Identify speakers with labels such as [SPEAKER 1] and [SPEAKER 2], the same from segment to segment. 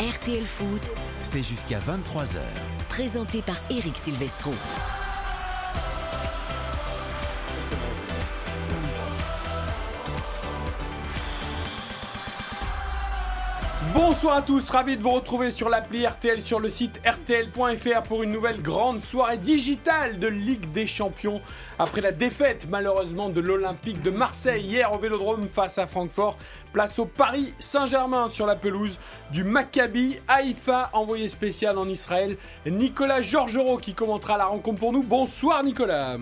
[SPEAKER 1] RTL Foot,
[SPEAKER 2] C'est jusqu'à 23h.
[SPEAKER 1] présenté par Eric Silvestro.
[SPEAKER 3] Bonsoir à tous, ravi de vous retrouver sur l'appli RTL sur le site rtl.fr pour une nouvelle grande soirée digitale de Ligue des Champions après la défaite malheureusement de l'Olympique de Marseille hier au Vélodrome face à Francfort. Place au Paris Saint-Germain sur la pelouse du Maccabi Haïfa envoyé spécial en Israël. Nicolas Georgerot qui commentera la rencontre pour nous. Bonsoir Nicolas.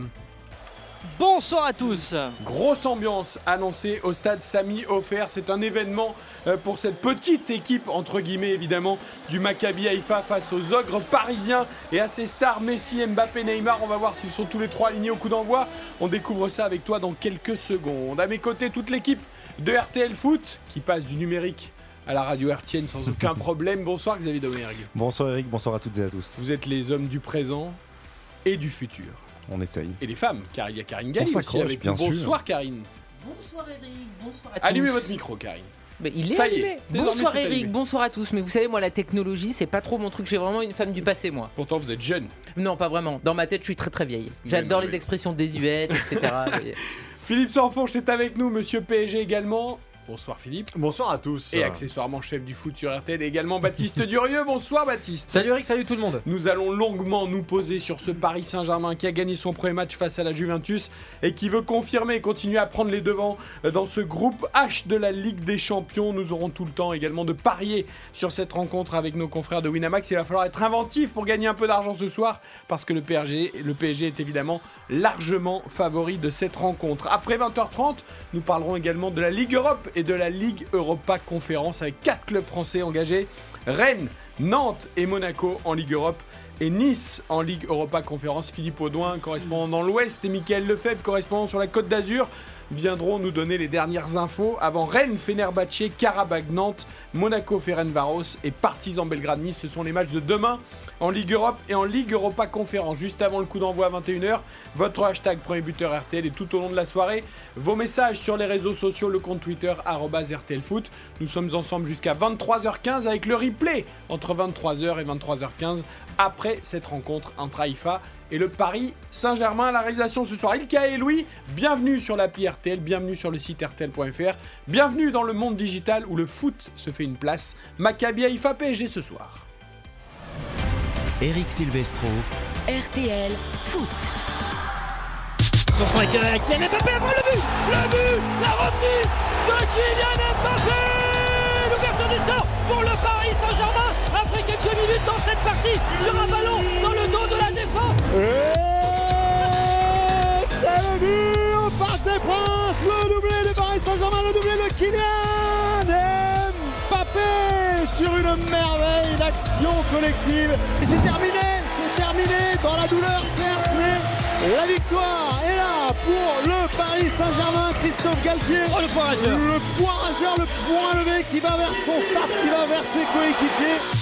[SPEAKER 4] Bonsoir à tous
[SPEAKER 3] Grosse ambiance annoncée au stade Sami Ofer. C'est un événement euh, pour cette petite équipe, entre guillemets évidemment, du Maccabi Haïfa face aux ogres parisiens et à ses stars Messi, Mbappé, Neymar. On va voir s'ils sont tous les trois alignés au coup d'envoi. On découvre ça avec toi dans quelques secondes. À mes côtés, toute l'équipe de RTL Foot qui passe du numérique à la radio RTN sans aucun problème. Bonsoir Xavier Domergue.
[SPEAKER 5] Bonsoir Eric, bonsoir à toutes et à tous.
[SPEAKER 3] Vous êtes les hommes du présent et du futur.
[SPEAKER 5] On essaye.
[SPEAKER 3] Et les femmes, car il y a Karine Galli aussi avec
[SPEAKER 5] bien
[SPEAKER 3] nous.
[SPEAKER 5] sûr.
[SPEAKER 3] Bonsoir Karine.
[SPEAKER 6] Bonsoir Eric, bonsoir à
[SPEAKER 3] Allumez
[SPEAKER 6] tous.
[SPEAKER 3] votre micro Karine.
[SPEAKER 6] Mais il est
[SPEAKER 3] Ça y est,
[SPEAKER 6] allumé. Bonsoir Eric,
[SPEAKER 3] allumé.
[SPEAKER 6] bonsoir à tous. Mais vous savez, moi, la technologie, c'est pas trop mon truc. Je suis vraiment une femme du passé, moi.
[SPEAKER 3] Pourtant vous êtes jeune.
[SPEAKER 6] Non, pas vraiment. Dans ma tête, je suis très très vieille. J'adore les expressions désuètes, etc.
[SPEAKER 3] Philippe Sanfonche est avec nous, monsieur PSG également. Bonsoir Philippe.
[SPEAKER 7] Bonsoir à tous.
[SPEAKER 3] Et accessoirement chef du foot sur RTL, également Baptiste Durieux. Bonsoir Baptiste.
[SPEAKER 7] Salut Eric, salut tout le monde.
[SPEAKER 3] Nous allons longuement nous poser sur ce Paris Saint-Germain qui a gagné son premier match face à la Juventus et qui veut confirmer et continuer à prendre les devants euh, dans ce groupe H de la Ligue des Champions. Nous aurons tout le temps également de parier sur cette rencontre avec nos confrères de Winamax. Il va falloir être inventif pour gagner un peu d'argent ce soir parce que le PSG, le PSG est évidemment largement favori de cette rencontre. Après 20h30, nous parlerons également de la Ligue Europe et de la Ligue Europa Conférence avec quatre clubs français engagés. Rennes, Nantes et Monaco en Ligue Europe et Nice en Ligue Europa Conférence. Philippe Audouin, correspondant dans l'Ouest, et Michael Lefebvre, correspondant sur la Côte d'Azur, viendront nous donner les dernières infos avant Rennes, Fenerbahçe, Karabakh, Nantes, Monaco, Ferencvaros et Partizan Belgrade, Nice. Ce sont les matchs de demain en Ligue Europe et en Ligue Europa Conférence. Juste avant le coup d'envoi à 21h, votre hashtag premier buteur RTL et tout au long de la soirée, vos messages sur les réseaux sociaux, le compte Twitter arobase RTL Foot. Nous sommes ensemble jusqu'à 23h15 avec le replay entre 23h et 23h15 après cette rencontre entre Haïfa et le Paris Saint-Germain. à La réalisation ce soir, Ilka et Louis. Bienvenue sur l'appli RTL, bienvenue sur le site RTL.fr, bienvenue dans le monde digital où le foot se fait une place. Maccabi Haïfa PSG ce soir.
[SPEAKER 2] Eric Silvestro,
[SPEAKER 1] RTL Foot.
[SPEAKER 4] Attention avec Kylian Mbappé avant le but Le but La reprise de Kylian Mbappé L'ouverture du score pour le Paris Saint-Germain. Après quelques minutes dans cette partie sur un ballon dans le dos de la défense.
[SPEAKER 7] C'est le but au Parc des Princes, le doublé de Paris Saint-Germain, le doublé de Kylian Mbappé sur une merveille d'action collective. Et c'est terminé, c'est terminé dans la douleur certes, mais la victoire est là pour le Paris Saint-Germain, Christophe Galtier.
[SPEAKER 4] Oh le point rageur
[SPEAKER 7] Le le point levé qui va vers son staff, qui va vers ses coéquipiers.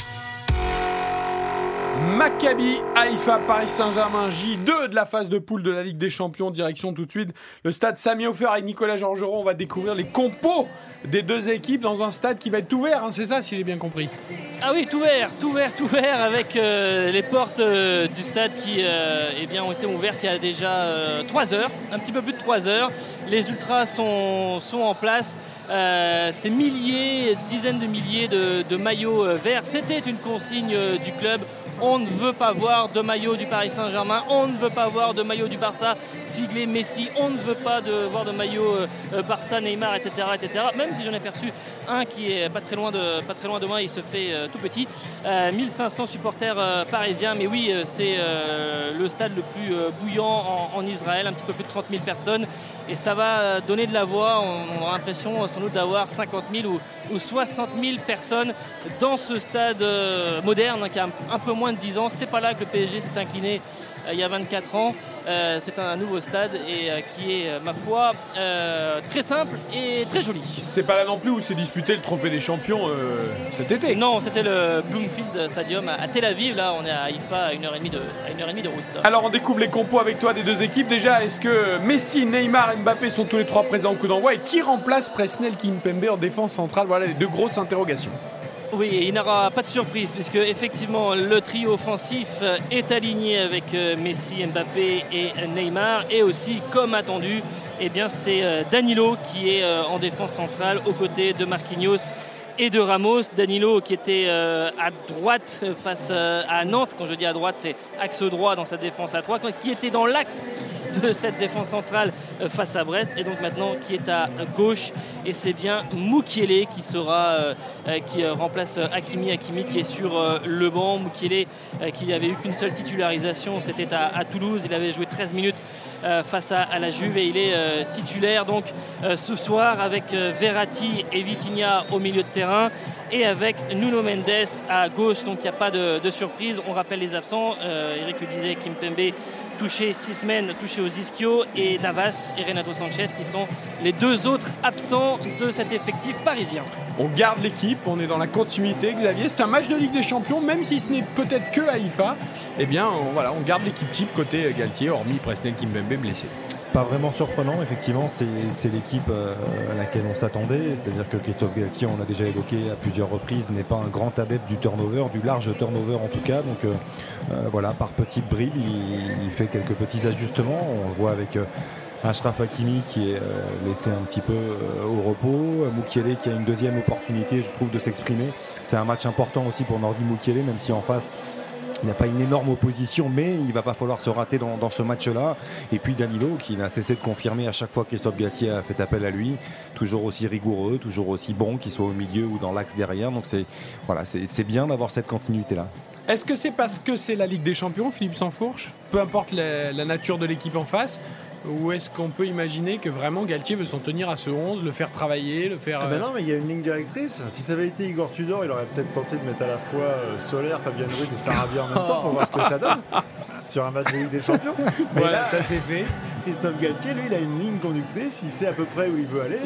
[SPEAKER 3] Maccabi Haïfa Paris Saint-Germain J2 de la phase de poule de la Ligue des Champions direction tout de suite le stade Sami Ofer avec Nicolas Georgerot on va découvrir les compos des deux équipes dans un stade qui va être ouvert hein, c'est ça si j'ai bien compris
[SPEAKER 4] Ah oui, tout vert, tout vert, tout vert avec euh, les portes euh, du stade qui euh, eh bien, ont été ouvertes il y a déjà 3 heures, un petit peu plus de 3 heures. Les ultras sont, en place. Ces milliers, dizaines de milliers de, maillots verts, c'était une consigne du club. On ne veut pas voir de maillot du Paris Saint-Germain, on ne veut pas voir de maillot du Barça siglé Messi, on ne veut pas voir de maillot euh, euh, Barça, Neymar, etc., etc. Même si j'en ai perçu un qui est pas très loin de, moi, il se fait euh, tout petit. Euh, 1500 supporters parisiens, mais oui, c'est le stade le plus bouillant en, en Israël, un petit peu plus de 30 000 personnes. Et ça va euh, donner de la voix. On, on a l'impression euh, sans doute d'avoir 50 000 ou, ou 60 000 personnes dans ce stade euh, moderne hein, qui a un, peu moins de 10 ans. C'est pas là que le PSG s'est incliné il y a 24 ans. Euh, c'est un nouveau stade et euh, qui est, euh, ma foi, euh, très simple et très joli.
[SPEAKER 3] c'est pas là non plus où s'est disputé le trophée des champions euh, cet été
[SPEAKER 4] Non, c'était le Bloomfield Stadium à à Tel Aviv. Là, on est à Haïfa à 1h30 de, à une heure et demie de route.
[SPEAKER 3] alors on découvre les compos avec toi des deux équipes déjà est-ce que Messi, Neymar et Mbappé sont tous les trois présents au coup d'envoi? Et qui remplace Presnel Kimpembe en défense centrale? Voilà les deux grosses interrogations
[SPEAKER 4] Oui, il n'aura pas de surprise puisque effectivement le trio offensif euh, est aligné avec euh, Messi, Mbappé et Neymar. Et aussi comme attendu, eh c'est euh, Danilo qui est en défense centrale aux côtés de Marquinhos et de Ramos. Danilo qui était à droite face à Nantes, quand je dis à droite c'est axe droit dans sa défense à 3, qui était dans l'axe de cette défense centrale face à Brest. Et donc maintenant qui est à gauche et c'est bien Moukielé qui sera euh, euh, qui euh, remplace euh, Hakimi. Hakimi qui est sur euh, le banc. Moukielé euh, qui n'avait eu qu'une seule titularisation c'était à, Toulouse. Il avait joué 13 minutes euh, face à, la Juve et il est euh, titulaire. Donc euh, ce soir avec euh, Verratti et Vitinha au milieu de terrain et avec Nuno Mendes à gauche. Donc il n'y a pas de, surprise. On rappelle les absents. Euh, Eric le disait Kim Pembe touché six semaines, touché aux ischio, et Navas et Renato Sanchez qui sont les deux autres absents de cet effectif parisien.
[SPEAKER 3] On garde l'équipe, on est dans la continuité. Xavier, c'est un match de Ligue des Champions, même si ce n'est peut-être que Haïfa. Eh bien, voilà, on garde l'équipe type côté Galtier, hormis Presnel Kimpembe blessé.
[SPEAKER 5] Pas vraiment surprenant, effectivement, c'est l'équipe euh, à laquelle on s'attendait. C'est-à-dire que Christophe Galtier, on l'a déjà évoqué à plusieurs reprises, n'est pas un grand adepte du turnover, du large turnover en tout cas. Donc euh, euh, voilà, par petites bribes, il, il fait quelques petits ajustements. On le voit avec. euh, Ashraf Hakimi qui est euh, laissé un petit peu euh, au repos, Moukielé qui a une deuxième opportunité, je trouve, de s'exprimer. C'est un match important aussi pour Nordi Moukielé, même si en face il n'y a pas une énorme opposition, mais il va pas falloir se rater dans, ce match-là. Et puis Danilo, qui n'a cessé de confirmer à chaque fois que Christophe Galtier a fait appel à lui, toujours aussi rigoureux, toujours aussi bon, qu'il soit au milieu ou dans l'axe derrière. Donc c'est bien d'avoir cette continuité-là.
[SPEAKER 3] Est-ce que c'est parce que c'est la Ligue des Champions, Philippe Sansfourche? Peu importe la nature de l'équipe en face ou est-ce qu'on peut imaginer que vraiment Galtier veut s'en tenir à ce 11, le faire travailler, le faire...
[SPEAKER 8] Ah ben
[SPEAKER 3] euh,
[SPEAKER 8] non, mais il y a une ligne directrice. Si ça avait été Igor Tudor, il aurait peut-être tenté de mettre à la fois euh, Solaire, Fabien Ruiz et Sarabia en même temps pour voir ce que ça donne sur un match de Ligue des Champions. Mais
[SPEAKER 3] Voilà,
[SPEAKER 8] là,
[SPEAKER 3] ça c'est fait.
[SPEAKER 8] Christophe Galtier, lui, il a une ligne conductrice, il sait à peu près où il veut aller.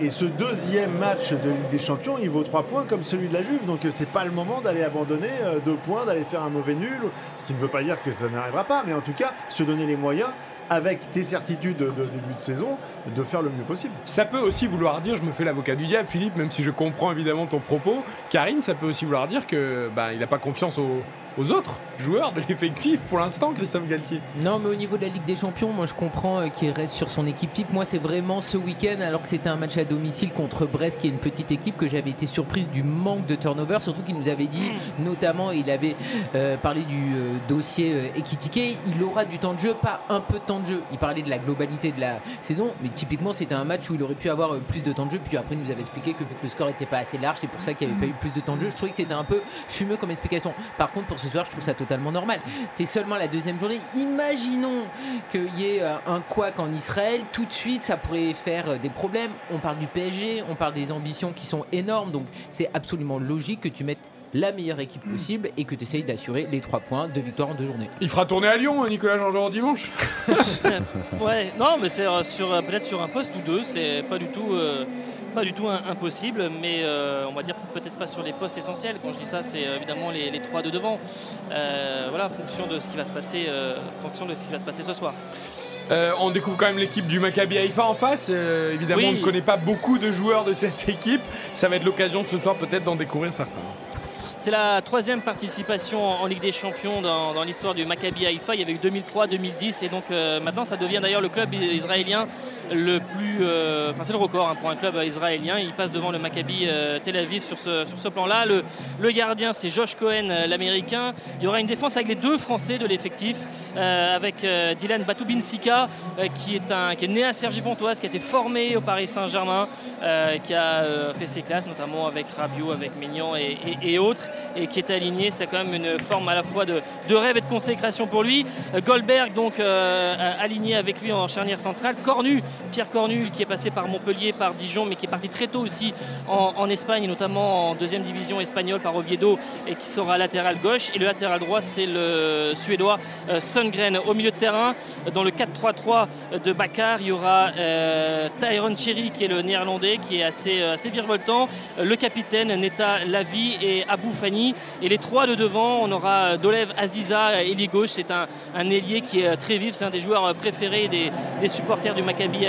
[SPEAKER 8] Et ce deuxième match de Ligue des Champions, il vaut 3 points comme celui de la Juve. Donc euh, c'est pas le moment d'aller abandonner 2 points, d'aller faire un mauvais nul. Ce qui ne veut pas dire que ça n'arrivera pas, mais en tout cas, se donner les moyens, avec tes certitudes de, début de saison, de faire le mieux possible.
[SPEAKER 3] Ça peut aussi vouloir dire, je me fais l'avocat du diable, Philippe, même si je comprends évidemment ton propos. Karine, ça peut aussi vouloir dire que bah, il n'a pas confiance aux, aux autres joueurs de l'effectif pour l'instant, Christophe Galtier.
[SPEAKER 6] Non, mais au niveau de la Ligue des Champions, moi je comprends euh, qu'il reste sur son équipe type. Moi, c'est vraiment ce week-end, alors que c'était un match à domicile contre Brest, qui est une petite équipe, que j'avais été surprise du manque de turnover. Surtout qu'il nous avait dit, notamment, il avait euh, parlé du euh, dossier euh, Ekitike, il aura du temps de jeu, pas un peu de temps de jeu. Il parlait de la globalité de la saison, mais typiquement, c'était un match où il aurait pu avoir plus de temps de jeu. Puis après, il nous avait expliqué que vu que le score n'était pas assez large, c'est pour ça qu'il n'y avait pas eu plus de temps de jeu. Je trouvais que c'était un peu fumeux comme explication. Par contre, pour soir, je trouve ça totalement normal. T'es seulement la deuxième journée. Imaginons qu'il y ait euh, un couac en Israël. Tout de suite, ça pourrait faire euh, des problèmes. On parle du PSG, on parle des ambitions qui sont énormes. Donc, c'est absolument logique que tu mettes la meilleure équipe possible et que tu essayes d'assurer les trois points de victoire en deux journées.
[SPEAKER 3] Il fera tourner à Lyon, Nicolas Jean-Jean dimanche.
[SPEAKER 4] ouais, non, mais c'est euh, sur peut-être sur un poste ou deux, c'est pas du tout. euh, pas du tout impossible, mais euh, on va dire peut-être pas sur les postes essentiels. Quand je dis ça, c'est euh, évidemment les, les trois de devant. Euh, voilà, en fonction de ce qui va se passer, euh, fonction de ce qui va se passer ce soir.
[SPEAKER 3] On découvre quand même l'équipe du Maccabi Haïfa en face. Évidemment,
[SPEAKER 4] Oui.
[SPEAKER 3] on ne connaît pas beaucoup de joueurs de cette équipe. Ça va être l'occasion ce soir peut-être d'en découvrir certains.
[SPEAKER 4] C'est la troisième participation en en Ligue des Champions dans, dans l'histoire du Maccabi Haïfa. Il y avait eu 2003, 2010 et donc euh, maintenant ça devient d'ailleurs le club israélien le plus. euh, c'est le record hein, pour un club israélien. Il passe devant le Maccabi euh, Tel Aviv sur ce, plan-là. Le, gardien, c'est Josh Cohen, euh, l'américain. Il y aura une défense avec les deux Français de l'effectif, avec Dylan Batoubin-Sika, qui, est qui est né à Cergy-Pontoise, qui a été formé au Paris Saint-Germain, qui a fait ses classes, notamment avec Rabiot, avec Mignon et, autres, et qui est aligné. C'est quand même une forme à la fois de, de rêve et de consécration pour lui. Goldberg, donc, aligné avec lui en charnière centrale. Cornu, Pierre Cornu, qui est passé par Montpellier, par Dijon, mais qui est parti très tôt aussi en, Espagne, notamment en deuxième division espagnole par Oviedo, et qui sera latéral gauche. Et le latéral droit, c'est le Suédois euh, Sundgren. Au milieu de terrain, dans le 4-3-3 de Bakar, il y aura euh, Tyrone Cherry, qui est le néerlandais, qui est assez, euh, assez virevoltant. Euh, le capitaine Neta Lavi et Abou Fani. Et les trois de devant, on aura Dolev Aziza, ailier gauche. C'est un, ailier qui est très vif, c'est un des joueurs préférés des, des supporters du Maccabi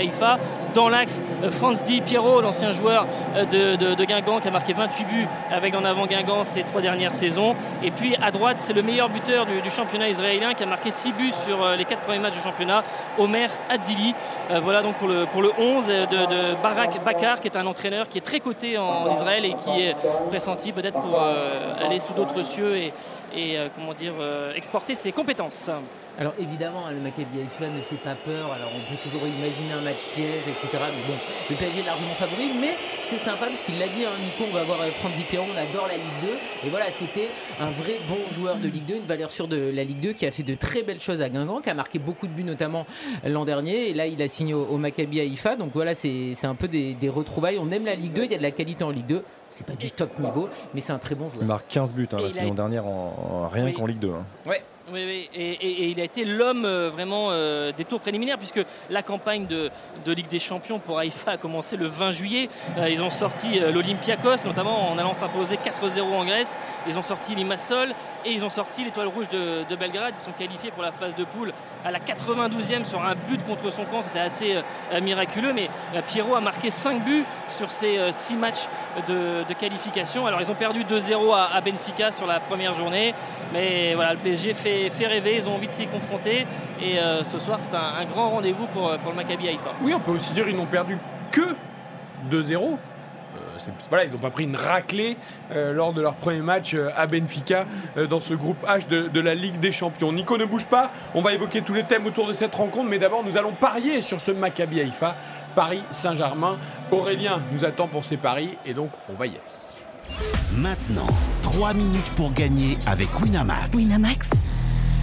[SPEAKER 4] Dans l'axe, euh, Franz Di Piero, l'ancien joueur euh, de, Guingamp, qui a marqué 28 buts avec en avant Guingamp ces trois dernières saisons. Et puis à droite, c'est le meilleur buteur du, championnat israélien qui a marqué 6 buts sur euh, les quatre premiers matchs du championnat, Omer Adzili. Voilà donc pour le, pour le 11 de, Barak Bakar, qui est un entraîneur qui est très coté en Israël et qui est pressenti peut-être pour aller sous d'autres cieux et, comment dire, exporter ses compétences.
[SPEAKER 6] Alors évidemment, hein, le Maccabi Haïfa ne fait pas peur. Alors on peut toujours imaginer un match piège, etc. Mais bon, le PSG est largement favori. Mais c'est sympa parce qu'il l'a dit, hein, Nico, on va voir euh, Franzi Perron, on adore la Ligue 2. Et voilà, c'était un vrai bon joueur de Ligue 2, une valeur sûre de la Ligue 2 qui a fait de très belles choses à Guingamp, qui a marqué beaucoup de buts notamment l'an dernier. Et là, il a signé au, au Maccabi Haïfa. Donc voilà, c'est un peu des, des retrouvailles. On aime la Ligue 2, il y a de la qualité en Ligue 2. C'est pas du top niveau, mais c'est un très bon
[SPEAKER 5] Il
[SPEAKER 6] joueur.
[SPEAKER 5] marque 15 buts hein, la
[SPEAKER 4] il a-
[SPEAKER 5] saison dernière en, en- rien
[SPEAKER 4] Oui.
[SPEAKER 5] qu'en Ligue 2. hein.
[SPEAKER 4] Ouais. Oui, oui. Et, il a été l'homme euh, vraiment euh, des tours préliminaires puisque la campagne de, Ligue des Champions pour Haïfa a commencé le 20 juillet. Euh, ils ont sorti l'Olympiakos, notamment en allant s'imposer 4-0 en Grèce. Ils ont sorti Limassol et ils ont sorti l'Étoile Rouge de, de Belgrade. Ils sont qualifiés pour la phase de poule à la 92e sur un but contre son camp. C'était assez miraculeux. Mais Pierrot a marqué 5 buts sur ces 6 matchs de, qualification. Alors ils ont perdu 2-0 à, Benfica sur la première journée. Mais voilà, le PSG fait, rêver, ils ont envie de s'y confronter. Et euh, ce soir, c'est un, grand rendez-vous pour, le Maccabi Haïfa.
[SPEAKER 3] Oui, on peut aussi dire qu'ils n'ont perdu que 2-0. Euh, voilà, ils n'ont pas pris une raclée euh, lors de leur premier match à Benfica dans ce groupe H de, de la Ligue des Champions. Nico ne bouge pas, on va évoquer tous les thèmes autour de cette rencontre, mais d'abord nous allons parier sur ce Maccabi Haïfa, Paris Saint-Germain. Aurélien nous attend pour ses paris et donc on va y aller.
[SPEAKER 2] Maintenant, 3 minutes pour gagner avec Winamax.
[SPEAKER 1] Winamax,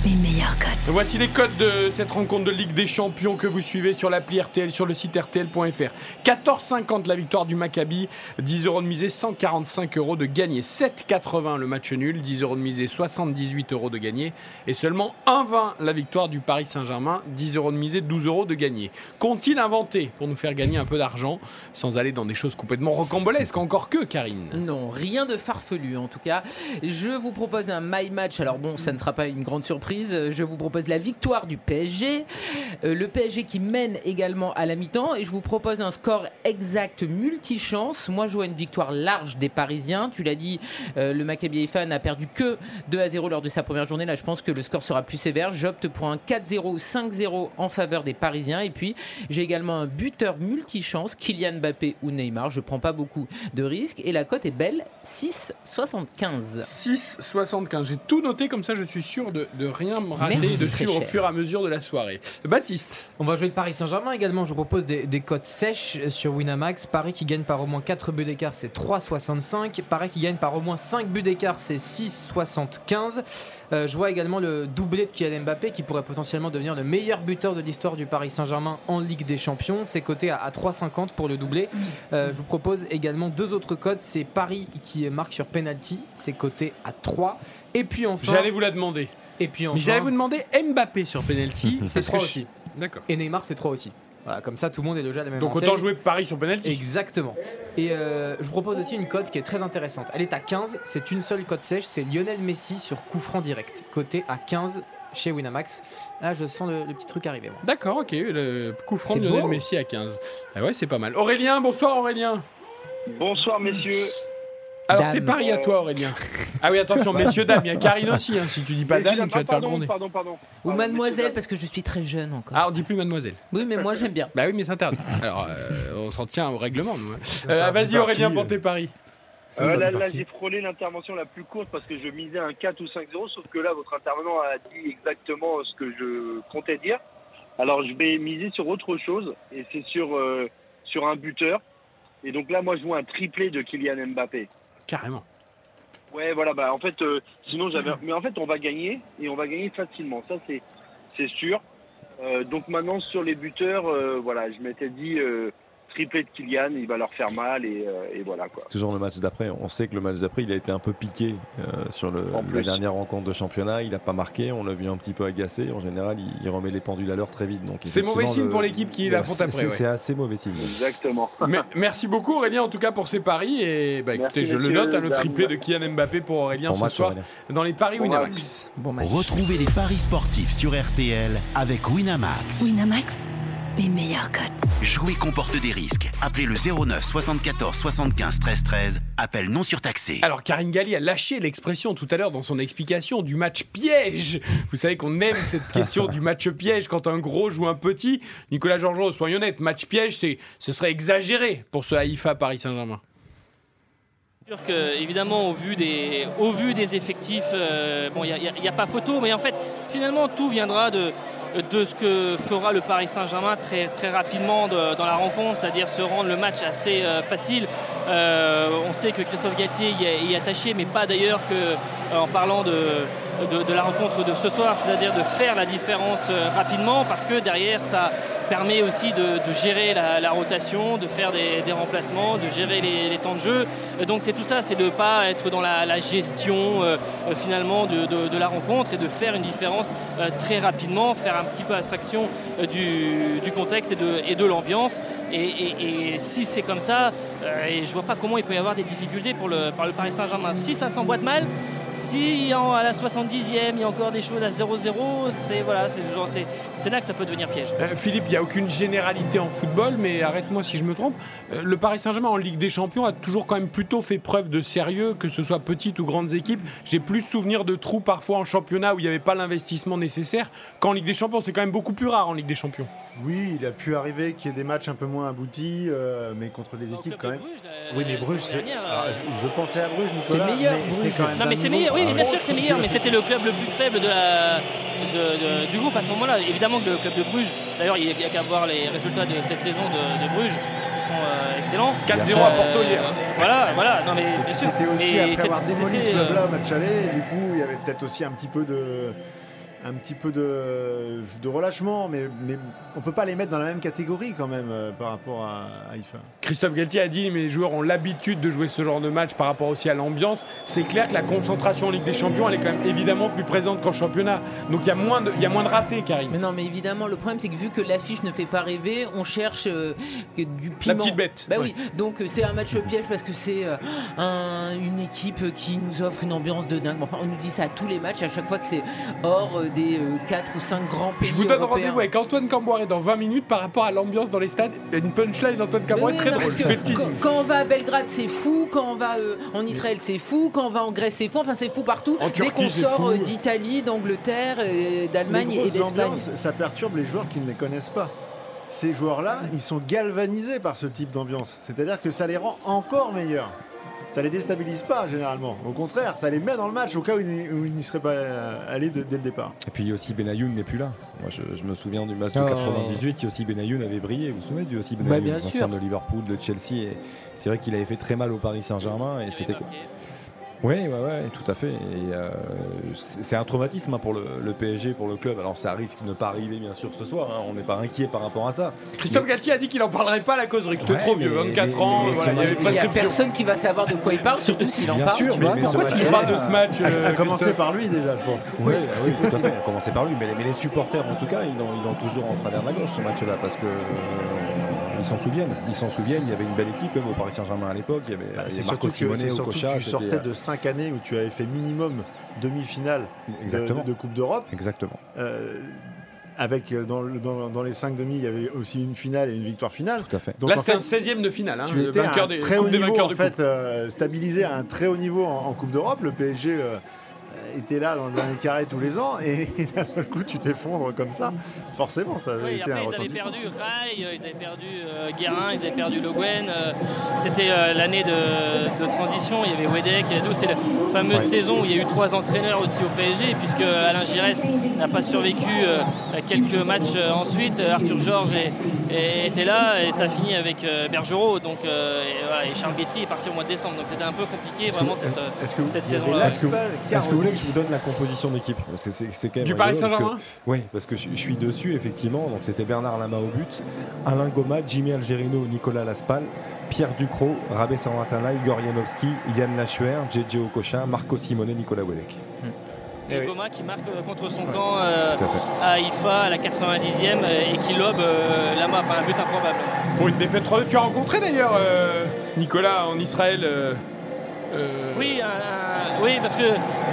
[SPEAKER 1] les meilleurs cotes.
[SPEAKER 3] Voici les codes de cette rencontre de Ligue des Champions que vous suivez sur l'appli RTL, sur le site RTL.fr. 14,50 la victoire du Maccabi, 10 euros de misée, 145 euros de gagné. 7,80 le match nul, 10 euros de misée, 78 euros de gagné. Et seulement 1,20 la victoire du Paris Saint-Germain, 10 euros de misée, 12 euros de gagné. Qu'ont-ils inventé pour nous faire gagner un peu d'argent sans aller dans des choses complètement rocambolesques? Encore que, Karine.
[SPEAKER 6] Non, rien de farfelu en tout cas. Je vous propose un my match. Alors bon, ça ne sera pas une grande surprise. Je vous propose la victoire du PSG. Euh, le PSG qui mène également à la mi-temps. Et je vous propose un score exact multichance. Moi, je vois une victoire large des Parisiens. Tu l'as dit, euh, le Maccabi Haifa n'a perdu que 2 à 0 lors de sa première journée. Là, je pense que le score sera plus sévère. J'opte pour un 4-0 ou 5-0 en faveur des Parisiens. Et puis, j'ai également un buteur multichance, Kylian Mbappé ou Neymar. Je prends pas beaucoup de risques. Et la cote est belle, 6,75.
[SPEAKER 3] 6,75. J'ai tout noté comme ça, je suis sûr de, de rien me rater
[SPEAKER 6] Merci,
[SPEAKER 3] et de
[SPEAKER 6] très
[SPEAKER 3] suivre au fur et à mesure de la soirée. Baptiste.
[SPEAKER 9] On va jouer le Paris Saint-Germain également. Je vous propose des, des cotes sèches sur Winamax. Paris qui gagne par au moins 4 buts d'écart, c'est 3,65. Paris qui gagne par au moins 5 buts d'écart, c'est 6,75. Euh, je vois également le doublé de Kylian Mbappé qui pourrait potentiellement devenir le meilleur buteur de l'histoire du Paris Saint-Germain en Ligue des Champions. C'est coté à, à 3,50 pour le doublé. Euh, je vous propose également deux autres cotes. C'est Paris qui marque sur penalty, c'est coté à 3. Et puis enfin.
[SPEAKER 3] J'allais vous la demander.
[SPEAKER 9] Et puis enfin.
[SPEAKER 3] Mais j'allais vous demander Mbappé sur penalty.
[SPEAKER 9] C'est
[SPEAKER 3] parce que
[SPEAKER 9] 3
[SPEAKER 3] je-
[SPEAKER 9] aussi.
[SPEAKER 3] D'accord.
[SPEAKER 9] Et Neymar, c'est 3 aussi. Voilà, comme ça, tout le monde est déjà à la même
[SPEAKER 3] Donc
[SPEAKER 9] enseigne.
[SPEAKER 3] autant jouer Paris sur penalty.
[SPEAKER 9] Exactement. Et euh, je vous propose aussi une cote qui est très intéressante. Elle est à 15, c'est une seule cote sèche, c'est Lionel Messi sur coup franc direct, coté à 15 chez Winamax. Là, je sens le, le petit truc arriver. moi.
[SPEAKER 3] D'accord, ok. Le coup franc de Lionel
[SPEAKER 9] beau.
[SPEAKER 3] Messi à 15. Ah ouais, c'est pas mal. Aurélien, bonsoir Aurélien.
[SPEAKER 10] Bonsoir messieurs.
[SPEAKER 3] Alors tes paris à toi Aurélien. Ah oui, attention, messieurs, dames, il y a Karine aussi. hein. Si tu dis pas dame, tu vas te faire gronder.
[SPEAKER 10] pardon, pardon.
[SPEAKER 6] Ou
[SPEAKER 10] Pardon,
[SPEAKER 6] mademoiselle, parce que je suis très jeune encore.
[SPEAKER 3] Ah, on dit plus mademoiselle.
[SPEAKER 6] Oui, mais moi j'aime bien.
[SPEAKER 3] Bah oui, mais c'est interdit. Alors, euh, on s'en tient au règlement, nous. hein. Euh, Vas-y Aurélien pour tes paris.
[SPEAKER 10] Euh, là, j'ai frôlé l'intervention la plus courte parce que je misais un 4 ou 5-0, sauf que là, votre intervenant a dit exactement ce que je comptais dire. Alors, je vais miser sur autre chose, et c'est sur, euh, sur un buteur. Et donc là, moi, je vois un triplé de Kylian Mbappé.
[SPEAKER 3] Carrément.
[SPEAKER 10] Ouais, voilà, bah en fait, euh, sinon j'avais. Mais en fait, on va gagner, et on va gagner facilement, ça c'est sûr. Euh, donc maintenant, sur les buteurs, euh, voilà, je m'étais dit triplé de Kylian, il va leur faire mal, et, euh, et voilà quoi.
[SPEAKER 5] C'est toujours le match d'après. On sait que le match d'après, il a été un peu piqué euh, sur le, la dernière rencontre de championnat. Il n'a pas marqué. On l'a vu un petit peu agacé. En général, il, il remet les pendules à l'heure très vite. Donc
[SPEAKER 3] C'est mauvais signe
[SPEAKER 5] le-
[SPEAKER 3] pour l'équipe qui
[SPEAKER 5] le-
[SPEAKER 3] l'affronte après,
[SPEAKER 5] C'est
[SPEAKER 3] ouais.
[SPEAKER 5] assez mauvais signe.
[SPEAKER 10] Exactement.
[SPEAKER 3] Mais- merci beaucoup Aurélien en tout cas pour ces paris et bah écoutez
[SPEAKER 10] Merci,
[SPEAKER 3] je le note hein, le triplé de Kylian Mbappé pour Aurélien
[SPEAKER 5] Bon
[SPEAKER 3] ce
[SPEAKER 5] match,
[SPEAKER 3] soir
[SPEAKER 5] Aurélien.
[SPEAKER 3] dans les paris
[SPEAKER 10] Bon
[SPEAKER 3] Winamax.
[SPEAKER 6] Bon match.
[SPEAKER 2] Retrouvez les paris sportifs sur RTL avec Winamax.
[SPEAKER 1] Winamax, les meilleures cotes.
[SPEAKER 2] Jouer comporte des risques. Appelez le 09 74 75 13 13. Appel non surtaxé.
[SPEAKER 3] Alors Karine Galli a lâché l'expression tout à l'heure dans son explication du match piège. Vous savez qu'on aime cette question du match piège quand un gros joue un petit. Nicolas Georgeot, soyons honnêtes, match piège, c'est, ce serait exagéré pour ce Haïfa Paris Saint-Germain.
[SPEAKER 4] sûr que, évidemment, au vu des, au vu des effectifs, euh, bon, il n'y a, pas photo, mais en fait, finalement, tout viendra de, de ce que fera le Paris Saint-Germain très, très rapidement de- dans la rencontre, c'est-à-dire se rendre le match assez euh, facile. Euh, on sait que Christophe est, y est attaché, mais pas d'ailleurs que euh, en parlant de, de, la rencontre de ce soir, c'est-à-dire de faire la différence euh, rapidement, parce que derrière, ça permet aussi de, gérer la, rotation, de faire des, remplacements, de gérer les, temps de jeu. Euh, Donc c'est tout ça, c'est de ne pas être dans la, gestion euh, finalement de, la rencontre et de faire une différence très rapidement, faire un petit peu abstraction du, contexte et de, l'ambiance. Et, si c'est comme ça, et je vois pas comment il peut y avoir des difficultés pour le, par le Paris Saint-Germain. Si ça s'emboîte mal, si à la 70e il y a encore des choses à 0-0, c'est voilà, là que ça peut devenir piège.
[SPEAKER 3] Euh, Philippe, il n'y a aucune généralité en football, mais arrête-moi si je me trompe. euh, le Paris Saint-Germain en Ligue des Champions a toujours quand même plutôt fait preuve de sérieux, que ce soit petites ou grandes équipes. J'ai plus souvenir de trous parfois en championnat où il n'y avait pas l'investissement nécessaire qu'en Ligue des Champions. C'est quand même beaucoup plus rare en Ligue des Champions.
[SPEAKER 8] Oui, il a pu arriver qu'il y ait des matchs un peu moins aboutis, euh, mais contre des équipes quand même. oui, mais Bruges, c'est. alors, je, je pensais à Bruges, Nicolas.
[SPEAKER 4] C'est meilleur,
[SPEAKER 8] mais c'est
[SPEAKER 4] Bruges.
[SPEAKER 8] quand même.
[SPEAKER 4] Non, mais c'est meilleur, oui, mais bien
[SPEAKER 8] Ah,
[SPEAKER 4] sûr que c'est meilleur, mais c'était le club le plus faible de la, de- de- du groupe à ce moment-là. Évidemment que le club de Bruges, d'ailleurs, il n'y a qu'à voir les résultats de cette saison de, de Bruges, qui sont euh, excellents.
[SPEAKER 3] 4-0 à Porto
[SPEAKER 4] Euh,
[SPEAKER 3] hier.
[SPEAKER 4] Voilà, voilà, non, mais bien sûr.
[SPEAKER 8] C'était aussi
[SPEAKER 4] Mais
[SPEAKER 8] après avoir
[SPEAKER 4] c'était-
[SPEAKER 8] démoli ce
[SPEAKER 4] c'était, euh,
[SPEAKER 8] club-là au match aller, du coup, il y avait peut-être aussi un petit peu de. Un petit peu de, de relâchement, mais, mais on peut pas les mettre dans la même catégorie quand même euh, par rapport à Haïfa.
[SPEAKER 3] Christophe Galtier a dit mais les joueurs ont l'habitude de jouer ce genre de match par rapport aussi à l'ambiance. C'est clair que la concentration en Ligue des Champions, elle est quand même évidemment plus présente qu'en championnat. Donc il y, a moins de- il y a moins de ratés, Karim.
[SPEAKER 6] Mais non, mais évidemment, le problème c'est que vu que l'affiche ne fait pas rêver, on cherche euh, que du piment.
[SPEAKER 3] petite bête.
[SPEAKER 6] Bah oui, donc euh, c'est un match piège parce que c'est euh, un- une équipe qui nous offre une ambiance de dingue. Enfin, on nous dit ça à tous les matchs, à chaque fois que c'est hors euh, des 4 ou 5 grands pays.
[SPEAKER 3] Je vous donne rendez-vous avec Antoine Camboiré dans 20 minutes par rapport à l'ambiance dans les stades. Il y a une punchline d'Antoine
[SPEAKER 6] oui,
[SPEAKER 3] très
[SPEAKER 6] non,
[SPEAKER 3] drôle. Je fais le teasing.
[SPEAKER 6] quand, quand on va à Belgrade, c'est fou. Quand on va euh, en Israël, c'est fou. Quand on va en Grèce, c'est fou. Enfin, c'est fou partout.
[SPEAKER 8] En
[SPEAKER 6] Dès
[SPEAKER 8] Turquie,
[SPEAKER 6] qu'on
[SPEAKER 8] c'est
[SPEAKER 6] sort euh, d'Italie, d'Angleterre, euh, d'Allemagne et d'Espagne.
[SPEAKER 8] ça perturbe les joueurs qui ne les connaissent pas. Ces joueurs-là, ils sont galvanisés par ce type d'ambiance. C'est-à-dire que ça les rend encore meilleurs. Ça les déstabilise pas généralement. Au contraire, ça les met dans le match au cas où ils n'y- où ils n'y seraient pas euh, allés de- dès le départ.
[SPEAKER 5] Et puis aussi Benayoun n'est plus là. Moi je, je me souviens du match de
[SPEAKER 6] Oh.
[SPEAKER 5] 98, Yossi Benayoun avait brillé. Vous vous souvenez du Yossi
[SPEAKER 6] Bah,
[SPEAKER 5] Benayoun,
[SPEAKER 6] bien
[SPEAKER 5] l'ancien
[SPEAKER 6] sûr.
[SPEAKER 5] de Liverpool, de Chelsea. Et c'est vrai qu'il avait fait très mal au Paris Saint-Germain et c'était quoi Oui, ouais, ouais, tout à fait. Et euh, c'est un traumatisme hein, pour le, le PSG, pour le club. Alors ça risque de ne pas arriver bien sûr ce soir. hein. On n'est pas inquiet par rapport à ça.
[SPEAKER 3] Christophe Galtier a dit qu'il n'en parlerait pas à la causerie. C'était
[SPEAKER 5] Ouais,
[SPEAKER 3] trop vieux,
[SPEAKER 5] mais-
[SPEAKER 3] 24
[SPEAKER 5] mais-
[SPEAKER 3] ans.
[SPEAKER 5] mais
[SPEAKER 3] voilà, il
[SPEAKER 6] n'y a personne qui va savoir de quoi il parle, surtout s'il en
[SPEAKER 5] Bien
[SPEAKER 6] parle.
[SPEAKER 5] sûr,
[SPEAKER 6] tu
[SPEAKER 5] mais-
[SPEAKER 6] vois.
[SPEAKER 5] mais
[SPEAKER 6] Pourquoi tu
[SPEAKER 3] parles de ce match. euh,
[SPEAKER 8] à commencer
[SPEAKER 3] Christophe
[SPEAKER 8] par lui déjà, je pense.
[SPEAKER 5] Oui, oui, tout à fait. On commençait par lui, mais les, mais les supporters, en tout cas, ils ont, ils ont toujours en travers de la gauche ce match-là parce que euh, ils s'en souviennent. Ils s'en souviennent. Il y avait une belle équipe même au Paris Saint-Germain à l'époque. Il y avait,
[SPEAKER 8] Bah, c'est
[SPEAKER 5] Marco
[SPEAKER 8] surtout, que,
[SPEAKER 5] Simone
[SPEAKER 8] c'est
[SPEAKER 5] au Cocha.
[SPEAKER 8] tu sortais
[SPEAKER 5] euh,
[SPEAKER 8] de 5 années où tu avais fait minimum demi-finale de, Coupe d'Europe.
[SPEAKER 5] Exactement.
[SPEAKER 8] Euh, avec euh, dans, le- dans- dans les 5 demi, il y avait aussi une finale et une victoire finale.
[SPEAKER 5] Tout à fait.
[SPEAKER 8] Donc,
[SPEAKER 3] Là, c'était un 16ème de finale. Hein,
[SPEAKER 8] tu
[SPEAKER 3] le
[SPEAKER 8] étais à
[SPEAKER 3] vainqueur
[SPEAKER 8] un
[SPEAKER 3] des,
[SPEAKER 8] très haut niveau
[SPEAKER 3] vainqueurs
[SPEAKER 8] en
[SPEAKER 3] de
[SPEAKER 8] fait, euh, stabilisé à un très haut niveau en, en Coupe d'Europe. Le PSG euh, était là dans le dernier carré tous les ans et, d'un seul coup tu t'effondres comme ça. Forcément, ça avait
[SPEAKER 4] Oui,
[SPEAKER 8] été
[SPEAKER 4] après
[SPEAKER 8] un
[SPEAKER 4] ils avaient perdu Rai, euh, ils avaient perdu euh, Guérin, ils avaient perdu Le Guen. euh, C'était euh, l'année de, de transition, il y avait Wedek, il y. C'est la fameuse
[SPEAKER 5] Ouais.
[SPEAKER 4] saison où il y a eu trois entraîneurs aussi au PSG, puisque Alain Giresse n'a pas survécu euh, quelques matchs ensuite. Arthur Georges était là et ça finit avec Bergerot. Donc, et, voilà, et Charles Guetry est parti au mois de décembre. Donc c'était un peu compliqué vraiment cette, cette saison-là.
[SPEAKER 8] Laspal,
[SPEAKER 5] Est-ce que vous voulez que
[SPEAKER 8] Carotti,
[SPEAKER 5] je vous donne la composition d'équipe C'est- quand même
[SPEAKER 3] Du Paris Saint-Germain
[SPEAKER 5] Oui, parce que je, je suis dessus, effectivement. Donc c'était Bernard Lama au but, Alain Goma, Jimmy Algerino, Nicolas Laspal, Pierre Ducrot, Rabé Sarantana, Igor Janowski, Yann Lachuer, JJ Okocha, Marco Simone, Nicolas Wedek.
[SPEAKER 3] Eh oui.
[SPEAKER 4] Goma qui marque euh, contre son camp euh,
[SPEAKER 5] à fait.
[SPEAKER 4] à la 90e euh, et qui lobe euh, Lama, enfin un but improbable.
[SPEAKER 3] Pour une défaite 3 Tu as rencontré d'ailleurs euh, Nicolas en Israël. Euh, euh,
[SPEAKER 4] Oui, un- un- oui, parce que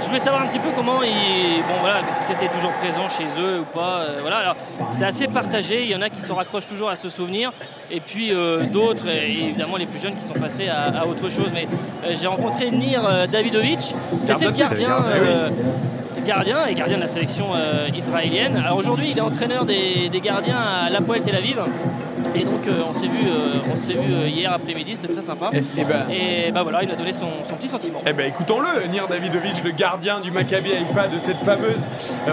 [SPEAKER 4] je voulais savoir un petit peu comment ils, bon voilà, si c'était toujours présent chez eux ou pas. euh, voilà, alors c'est assez partagé. Il y en a qui se raccrochent toujours à ce souvenir, et puis euh, d'autres, évidemment les plus jeunes qui sont passés à, à autre chose. Mais euh, j'ai rencontré Nir euh, Davidovic, c'était le
[SPEAKER 3] Gardien, le gardien,
[SPEAKER 4] euh, et gardien de la sélection euh, israélienne. Alors aujourd'hui, il est entraîneur des, des gardiens à l'Apoel Tel Aviv. Et donc euh, on s'est vu, euh, on s'est vu euh, hier après-midi, c'était très sympa.
[SPEAKER 3] Et- et ben-
[SPEAKER 4] Et bah voilà, il a donné son, son petit sentiment.
[SPEAKER 3] Eh ben écoutons-le, Nir Davidovic, le gardien du Maccabi Haïfa de cette fameuse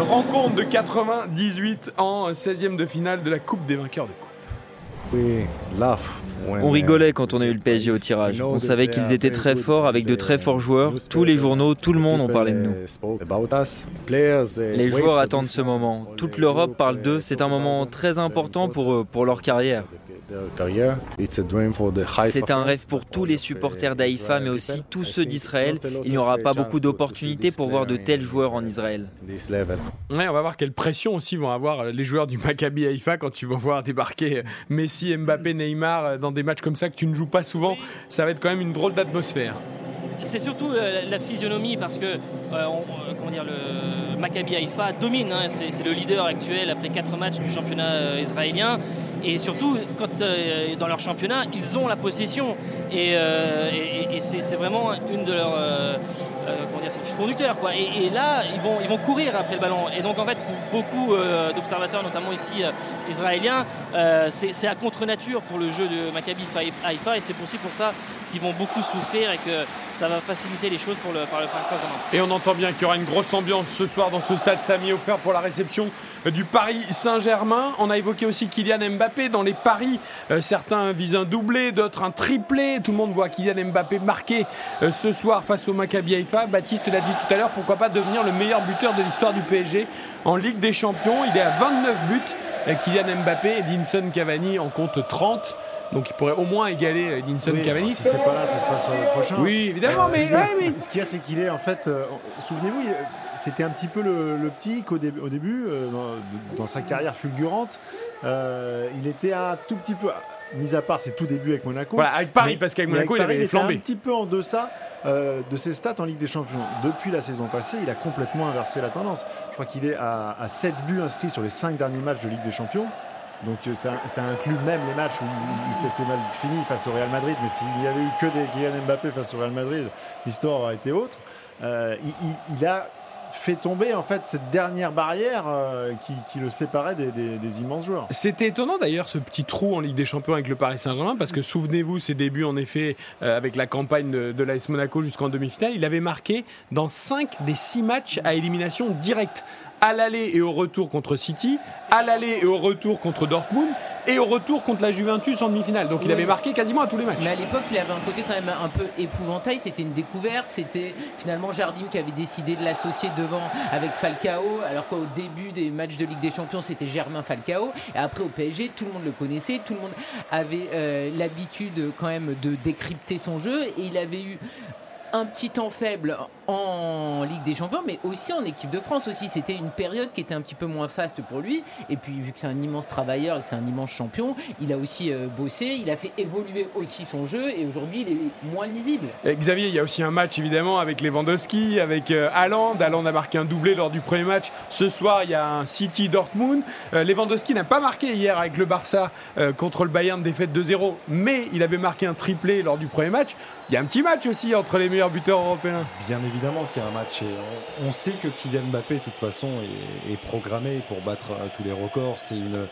[SPEAKER 3] rencontre de 98 en 16e de finale de la Coupe des vainqueurs de coupe.
[SPEAKER 11] On rigolait quand on a eu le PSG au tirage. On savait qu'ils étaient très forts avec de très forts joueurs. Tous les journaux, tout le monde en parlait de nous. Les joueurs attendent ce moment. Toute l'Europe parle d'eux. C'est un moment très important pour eux, pour leur carrière. C'est un rêve pour tous les supporters d'Haïfa, mais aussi tous ceux d'Israël. Il n'y aura pas beaucoup d'opportunités pour voir de tels joueurs en Israël.
[SPEAKER 3] Ouais, on va voir quelle pression aussi vont avoir les joueurs du Maccabi Haïfa quand ils vont voir débarquer Messi, Mbappé, Neymar dans des matchs comme ça que tu ne joues pas souvent. Ça va être quand même une drôle d'atmosphère.
[SPEAKER 4] C'est surtout euh, la physionomie parce que euh, on- euh, comment dire, le Maccabi Haïfa domine, hein, c'est le leader actuel après 4 matchs du championnat euh, israélien. Et surtout, quand euh, dans leur championnat, ils ont la possession. Et, euh, c'est vraiment une de leurs comment dire, c'est le. Et, là, ils vont, ils vont courir après le ballon. Et donc, en fait, pour beaucoup d'observateurs, notamment ici israéliens, c'est à contre-nature pour le jeu de Maccabi Haïfa. Et c'est aussi pour ça qu'ils vont beaucoup souffrir et que ça va faciliter les choses pour le, par le Saint-Germain.
[SPEAKER 3] Et on entend bien qu'il y aura une grosse ambiance ce soir dans ce stade Samy offert pour la réception euh, du Paris Saint-Germain. On a évoqué aussi Kylian Mbappé dans les paris. euh, certains visent un doublé, d'autres un triplé. Tout le monde voit Kylian Mbappé marquer euh, ce soir face au Maccabi Haïfa. Baptiste l'a dit tout à l'heure, pourquoi pas devenir le meilleur buteur de l'histoire du PSG en Ligue des Champions? Il est à 29 buts. Kylian Mbappé et Edinson Cavani en compte 30. Donc il pourrait au moins égaler
[SPEAKER 8] Oui,
[SPEAKER 3] Cavani.
[SPEAKER 8] Si c'est pas là, ce sera sur le prochain.
[SPEAKER 3] Oui, évidemment, mais- ouais, mais-
[SPEAKER 8] Ce qu'il y a, c'est qu'il est en fait. euh, Souvenez-vous, il- c'était un petit peu le, le petit qu'au dé- au début, euh, dans, dans sa carrière fulgurante, euh, il était un tout petit peu. Mis à part ses tout débuts avec Monaco.
[SPEAKER 3] Voilà, avec Paris,
[SPEAKER 8] Mais-
[SPEAKER 3] parce qu'avec Monaco, il
[SPEAKER 8] Paris,
[SPEAKER 3] avait
[SPEAKER 8] était
[SPEAKER 3] flambé.
[SPEAKER 8] un petit peu en deçà euh, de ses stats en Ligue des Champions. Depuis la saison passée, il a complètement inversé la tendance. Je crois qu'il est à, à 7 buts inscrits sur les 5 derniers matchs de Ligue des Champions. Donc ça, ça inclut même les matchs où, où ça s'est mal fini face au Real Madrid. Mais s'il y avait eu que des Kylian Mbappé face au Real Madrid, l'histoire aurait été autre. Euh, il, il- il a fait tomber en fait cette dernière barrière euh, qui, le séparait des immenses joueurs.
[SPEAKER 3] C'était étonnant d'ailleurs ce petit trou en Ligue des Champions avec le Paris Saint-Germain parce que souvenez-vous ses débuts en effet euh, avec la campagne de, de l'AS Monaco jusqu'en demi-finale, il avait marqué dans 5 des 6 matchs à élimination directe à l'aller et au retour contre City, à l'aller et au retour contre Dortmund et au retour contre la Juventus en demi-finale. Donc il
[SPEAKER 6] Oui.
[SPEAKER 3] avait marqué quasiment à tous les matchs.
[SPEAKER 6] Mais à l'époque, il avait un côté quand même un peu épouvantail. C'était une découverte. C'était finalement Jardim qui avait décidé de l'associer devant avec Falcao. Alors qu'au début des matchs de Ligue des Champions, c'était Germain Falcao. Et après, au PSG, tout le monde le connaissait. Tout le monde avait euh, l'habitude quand même de décrypter son jeu. Et il avait eu un petit temps faible en Ligue des Champions, mais aussi en équipe de France aussi. C'était une période qui était un petit peu moins faste pour lui. Et puis, vu que c'est un immense travailleur et que c'est un immense champion, il a aussi euh, bossé, il a fait évoluer aussi son jeu et aujourd'hui, il est moins lisible.
[SPEAKER 3] Xavier, il y a aussi un match évidemment avec Lewandowski, avec euh. Haaland a marqué un doublé lors du premier match. Ce soir, il y a un City Dortmund. Euh, Lewandowski n'a pas marqué hier avec le Barça euh, contre le Bayern, défaite 2-0, mais il avait marqué un triplé lors du premier match. Il y a un petit match aussi entre les meilleurs buteurs européens.
[SPEAKER 5] Bien évidemment qu'il y a un match. Et on, sait que Kylian Mbappé, de toute façon, est, est programmé pour battre euh, tous les records. C'est une,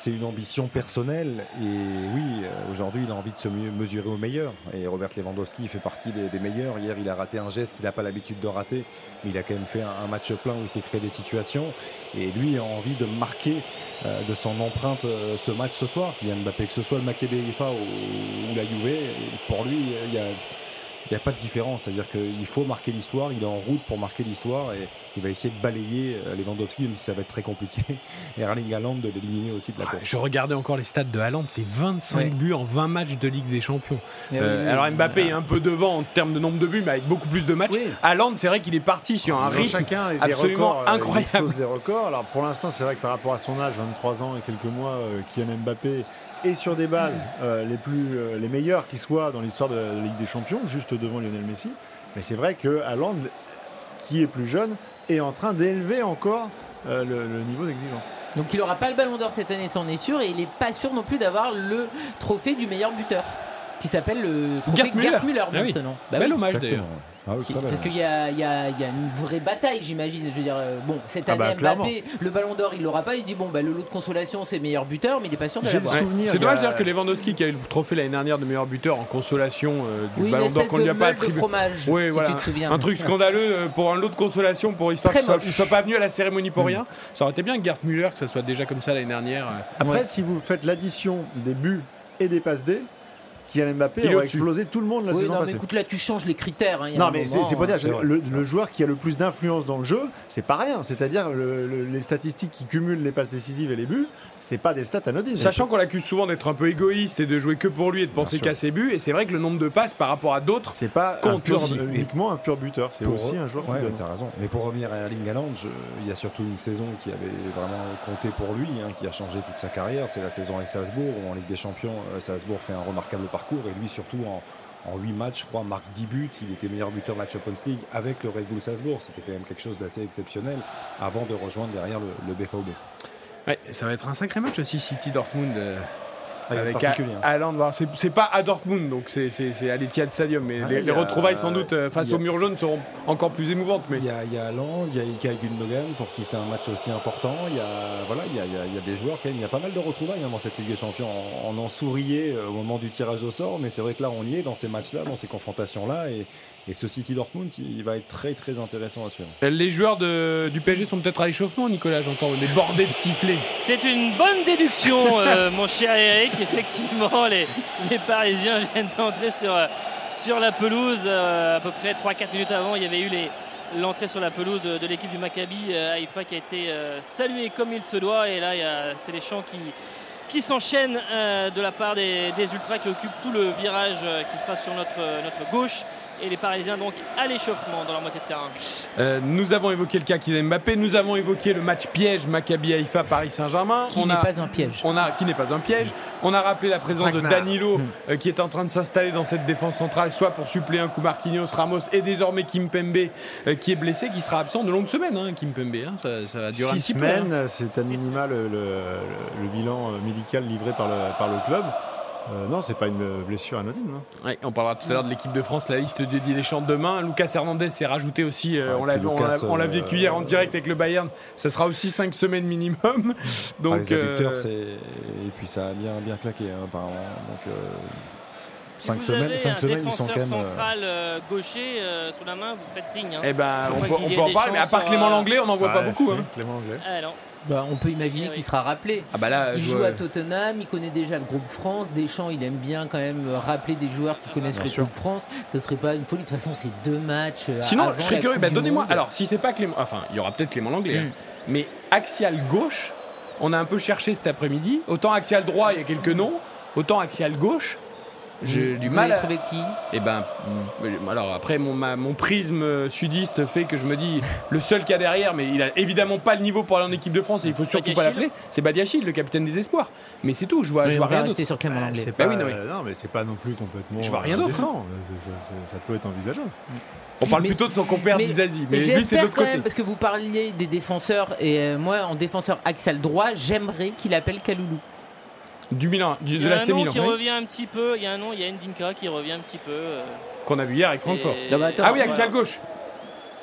[SPEAKER 5] c'est une ambition personnelle. Et oui, euh, aujourd'hui, il a envie de se mesurer au meilleur. Et Robert Lewandowski fait partie des, meilleurs. Hier, il a raté un geste qu'il n'a pas l'habitude de rater. Mais il a quand même fait un, match plein où il s'est créé des situations. Et lui a envie de marquer euh, de son empreinte euh, ce match ce soir. Kylian Mbappé, que ce soit le Maccabi Haifa ou, ou la Juve, pour lui, il y a n'y a pas de différence, c'est-à-dire qu'il faut marquer l'histoire, il est en route pour marquer l'histoire et il va essayer de balayer euh, Lewandowski, même si ça va être très compliqué, et Erling Haaland de l'éliminer aussi de la course.
[SPEAKER 3] Je regardais encore les stats de Haaland, c'est 25
[SPEAKER 5] Ouais.
[SPEAKER 3] buts en 20 matchs de Ligue des Champions.
[SPEAKER 5] Mais
[SPEAKER 3] Euh,
[SPEAKER 5] oui, oui,
[SPEAKER 3] alors
[SPEAKER 5] oui.
[SPEAKER 3] Mbappé est un peu devant en termes de nombre de buts, mais avec beaucoup plus de matchs. Haaland, c'est vrai qu'il est parti sur un rythme
[SPEAKER 8] chacun des
[SPEAKER 3] absolument
[SPEAKER 8] records, euh,
[SPEAKER 3] incroyable.
[SPEAKER 8] explosent des records. Alors pour l'instant, c'est vrai que par rapport à son âge, 23 ans et quelques mois, Kylian Mbappé et sur des bases euh, les plus euh, les meilleures qui soient dans l'histoire de la Ligue des Champions, juste devant Lionel Messi. Mais c'est vrai que Haaland, qui est plus jeune, est en train d'élever encore euh, le, le niveau d'exigence.
[SPEAKER 6] Donc il n'aura pas le ballon d'or cette année, ça en est sûr, et il n'est pas sûr non plus d'avoir le trophée du meilleur buteur, qui s'appelle le trophée
[SPEAKER 3] Gerd Müller.
[SPEAKER 6] Gerd Müller
[SPEAKER 3] Ah oui.
[SPEAKER 6] maintenant. Bah
[SPEAKER 3] Bel
[SPEAKER 6] oui.
[SPEAKER 3] hommage d'ailleurs.
[SPEAKER 5] Ah oui.
[SPEAKER 6] Parce qu'il y y a- il y a une vraie bataille, j'imagine. Je veux dire, euh, bon, cette
[SPEAKER 8] Ah
[SPEAKER 6] année,
[SPEAKER 8] bah, clairement.
[SPEAKER 6] Mbappé, le ballon d'or, il l'aura pas. Il dit, bon, bah, le lot de consolation, c'est meilleur buteur, mais il n'est pas sûr de l'avoir.
[SPEAKER 8] souvenir.
[SPEAKER 3] C'est dommage d'ailleurs que Lewandowski, qui a eu le trophée l'année dernière de meilleur buteur en consolation euh, du
[SPEAKER 6] Oui,
[SPEAKER 3] ballon d'or qu'on lui a pas attribué.
[SPEAKER 6] fromage,
[SPEAKER 3] Oui,
[SPEAKER 6] si
[SPEAKER 3] voilà.
[SPEAKER 6] tu te souviens.
[SPEAKER 3] Un truc scandaleux euh, pour un lot de consolation pour histoire qu'il soit, il soit pas venu à la cérémonie pour rien. Ça aurait été bien que Gerd Müller, que ça soit déjà comme ça l'année dernière. euh.
[SPEAKER 8] Après,
[SPEAKER 6] Ouais.
[SPEAKER 8] si vous faites l'addition des buts et des passes D, Kylian Mbappé
[SPEAKER 3] Il
[SPEAKER 8] aurait explosé tout le monde la
[SPEAKER 6] Oui,
[SPEAKER 8] saison
[SPEAKER 6] non, mais écoute, là, tu changes les critères. hein, il y a
[SPEAKER 8] Non,
[SPEAKER 6] un
[SPEAKER 8] mais c'est
[SPEAKER 6] moment,
[SPEAKER 8] c'est pas dire,
[SPEAKER 6] hein.
[SPEAKER 5] c'est vrai.
[SPEAKER 8] le, le joueur qui a le plus d'influence dans le jeu, c'est pas rien. C'est-à-dire le- le- les statistiques qui cumulent les passes décisives et les buts, c'est pas des stats anodines.
[SPEAKER 3] Sachant qu'on l'accuse souvent d'être un peu égoïste et de jouer que pour lui et de penser qu'à ses buts, et c'est vrai que le nombre de passes par rapport à d'autres,
[SPEAKER 8] c'est pas un pur-
[SPEAKER 3] aussi.
[SPEAKER 8] uniquement un pur buteur, c'est aussi
[SPEAKER 5] eux-
[SPEAKER 8] un joueur
[SPEAKER 5] ouais,
[SPEAKER 8] qui donne.
[SPEAKER 5] t'as raison. Mais pour revenir à Erling Haaland, il y a surtout une saison qui avait vraiment compté pour lui, hein, qui a changé toute sa carrière. C'est la saison avec Salzbourg, où en Ligue des Champions, euh, Salzbourg fait un remarquable parcours. Et lui, surtout en, en 8 matchs, je crois, marque 10 buts. Il était meilleur buteur de la Champions League avec le Red Bull Salzbourg. C'était quand même quelque chose d'assez exceptionnel avant de rejoindre derrière le, le BVB.
[SPEAKER 3] Ouais, ça va être un sacré match aussi, City Dortmund. euh,
[SPEAKER 5] Ah,
[SPEAKER 3] avec
[SPEAKER 5] hein.
[SPEAKER 3] Haaland, voilà, c'est pas à Dortmund, donc c'est- à l'Etihad Stadium, mais
[SPEAKER 5] Ah,
[SPEAKER 3] les,
[SPEAKER 5] a-
[SPEAKER 3] retrouvailles sans doute euh, face
[SPEAKER 5] a-
[SPEAKER 3] au mur jaune seront encore plus émouvantes. Mais
[SPEAKER 5] Il y a, il y a Haaland, il y a Ilkay Gundogan pour qui c'est un match aussi important. Il y a, voilà, il y a, il y des joueurs quand même. Il y a pas mal de retrouvailles hein, dans cette Ligue des Champions. On, on en souriait euh, au moment du tirage au sort, mais c'est vrai que là on y est dans ces matchs-là, dans ces confrontations-là, et, et ce City Dortmund, il, va être très très intéressant à suivre.
[SPEAKER 3] les joueurs de- du PSG sont peut-être à l'échauffement, Nicolas, j'entends des bordées de sifflets.
[SPEAKER 4] C'est une bonne déduction, euh, mon cher Eric. Effectivement, les, les Parisiens viennent d'entrer sur, sur la pelouse. euh, à peu près 3-4 minutes avant, il y avait eu les- l'entrée sur la pelouse de, de l'équipe du Maccabi euh, Haïfa qui a été euh, saluée comme il se doit. Et là, il y a- c'est les chants qui, qui s'enchaînent euh, de la part des, des Ultras qui occupent tout le virage euh, qui sera sur notre, notre gauche. Et les Parisiens donc à l'échauffement dans leur moitié de terrain.
[SPEAKER 3] Euh, nous avons évoqué le cas Kylian Mbappé, nous avons évoqué le match piège Maccabi Haïfa Paris Saint-Germain.
[SPEAKER 6] Qui n'est
[SPEAKER 3] a-
[SPEAKER 6] pas un piège.
[SPEAKER 3] On a, qui n'est pas un piège. On a rappelé la présence de. Danilo
[SPEAKER 6] Hmm.
[SPEAKER 3] euh, qui est en train de s'installer dans cette défense centrale, soit pour suppléer un coup Marquinhos, Ramos et désormais Kimpembe euh, qui est blessé, qui sera absent de longues semaines. Hein, Kimpembe, hein, ça, ça va durer un
[SPEAKER 8] Six
[SPEAKER 3] peu. hein.
[SPEAKER 8] semaines, c'est à minima le, le- le- le bilan euh, médical livré par le, par le club. Euh, non, c'est pas une blessure anodine. hein. non.
[SPEAKER 3] Ouais, on parlera tout à l'heure de l'équipe de France, la liste de Didier Deschamps demain. Lucas Hernandez s'est rajouté aussi, euh,
[SPEAKER 5] Ouais,
[SPEAKER 3] on l'a on l'a- on l'a vécu hier en
[SPEAKER 5] euh,
[SPEAKER 3] direct avec le Bayern, ça sera aussi 5 semaines minimum.
[SPEAKER 5] Ah,
[SPEAKER 3] Donc,
[SPEAKER 5] les adducteurs,
[SPEAKER 3] euh,
[SPEAKER 5] c'est et puis ça a bien bien claqué hein, apparemment. Donc euh,
[SPEAKER 4] Si
[SPEAKER 5] Cinq
[SPEAKER 4] vous
[SPEAKER 5] semaines-
[SPEAKER 4] avez
[SPEAKER 5] cinq
[SPEAKER 4] un
[SPEAKER 5] semaines, ils sont
[SPEAKER 4] défenseur
[SPEAKER 5] quand même, euh,
[SPEAKER 4] central euh, gaucher euh, sous la main, vous faites signe. hein.
[SPEAKER 3] eh ben, on peut, on en parler, mais à part Clément Langlais, on n'en voit pas beaucoup. hein.
[SPEAKER 8] Clément Anglais.
[SPEAKER 4] Ah non.
[SPEAKER 6] Bah, on peut imaginer
[SPEAKER 4] Eh
[SPEAKER 6] qu'il sera rappelé.
[SPEAKER 3] Ah bah là,
[SPEAKER 6] Il joue à Tottenham, il connaît déjà le groupe France. Deschamps, il aime bien quand même euh, rappeler des joueurs qui connaissent
[SPEAKER 8] Bien
[SPEAKER 6] le
[SPEAKER 8] sûr.
[SPEAKER 6] groupe France. Ça serait pas une folie. De toute façon, c'est deux matchs. euh,
[SPEAKER 3] Sinon,
[SPEAKER 6] avant
[SPEAKER 3] je serais curieux. Bah, Donnez-moi. Alors, si c'est pas Clément, enfin, il y aura peut-être Clément Langlais,
[SPEAKER 6] Mm.
[SPEAKER 3] hein. mais axial gauche, on a un peu cherché cet après-midi. Autant axial droit, il y a quelques noms. Autant axial gauche, j'ai du
[SPEAKER 6] Vous
[SPEAKER 3] mal. À...
[SPEAKER 6] trouvé qui?
[SPEAKER 3] Et ben, mm, alors après, mon, ma- mon prisme sudiste fait que je me dis le seul qu'il y a derrière, mais il a évidemment pas le niveau pour aller en équipe de France et il faut surtout pas l'appeler. C'est Badiachil, le capitaine des espoirs. Mais c'est tout. Je vois,
[SPEAKER 6] Oui,
[SPEAKER 3] je
[SPEAKER 6] on
[SPEAKER 3] vois rien d'autre.
[SPEAKER 6] sur Clément
[SPEAKER 3] Bah
[SPEAKER 8] pas,
[SPEAKER 3] oui, non, oui.
[SPEAKER 8] euh, non, mais c'est pas non plus complètement.
[SPEAKER 3] Je vois rien d'autre,
[SPEAKER 8] Ça peut être envisageable.
[SPEAKER 3] On parle
[SPEAKER 6] Mais-
[SPEAKER 3] plutôt de son compère
[SPEAKER 6] mais-
[SPEAKER 3] d'Izazi, mais lui c'est l'autre
[SPEAKER 6] quand
[SPEAKER 3] côté.
[SPEAKER 6] même, parce que vous parliez des défenseurs, et euh, moi, en défenseur axial droit, j'aimerais qu'il appelle Kaloulou.
[SPEAKER 3] Du Milan, du-
[SPEAKER 4] Il
[SPEAKER 3] de
[SPEAKER 4] y a
[SPEAKER 3] la
[SPEAKER 4] un
[SPEAKER 3] C
[SPEAKER 4] nom qui
[SPEAKER 3] oui,
[SPEAKER 4] revient un petit peu. Il y a un nom, il y a Ndinka qui revient un petit peu. euh,
[SPEAKER 3] qu'on a vu hier avec Francfort.
[SPEAKER 6] Non, mais attends,
[SPEAKER 3] Ah oui, axial
[SPEAKER 4] voilà.
[SPEAKER 3] gauche.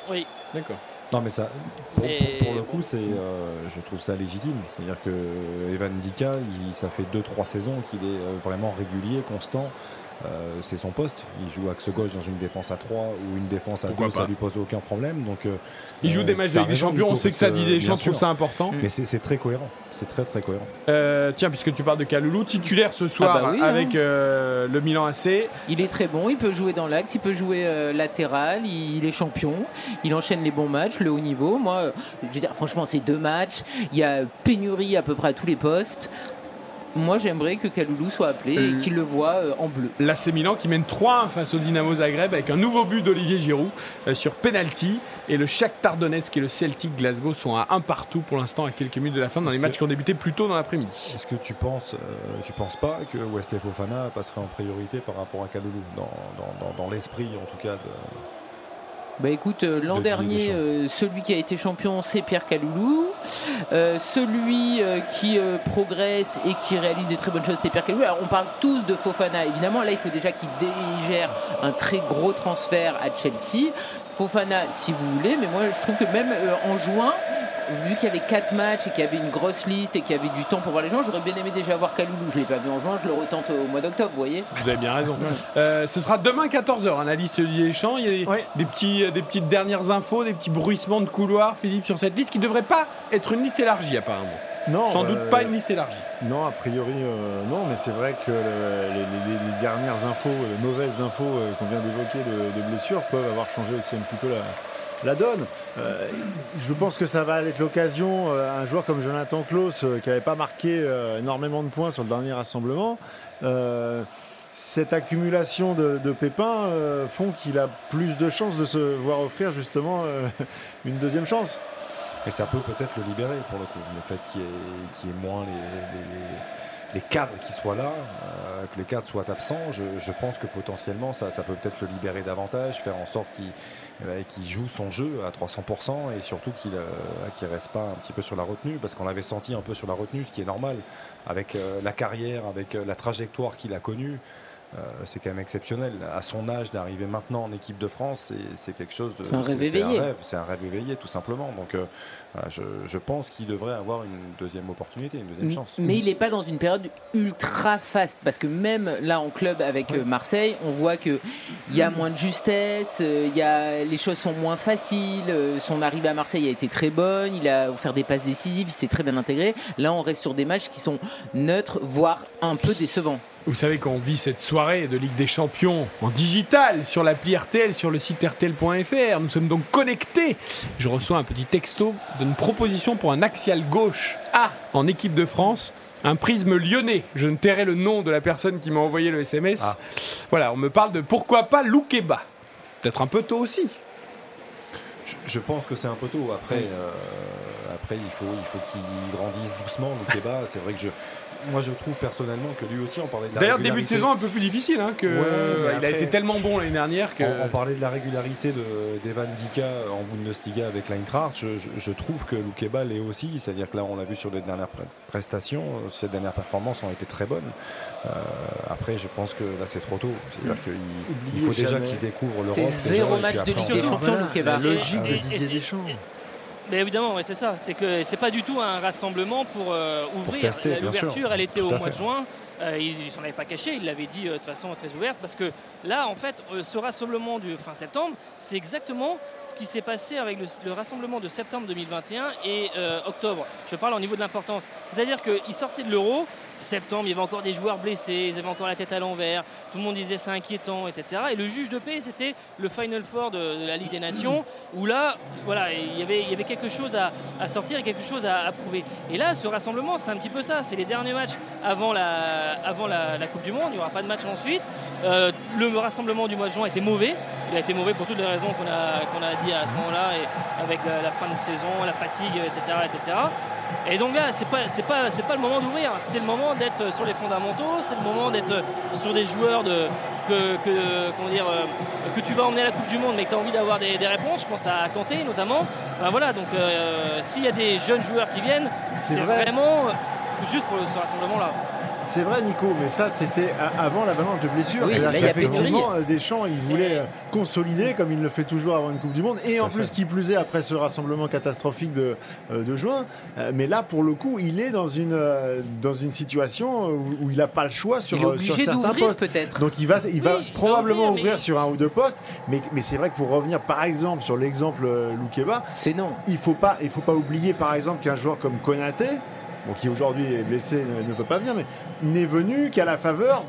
[SPEAKER 4] Oui.
[SPEAKER 3] D'accord.
[SPEAKER 5] Non mais ça, pour,
[SPEAKER 4] Et-
[SPEAKER 5] pour- pour le coup, c'est, euh, je trouve ça légitime. C'est-à-dire que Evan Dika, il- ça fait 2-3 saisons qu'il est euh, vraiment régulier, constant. Euh, c'est son poste. Il joue axe gauche dans une défense à 3 ou une défense à
[SPEAKER 3] Pourquoi
[SPEAKER 5] 2, ça lui pose aucun problème. Donc, euh,
[SPEAKER 3] Il joue
[SPEAKER 5] euh,
[SPEAKER 3] des matchs de Ligue des Champions, on sait que ça dit des gens trouvent
[SPEAKER 5] sûr.
[SPEAKER 3] ça important.
[SPEAKER 5] Mais c'est, très cohérent. C'est très très cohérent.
[SPEAKER 3] Euh, tiens, puisque tu parles de Kaloulou, titulaire ce soir
[SPEAKER 6] bah oui, hein.
[SPEAKER 3] avec euh, le Milan AC.
[SPEAKER 6] Il est très bon, il peut jouer dans l'axe, il peut jouer euh, latéral, il, il est champion, il enchaîne les bons matchs, le haut niveau. Moi, je veux dire, franchement, c'est deux matchs, il y a pénurie à peu près à tous les postes. Moi j'aimerais que Kaloulou soit appelé et
[SPEAKER 3] Euh,
[SPEAKER 6] qu'il le voit euh, en bleu.
[SPEAKER 3] L'AC Milan qui mène 3 face au Dynamo Zagreb avec un nouveau but d'Olivier Giroud euh, sur penalty et le Shakhtar Donetsk et le Celtic Glasgow sont à un partout pour l'instant à quelques minutes de la fin dans les matchs qui ont débuté plus tôt dans l'après-midi.
[SPEAKER 5] Est-ce que tu penses, euh, tu penses pas que Wesley Fofana passerait en priorité par rapport à Kaloulou dans, dans- dans- dans l'esprit en tout cas de...
[SPEAKER 6] Bah écoute, euh, l'an dernier, euh, celui qui a été champion, c'est Pierre Kaloulou. Euh, celui euh, qui progresse et qui réalise des très bonnes choses, c'est Pierre Kaloulou. Alors on parle tous de Fofana, évidemment. Là, il faut déjà qu'il digère un très gros transfert à Chelsea. Fofana, si vous voulez, mais moi je trouve que même en juin, vu qu'il y avait 4 matchs et qu'il y avait une grosse liste et qu'il y avait du temps pour voir les gens, j'aurais bien aimé déjà voir Kaloulou. Je l'ai pas vu en juin, je le retente au mois d'octobre, vous voyez.
[SPEAKER 3] Vous avez bien raison. Euh, ce sera demain 14h, hein, la liste des champs. Il y a des, des petits, euh, des petites dernières infos, des petits bruissements de couloir, Philippe, sur cette liste qui ne devrait pas être une liste élargie apparemment.
[SPEAKER 8] Non,
[SPEAKER 3] Sans
[SPEAKER 8] euh,
[SPEAKER 3] doute pas une liste élargie.
[SPEAKER 8] Non, a priori, euh, non, mais c'est vrai que le- les, les- les dernières infos, les mauvaises infos euh, qu'on vient d'évoquer de, de blessures peuvent avoir changé aussi un petit peu la, la donne. Euh, je pense que ça va être l'occasion, euh, un joueur comme Jonathan Klaus, euh, qui n'avait pas marqué énormément de points sur le dernier rassemblement, cette accumulation de, pépins font qu'il a plus de chances de se voir offrir justement une deuxième chance.
[SPEAKER 5] Et ça peut peut-être le libérer pour le coup. Le fait qu'il y ait, moins les, cadres qui soient là, que les cadres soient absents, je, pense que potentiellement ça peut peut-être le libérer davantage, faire en sorte qu'il euh, qu'il joue son jeu à 300% et surtout qu'il ne reste pas un petit peu sur la retenue, parce qu'on l'avait senti un peu sur la retenue, ce qui est normal, avec euh, la carrière, avec euh, la trajectoire qu'il a connue. Euh, c'est quand même exceptionnel. À son âge, d'arriver maintenant en équipe de France, c'est- c'est quelque chose de.
[SPEAKER 6] C'est un rêve
[SPEAKER 5] c'est
[SPEAKER 6] éveillé.
[SPEAKER 5] c'est un rêve éveillé, tout simplement. Donc, euh, voilà, je, je pense qu'il devrait avoir une deuxième opportunité, une deuxième chance.
[SPEAKER 6] Mais il n'est pas dans une période ultra faste parce que même là en club avec euh, Marseille, on voit que il y a moins de justesse, il y a les choses sont moins faciles. Son arrivée à Marseille a été très bonne, il a offert des passes décisives, il s'est très bien intégré. Là, on reste sur des matchs qui sont neutres, voire un peu décevants.
[SPEAKER 3] Vous savez qu'on vit cette soirée de Ligue des Champions en digital sur l'appli RTL, sur le site RTL.fr. Nous sommes donc connectés. Je reçois un petit texto d'une proposition pour un axial gauche en équipe de France. Un prisme lyonnais. Je ne tairai le nom de la personne qui m'a envoyé le SMS.
[SPEAKER 5] Ah.
[SPEAKER 3] Voilà, on me parle de pourquoi pas Loukeba. Peut-être un peu tôt aussi.
[SPEAKER 5] Je, je pense que c'est un peu tôt. Après, euh, après il faut il faut qu'il grandisse doucement. Le Keba, c'est vrai que je, moi je trouve personnellement que lui aussi, on parlait de la
[SPEAKER 3] D'ailleurs, début de saison un peu plus difficile. Hein, que,
[SPEAKER 5] Ouais, mais
[SPEAKER 3] il a été tellement bon l'année dernière que.
[SPEAKER 5] On, on parlait de la régularité de- d'Evan Dika en Bundesliga avec l'Eintracht. Je, je- je trouve que Loukeba l'est aussi. C'est-à-dire que là, on l'a vu sur les dernières pre- prestations. Ces dernières performances ont été très bonnes. Euh, après, je pense que là, c'est trop tôt. C'est-à-dire qu'il il faut déjà qu'il découvre l'Europe.
[SPEAKER 6] C'est zéro match de
[SPEAKER 5] après,
[SPEAKER 6] Ligue des
[SPEAKER 5] on-
[SPEAKER 6] Champions, Loukeba.
[SPEAKER 8] La logique de Didier Deschamps.
[SPEAKER 4] Mais évidemment, ouais, c'est ça. C'est que c'est pas du tout un rassemblement pour euh, ouvrir. L'ouverture, elle était
[SPEAKER 5] Tout
[SPEAKER 4] au mois de juin. Euh, il il s'en avait pas caché. Il l'avait dit euh, de façon très ouverte parce que là, en fait, euh, ce rassemblement du fin septembre, c'est exactement ce qui s'est passé avec le, le rassemblement de septembre 2021 et octobre. Je parle au niveau de l'importance. C'est-à-dire qu'ils sortaient de l'Euro. Septembre, il y avait encore des joueurs blessés, ils avaient encore la tête à l'envers. Tout le monde disait c'est inquiétant, etc. Et le juge de paix, c'était le Final Four de, la Ligue des Nations, où là, voilà, il y avait, il y avait quelque chose à, à sortir et quelque chose à, prouver. Et là, ce rassemblement, c'est un petit peu ça. C'est les derniers matchs avant la, avant la, Coupe du Monde. Il n'y aura pas de match ensuite. Euh, le rassemblement du mois de juin était mauvais. Il a été mauvais pour toutes les raisons qu'on a, qu'on a dit à ce moment-là, avec la, la fin de saison, la fatigue, etc. etc. Et donc là, c'est pas, c'est pas, c'est pas le moment d'ouvrir. C'est le moment d'être sur les fondamentaux. C'est le moment d'être sur des joueurs que, que, comment dire, euh, que tu vas emmener à la Coupe du Monde, mais que tu as envie d'avoir des, des réponses. Je pense à Kanté notamment. Ben voilà, donc euh, s'il y a des jeunes joueurs qui viennent,
[SPEAKER 8] C'est
[SPEAKER 4] c'est
[SPEAKER 8] vrai.
[SPEAKER 4] vraiment euh, juste pour ce rassemblement-là.
[SPEAKER 8] C'est vrai, Nico, mais ça, c'était avant l'avalanche de blessures.
[SPEAKER 6] Oui, là, il y a
[SPEAKER 8] qu'effectivement,
[SPEAKER 6] pénurie.
[SPEAKER 8] euh, Deschamps, il voulait euh, consolider, comme il le fait toujours avant une Coupe du Monde, et en plus,
[SPEAKER 5] fait.
[SPEAKER 8] qui plus est, après ce rassemblement catastrophique de, euh, de juin. Mais là, pour le coup, il est dans une, dans une situation où, où il n'a pas le choix sur,
[SPEAKER 6] Il est
[SPEAKER 8] sur
[SPEAKER 6] obligé
[SPEAKER 8] certains postes.
[SPEAKER 6] peut-être.
[SPEAKER 8] Donc il va, il va
[SPEAKER 4] Oui, il va
[SPEAKER 8] probablement
[SPEAKER 4] ouvrir, mais-
[SPEAKER 8] sur un ou deux postes, mais, mais c'est vrai que pour revenir par exemple sur l'exemple Loukeba,
[SPEAKER 6] C'est non.
[SPEAKER 8] il faut pas, il faut pas oublier par exemple qu'un joueur comme Konaté, qui aujourd'hui est blessé, ne peut pas venir, mais n'est venu qu'à la faveur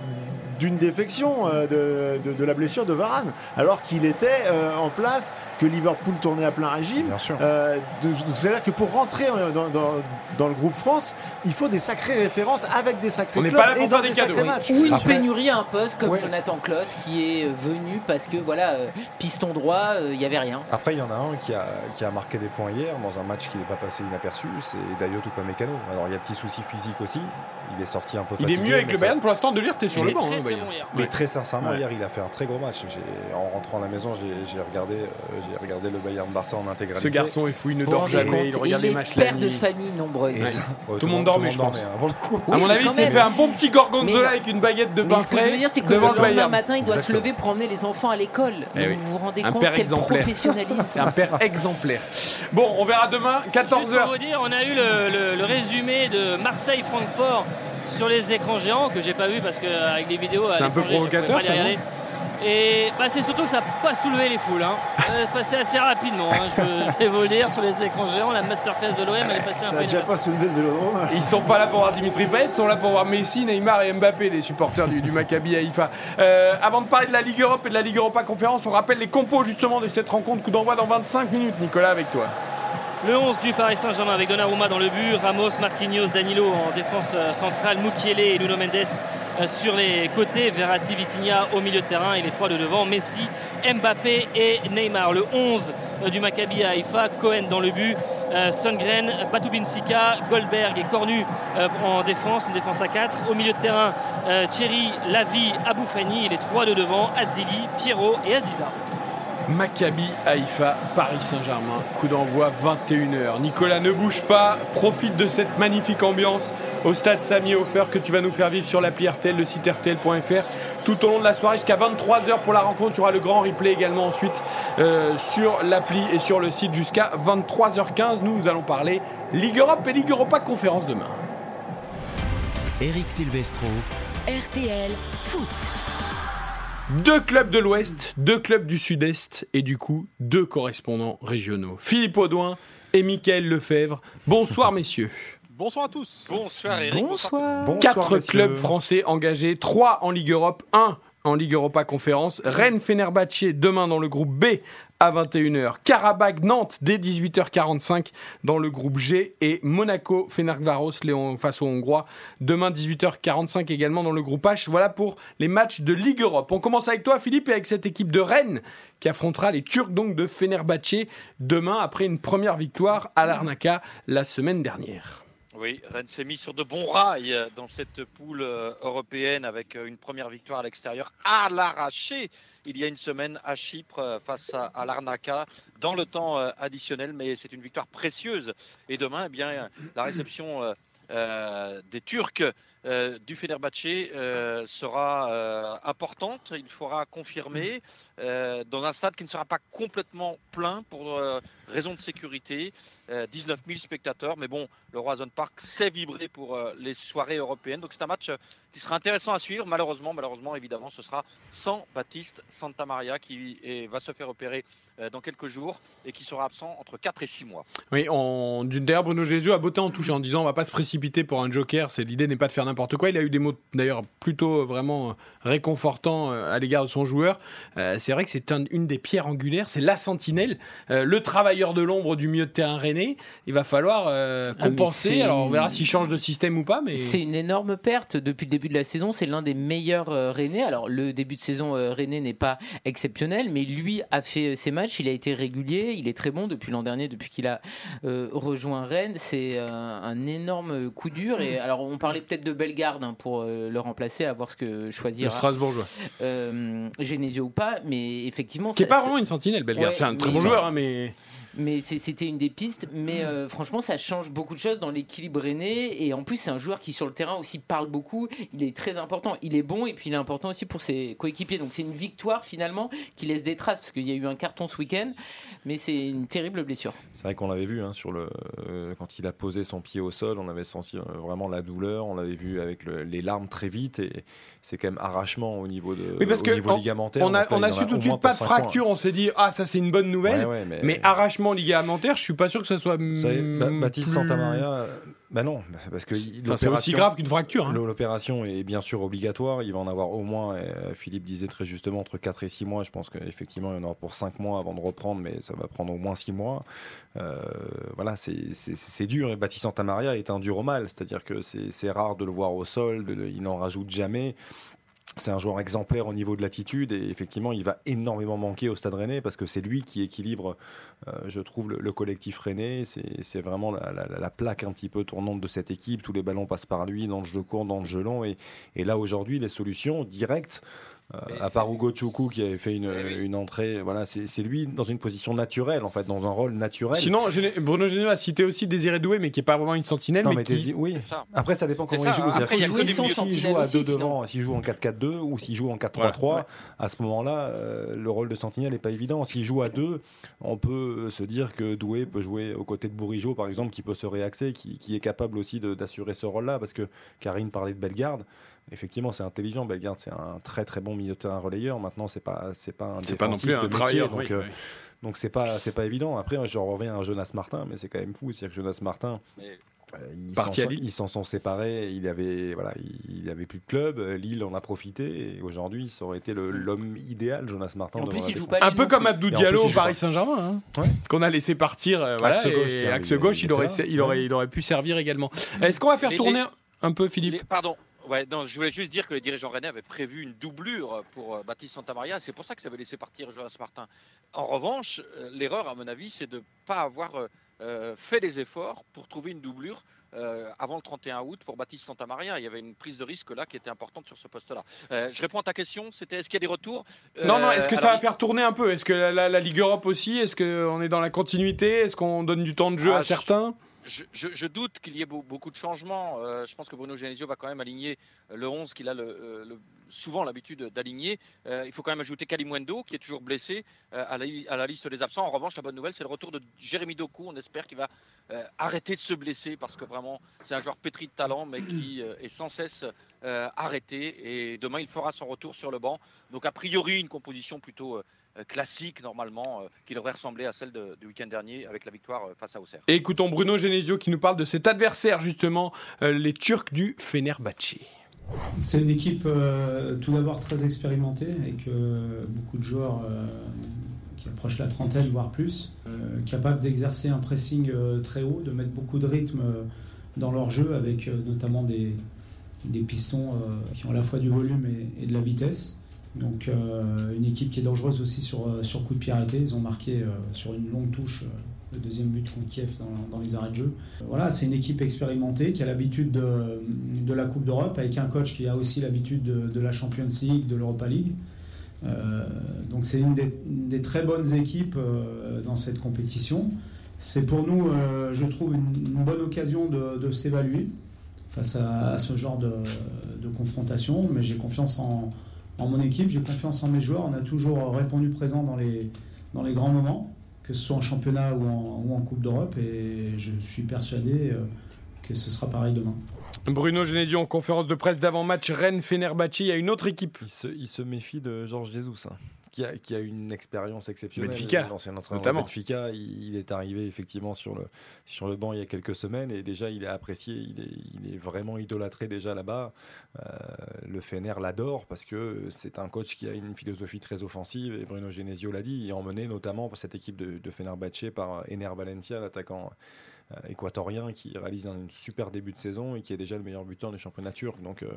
[SPEAKER 8] d'une défection de, de, la blessure de Varane, alors qu'il était en place, que Liverpool tournait à plein régime. C'est-à-dire que pour rentrer dans, dans, dans, le groupe France, il faut des sacrées références avec des sacrés clubs
[SPEAKER 3] pas
[SPEAKER 8] et
[SPEAKER 3] dans
[SPEAKER 8] des,
[SPEAKER 3] sacrés
[SPEAKER 8] matchs.
[SPEAKER 6] Ou une pénurie à un poste comme Jonathan Kloss qui est venu parce que voilà, piston droit, il n'y avait rien.
[SPEAKER 5] Après, il y en a un qui a, qui a marqué des points hier dans un match qui n'est pas passé inaperçu, c'est Dayot Mécano. Alors il y a petit souci physique aussi, il est sorti un peu
[SPEAKER 3] fatigué. Il est mieux avec le Bayern pour l'instant de lire, t'es sur le banc. Hein,
[SPEAKER 5] mais très sincèrement, hier il a fait un très gros match. En rentrant à la maison, j'ai regardé, euh, j'ai regardé le Bayern Barça en intégralité.
[SPEAKER 3] Ce garçon est fou, il ne dort jamais, il regarde les matchs
[SPEAKER 6] la nuit. de famille nombreuses.
[SPEAKER 3] Tout le monde dormait, je pense. À mon avis, il s'est fait un bon petit gorgonzola avec une baguette de pain frais.
[SPEAKER 6] Ce que je veux dire, c'est que le lendemain matin, il doit se lever pour emmener les enfants à l'école. Eh vous vous rendez compte quel professionnalisme.
[SPEAKER 3] C'est un père exemplaire. Bon, on verra demain, 14h.
[SPEAKER 4] vous dire, on a eu le résumé de Marseille-Francfort sur les écrans géants que j'ai pas vu parce qu'avec les vidéos.
[SPEAKER 3] C'est un peu provocateur, ça,
[SPEAKER 4] et bah, c'est surtout que ça n'a pas soulevé les foules. Hein. C'est passé assez rapidement. Hein. Je vais vous le dire sur les écrans géants. La masterclass de l'OM, elle est passée
[SPEAKER 8] un
[SPEAKER 4] peu.
[SPEAKER 8] Ça déjà pas soulevé le vélodrome.
[SPEAKER 3] Ils sont pas là pour voir Dimitri Payet, ils sont là pour voir Messi, Neymar et Mbappé, les supporters du, du Maccabi Haïfa. Euh, avant de parler de la Ligue Europe et de la Ligue Europa Conférence, on rappelle les compos justement de cette rencontre coup d'envoi dans 25 minutes. Nicolas, avec toi.
[SPEAKER 4] Le 11 du Paris Saint-Germain avec Donnarumma dans le but, Ramos, Marquinhos, Danilo en défense euh, centrale, Mukiele et Nuno Mendes euh, sur les côtés, Verratti, Vitinha au milieu de terrain et les trois de devant, Messi, Mbappé et Neymar. Le 11 euh, du Maccabi à Haïfa, Cohen dans le but, Songren, Batubinsika, Goldberg et Cornu en défense, une défense à 4. Au milieu de terrain, Thierry, Lavi, Aboufani et les trois de devant, Azili, Pierrot et Aziza.
[SPEAKER 3] Maccabi Haïfa, Paris Saint-Germain. Coup d'envoi 21h. Nicolas, ne bouge pas. Profite de cette magnifique ambiance au stade Sami Hofer que tu vas nous faire vivre sur l'appli RTL, le site RTL.fr tout au long de la soirée jusqu'à 23h pour la rencontre. Tu auras le grand replay également ensuite euh, sur l'appli et sur le site jusqu'à 23h15. Nous, nous allons parler Ligue Europe et Ligue Europa conférence demain.
[SPEAKER 2] Eric Silvestro.
[SPEAKER 1] RTL Foot.
[SPEAKER 3] Deux clubs de l'Ouest, deux clubs du Sud-Est et du coup deux correspondants régionaux. Philippe Audouin et Mickaël Lefebvre. Bonsoir messieurs.
[SPEAKER 12] Bonsoir à tous.
[SPEAKER 4] Bonsoir Eric.
[SPEAKER 6] Bonsoir.
[SPEAKER 3] Quatre clubs français engagés, trois en Ligue Europe, un en Ligue Europa Conférence. Rennes Fenerbahçe demain dans le groupe B à 21h. Karabakh Nantes dès 18h45 dans le groupe G et Monaco Fenerbahçe Léon face aux Hongrois demain 18h45 également dans le groupe H. Voilà pour les matchs de Ligue Europe. On commence avec toi Philippe et avec cette équipe de Rennes qui affrontera les Turcs donc de Fenerbahçe demain après une première victoire à Larnaca la semaine dernière.
[SPEAKER 12] Oui, Rennes s'est mis sur de bons rails dans cette poule euh, européenne avec euh, une première victoire à l'extérieur à l'arraché il y a une semaine à Chypre euh, face à, l'Arnaca dans le temps euh, additionnel, mais c'est une victoire précieuse. Et demain, eh bien, la réception euh, des Turcs du Fenerbahçe sera importante. Il faudra confirmer dans un stade qui ne sera pas complètement plein pour raison de sécurité. 19 000 spectateurs, mais bon, le Roison Park sait vibrer pour les soirées européennes. Donc c'est un match qui sera intéressant à suivre. Malheureusement, malheureusement, évidemment, ce sera sans Baptiste Santa Maria qui va se faire opérer euh, dans quelques jours et qui sera absent entre 4 et 6 mois.
[SPEAKER 3] Oui, on... d'ailleurs, Bruno Jésus a botté en touche en disant on va pas se précipiter pour un joker. L'idée n'est pas de faire n'importe quoi. Il a eu des mots d'ailleurs plutôt euh, vraiment euh, réconfortants à l'égard de son joueur. c'est vrai que c'est une des pierres angulaires, c'est la sentinelle, le de l'ombre du milieu de terrain René. Il va falloir ah, compenser. Alors on verra s'il change de système ou pas. Mais
[SPEAKER 6] c'est une énorme perte depuis le début de la saison. C'est l'un des meilleurs euh, Alors le début de saison euh, n'est pas exceptionnel, mais lui a fait euh, ses matchs. Il a été régulier. Il est très bon depuis l'an dernier, depuis qu'il a euh, rejoint Rennes. C'est un énorme coup dur. Et alors on parlait peut-être de Bellegarde hein, pour le remplacer, à voir ce que choisir.
[SPEAKER 3] Le Strasbourgeois.
[SPEAKER 6] Genesio ou pas, mais effectivement.
[SPEAKER 3] Qui n'est pas vraiment une sentinelle, Bellegarde. c'est un très bon joueur, hein, mais
[SPEAKER 6] mais c'était une des pistes. Mais euh, franchement, ça change beaucoup de choses dans l'équilibre aîné. Et en plus, c'est un joueur qui, sur le terrain, aussi parle beaucoup. Il est très important. Il est bon et puis il est important aussi pour ses coéquipiers. Donc c'est une victoire finalement qui laisse des traces parce qu'il y a eu un carton ce week-end. Mais c'est une terrible blessure.
[SPEAKER 5] C'est vrai qu'on l'avait vu hein, sur le, euh, quand il a posé son pied au sol. On avait senti euh, vraiment la douleur. On l'avait vu avec les larmes très vite. Et c'est quand même arrachement au niveau, de,
[SPEAKER 3] oui, parce que
[SPEAKER 5] niveau ligamentaire.
[SPEAKER 3] On a, on a su tout de suite pas de fracture. On s'est dit, ah, ça c'est une bonne nouvelle. mais... mais arrachement ligamentaire, je suis pas sûr que ça soit.
[SPEAKER 5] Vous savez, Baptiste Santamaria Bah non, parce que
[SPEAKER 3] c'est aussi grave qu'une fracture. Hein.
[SPEAKER 5] L'opération est bien sûr obligatoire. Il va en avoir au moins, euh, Philippe disait très justement, entre 4 et 6 mois. Je pense qu'effectivement, il y en aura pour 5 mois avant de reprendre, mais ça va prendre au moins 6 mois. Euh, voilà, c'est dur. Et Baptiste Santamaria est un dur au mal. C'est-à-dire que c'est rare de le voir au sol, de, il n'en rajoute jamais c'est un joueur exemplaire au niveau de l'attitude et effectivement il va énormément manquer au Stade Rennais parce que c'est lui qui équilibre, euh, je trouve, le, collectif Rennais. C'est vraiment la, plaque un petit peu tournante de cette équipe. Tous les ballons passent par lui dans le jeu court, dans le jeu long et, et là aujourd'hui les solutions directes euh, à part Hugo Choukou qui avait fait une, une entrée, voilà, c'est lui dans une position naturelle, en fait, dans un rôle naturel.
[SPEAKER 3] Sinon, Bruno Genio a cité aussi Désiré Doué, mais qui n'est pas vraiment une sentinelle. mais, qui...
[SPEAKER 5] oui. Après, ça dépend comment il joue. S'il joue, à deux devant, s'il joue en 4-4-2 ou s'il joue en 4-3-3, à ce moment-là, euh, le rôle de sentinelle n'est pas évident. S'il joue à deux, on peut se dire que Doué peut jouer aux côtés de Bourigeau, par exemple, qui peut se réaxer, qui, qui est capable aussi d'assurer ce rôle-là, parce que Karine parlait de Bellegarde effectivement, c'est intelligent. Bellegarde, c'est un très très bon milieu de terrain relayeur. Maintenant, c'est pas c'est pas un
[SPEAKER 3] pas non plus un travailleur.
[SPEAKER 5] Donc, euh, donc c'est pas c'est pas évident. Après, je reviens à Jonas Martin, mais c'est quand même fou, c'est-à-dire que Jonas Martin. Euh, ils s'en sont séparés. Il avait voilà, il avait plus de club. Lille en a profité. Et aujourd'hui, ça aurait été mm. l'homme idéal, Jonas Martin.
[SPEAKER 3] un peu comme Abdou Diallo au Paris Saint-Germain, hein, qu'on a laissé partir. Euh, voilà, axe gauche, il, aurait, il aurait, il aurait pu servir également. Est-ce qu'on va faire tourner un peu, Philippe
[SPEAKER 12] Pardon, Ouais, non, je voulais juste dire que les dirigeants rennais avaient prévu une doublure pour euh, Baptiste Santamaria. C'est pour ça que ça avait laissé partir Jonas Martin. En revanche, euh, l'erreur, à mon avis, c'est de ne pas avoir euh, fait les efforts pour trouver une doublure avant le 31 août pour Baptiste Santamaria. Il y avait une prise de risque là qui était importante sur ce poste-là. je réponds à ta question. C'était est-ce qu'il y a des retours?
[SPEAKER 3] Non, non. Est-ce que ça va faire tourner un peu? Est-ce que la, Ligue Europe aussi? Est-ce qu'on est dans la continuité? Est-ce qu'on donne du temps de jeu à ah, certains?
[SPEAKER 12] je, doute qu'il y ait beaucoup de changements. Euh, je pense que Bruno Genesio va quand même aligner le 11 qu'il a euh, souvent l'habitude d'aligner. Euh, il faut quand même ajouter Kalimwendo, qui est toujours blessé, à la, liste des absents. En revanche, la bonne nouvelle, c'est le retour de Jérémy Doku. On espère qu'il va arrêter de se blesser parce que vraiment, c'est un joueur pétri de talent, mais qui est sans cesse arrêté. Et demain, il fera son retour sur le banc. Donc, a priori, une composition plutôt euh, classique normalement euh, qui devrait ressembler à celle du week-end dernier avec la victoire euh, face à Auxerre.
[SPEAKER 3] Et écoutons Bruno Genesio qui nous parle de cet adversaire justement, les Turcs du Fenerbahçe.
[SPEAKER 13] C'est une équipe tout d'abord très expérimentée avec beaucoup de joueurs qui approchent la trentaine voire plus, capables d'exercer un pressing très haut, de mettre beaucoup de rythme dans leur jeu avec notamment des, des pistons qui ont à la fois du volume et de la vitesse. Donc euh, une équipe qui est dangereuse aussi sur, euh, sur coup de pied arrêté. Ils ont marqué euh, sur une longue touche le deuxième but contre Kiev dans, les arrêts de jeu. Voilà, c'est une équipe expérimentée qui a l'habitude de, la Coupe d'Europe, avec un coach qui a aussi l'habitude de, la Champions League, de l'Europa League. donc c'est une des, très bonnes équipes dans cette compétition. C'est pour nous, je trouve, une, bonne occasion de, s'évaluer face à, ce genre de confrontation, mais j'ai confiance en, en mon équipe, j'ai confiance en mes joueurs. On a toujours répondu présent dans les, dans les grands moments, que ce soit en championnat ou en, ou en Coupe d'Europe. Et je suis persuadé euh, que ce sera pareil demain.
[SPEAKER 3] Bruno Genesio en conférence de presse d'avant-match Rennes-Fenerbahçe. Il y a une autre équipe.
[SPEAKER 5] Il se, il se méfie de Georges Jesus. Hein qui a, une expérience exceptionnelle.
[SPEAKER 3] Benfica,
[SPEAKER 5] l'ancien notamment. Benfica, il, est arrivé effectivement sur le, sur le banc il y a quelques semaines et déjà il est apprécié, il est, il est vraiment idolâtré déjà là-bas. Euh, le Fener l'adore parce que c'est un coach qui a une philosophie très offensive et Bruno Genesio l'a dit, il est emmené notamment pour cette équipe de, de Fenerbahce par Ener Valencia, l'attaquant équatorien qui réalise un super début de saison et qui est déjà le meilleur buteur du championnat turc. Donc euh,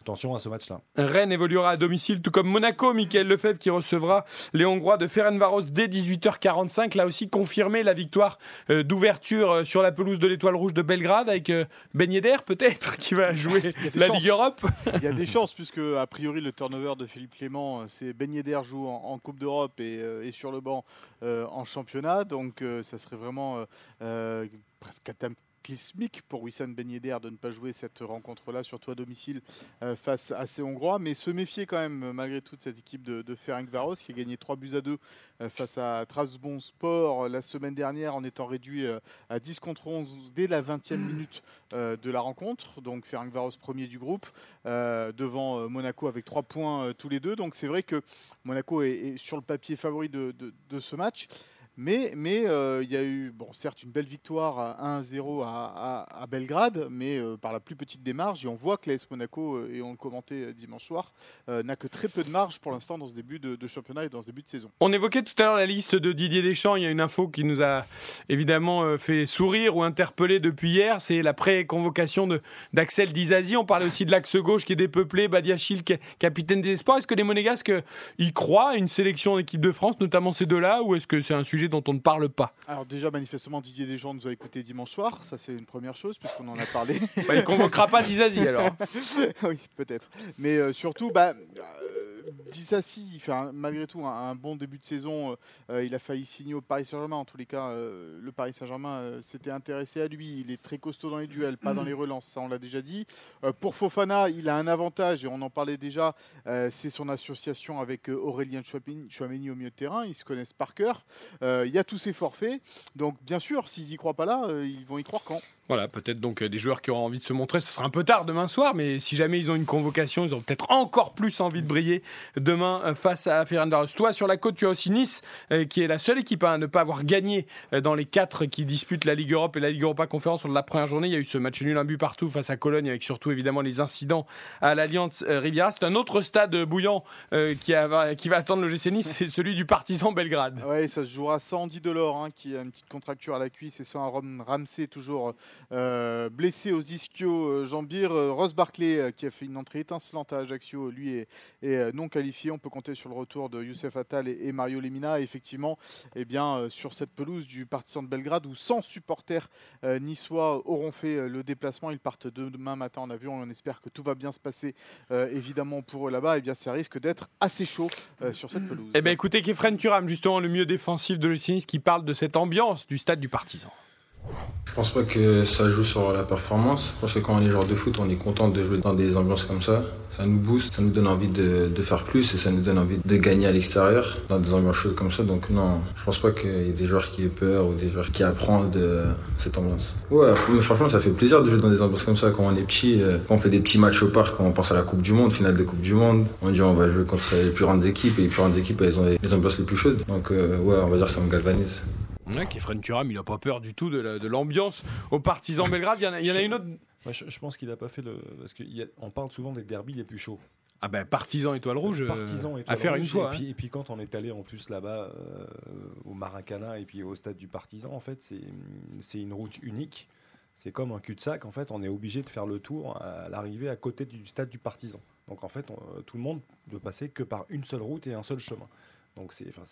[SPEAKER 5] attention à ce match-là.
[SPEAKER 3] Rennes évoluera à domicile, tout comme Monaco. Michael Lefebvre qui recevra les Hongrois de Ferencvaros dès 18h45. Là aussi, confirmé la victoire euh, d'ouverture sur la pelouse de l'Étoile Rouge de Belgrade avec Ben Yedder peut-être qui va jouer la Ligue Europe.
[SPEAKER 14] Il y a des chances puisque a priori le turnover de Philippe Clément, c'est Ben Yedder joue en, Coupe d'Europe et, et, sur le banc en championnat. Donc ça serait vraiment presque cataclysmique pour Wissam Ben Yedder de ne pas jouer cette rencontre-là, surtout à domicile euh, face à ces Hongrois. Mais se méfier quand même, malgré tout, de cette équipe de, de Varos qui a gagné 3 buts à 2 euh, face à Sport euh, la semaine dernière en étant réduit à 10 contre 11 dès la 20e minute de la rencontre. Donc Varos premier du groupe devant Monaco avec 3 points tous les deux. Donc c'est vrai que Monaco est, sur le papier favori de, de ce match. Mais mais il y a eu, bon, certes, une belle victoire 1-0 à, à, Belgrade, mais par la plus petite des marges. Et on voit que l'AS Monaco, et on le commentait dimanche soir, n'a que très peu de marge pour l'instant dans ce début de, de, championnat et dans ce début de saison.
[SPEAKER 3] On évoquait tout à l'heure la liste de Didier Deschamps. Il y a une info qui nous a évidemment fait sourire ou interpeller depuis hier. C'est la pré-convocation d'Axel Dizazi. On parlait aussi de l'axe gauche qui est dépeuplé, Badiachil, capitaine des espoirs. Est-ce que les Monégasques y croient à une sélection d'équipe de France, notamment ces deux-là, ou est-ce que c'est un sujet dont on ne parle pas
[SPEAKER 14] Alors déjà, manifestement, Didier Deschamps nous a écouté dimanche soir. Ça, c'est une première chose, puisqu'on en a parlé.
[SPEAKER 3] bah, il convoquera pas Dizazi alors.
[SPEAKER 14] oui, peut-être. Mais euh, surtout, bah, Dissassi, il fait malgré tout un, bon début de saison. Euh, euh, il a failli signer au Paris Saint-Germain. En tous les cas, euh, le Paris Saint-Germain s'était intéressé à lui. Il est très costaud dans les duels, pas dans les relances. Ça, on l'a déjà dit. pour Fofana, il a un avantage et on en parlait déjà. c'est son association avec Aurélien Chouameni au milieu de terrain. Ils se connaissent par cœur. il y a tous ces forfaits. Donc, bien sûr, s'ils y croient pas là, ils vont y croire quand?
[SPEAKER 3] Voilà, peut-être donc des joueurs qui auront envie de se montrer. Ce sera un peu tard demain soir, mais si jamais ils ont une convocation, ils auront peut-être encore plus envie de briller demain euh, face à Ferencváros. Toi, sur la côte, tu as aussi Nice, euh, qui est la seule équipe à ne pas avoir gagné euh, dans les quatre qui disputent la Ligue Europe et la Ligue Europa Conférence sur la première journée. Il y a eu ce match nul, un but partout face à Cologne, avec surtout évidemment les incidents à l'Alliance Riviera. C'est un autre stade bouillant qui, qui, va attendre le GC Nice, c'est celui du Partisan Belgrade.
[SPEAKER 14] Oui, ça se jouera sans Andy Delors, hein, qui a une petite contracture à la cuisse, et sans Ramsey, toujours euh, blessé aux ischios euh, jambires, euh, Ross Barclay qui a fait une entrée étincelante à Ajaccio, lui est, non qualifié. On peut compter sur le retour de Youssef Attal et, Mario Lemina. effectivement, eh bien, sur cette pelouse du Partisan de Belgrade où 100 supporters niçois auront fait le déplacement, ils partent demain matin en avion. On espère que tout va bien se passer évidemment pour eux là-bas. Et eh bien, ça risque d'être assez chaud sur cette pelouse.
[SPEAKER 3] Eh bien, écoutez, Kefren Turam, justement, le mieux défensif de l'Océanis, qui parle de cette ambiance du stade du Partisan.
[SPEAKER 15] Je pense pas que ça joue sur la performance. Je pense que quand on est joueur de foot, on est content de jouer dans des ambiances comme ça. Ça nous booste, ça nous donne envie de, faire plus et ça nous donne envie de gagner à l'extérieur dans des ambiances chaudes comme ça. Donc non, je pense pas qu'il y ait des joueurs qui aient peur ou des joueurs qui apprennent de cette ambiance. Ouais, mais franchement, ça fait plaisir de jouer dans des ambiances comme ça quand on est petit. Euh, quand on fait des petits matchs au parc, quand on pense à la Coupe du Monde, finale de Coupe du Monde, on dit on va jouer contre les plus grandes équipes et les plus grandes équipes, elles ont les ambiances les plus chaudes. Donc euh, ouais, on va dire ça me galvanise.
[SPEAKER 3] Ouais, Kefren Turam, il n'a pas peur du tout de l'ambiance aux partisans Belgrade. Il y en a, il y en a une autre.
[SPEAKER 5] je, pense qu'il n'a pas fait le. Parce qu'on parle souvent des derbies les plus chauds.
[SPEAKER 3] Ah ben partisans étoile rouge, euh, partisans à faire une fois.
[SPEAKER 5] Et, puis, quand on est allé en plus là-bas euh, au Maracana et puis au stade du partisan, en fait c'est une route unique. C'est comme un cul-de-sac. En fait, on est obligé de faire le tour à l'arrivée à côté du stade du partisan. Donc en fait, tout le monde ne passer que par une seule route et un seul chemin. Donc c'est enfin,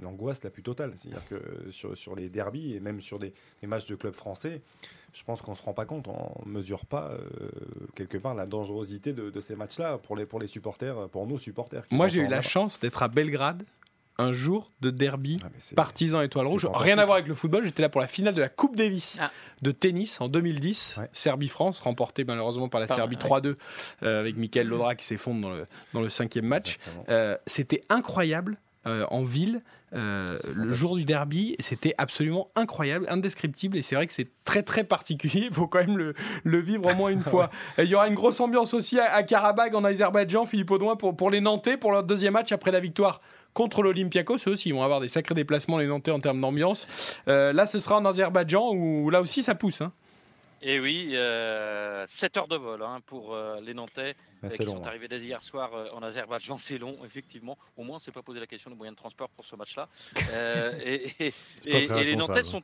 [SPEAKER 5] l'angoisse la plus totale. C'est-à-dire que sur, sur, les derbies et même sur des, matchs de clubs français, je pense qu'on ne se rend pas compte, on ne mesure pas euh, quelque part la dangerosité de, ces matchs-là pour les, pour les supporters, pour nos supporters.
[SPEAKER 3] Moi j'ai eu la chance d'être à Belgrade un jour de derby ah, partisan étoile rouge. Rien à voir avec le football, j'étais là pour la finale de la Coupe Davis ah. de tennis en 2010, Serbie-France, remportée malheureusement par la Serbie 3-2 euh, avec Michael Lodra qui s'effondre dans le, dans le cinquième match. Euh, c'était incroyable euh, en ville. Euh, le jour du derby, c'était absolument incroyable, indescriptible, et c'est vrai que c'est très très particulier. Il faut quand même le, le vivre au moins une fois. Il y aura une grosse ambiance aussi à, Karabag en Azerbaïdjan, Philippe Audouin, pour, pour les Nantais, pour leur deuxième match après la victoire contre l'Olympiakos. Eux aussi, ils vont avoir des sacrés déplacements, les Nantais, en termes d'ambiance. Euh, là, ce sera en Azerbaïdjan, où là aussi, ça pousse. Hein.
[SPEAKER 12] Et oui, euh, 7 heures de vol hein, pour euh, les Nantais ah, qui sont arrivés dès hier soir euh, en Azerbaïdjan. C'est long, effectivement. Au moins, on ne s'est pas posé la question des moyens de transport pour ce match-là. Euh, et, les Nantais sont.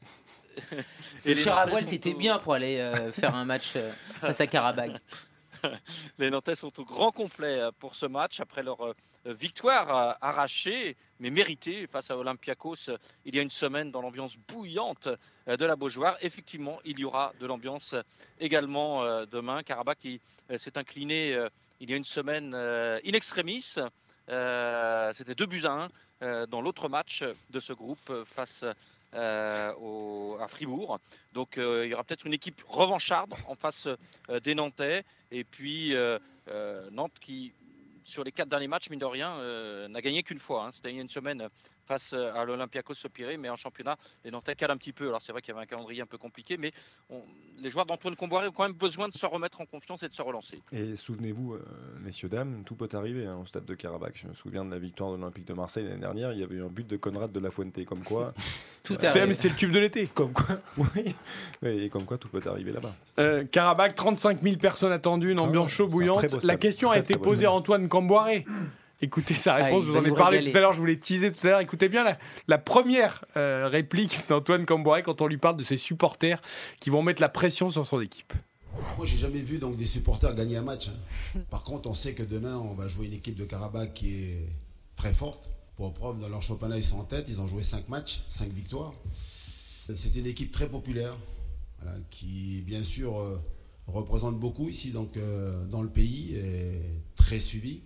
[SPEAKER 6] et le c'était bien pour aller faire un match face à Karabakh.
[SPEAKER 12] les Nantais sont au grand complet pour ce match après leur victoire arrachée mais méritée face à Olympiakos il y a une semaine dans l'ambiance bouillante de la Beaujoire. Effectivement, il y aura de l'ambiance également demain. Karabakh qui s'est incliné il y a une semaine in extremis. C'était deux buts à 1 dans l'autre match de ce groupe face à Fribourg. Donc il y aura peut-être une équipe revancharde en face des Nantais. Et puis Nantes qui sur les quatre derniers matchs, mine de rien, euh, n'a gagné qu'une fois. Hein. C'était il y a une semaine face à l'Olympiakos Sopiré, mais en championnat, les Nantais calent un petit peu. Alors c'est vrai qu'il y avait un calendrier un peu compliqué, mais les joueurs d'Antoine Comboiré ont quand même besoin de se remettre en confiance et de se relancer.
[SPEAKER 5] Et souvenez-vous, euh, messieurs, dames, tout peut arriver hein, au stade de Karabakh. Je me souviens de la victoire de l'Olympique de Marseille l'année dernière, il y avait eu un but de Conrad de la Fuente, comme quoi
[SPEAKER 6] Tout
[SPEAKER 3] C'était
[SPEAKER 6] arrive.
[SPEAKER 3] mais c'était le tube de l'été.
[SPEAKER 5] Comme quoi, oui. Et comme quoi, tout peut arriver là-bas.
[SPEAKER 3] Euh, Karabakh, 35 000 personnes attendues, une ambiance chaud
[SPEAKER 5] c'est un
[SPEAKER 3] bouillante. La question a été posée à. Antoine Camboiré. Écoutez sa
[SPEAKER 6] Ah,
[SPEAKER 3] réponse, je vous
[SPEAKER 6] va
[SPEAKER 3] en ai parlé
[SPEAKER 6] régaler.
[SPEAKER 3] tout à l'heure, je vous l'ai teasé tout à l'heure. Écoutez bien la, la première euh, réplique d'Antoine Camboiré quand on lui parle de ses supporters qui vont mettre la pression sur son équipe.
[SPEAKER 16] Moi, j'ai jamais vu donc des supporters gagner un match. hein. Par contre, on sait que demain, on va jouer une équipe de Karabakh qui est très forte. Pour preuve, dans leur championnat, ils sont en tête. Ils ont joué 5 matchs, 5 victoires. C'est une équipe très populaire, voilà, qui, bien sûr, euh, représente beaucoup ici donc, euh, dans le pays et très suivi.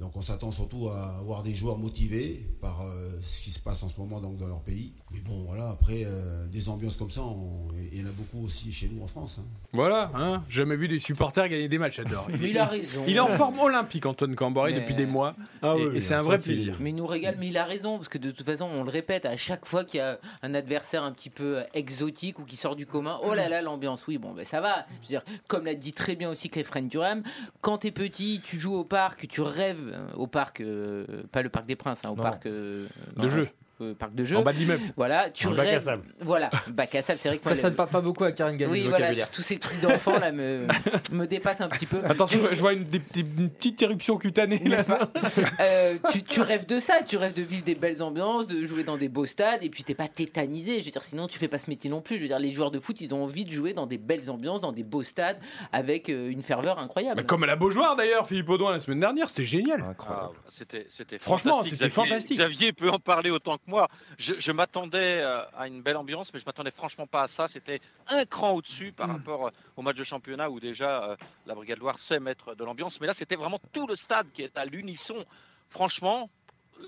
[SPEAKER 16] Donc, on s'attend surtout à avoir des joueurs motivés par euh, ce qui se passe en ce moment donc, dans leur pays. Mais bon, voilà, après, euh, des ambiances comme ça, on- il y en a beaucoup aussi chez nous en France. hein.
[SPEAKER 3] Voilà, hein, jamais vu des supporters gagner des matchs, j'adore.
[SPEAKER 6] Il a raison.
[SPEAKER 3] Il est en forme olympique, Antoine Camboiré,
[SPEAKER 6] Mais-
[SPEAKER 3] depuis des mois.
[SPEAKER 8] Ah
[SPEAKER 3] et
[SPEAKER 8] oui,
[SPEAKER 3] et c'est un vrai plaisir.
[SPEAKER 6] Mais il nous régale, mais il a raison, parce que de toute façon, on le répète, à chaque fois qu'il y a un adversaire un petit peu exotique ou qui sort du commun, oh là là, l'ambiance, oui, bon, ben ça va. Je veux dire, comme l'a dit très bien aussi Clefren Durham, quand t'es petit, tu joues au parc, tu rêves euh, au parc, euh, pas le parc des Princes, hein, au
[SPEAKER 3] Non.
[SPEAKER 6] parc euh,
[SPEAKER 3] De
[SPEAKER 6] non,
[SPEAKER 3] jeu.
[SPEAKER 6] Euh, parc de jeu.
[SPEAKER 3] En bas de l'immeuble.
[SPEAKER 6] Voilà, tu
[SPEAKER 8] Un bac à
[SPEAKER 6] rêves.
[SPEAKER 8] sable.
[SPEAKER 6] Voilà, bac à sable, c'est vrai que
[SPEAKER 9] Ça,
[SPEAKER 6] moi,
[SPEAKER 9] ça
[SPEAKER 6] le-
[SPEAKER 9] ne parle pas beaucoup à Karine Galli,
[SPEAKER 6] Oui,
[SPEAKER 9] ce
[SPEAKER 6] voilà,
[SPEAKER 9] vocabulaire.
[SPEAKER 6] tous ces trucs d'enfants là me, me dépassent un petit peu.
[SPEAKER 3] Attention, je vois une, des- des- une petite éruption cutanée. là.
[SPEAKER 6] Pas Euh, tu, tu rêves de ça, tu rêves de vivre des belles ambiances, de jouer dans des beaux stades, et puis t'es pas tétanisé. Je veux dire, sinon tu fais pas ce métier non plus. Je veux dire, les joueurs de foot, ils ont envie de jouer dans des belles ambiances, dans des beaux stades, avec euh, une ferveur incroyable.
[SPEAKER 3] Mais comme à la Beaujoire d'ailleurs, Philippe Audouin la semaine dernière, c'était génial.
[SPEAKER 12] Ah, c'était, c'était
[SPEAKER 3] Franchement,
[SPEAKER 12] fantastique.
[SPEAKER 3] c'était
[SPEAKER 12] Xavier-
[SPEAKER 3] fantastique.
[SPEAKER 12] Xavier peut en parler autant que moi. Je, je m'attendais euh, à une belle ambiance, mais je m'attendais franchement pas à ça. C'était un cran au-dessus par rapport euh, au match de championnat où déjà euh, la Brigade Loire sait mettre de l'ambiance. Mais là, c'était vraiment tout le stade qui est à l'unisson. Franchement,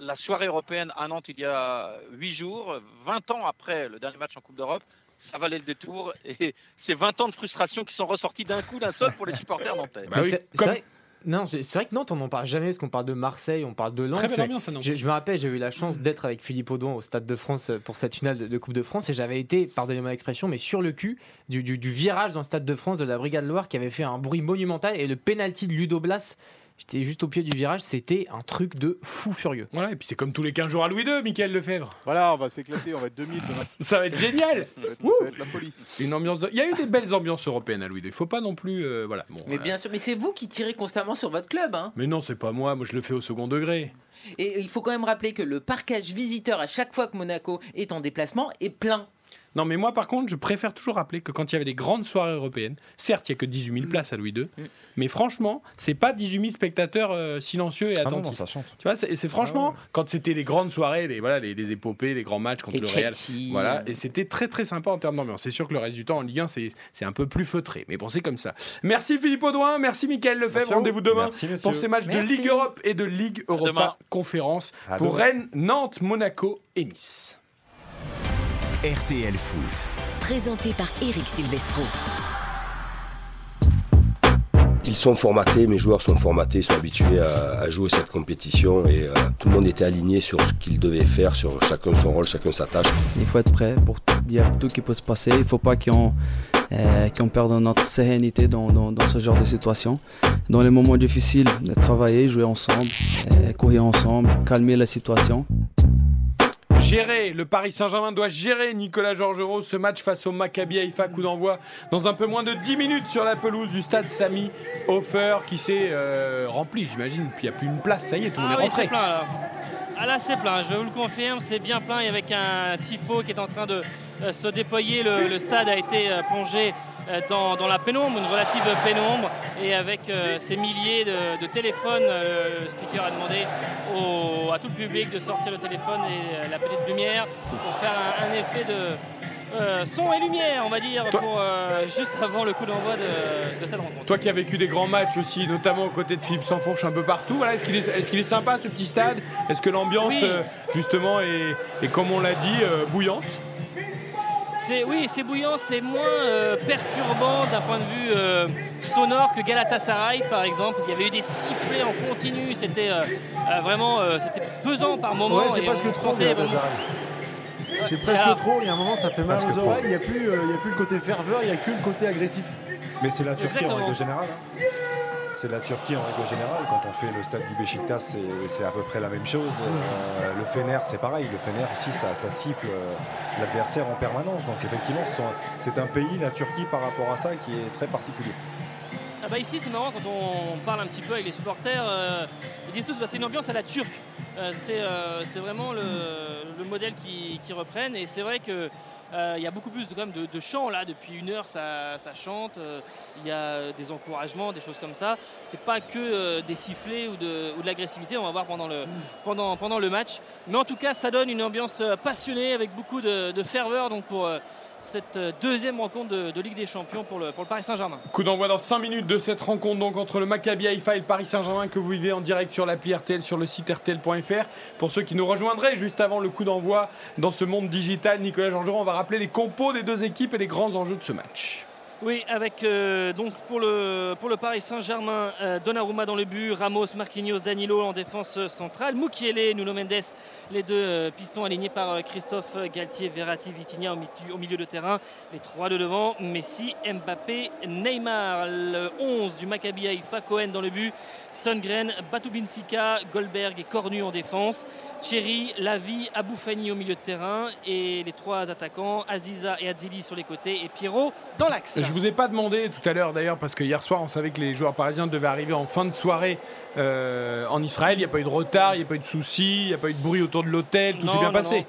[SPEAKER 12] la soirée européenne à Nantes il y a 8 jours, 20 ans après le dernier match en Coupe d'Europe, ça valait le détour. Et c'est 20 ans de frustration qui sont ressortis d'un coup, d'un seul pour les supporters nantais.
[SPEAKER 3] Bah oui, comme-
[SPEAKER 9] vrai- Non, c'est vrai que Nantes, on n'en parle jamais parce qu'on parle de Marseille, on parle de Lens.
[SPEAKER 3] Très belle
[SPEAKER 9] mais
[SPEAKER 3] ambiance à Nantes.
[SPEAKER 9] je, je me rappelle, j'ai eu la chance d'être avec Philippe Audouin au Stade de France euh, pour cette finale de, de Coupe de France et j'avais été, pardonnez-moi l'expression, mais sur le cul du, du- du virage dans le Stade de France de la Brigade Loire qui avait fait un bruit monumental et le penalty de Ludo Blas. J'étais juste au pied du virage, c'était un truc de fou furieux.
[SPEAKER 3] Voilà, et puis c'est comme tous les 15 jours à Louis II, Michael Lefebvre.
[SPEAKER 14] Voilà, on va s'éclater, on va être 2000 demain.
[SPEAKER 3] Ça va être génial.
[SPEAKER 14] Ça va être,
[SPEAKER 3] Wouh.
[SPEAKER 14] ça va être la folie.
[SPEAKER 3] Une ambiance. de- Il y a eu des belles ambiances européennes à Louis II. Il faut pas non plus. euh, voilà. Bon,
[SPEAKER 6] Mais
[SPEAKER 3] euh,
[SPEAKER 6] bien sûr, mais c'est vous qui tirez constamment sur votre club. Hein.
[SPEAKER 3] Mais non, c'est pas moi. Moi, je le fais au second degré.
[SPEAKER 6] Et il faut quand même rappeler que le parcage visiteur à chaque fois que Monaco est en déplacement est plein.
[SPEAKER 3] Non, mais moi, par contre, je préfère toujours rappeler que quand il y avait des grandes soirées européennes, certes, il n'y a que 18 000 places à Louis II,
[SPEAKER 6] Mm.
[SPEAKER 3] mais franchement, c'est pas 18 000 spectateurs euh, silencieux et
[SPEAKER 5] Ah non, non,
[SPEAKER 3] attentifs.
[SPEAKER 5] ça chante.
[SPEAKER 3] Tu vois, c'est c'est franchement, quand c'était les grandes soirées, les, voilà, les, les épopées, les grands matchs contre
[SPEAKER 6] Et
[SPEAKER 3] le Real, voilà, et c'était très très sympa en termes d'ambiance. C'est sûr que le reste du temps en Ligue 1, c'est c'est un peu plus feutré, mais bon, c'est comme ça. Merci Philippe Audouin, merci Michael Lefebvre, rendez-vous demain
[SPEAKER 5] Merci,
[SPEAKER 3] pour ces matchs
[SPEAKER 6] Merci.
[SPEAKER 3] de Ligue Europe et de Ligue Europa
[SPEAKER 12] demain.
[SPEAKER 3] Conférence
[SPEAKER 5] À
[SPEAKER 3] pour
[SPEAKER 5] demain.
[SPEAKER 3] Rennes, Nantes, Monaco et Nice.
[SPEAKER 2] RTL Foot.
[SPEAKER 1] Présenté par Eric Silvestro.
[SPEAKER 17] Ils sont formatés, mes joueurs sont formatés, ils sont habitués à, à jouer cette compétition et euh, tout le monde était aligné sur ce qu'il devait faire, sur chacun son rôle, chacun sa tâche.
[SPEAKER 18] Il faut être prêt pour tout, il y a tout qui peut se passer. Il ne faut pas qu'on euh, qu'on perde notre sérénité dans, dans, dans ce genre de situation. Dans les moments difficiles, travailler, jouer ensemble, euh, courir ensemble, calmer la situation.
[SPEAKER 3] Gérer, le Paris Saint-Germain doit gérer Nicolas Georgerot ce match face au Maccabi Haïfa, coup d'envoi dans un peu moins de 10 minutes sur la pelouse du stade Sami Hofer qui s'est euh, rempli, j'imagine. Puis il n'y a plus une place, ça y est, tout le
[SPEAKER 4] Ah
[SPEAKER 3] monde est
[SPEAKER 4] oui, c'est
[SPEAKER 3] rentré.
[SPEAKER 4] plein là. Ah là, c'est plein, je vous le confirme, c'est bien plein. Et avec un tifo qui est en train de euh, se déployer, le, le stade a été euh, plongé dans, dans la pénombre, une relative pénombre. Et avec euh, ces milliers de, de téléphones, euh, le speaker a demandé au- à tout le public de sortir le téléphone et euh, la petite lumière pour faire un, un effet de euh, son et lumière, on va dire,
[SPEAKER 3] Toi-
[SPEAKER 4] pour, euh, juste avant le coup d'envoi de, de cette rencontre.
[SPEAKER 3] Toi qui as vécu des grands matchs aussi, notamment aux côtés de Philippe Sansfourche un peu partout, voilà, est-ce qu'il est, sympa ce petit stade? Est-ce que l'ambiance,
[SPEAKER 4] Oui.
[SPEAKER 3] euh, justement, est, est, comme on l'a dit, euh, bouillante?
[SPEAKER 4] C'est oui, c'est bouillant, c'est moins euh, perturbant d'un point de vue euh, sonore que Galatasaray par exemple. Il y avait eu des sifflets en continu, c'était euh, euh, vraiment euh, c'était pesant par moment.
[SPEAKER 8] Ouais, c'est presque trop, Galatasaray. C'est presque
[SPEAKER 4] Alors-
[SPEAKER 8] trop, il y a un moment ça fait mal aux oreilles, il n'y a, plus, euh, il y a plus le côté ferveur, il n'y a que le côté agressif.
[SPEAKER 5] Mais c'est la Turquie en règle générale. hein. C'est la Turquie en règle générale. Quand on fait le stade du Beşiktaş, c'est- à peu près la même chose. Euh, le Fener, c'est pareil. Le Fener aussi, ça, siffle euh, l'adversaire en permanence. Donc effectivement, c'est un pays, la Turquie, par rapport à ça, qui est très particulier.
[SPEAKER 4] Ah bah ici c'est marrant quand on parle un petit peu avec les supporters, euh, ils disent tous bah, c'est une ambiance à la turque. C'est vraiment le, le modèle qui, qui reprennent et c'est vrai que il y a beaucoup plus de, de, de chants là depuis une heure ça, ça chante, euh, il y a des encouragements, des choses comme ça. C'est pas que euh, des sifflets ou de, ou de l'agressivité, on va voir pendant le, pendant, pendant le match. Mais en tout cas ça donne une ambiance euh, passionnée avec beaucoup de, de ferveur donc pour euh, cette euh, deuxième rencontre de, Ligue des Champions pour le, Paris Saint-Germain.
[SPEAKER 3] Coup d'envoi dans 5 minutes de cette rencontre donc entre le Maccabi Haïfa et le Paris Saint-Germain que vous vivez en direct sur l'appli RTL sur le site rtl.fr. Pour ceux qui nous rejoindraient juste avant le coup d'envoi dans ce monde digital, Nicolas Georgerand, on va rappeler les compos des deux équipes et les grands enjeux de ce match.
[SPEAKER 4] Oui, avec euh, donc pour le, Paris Saint-Germain, euh, Donnarumma dans le but, Ramos, Marquinhos, Danilo en défense centrale, Mukiele, Nuno Mendes, les deux euh, pistons alignés par euh, Christophe Galtier, Verratti, Vitinha au, mi- au milieu de terrain, les trois de devant, Messi, Mbappé, Neymar, le 11 du Maccabi Haïfa, Cohen dans le but, Sundgren, Batubinsika, Goldberg et Cornu en défense, Thierry, Lavi, Aboufani au milieu de terrain et les trois attaquants, Aziza et Adzili sur les côtés et Pierrot dans l'axe.
[SPEAKER 3] Je vous ai pas demandé tout à l'heure d'ailleurs parce que hier soir on savait que les joueurs parisiens devaient arriver en fin de soirée euh, en Israël. Il n'y a pas eu de retard, il n'y a pas eu de soucis, il n'y a pas eu de bruit autour de l'hôtel, tout s'est bien
[SPEAKER 4] non,
[SPEAKER 3] passé.
[SPEAKER 4] Non.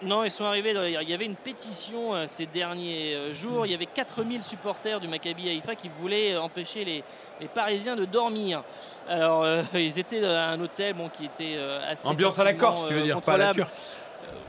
[SPEAKER 4] Non, ils sont arrivés. dans- Il y avait une pétition euh, ces derniers euh, jours. Il y avait 4000 supporters du Maccabi Haïfa qui voulaient euh, empêcher les, les Parisiens de dormir. Alors, ils étaient à un hôtel bon, qui était assez.
[SPEAKER 3] Ambiance à la Corse, tu veux dire, pas à la. Turque.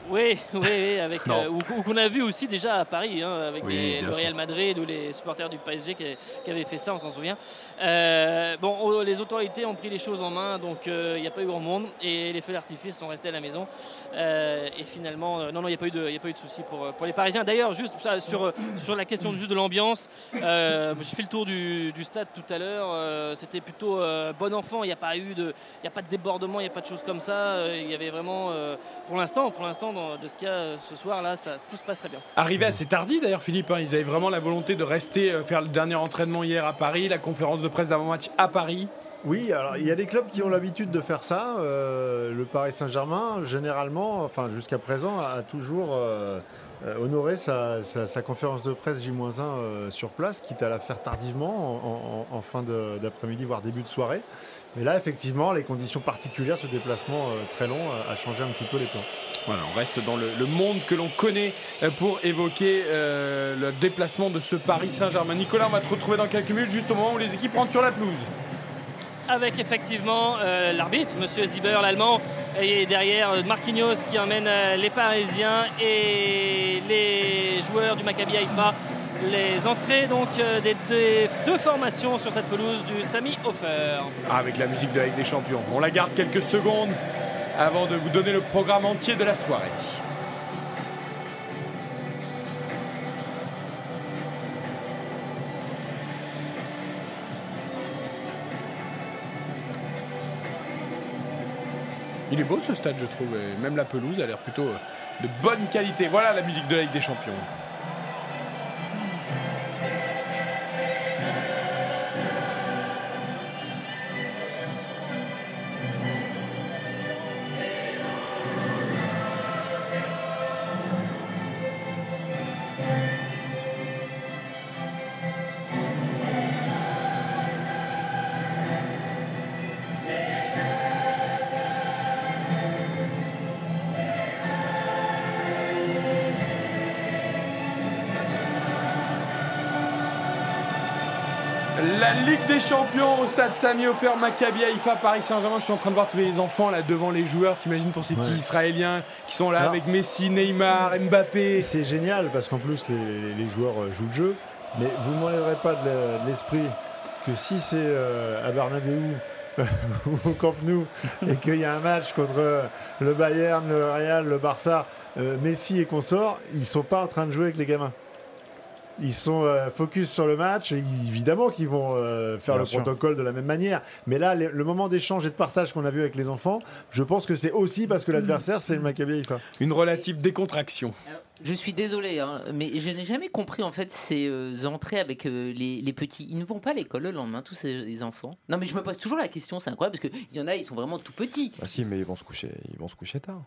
[SPEAKER 4] Oui, oui, oui, avec euh, ou, ou qu'on a vu aussi déjà à Paris, hein, avec
[SPEAKER 3] Oui,
[SPEAKER 4] les-
[SPEAKER 3] bien
[SPEAKER 4] le. Real Madrid ou les supporters du PSG qui, qui avaient fait ça, on s'en souvient. Euh, bon, oh, les autorités ont pris les choses en main, donc euh, il n'y a pas eu grand monde et les feux d'artifice sont restés à la maison. Euh, et finalement, euh, non, non, il n'y a pas eu de, y a pas eu de soucis pour, euh, pour les Parisiens. D'ailleurs, juste ça, sur euh, sur la question juste de l'ambiance, euh, j'ai fait le tour du, du stade tout à l'heure. euh, C'était plutôt euh, bon enfant. Il n'y a pas eu de, y a pas de débordement, il n'y a pas de choses comme ça. Euh, Il y avait vraiment, euh, pour l'instant, pour l'instant, dans- de ce qu'il y a euh, ce soir là, ça tout se passe très bien.
[SPEAKER 3] Arrivé assez tardi d'ailleurs Philippe, hein, ils avaient vraiment la volonté de rester euh, faire le dernier entraînement hier à Paris, la conférence de presse d'avant-match à Paris.
[SPEAKER 8] Oui, alors il y a des clubs qui ont l'habitude de faire ça. Euh, le Paris Saint-Germain, généralement, enfin jusqu'à présent, a toujours euh, euh, honoré sa, sa- sa conférence de presse J-1 euh, sur place, quitte à la faire tardivement, en, en- en fin d'après-midi, voire début de soirée. Mais là, effectivement, les conditions particulières, ce déplacement euh, très long, a, a changé un petit peu les plans.
[SPEAKER 3] Voilà, on reste dans le, le monde que l'on connaît euh, pour évoquer euh, le déplacement de ce Paris Saint-Germain. Nicolas, on va te retrouver dans quelques minutes, juste au moment où les équipes rentrent sur la pelouse.
[SPEAKER 4] avec effectivement euh, l'arbitre, Monsieur Ziber, l'allemand, et derrière euh, Marquinhos qui emmène euh, les Parisiens et les joueurs du Maccabi Haïfa. Les entrées donc euh, des deux, formations sur cette pelouse du Sami Hofer.
[SPEAKER 3] Ah, avec la musique de la Ligue des Champions. On la garde quelques secondes avant de vous donner le programme entier de la soirée. Il est beau ce stade, je trouve. et même la pelouse a l'air plutôt euh, de bonne qualité. Voilà la musique de la Ligue des Champions. Des Champions au stade Sami Ofer, Maccabi Haïfa, Paris Saint-Germain. Je suis en train de voir tous les enfants là devant les joueurs. T'imagines pour ces petits
[SPEAKER 8] Ouais.
[SPEAKER 3] Israéliens qui sont là
[SPEAKER 8] Alors-
[SPEAKER 3] avec Messi, Neymar, Mbappé.
[SPEAKER 8] C'est génial parce qu'en plus les, les joueurs euh, jouent le jeu, mais vous ne m'enlèverez pas de l'esprit que si c'est euh, à Bernabeu ou au Camp Nou et qu'il y a un match contre le Bayern, le Real, le Barça, euh, Messi et consorts, ils sont pas en train de jouer avec les gamins. Ils sont euh, focus sur le match. Et évidemment qu'ils vont euh, faire
[SPEAKER 5] Bien
[SPEAKER 8] le
[SPEAKER 5] sûr.
[SPEAKER 8] protocole de la même manière. Mais là, le, le moment d'échange et de partage qu'on a vu avec les enfants, je pense que c'est aussi parce que l'adversaire, c'est le Maccabi Haïfa.
[SPEAKER 3] Une relative décontraction.
[SPEAKER 6] Je suis désolé, hein, mais je n'ai jamais compris en fait ces euh, entrées avec euh, les, les petits. Ils ne vont pas à l'école le lendemain, tous ces les enfants. Non, mais je me pose toujours la question, c'est incroyable parce qu'il y en a, ils sont vraiment tout petits.
[SPEAKER 5] Ah si, mais ils vont se coucher, ils vont se coucher tard.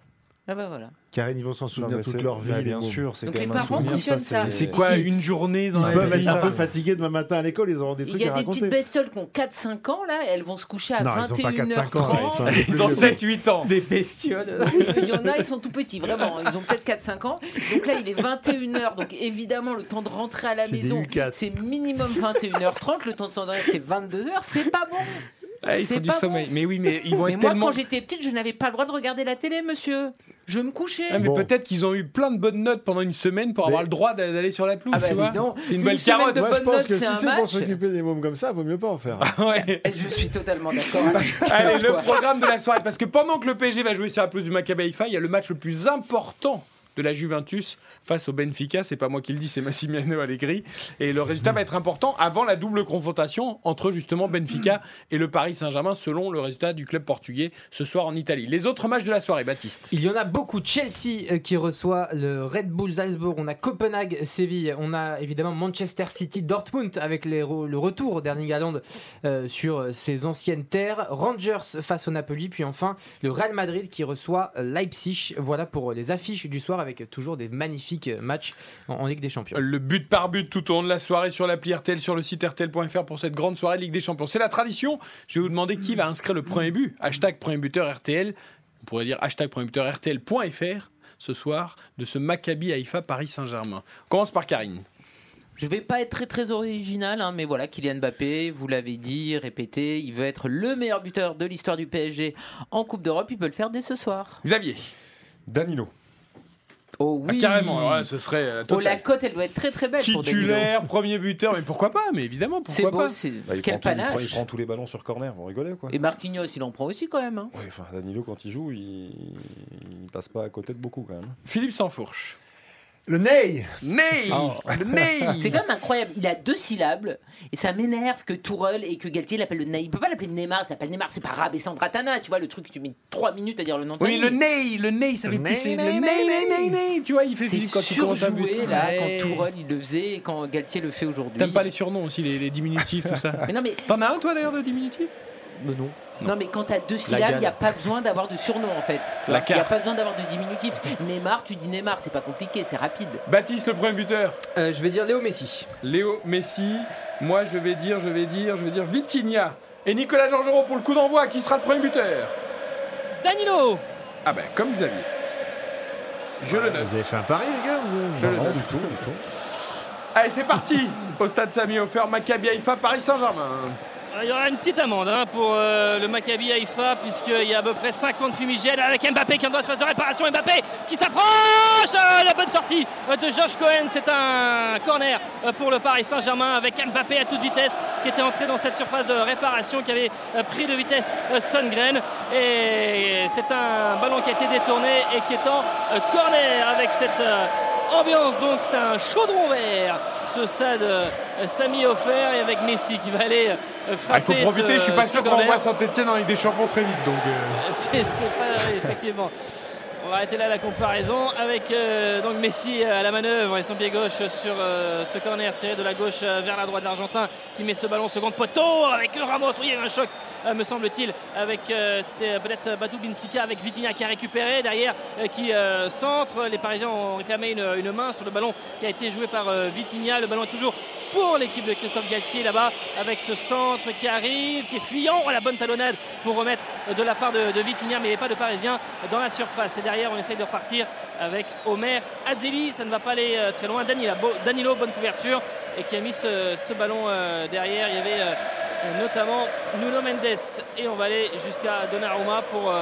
[SPEAKER 6] Ah bah voilà.
[SPEAKER 8] Karine, ils vont s'en souvenir toute
[SPEAKER 5] c'est-
[SPEAKER 8] leur vie.
[SPEAKER 5] bah, bien sûr, c'est
[SPEAKER 6] Donc
[SPEAKER 5] quand
[SPEAKER 6] les
[SPEAKER 5] même un
[SPEAKER 6] parents
[SPEAKER 5] souvenir.
[SPEAKER 3] C'est quoi une journée dans
[SPEAKER 8] Ils
[SPEAKER 3] la
[SPEAKER 8] peuvent être un peu fatigués demain matin à l'école, ils auront des
[SPEAKER 6] Il
[SPEAKER 8] trucs
[SPEAKER 6] y
[SPEAKER 8] à
[SPEAKER 6] a des petites
[SPEAKER 8] raconter.
[SPEAKER 6] bestioles qui ont 4-5 ans là, elles vont se coucher à
[SPEAKER 8] Non, ils ont pas 4-5 ans,
[SPEAKER 6] 21h30.
[SPEAKER 8] ils
[SPEAKER 3] ont
[SPEAKER 8] vieux.
[SPEAKER 3] 7-8 ans.
[SPEAKER 9] Des bestioles.
[SPEAKER 6] Il y en a, ils sont tout petits, vraiment. Ils ont peut-être 4-5 ans. Donc là, il est 21h. Donc évidemment, le temps de rentrer à la maison,
[SPEAKER 8] U4.
[SPEAKER 6] c'est minimum 21h30. Le temps de s'endormir, c'est 22h. C'est pas bon.
[SPEAKER 3] Ah, il faut du sommeil. Mais oui, mais ils vont
[SPEAKER 6] Mais
[SPEAKER 3] être
[SPEAKER 6] moi,
[SPEAKER 3] tellement.
[SPEAKER 6] quand j'étais petite, je n'avais pas le droit de regarder la télé, monsieur. Je me couchais.
[SPEAKER 3] Ah, mais peut-être qu'ils ont eu plein de bonnes notes pendant une semaine pour avoir le droit d'a- d'aller sur la pelouse,
[SPEAKER 6] Ah bah.
[SPEAKER 3] C'est une
[SPEAKER 6] Une
[SPEAKER 3] belle carotte.
[SPEAKER 6] de
[SPEAKER 8] Moi, je
[SPEAKER 6] bonnes
[SPEAKER 8] pense
[SPEAKER 6] notes,
[SPEAKER 8] que si c'est pour s'occuper des mômes comme ça, vaut mieux pas en faire.
[SPEAKER 3] Ouais.
[SPEAKER 6] Je suis totalement d'accord.
[SPEAKER 3] Allez, le programme de la soirée. Parce que pendant que le PSG va jouer sur la pelouse du Maccabi il y a le match le plus important de la Juventus face au Benfica. C'est pas moi qui le dis, c'est Massimiliano Allegri. Et le résultat va être important avant la double confrontation entre justement Benfica et le Paris Saint-Germain, selon le résultat du club portugais ce soir en Italie. Les autres matchs de la soirée, Baptiste.
[SPEAKER 9] Il y en a beaucoup. Chelsea euh, qui reçoit le Red Bull Salzbourg. On a Copenhague, Séville. On a évidemment Manchester City, Dortmund avec le retour d'Erling Haaland euh, sur ses anciennes terres. Rangers face au Napoli. Puis enfin le Real Madrid qui reçoit Leipzig. Voilà pour les affiches du soir avec toujours des magnifiques matchs en, en Ligue des Champions.
[SPEAKER 3] Le but par but tout au long de la soirée sur l'appli RTL, sur le site RTL.fr pour cette grande soirée de Ligue des Champions. C'est la tradition. Je vais vous demander qui va inscrire le premier but. Hashtag premier buteur RTL. On pourrait dire hashtag premier buteur RTL.fr ce soir de ce Maccabi Haïfa Paris Saint-Germain. On commence par Karine.
[SPEAKER 6] Je vais pas être très très original, hein, mais voilà, Kylian Mbappé, vous l'avez dit, répété, il veut être le meilleur buteur de l'histoire du PSG en Coupe d'Europe. Il peut le faire dès ce soir.
[SPEAKER 3] Xavier.
[SPEAKER 5] Danilo.
[SPEAKER 6] Oh oui.
[SPEAKER 3] Ah, carrément, alors là, ce serait la
[SPEAKER 6] Oh,
[SPEAKER 3] totale.
[SPEAKER 6] la cote, elle doit être très très belle pour Danilo.
[SPEAKER 3] Titulaire, premier buteur, mais pourquoi pas Mais évidemment,
[SPEAKER 6] C'est
[SPEAKER 3] pourquoi
[SPEAKER 6] beau,
[SPEAKER 3] pas
[SPEAKER 6] c'est
[SPEAKER 5] Bah, il,
[SPEAKER 6] quel
[SPEAKER 5] prend tout- il prend- il
[SPEAKER 6] panache.
[SPEAKER 5] prend tous les ballons sur corner, vous rigolez quoi.
[SPEAKER 6] Et Marquinhos, il en prend aussi quand même. hein.
[SPEAKER 5] Ouais, enfin, Danilo, quand il joue, il... il passe pas à côté de beaucoup quand même.
[SPEAKER 3] Philippe Sansfourche.
[SPEAKER 8] Le Ney
[SPEAKER 3] Ney
[SPEAKER 6] Oh.
[SPEAKER 3] Le Ney
[SPEAKER 6] C'est quand même incroyable. Il a deux syllabes et ça m'énerve que Tourelle et que Galtier l'appellent le Ney. Il peut pas l'appeler Neymar, il s'appelle Neymar, c'est pas Rabessant Dratana, tu vois, le truc, tu mets trois minutes à dire le nom de
[SPEAKER 3] Oui, le Ney, le Ney, ça fait
[SPEAKER 8] Ney,
[SPEAKER 3] Le Ney,
[SPEAKER 8] Ney,
[SPEAKER 3] Ney, Ney. Tu vois, il fait
[SPEAKER 6] C'est
[SPEAKER 3] Philippe quand à buter.
[SPEAKER 6] là, quand Tourelle il le faisait et quand Galtier le fait aujourd'hui.
[SPEAKER 3] T'aimes pas les surnoms aussi, les, les diminutifs, tout ça
[SPEAKER 6] Mais non, mais,
[SPEAKER 3] T'en as un toi d'ailleurs de diminutif?
[SPEAKER 6] Mais non. Non, mais quand t'as deux syllabes, il n'y a pas besoin d'avoir de surnom en fait. Il n'y a pas besoin d'avoir de diminutif. Neymar, tu dis Neymar, c'est pas compliqué, c'est rapide.
[SPEAKER 3] Baptiste, le premier buteur.
[SPEAKER 9] Euh, je vais dire Léo Messi.
[SPEAKER 3] Léo Messi. Moi, je vais dire, je vais dire, je vais dire Vitinha. Et Nicolas Georgerot pour le coup d'envoi. Qui sera le premier buteur
[SPEAKER 4] Danilo
[SPEAKER 3] Ah ben, comme Xavier. Je le note.
[SPEAKER 8] Vous avez fait un pari, les gars ou-
[SPEAKER 3] Je le
[SPEAKER 5] Non,
[SPEAKER 3] note.
[SPEAKER 5] du tout, du tout.
[SPEAKER 3] Allez, c'est parti Au stade Sami offert Maccabi Haïfa, Paris Saint-Germain.
[SPEAKER 4] Il y aura une petite amende hein, pour euh, le Maccabi Haïfa puisqu'il y a à peu près 50 fumigènes avec Mbappé qui est en droit de réparation. Mbappé qui s'approche Euh, La bonne sortie euh, de Josh Cohen. C'est un corner euh, pour le Paris Saint-Germain avec Mbappé à toute vitesse qui était entré dans cette surface de réparation qui avait pris de vitesse Sundgren. Et c'est un ballon qui a été détourné et qui est en corner avec cette ambiance. Donc c'est un chaudron vert ce stade Sami offert et avec Messi qui va aller
[SPEAKER 3] Ah, il faut profiter,
[SPEAKER 4] ce-
[SPEAKER 3] je suis pas sûr qu'on envoie Saint-Etienne dans Ligue des Champions très vite. Donc, euh,
[SPEAKER 4] C'est c'est pas oui, effectivement. On va arrêter là la comparaison avec euh, donc Messi à la manœuvre et son pied gauche sur euh, ce corner tiré de la gauche euh, vers la droite l'Argentin qui met ce ballon au second poteau avec Ramos. Oui, il y a eu un choc, euh, me semble-t-il, avec euh, c'était peut-être Badou Binsika avec Vitinha qui a récupéré derrière euh, qui euh, centre. Les Parisiens ont réclamé une, main sur le ballon qui a été joué par euh, Vitinha. Le ballon est toujours pour l'équipe de Christophe Galtier là-bas avec ce centre qui arrive, qui est fuyant. Oh, la bonne talonnade pour remettre euh, de la part de, de mais il n'y a pas de Parisien dans la surface. Et derrière, on essaye de repartir avec Omer Adzeli. Ça ne va pas aller euh, très loin. Danilo, bo- Danilo, bonne couverture et qui a mis ce, ballon euh, derrière. Il y avait euh, notamment Nuno Mendes et on va aller jusqu'à Donnarumma pour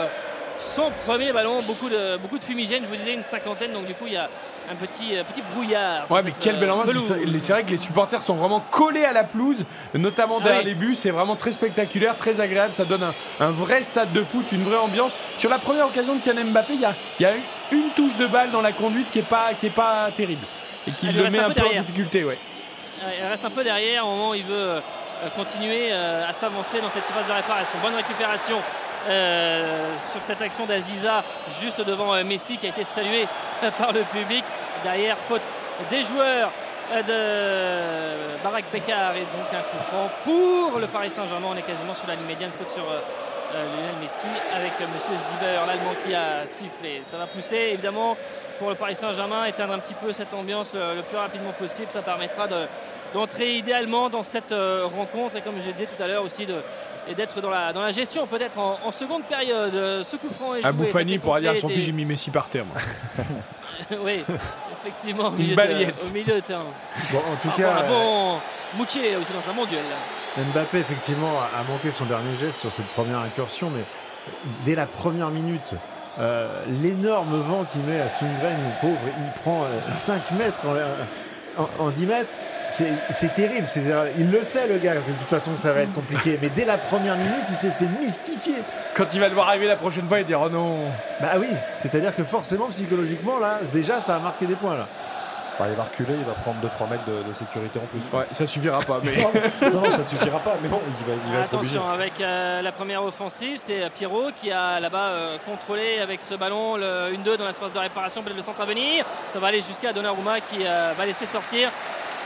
[SPEAKER 4] son premier ballon. Beaucoup de, beaucoup de fumigènes, je vous disais une cinquantaine, donc du coup il y a un petit, euh, petit brouillard.
[SPEAKER 3] Ouais, mais quelle belle
[SPEAKER 4] euh,
[SPEAKER 3] ambiance. C'est vrai que les supporters sont vraiment collés à la pelouse, notamment
[SPEAKER 4] Ah
[SPEAKER 3] derrière
[SPEAKER 4] oui.
[SPEAKER 3] les buts. C'est vraiment très spectaculaire, très agréable. Ça donne un, un vrai stade de foot, une vraie ambiance. Sur la première occasion de Kylian Mbappé, il y a, y a une touche de balle dans la conduite qui est pas, qui est pas terrible et qui
[SPEAKER 4] Elle
[SPEAKER 3] le met
[SPEAKER 4] un peu
[SPEAKER 3] peu en difficulté. Ouais.
[SPEAKER 4] il reste un peu derrière au moment où il veut continuer à s'avancer dans cette surface de réparation. Bonne récupération sur cette action d'Aziza juste devant Messi qui a été salué par le public. Derrière, faute des joueurs de Barak Bekar et donc un coup franc pour le Paris Saint-Germain. On est quasiment sur la ligne médiane, faute sur Lionel Messi avec Monsieur Ziber, l'Allemand qui a sifflé. Ça va pousser évidemment pour le Paris Saint-Germain, éteindre un petit peu cette ambiance le plus rapidement possible. Ça permettra d'entrer idéalement dans cette rencontre et comme je disais tout à l'heure aussi de et d'être dans la, dans la gestion peut-être en, seconde période. Ce coup franc est joué.
[SPEAKER 3] Bouffani pourra dire à son fils j'ai mis Messi par terre.
[SPEAKER 4] oui, effectivement, au
[SPEAKER 3] Une
[SPEAKER 4] milieu, de,
[SPEAKER 3] balayette.
[SPEAKER 4] au milieu de terrain.
[SPEAKER 8] Bon, en tout
[SPEAKER 4] Ah,
[SPEAKER 8] cas,
[SPEAKER 4] bon, bon Moutier aussi dans un bon duel.
[SPEAKER 8] Mbappé, effectivement, a manqué son dernier geste sur cette première incursion, mais dès la première minute, euh, l'énorme vent qu'il met à Sundgren, pauvre, il prend euh, 5 mètres en, en- en 10 mètres. C'est terrible. Il le sait, le gars, que de toute façon, que ça va être compliqué. Mais dès la première minute, il s'est fait mystifier.
[SPEAKER 3] Quand il va devoir arriver la prochaine fois, il dire oh non.
[SPEAKER 8] Bah oui, c'est-à-dire que forcément, psychologiquement, là, déjà, ça a marqué des points. là.
[SPEAKER 5] Bah, il va reculer, il va prendre 2-3 mètres de, de sécurité en plus.
[SPEAKER 3] Ouais, ça suffira pas, mais.
[SPEAKER 5] non, non, ça suffira pas, mais bon, il va, il va être obligé.
[SPEAKER 4] Attention avec euh, la première offensive, c'est euh, Pierrot qui a là-bas euh, contrôlé avec ce ballon le 1-2 dans l'espace de réparation, peut-être le centre à venir. Ça va aller jusqu'à Donnarumma qui euh, va laisser sortir.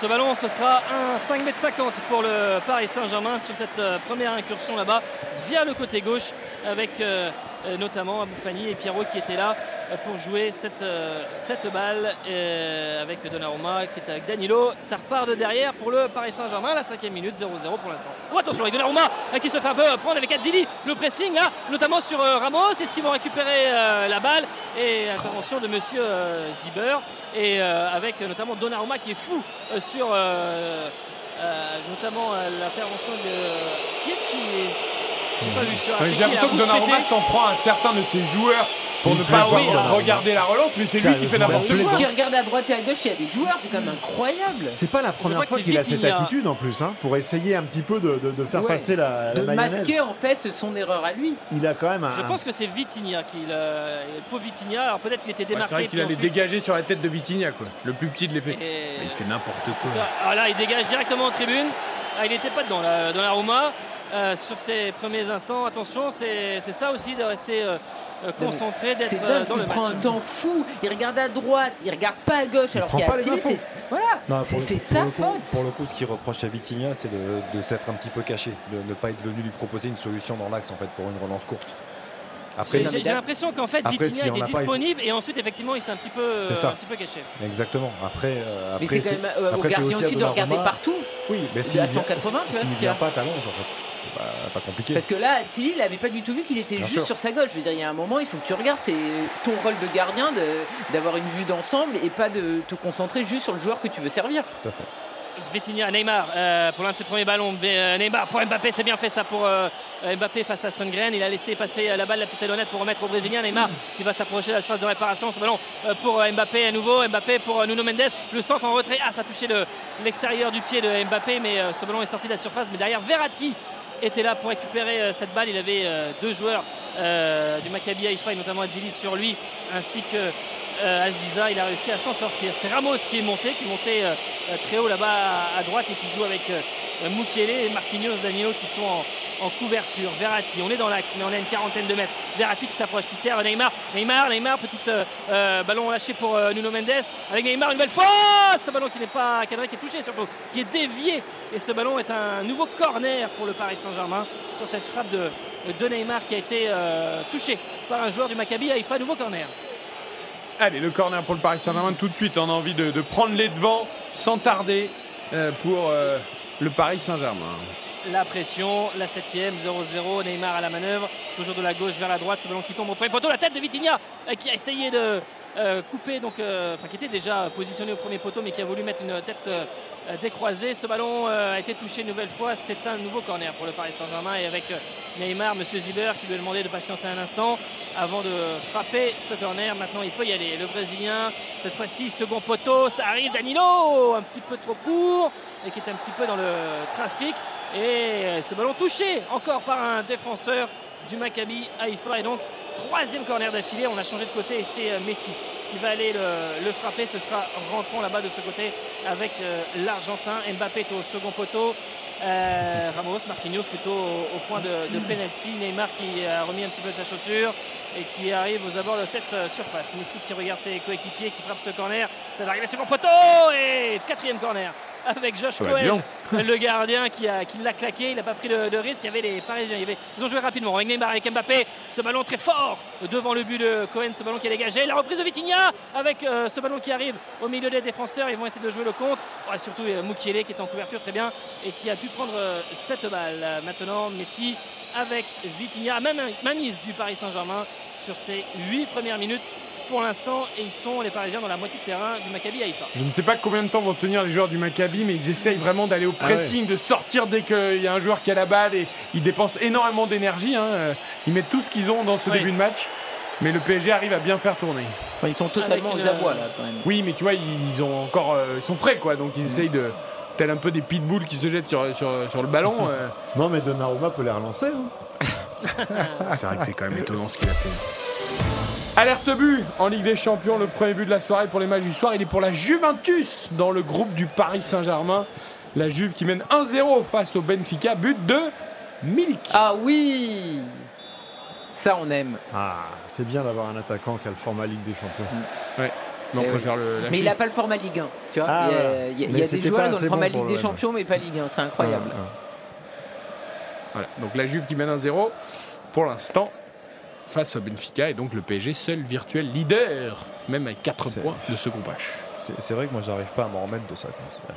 [SPEAKER 4] Ce ballon, ce sera un 5 m 50 pour le Paris Saint-Germain sur cette euh, première incursion là-bas via le côté gauche avec euh, euh, notamment Aboufani et Pierrot qui étaient là pour jouer cette, cette balle avec Donnarumma qui est avec Danilo. Ça repart de derrière pour le Paris Saint-Germain, la cinquième minute, 0-0 pour l'instant. Oh, attention avec Donnarumma qui se fait un peu prendre avec Azzili, le pressing là, notamment sur Ramos. Est-ce qu'ils vont récupérer la balle? Et intervention de monsieur Ziber et euh, avec notamment Donnarumma qui est fou euh, sur euh, notamment l'intervention de. Qui est-ce qui est. J'ai
[SPEAKER 3] Ouais, l'impression que Donnarumma s'en prend à certains de ses joueurs pour ne pas
[SPEAKER 4] Ah oui,
[SPEAKER 3] regarder la relance, mais c'est lui qui fait n'importe quoi.
[SPEAKER 6] Qui regarde à droite et à gauche, il y a des joueurs, c'est quand même incroyable.
[SPEAKER 8] C'est pas la première fois qu'il a cette attitude en plus, hein, pour essayer un petit peu de, de- de faire
[SPEAKER 6] Ouais.
[SPEAKER 8] passer la,
[SPEAKER 6] de masquer en fait son erreur à lui.
[SPEAKER 8] Il a quand même un.
[SPEAKER 4] Je pense que c'est Vitinha qui le pauvre Vitinha. Alors peut-être qu'il était
[SPEAKER 3] Ouais,
[SPEAKER 4] démarqué.
[SPEAKER 3] c'est vrai qu'il allait
[SPEAKER 4] ensuite-
[SPEAKER 3] dégager sur la tête de Vitinha, quoi. Le plus petit de l'effet.
[SPEAKER 4] Et-
[SPEAKER 3] Il fait n'importe quoi.
[SPEAKER 4] Ah, là, il dégage directement en tribune. Ah, il n'était pas dedans, là, dans la Roma. Euh, sur ses premiers instants, attention, c'est c'est ça aussi de rester euh, euh, concentré, d'être euh, dans
[SPEAKER 6] il
[SPEAKER 4] le
[SPEAKER 6] prend
[SPEAKER 4] match.
[SPEAKER 6] un temps fou, il regarde à droite, il regarde pas à gauche, alors qu'il y a c'est voilà, c'est sa
[SPEAKER 5] pour le coup-
[SPEAKER 6] faute.
[SPEAKER 5] Pour le coup, ce qu'il reproche à Vitinha, c'est de, de s'être un petit peu caché, de ne pas être venu lui proposer une solution dans l'axe en fait pour une relance courte.
[SPEAKER 4] J'ai- l'impression qu'en fait,
[SPEAKER 5] Après,
[SPEAKER 4] Vitinha
[SPEAKER 5] pas, il faut-
[SPEAKER 4] disponible et ensuite, effectivement, il s'est un petit peu, euh,
[SPEAKER 5] ça.
[SPEAKER 4] un petit peu caché.
[SPEAKER 5] Exactement. Après, euh,
[SPEAKER 6] Mais
[SPEAKER 5] après,
[SPEAKER 6] c'est quand même, euh, au
[SPEAKER 5] après,
[SPEAKER 6] gardien aussi de regarder partout.
[SPEAKER 5] Oui, mais
[SPEAKER 6] Il est
[SPEAKER 5] s'il
[SPEAKER 6] à
[SPEAKER 5] vient-
[SPEAKER 6] 180, tu vois
[SPEAKER 5] s'il
[SPEAKER 6] ce qu'il
[SPEAKER 5] vient
[SPEAKER 6] a.
[SPEAKER 5] pas, t'allonges en fait. Pas, pas compliqué.
[SPEAKER 6] Parce que là, Attili, il avait pas du tout vu qu'il était
[SPEAKER 5] Bien
[SPEAKER 6] juste
[SPEAKER 5] sûr.
[SPEAKER 6] sur sa gauche. Je veux dire, il y a un moment, il faut que tu regardes. C'est ton rôle de gardien de- d'avoir une vue d'ensemble et pas de te concentrer juste sur le joueur que tu veux servir.
[SPEAKER 5] Tout à fait.
[SPEAKER 4] Vitinha, Neymar euh, pour l'un de ses premiers ballons. Mais, euh, Neymar pour Mbappé, c'est bien fait ça pour euh, Mbappé face à Sundgren. Il a laissé passer euh, la balle, la petite honnête pour remettre au Brésilien. Neymar qui va s'approcher de la surface de réparation. Ce ballon euh, pour euh, Mbappé à nouveau. Mbappé pour euh, Nuno Mendes. Le centre en retrait. Ah, ça a touché le- l'extérieur du pied de Mbappé, mais euh, ce ballon est sorti de la surface. Mais derrière, Verratti était là pour récupérer euh, cette balle. Il avait euh, deux joueurs euh, du Maccabi Haïfa et notamment Azilis sur lui, ainsi que Aziza. Il a réussi à s'en sortir. C'est Ramos qui est monté, qui est monté très haut là-bas à, droite et qui joue avec euh, et Marquinhos, Danilo qui sont en, en couverture. Verratti, on est dans l'axe, mais on a une quarantaine de mètres. Verratti qui s'approche, qui sert Neymar. Neymar, Neymar, petit euh, euh, ballon lâché pour euh, Nuno Mendes. Avec Neymar une nouvelle fois. Ce ballon qui n'est pas cadré, qui est touché surtout, qui est dévié. Et ce ballon est un nouveau corner pour le Paris Saint-Germain sur cette frappe de, Neymar qui a été touché par un joueur du Maccabi Haïfa. Nouveau corner.
[SPEAKER 3] Allez, le corner pour le Paris Saint-Germain tout de suite. On a envie de, prendre les devants sans tarder pour le Paris Saint-Germain.
[SPEAKER 4] La pression, la 7ème, 0-0, Neymar à la manœuvre, toujours de la gauche vers la droite, ce ballon qui tombe au premier poteau, la tête de Vitinha euh, qui a essayé de euh, couper, donc, euh, enfin qui était déjà positionné au premier poteau mais qui a voulu mettre une tête décroisée. Ce ballon a été touché une nouvelle fois, c'est un nouveau corner pour le Paris Saint-Germain et avec Neymar, Monsieur Ziber qui lui a demandé de patienter un instant avant de frapper ce corner. Maintenant il peut y aller. Le Brésilien, cette fois-ci second poteau, ça arrive, Danilo, un petit peu trop court et qui est un petit peu dans le trafic. Et euh, ce ballon touché encore par un défenseur du Maccabi Haïfa. Et donc, troisième corner d'affilée. On a changé de côté et c'est euh, Messi qui va aller le, frapper. Ce sera rentrant là-bas de ce côté avec euh, l'Argentin. Mbappé est au second poteau. Ramos, Marquinhos plutôt au, point de, penalty. Neymar qui a remis un petit peu sa chaussure et qui arrive aux abords de cette surface. Messi qui regarde ses coéquipiers, qui frappe ce corner. Ça va arriver le poteau et quatrième corner avec Josh Cohen, le gardien qui, a, qui l'a claqué. Il n'a pas pris de, risque. Il y avait les Parisiens. ils ont joué rapidement avec Neymar, avec Mbappé. Ce ballon très fort devant le but de Cohen. Ce ballon qui est dégagé. La reprise de Vitinha avec euh, ce ballon qui arrive au milieu des défenseurs. Ils vont essayer de jouer le contre. surtout euh, Moukielé qui est en couverture très bien et qui a pu prendre euh, cette balle. Maintenant, Messi avec Vitinha, même, même mise du Paris Saint-Germain sur ces 8 premières minutes pour l'instant et ils sont les Parisiens dans la moitié de terrain du Maccabi Haïfa.
[SPEAKER 3] Je ne sais pas combien de temps vont tenir les joueurs du Maccabi, mais ils essayent vraiment d'aller au ah pressing, de sortir dès qu'il y a un joueur qui a la balle et ils dépensent énormément d'énergie. Hein. Ils mettent tout ce qu'ils ont dans ce début de match. Mais le PSG arrive à bien faire tourner.
[SPEAKER 6] ils sont totalement aux abois là quand même.
[SPEAKER 3] Oui, mais tu vois, ils ont encore, euh, ils sont frais quoi, donc ils essayent de, tel un peu des pitbulls qui se jettent sur, sur, le ballon. Euh.
[SPEAKER 8] Non, mais Donnarumma peut les relancer. Hein.
[SPEAKER 3] c'est vrai que c'est quand même étonnant ce qu'il a fait. Alerte but en Ligue des Champions, le premier but de la soirée pour les matchs du soir. Il est pour la Juventus dans le groupe du Paris Saint-Germain. La Juve qui mène 1-0 face au Benfica, but de Milik.
[SPEAKER 6] Ah oui Ça on aime.
[SPEAKER 8] Ah, c'est bien d'avoir un attaquant qui a le format Ligue des Champions.
[SPEAKER 3] Mm. Ouais. Mais, on
[SPEAKER 6] eh le, mais il n'a pas le format Ligue 1. Tu vois ah il y a, des joueurs dans le format Ligue des Champions, mais pas Ligue 1. C'est incroyable.
[SPEAKER 3] Voilà. Donc la Juve qui mène 1-0 pour l'instant face au Benfica et donc le PSG seul virtuel leader, même avec 4 points de ce groupe H.
[SPEAKER 5] C'est vrai que moi j'arrive pas à m'en remettre de ça.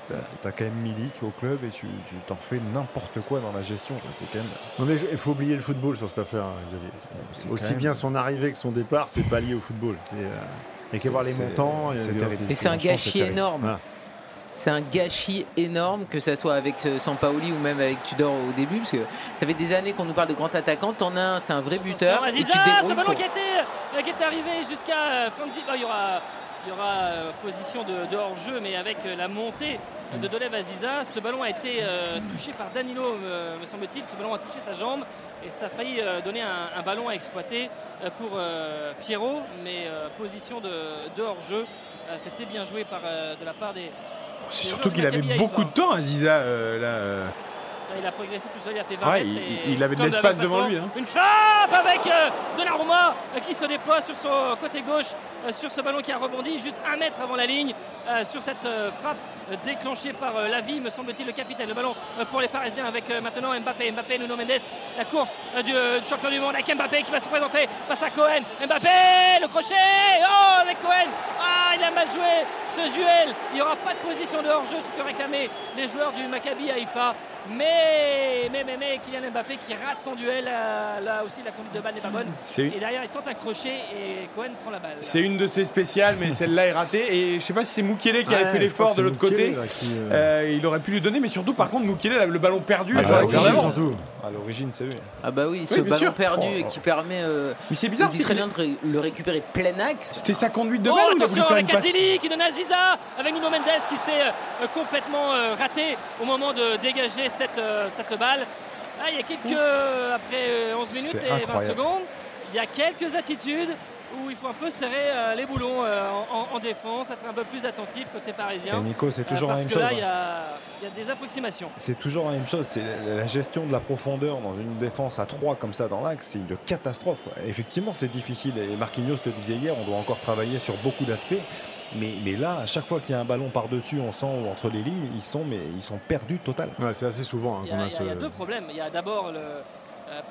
[SPEAKER 5] Tu as, quand même Milik au club et tu t'en fais n'importe quoi dans la gestion. C'est quand même...
[SPEAKER 8] Non mais il faut oublier le football sur cette affaire, hein, Xavier. Aussi bien son arrivée que son départ, c'est pas lié au football. Il n'y a qu'à voir les montants.
[SPEAKER 6] Et c'est un gâchis énorme c'est un gâchis énorme, que ce soit avec euh, Sampaoli ou même avec Tudor au début, parce que ça fait des années qu'on nous parle de grand attaquant. T'en as un, c'est un vrai buteur.
[SPEAKER 4] Et tu ce ballon qui, était, euh, qui est arrivé jusqu'à euh, Franzi. Oh, il y aura, il y aura position de, hors-jeu, mais avec la montée de Dolev Aziza, ce ballon a été touché par Danilo, me, semble-t-il. Ce ballon a touché sa jambe et ça a failli donner un, ballon à exploiter pour Pierrot, mais position de, de hors-jeu. C'était bien joué par, de la part des,
[SPEAKER 3] c'est surtout qu'il avait beaucoup de temps, Aziza. Euh, là, euh.
[SPEAKER 4] Il a progressé tout seul, il a fait 20 mètres.
[SPEAKER 3] Il, avait de l'espace devant lui. Hein.
[SPEAKER 4] Une frappe avec euh, Donnarumma euh, qui se déploie sur son côté gauche sur ce ballon qui a rebondi juste un mètre avant la ligne sur cette frappe déclenchée par Lavi, me semble-t-il, le capitaine. Le ballon pour les Parisiens avec maintenant Mbappé. Mbappé, Nuno Mendes, la course du, champion du monde avec Mbappé qui va se présenter face à Cohen. Mbappé, le crochet Oh, avec Cohen Ah, il a mal joué ce duel. Il n'y aura pas de position de hors-jeu, ce que réclamaient les joueurs du Maccabi Haïfa. Mais, mais, mais, mais, Kylian Mbappé qui rate son duel, euh, là aussi la conduite de balle n'est pas bonne. Et derrière, il tente un crochet et Cohen prend la balle.
[SPEAKER 3] C'est une de ses spéciales, mais celle-là est ratée. Et je sais pas si c'est Moukele qui avait fait l'effort de l'autre côté. Euh, euh, il aurait pu lui donner, mais surtout, par contre, Moukele, le ballon perdu.
[SPEAKER 5] Ah, à l'origine, c'est lui.
[SPEAKER 6] Ah bah oui, ce ballon perdu oh. qui permet
[SPEAKER 3] mais c'est bizarre,
[SPEAKER 6] Israéliens de le récupérer plein axe.
[SPEAKER 3] C'était sa conduite de
[SPEAKER 4] oh,
[SPEAKER 3] balle.
[SPEAKER 4] attention avec Azili qui donne à Ziza avec Nuno Mendes qui s'est complètement raté au moment de dégager cette, cette balle. Ah, il y a quelques, après 11 minutes et 20 secondes, il y a quelques attitudes où il faut un peu serrer euh, les boulons euh, en, défense, être un peu plus attentif côté parisien.
[SPEAKER 5] Nico, c'est toujours la même chose.
[SPEAKER 4] Là, il y, a, des approximations.
[SPEAKER 5] C'est toujours la même chose. C'est la gestion de la profondeur dans une défense à 3 comme ça dans l'axe, c'est une catastrophe. Effectivement, c'est difficile. Et Marquinhos le disait hier, on doit encore travailler sur beaucoup d'aspects. Mais, mais, là, à chaque fois qu'il y a un ballon par-dessus, on sent entre les lignes, ils sont, mais, ils sont perdus total.
[SPEAKER 8] Ouais, c'est assez souvent.
[SPEAKER 4] Hein, il, y a, deux problèmes. Il y a d'abord, euh,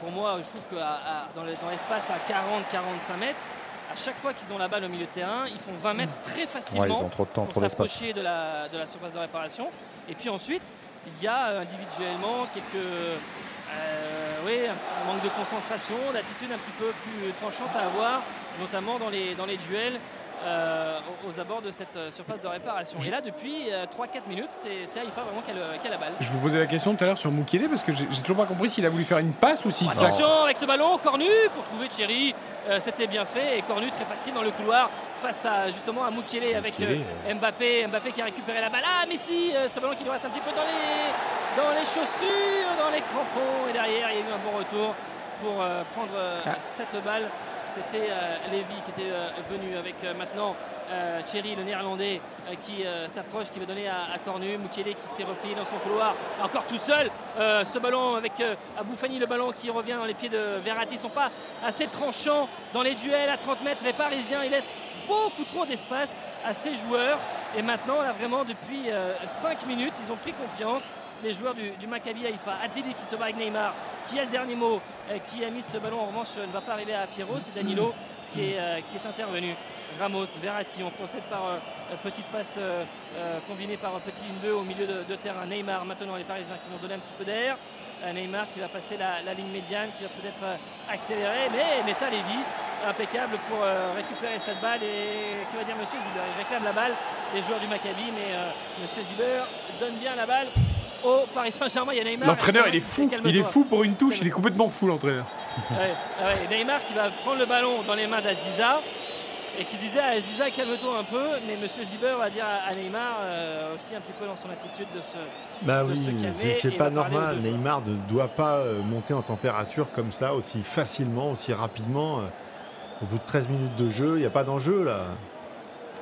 [SPEAKER 4] pour moi, je trouve que dans l'espace à 40-45 mètres, à chaque fois qu'ils ont la balle au milieu de terrain, ils font 20 mètres très facilement
[SPEAKER 5] ils ont trop de temps,
[SPEAKER 4] pour s'approcher de la, de la surface de réparation. Et puis ensuite, il y a euh, individuellement quelques euh, oui, un manque de concentration, d'attitude un petit peu plus tranchante à avoir, notamment dans les, dans les duels. Euh, aux abords de cette euh, surface de réparation. Et là, depuis 3-4 euh, minutes, c'est Haïfa vraiment qui a, la balle.
[SPEAKER 3] Je vous posais la question tout à l'heure sur Moukele parce que j'ai toujours pas compris s'il a voulu faire une passe ou si
[SPEAKER 4] ça. Attention avec ce ballon, Cornu pour trouver Thierry. C'était bien fait et Cornu très facile dans le couloir face à justement à Moukele avec Mbappé. Mbappé qui a récupéré la balle. Ah, Messi, ce ballon qui lui reste un petit peu dans les, dans les chaussures, dans les crampons. Et derrière, il y a eu un bon retour pour prendre ah. cette balle c'était Lévy qui était venu avec maintenant Thierry, le néerlandais, qui s'approche, qui va donner à, Cornu. Mukiele qui s'est replié dans son couloir, encore tout seul. ce ballon avec Aboufani, le ballon qui revient dans les pieds de Verratti, ne sont pas assez tranchants dans les duels à 30 mètres. Les Parisiens, ils laissent beaucoup trop d'espace à ces joueurs. Et maintenant, là, vraiment, depuis 5 minutes, ils ont pris confiance les joueurs du, Maccabi Haïfa. Adili qui se bat avec Neymar, qui a le dernier mot, qui a mis ce ballon en revanche, ne va pas arriver à Pierrot, c'est Danilo qui est, euh, intervenu. Ramos, Verratti, on procède par euh, petite passe euh, combinée par petit 1-2 au milieu de, terrain. Neymar, maintenant les Parisiens qui vont donner un petit peu d'air. Neymar qui va passer la, ligne médiane, qui va peut-être accélérer, mais Neta Lévy, impeccable pour récupérer cette balle. Et que va dire Monsieur Ziber Il réclame la balle, les joueurs du Maccabi, mais Monsieur Ziber donne bien la balle au Paris Saint-Germain. Il y a Neymar.
[SPEAKER 3] L'entraîneur, il est fou. Il est fou pour une touche. Il est complètement fou, l'entraîneur.
[SPEAKER 4] Neymar qui va prendre le ballon dans les mains d'Aziza et qui disait à Aziza calme-toi un peu, mais Monsieur Ziber va dire à Neymar euh, aussi un petit peu dans son attitude de se,
[SPEAKER 8] bah oui, C'est pas normal. Neymar ne doit pas euh, monter en température comme ça aussi facilement, aussi rapidement. Euh, au bout de 13 minutes de jeu, il n'y a pas d'enjeu là.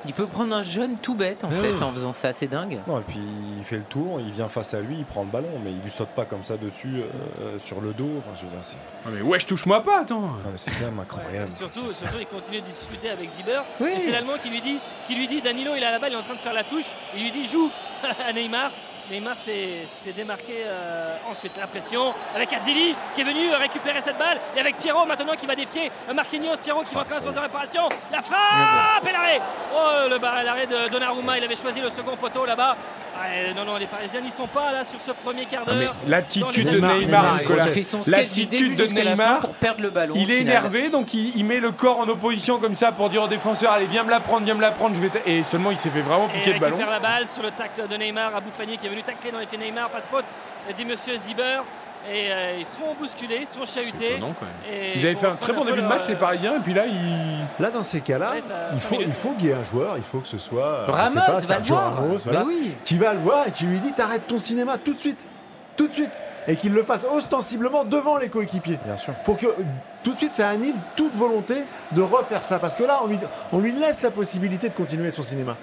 [SPEAKER 6] Il peut prendre un jeune tout bête en fait en faisant ça, c'est dingue.
[SPEAKER 5] Non, et puis il fait le tour, il vient face à lui, il prend le ballon, mais il lui saute pas comme ça dessus euh, sur le dos. Enfin, je veux dire, c'est.
[SPEAKER 3] mais ouais, je touche-moi pas, attends.
[SPEAKER 5] c'est quand même incroyable.
[SPEAKER 4] surtout, surtout, il continue de discuter avec Ziber. Et c'est l'Allemand qui lui dit, qui lui dit, Danilo, il a la balle, il est en train de faire la touche. Il lui dit, joue à Neymar. Neymar s'est démarqué euh, ensuite. La pression avec Azili qui est venu récupérer cette balle. Et avec Pierrot maintenant qui va défier Marquinhos. Pierrot qui va entrer en de réparation. La frappe et l'arrêt. Oh, le l'arrêt de Donnarumma. Il avait choisi le second poteau là-bas. Ah, non, non, les Parisiens n'y sont pas là sur ce premier quart d'heure.
[SPEAKER 3] L'attitude de Neymar,
[SPEAKER 6] L'attitude de Neymar, pour perdre le ballon.
[SPEAKER 3] Il est énervé, donc il, met le corps en opposition comme ça pour dire au défenseur allez, viens me la prendre, viens me la prendre. Je vais et seulement il s'est fait vraiment piquer le ballon.
[SPEAKER 4] Il récupère la balle sur le tacle de Neymar à Bouffani qui est venu tacler dans les pieds Neymar, pas de faute. Dit Monsieur Ziber. Et euh, ils se font bousculer, ils se font chahuter.
[SPEAKER 3] Ils avaient fait un très bon début de match, les Parisiens, et puis là, ils.
[SPEAKER 8] Là, dans ces cas-là, il, faut, il faut qu'il y ait un joueur, il faut que ce soit.
[SPEAKER 6] Ramos,
[SPEAKER 8] pas,
[SPEAKER 6] va le voir.
[SPEAKER 8] Ramos, bah oui. Qui va le voir et qui lui dit T'arrêtes ton cinéma tout de suite. Tout de suite. Et qu'il le fasse ostensiblement devant les coéquipiers.
[SPEAKER 5] Bien sûr.
[SPEAKER 8] Pour que tout de suite, ça annule toute volonté de refaire ça. Parce que là, on lui, on lui laisse la possibilité de continuer son cinéma.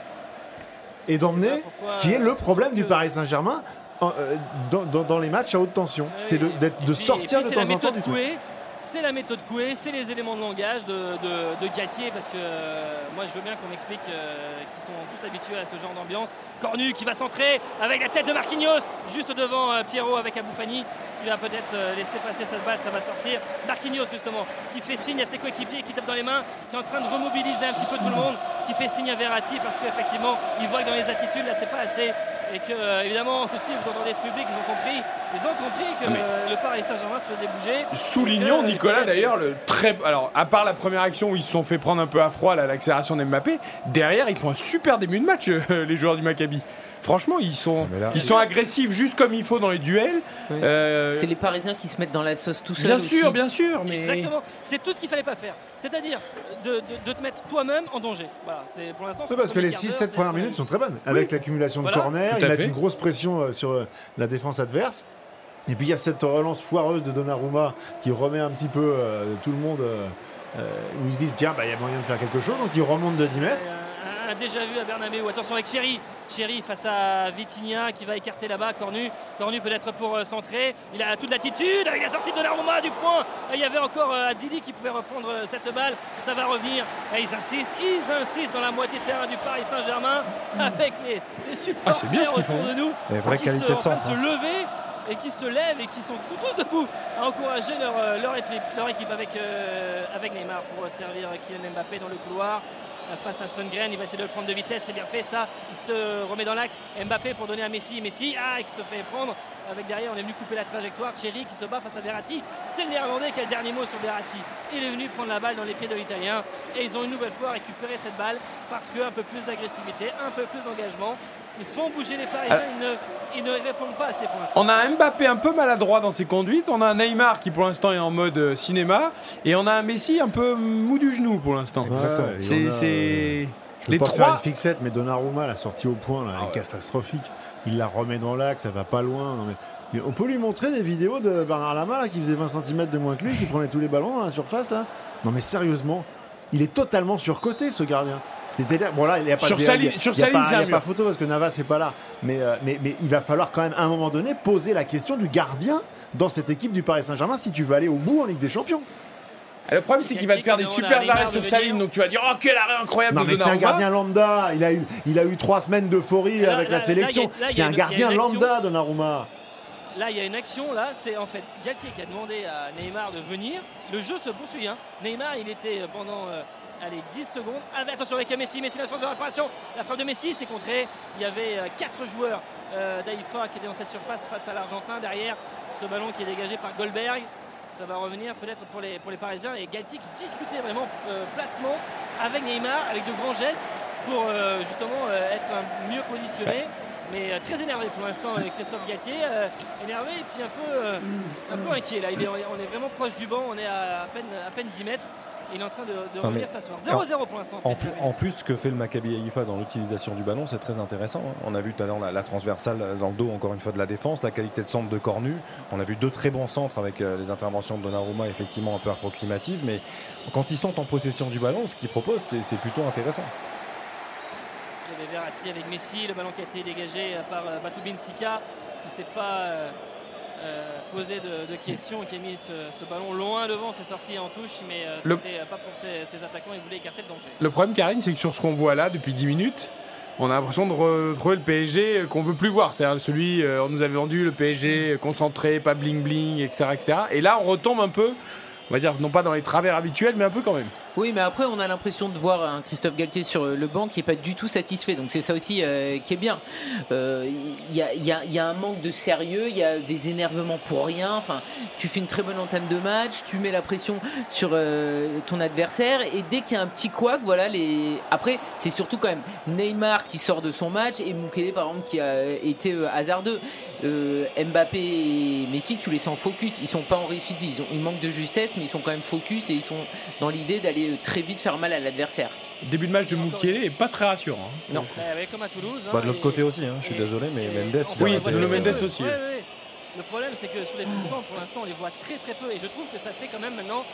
[SPEAKER 8] Et d'emmener ce qui est le problème du Paris Saint-Germain euh, dans, les matchs à haute tension. c'est de, de sortir de temps en temps du tout.
[SPEAKER 4] C'est la méthode Coué, c'est les éléments de langage de, de, Gatier, parce que euh, moi je veux bien qu'on m'explique euh, qu'ils sont tous habitués à ce genre d'ambiance. Cornu qui va centrer avec la tête de Marquinhos, juste devant Pierrot avec Aboufani, qui va peut-être laisser passer cette balle, ça va sortir. Marquinhos justement, qui fait signe à ses coéquipiers, qui tape dans les mains, qui est en train de remobiliser un petit peu tout le monde, qui fait signe à Verratti, parce qu'effectivement, il voit que dans les attitudes, là c'est pas assez. Et que euh, évidemment aussi quand on ce public ils ont compris ils ont compris que euh, le Paris Saint-Germain se faisait bouger.
[SPEAKER 3] Soulignons Nicolas d'ailleurs le très alors à part la première action où ils se sont fait prendre un peu à froid l'accélération d'Mbappé derrière ils font un super début de match euh, les joueurs du Maccabi Franchement, ils sont, ils sont agressifs juste comme il faut dans les duels.
[SPEAKER 6] C'est les Parisiens qui se mettent dans la sauce tout seuls.
[SPEAKER 3] Bien sûr, bien sûr. Mais...
[SPEAKER 4] Exactement. C'est tout ce qu'il fallait pas faire. C'est-à-dire de, te mettre toi-même en danger. Voilà. Pour l'instant,
[SPEAKER 8] parce que les 6-7 premières minutes sont très bonnes. Avec l'accumulation de corners, ils mettent une grosse pression euh, sur euh, la défense adverse. Et puis il y a cette relance foireuse de Donnarumma qui remet un petit peu euh, tout le monde où ils se disent tiens, bah, il y a moyen de faire quelque chose. Donc ils remontent de 10 mètres
[SPEAKER 4] déjà vu à Bernabeu. Attention avec Chéri. Chéri face à Vitinha qui va écarter là-bas. Cornu. Cornu peut-être pour euh, centrer. Il a toute l'attitude avec la sortie de Donnarumma du point. il y avait encore euh, Adzili qui pouvait reprendre euh, cette balle. Ça va revenir. Et ils insistent. Ils insistent dans la moitié de terrain du Paris Saint-Germain avec les, les supporters ah, bien autour de nous.
[SPEAKER 8] qui qualité se, de centre.
[SPEAKER 4] se lever et qui se lèvent et qui sont tous debout à encourager leur, leur, équipe, avec, avec Neymar pour servir Kylian Mbappé dans le couloir face à Sundgren. Il va essayer de le prendre de vitesse. C'est bien fait ça. Il se remet dans l'axe. Mbappé pour donner à Messi. Messi, ah, il se fait prendre. Avec derrière, on est venu couper la trajectoire. Cherry qui se bat face à Verratti. C'est le néerlandais qui a le dernier mot sur Verratti. Il est venu prendre la balle dans les pieds de l'italien. Et ils ont une nouvelle fois récupéré cette balle parce qu'un peu plus d'agressivité, un peu plus d'engagement. Ils se font bouger les Parisiens, ils, ne, répondent pas assez pour l'instant.
[SPEAKER 3] On a un Mbappé un peu maladroit dans ses conduites, on a un Neymar qui pour l'instant est en mode euh, cinéma, et on a un Messi un peu mou du genou pour l'instant.
[SPEAKER 8] c'est Je veux
[SPEAKER 3] Les
[SPEAKER 8] pas
[SPEAKER 3] trois-
[SPEAKER 8] faire une fixette, mais Donnarumma, la sortie au point, là, elle est catastrophique. Il la remet dans l'axe, ça va pas loin. Non, mais- mais on peut lui montrer des vidéos de Bernard Lama, là, qui faisait 20 cm de moins que lui, qui prenait tous les ballons dans la surface, là. Non, mais sérieusement, il est totalement surcoté, ce gardien. C'est-à-dire, bon là, il n'y a pas
[SPEAKER 3] Sur
[SPEAKER 8] de
[SPEAKER 3] sa
[SPEAKER 8] il y a-
[SPEAKER 3] ligne- sur
[SPEAKER 8] il y a
[SPEAKER 3] sa
[SPEAKER 8] pas- y a photo parce que Navas n'est pas là. Mais, euh, mais, mais il va falloir quand même, à un moment donné, poser la question du gardien dans cette équipe du Paris Saint-Germain si tu veux aller au bout en Ligue des Champions.
[SPEAKER 3] Et le problème, c'est qu'il va te faire des super arrêts
[SPEAKER 8] de
[SPEAKER 3] sur sa
[SPEAKER 8] venir.
[SPEAKER 3] ligne, donc tu vas dire Oh, quel arrêt incroyable
[SPEAKER 8] Non,
[SPEAKER 3] de
[SPEAKER 8] mais c'est un gardien lambda. Il a eu, il a eu trois semaines d'euphorie avec
[SPEAKER 4] là,
[SPEAKER 8] la sélection. C'est un gardien lambda, Donnarumma.
[SPEAKER 4] Là, il y a une action, là, c'est en fait Galtier qui a demandé à Neymar de venir. Le jeu se poursuit. hein. Neymar, il était pendant euh, allez, 10 secondes. Ah, attention avec Messi, Messi, la de réparation. La frappe de Messi, c'est contré. Il y avait 4 joueurs euh, d'Aïfa qui étaient dans cette surface face à l'Argentin. Derrière, ce ballon qui est dégagé par Goldberg. Ça va revenir peut-être pour les, pour les Parisiens. Et Galtier qui discutait vraiment euh, placement avec Neymar, avec de grands gestes pour euh, justement euh, être mieux positionné. Mais euh, très énervé pour l'instant avec Christophe Galtier, euh, énervé et puis un peu, euh, un peu inquiet là. On est vraiment proche du banc, on est à peine, à peine 10 mètres. Il est en train de, revenir s'asseoir. 0-0 pour l'instant.
[SPEAKER 5] En, plus- en plus, ce que fait le Maccabi Haïfa dans l'utilisation du ballon, c'est très intéressant. hein. On a vu tout à l'heure la, la transversale dans le dos, encore une fois, de la défense, la qualité de centre de Cornu. On a vu deux très bons centres avec euh, les interventions de Donnarumma, effectivement un peu approximatives. Mais quand ils sont en possession du ballon, ce qu'ils proposent, c'est plutôt intéressant.
[SPEAKER 4] Il y avait Verratti avec Messi, le ballon qui a été dégagé euh, par euh, Batoubin Sika qui ne s'est pas euh, posé de, de questions, qui a mis ce, ce ballon loin devant, c'est sorti en touche, mais euh,
[SPEAKER 3] Le-
[SPEAKER 4] c'était euh, pas pour ses, ses attaquants, il voulait écarter le danger.
[SPEAKER 3] Le problème, Karine, c'est que sur ce qu'on voit là depuis 10 minutes, on a l'impression de retrouver le PSG qu'on veut plus voir. C'est-à-dire celui, euh, on nous avait vendu le PSG concentré, pas bling bling, etc., etc. Et là, on retombe un peu, on va dire, non pas dans les travers habituels, mais un peu quand même.
[SPEAKER 6] Oui, mais après, on a l'impression de voir un Christophe Galtier sur le banc qui est pas du tout satisfait. Donc c'est ça aussi euh, qui est bien. Euh, Il y, a, il y a- un manque de sérieux, il y a des énervements pour rien. Enfin, tu fais une très bonne entame de match, tu mets la pression sur euh, ton adversaire et dès qu'il y a un petit couac, voilà les. Après, c'est surtout quand même Neymar qui sort de son match et Mukele par exemple qui a été euh, hasardeux. Euh, Mbappé et Messi, tu les sens focus. Ils sont pas en réussite, ils, ont, manquent de justesse, mais ils sont quand même focus et ils sont dans l'idée d'aller euh, très vite faire mal à l'adversaire.
[SPEAKER 3] Début de match de Moukielé est pas très rassurant. hein.
[SPEAKER 6] Non.
[SPEAKER 4] Bah, ouais, comme à Toulouse.
[SPEAKER 5] Bah,
[SPEAKER 4] hein,
[SPEAKER 5] de l'autre côté aussi, hein, je suis désolé, mais Mendes. il
[SPEAKER 3] Oui, Nuno Mendes aussi.
[SPEAKER 4] Ouais, ouais, ouais. Le problème, c'est que sur les pistons, pour l'instant, on les voit très très peu. Et je trouve que ça fait quand même maintenant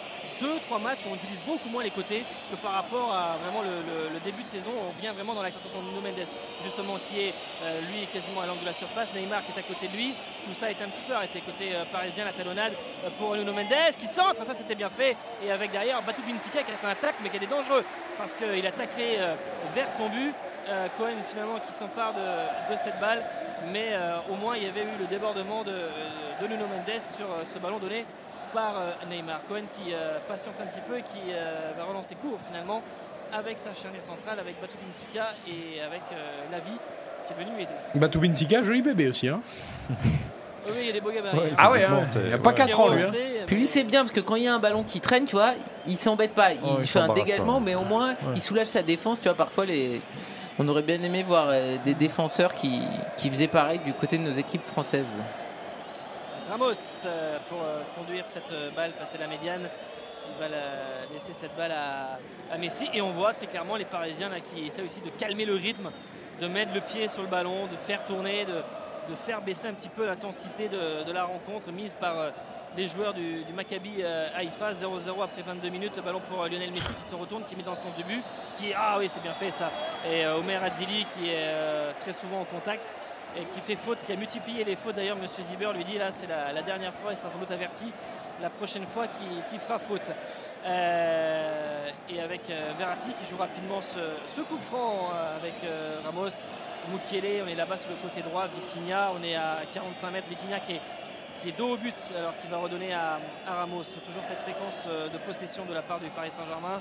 [SPEAKER 4] 2-3 matchs où on utilise beaucoup moins les côtés que par rapport à vraiment le, début de saison. On vient vraiment dans l'accentuation de Nuno Mendes, justement, qui est euh, lui quasiment à l'angle de la surface. Neymar qui est à côté de lui. Tout ça est un petit peu arrêté côté euh, parisien, la talonnade euh, pour Nuno Mendes qui centre. Ça, c'était bien fait. Et avec derrière Batou Binsika qui a fait un tacle, mais qui est dangereux parce qu'il a taclé vers son but. Cohen finalement qui s'empare de, cette balle, mais au moins il y avait eu le débordement de, de Nuno Mendes sur ce ballon donné par euh, Neymar. Cohen qui euh, patiente un petit peu et qui euh, va relancer court finalement avec sa charnière centrale, avec Batou Binsika et avec euh, Lavi qui est venu aider.
[SPEAKER 3] Batou Binsika, joli bébé aussi. Hein.
[SPEAKER 4] Oui, il y a des beaux gabarits.
[SPEAKER 3] Ouais, ah ouais, hein, il n'y a pas 4 ans lui. hein.
[SPEAKER 6] Puis lui c'est bien parce que quand il y a un ballon qui traîne, tu vois, il s'embête pas. Il
[SPEAKER 3] Oh, il
[SPEAKER 6] fait un dégagement,
[SPEAKER 3] pas.
[SPEAKER 6] mais au moins
[SPEAKER 3] Ouais.
[SPEAKER 6] il soulage sa défense. Tu vois, parfois les... on aurait bien aimé voir des défenseurs qui, qui faisaient pareil du côté de nos équipes françaises.
[SPEAKER 4] Ramos euh, pour euh, conduire cette euh, balle, passer la médiane. Il va la- laisser cette balle à, Messi. Et on voit très clairement les Parisiens là, qui essaient aussi de calmer le rythme, de mettre le pied sur le ballon, de faire tourner, de, de faire baisser un petit peu l'intensité de, de la rencontre mise par les joueurs du, du Maccabi Haïfa. 0-0 après 22 minutes. Le ballon pour Lionel Messi qui se retourne, qui met dans le sens du but. Qui, ah oui, c'est bien fait ça. Et Omer Adzili qui est très souvent en contact et qui fait faute, qui a multiplié les fautes d'ailleurs. Monsieur Ziber lui dit là c'est la, dernière fois, il sera sans doute averti la prochaine fois qui, fera faute. Euh, et avec euh, Verratti qui joue rapidement ce, coup franc euh, avec Ramos, Mukiele, on est là-bas sur le côté droit, Vitinha, on est à 45 mètres, Vitinha qui est, qui est dos au but alors qu'il va redonner à, à Ramos. Toujours cette séquence de possession de la part du Paris Saint-Germain.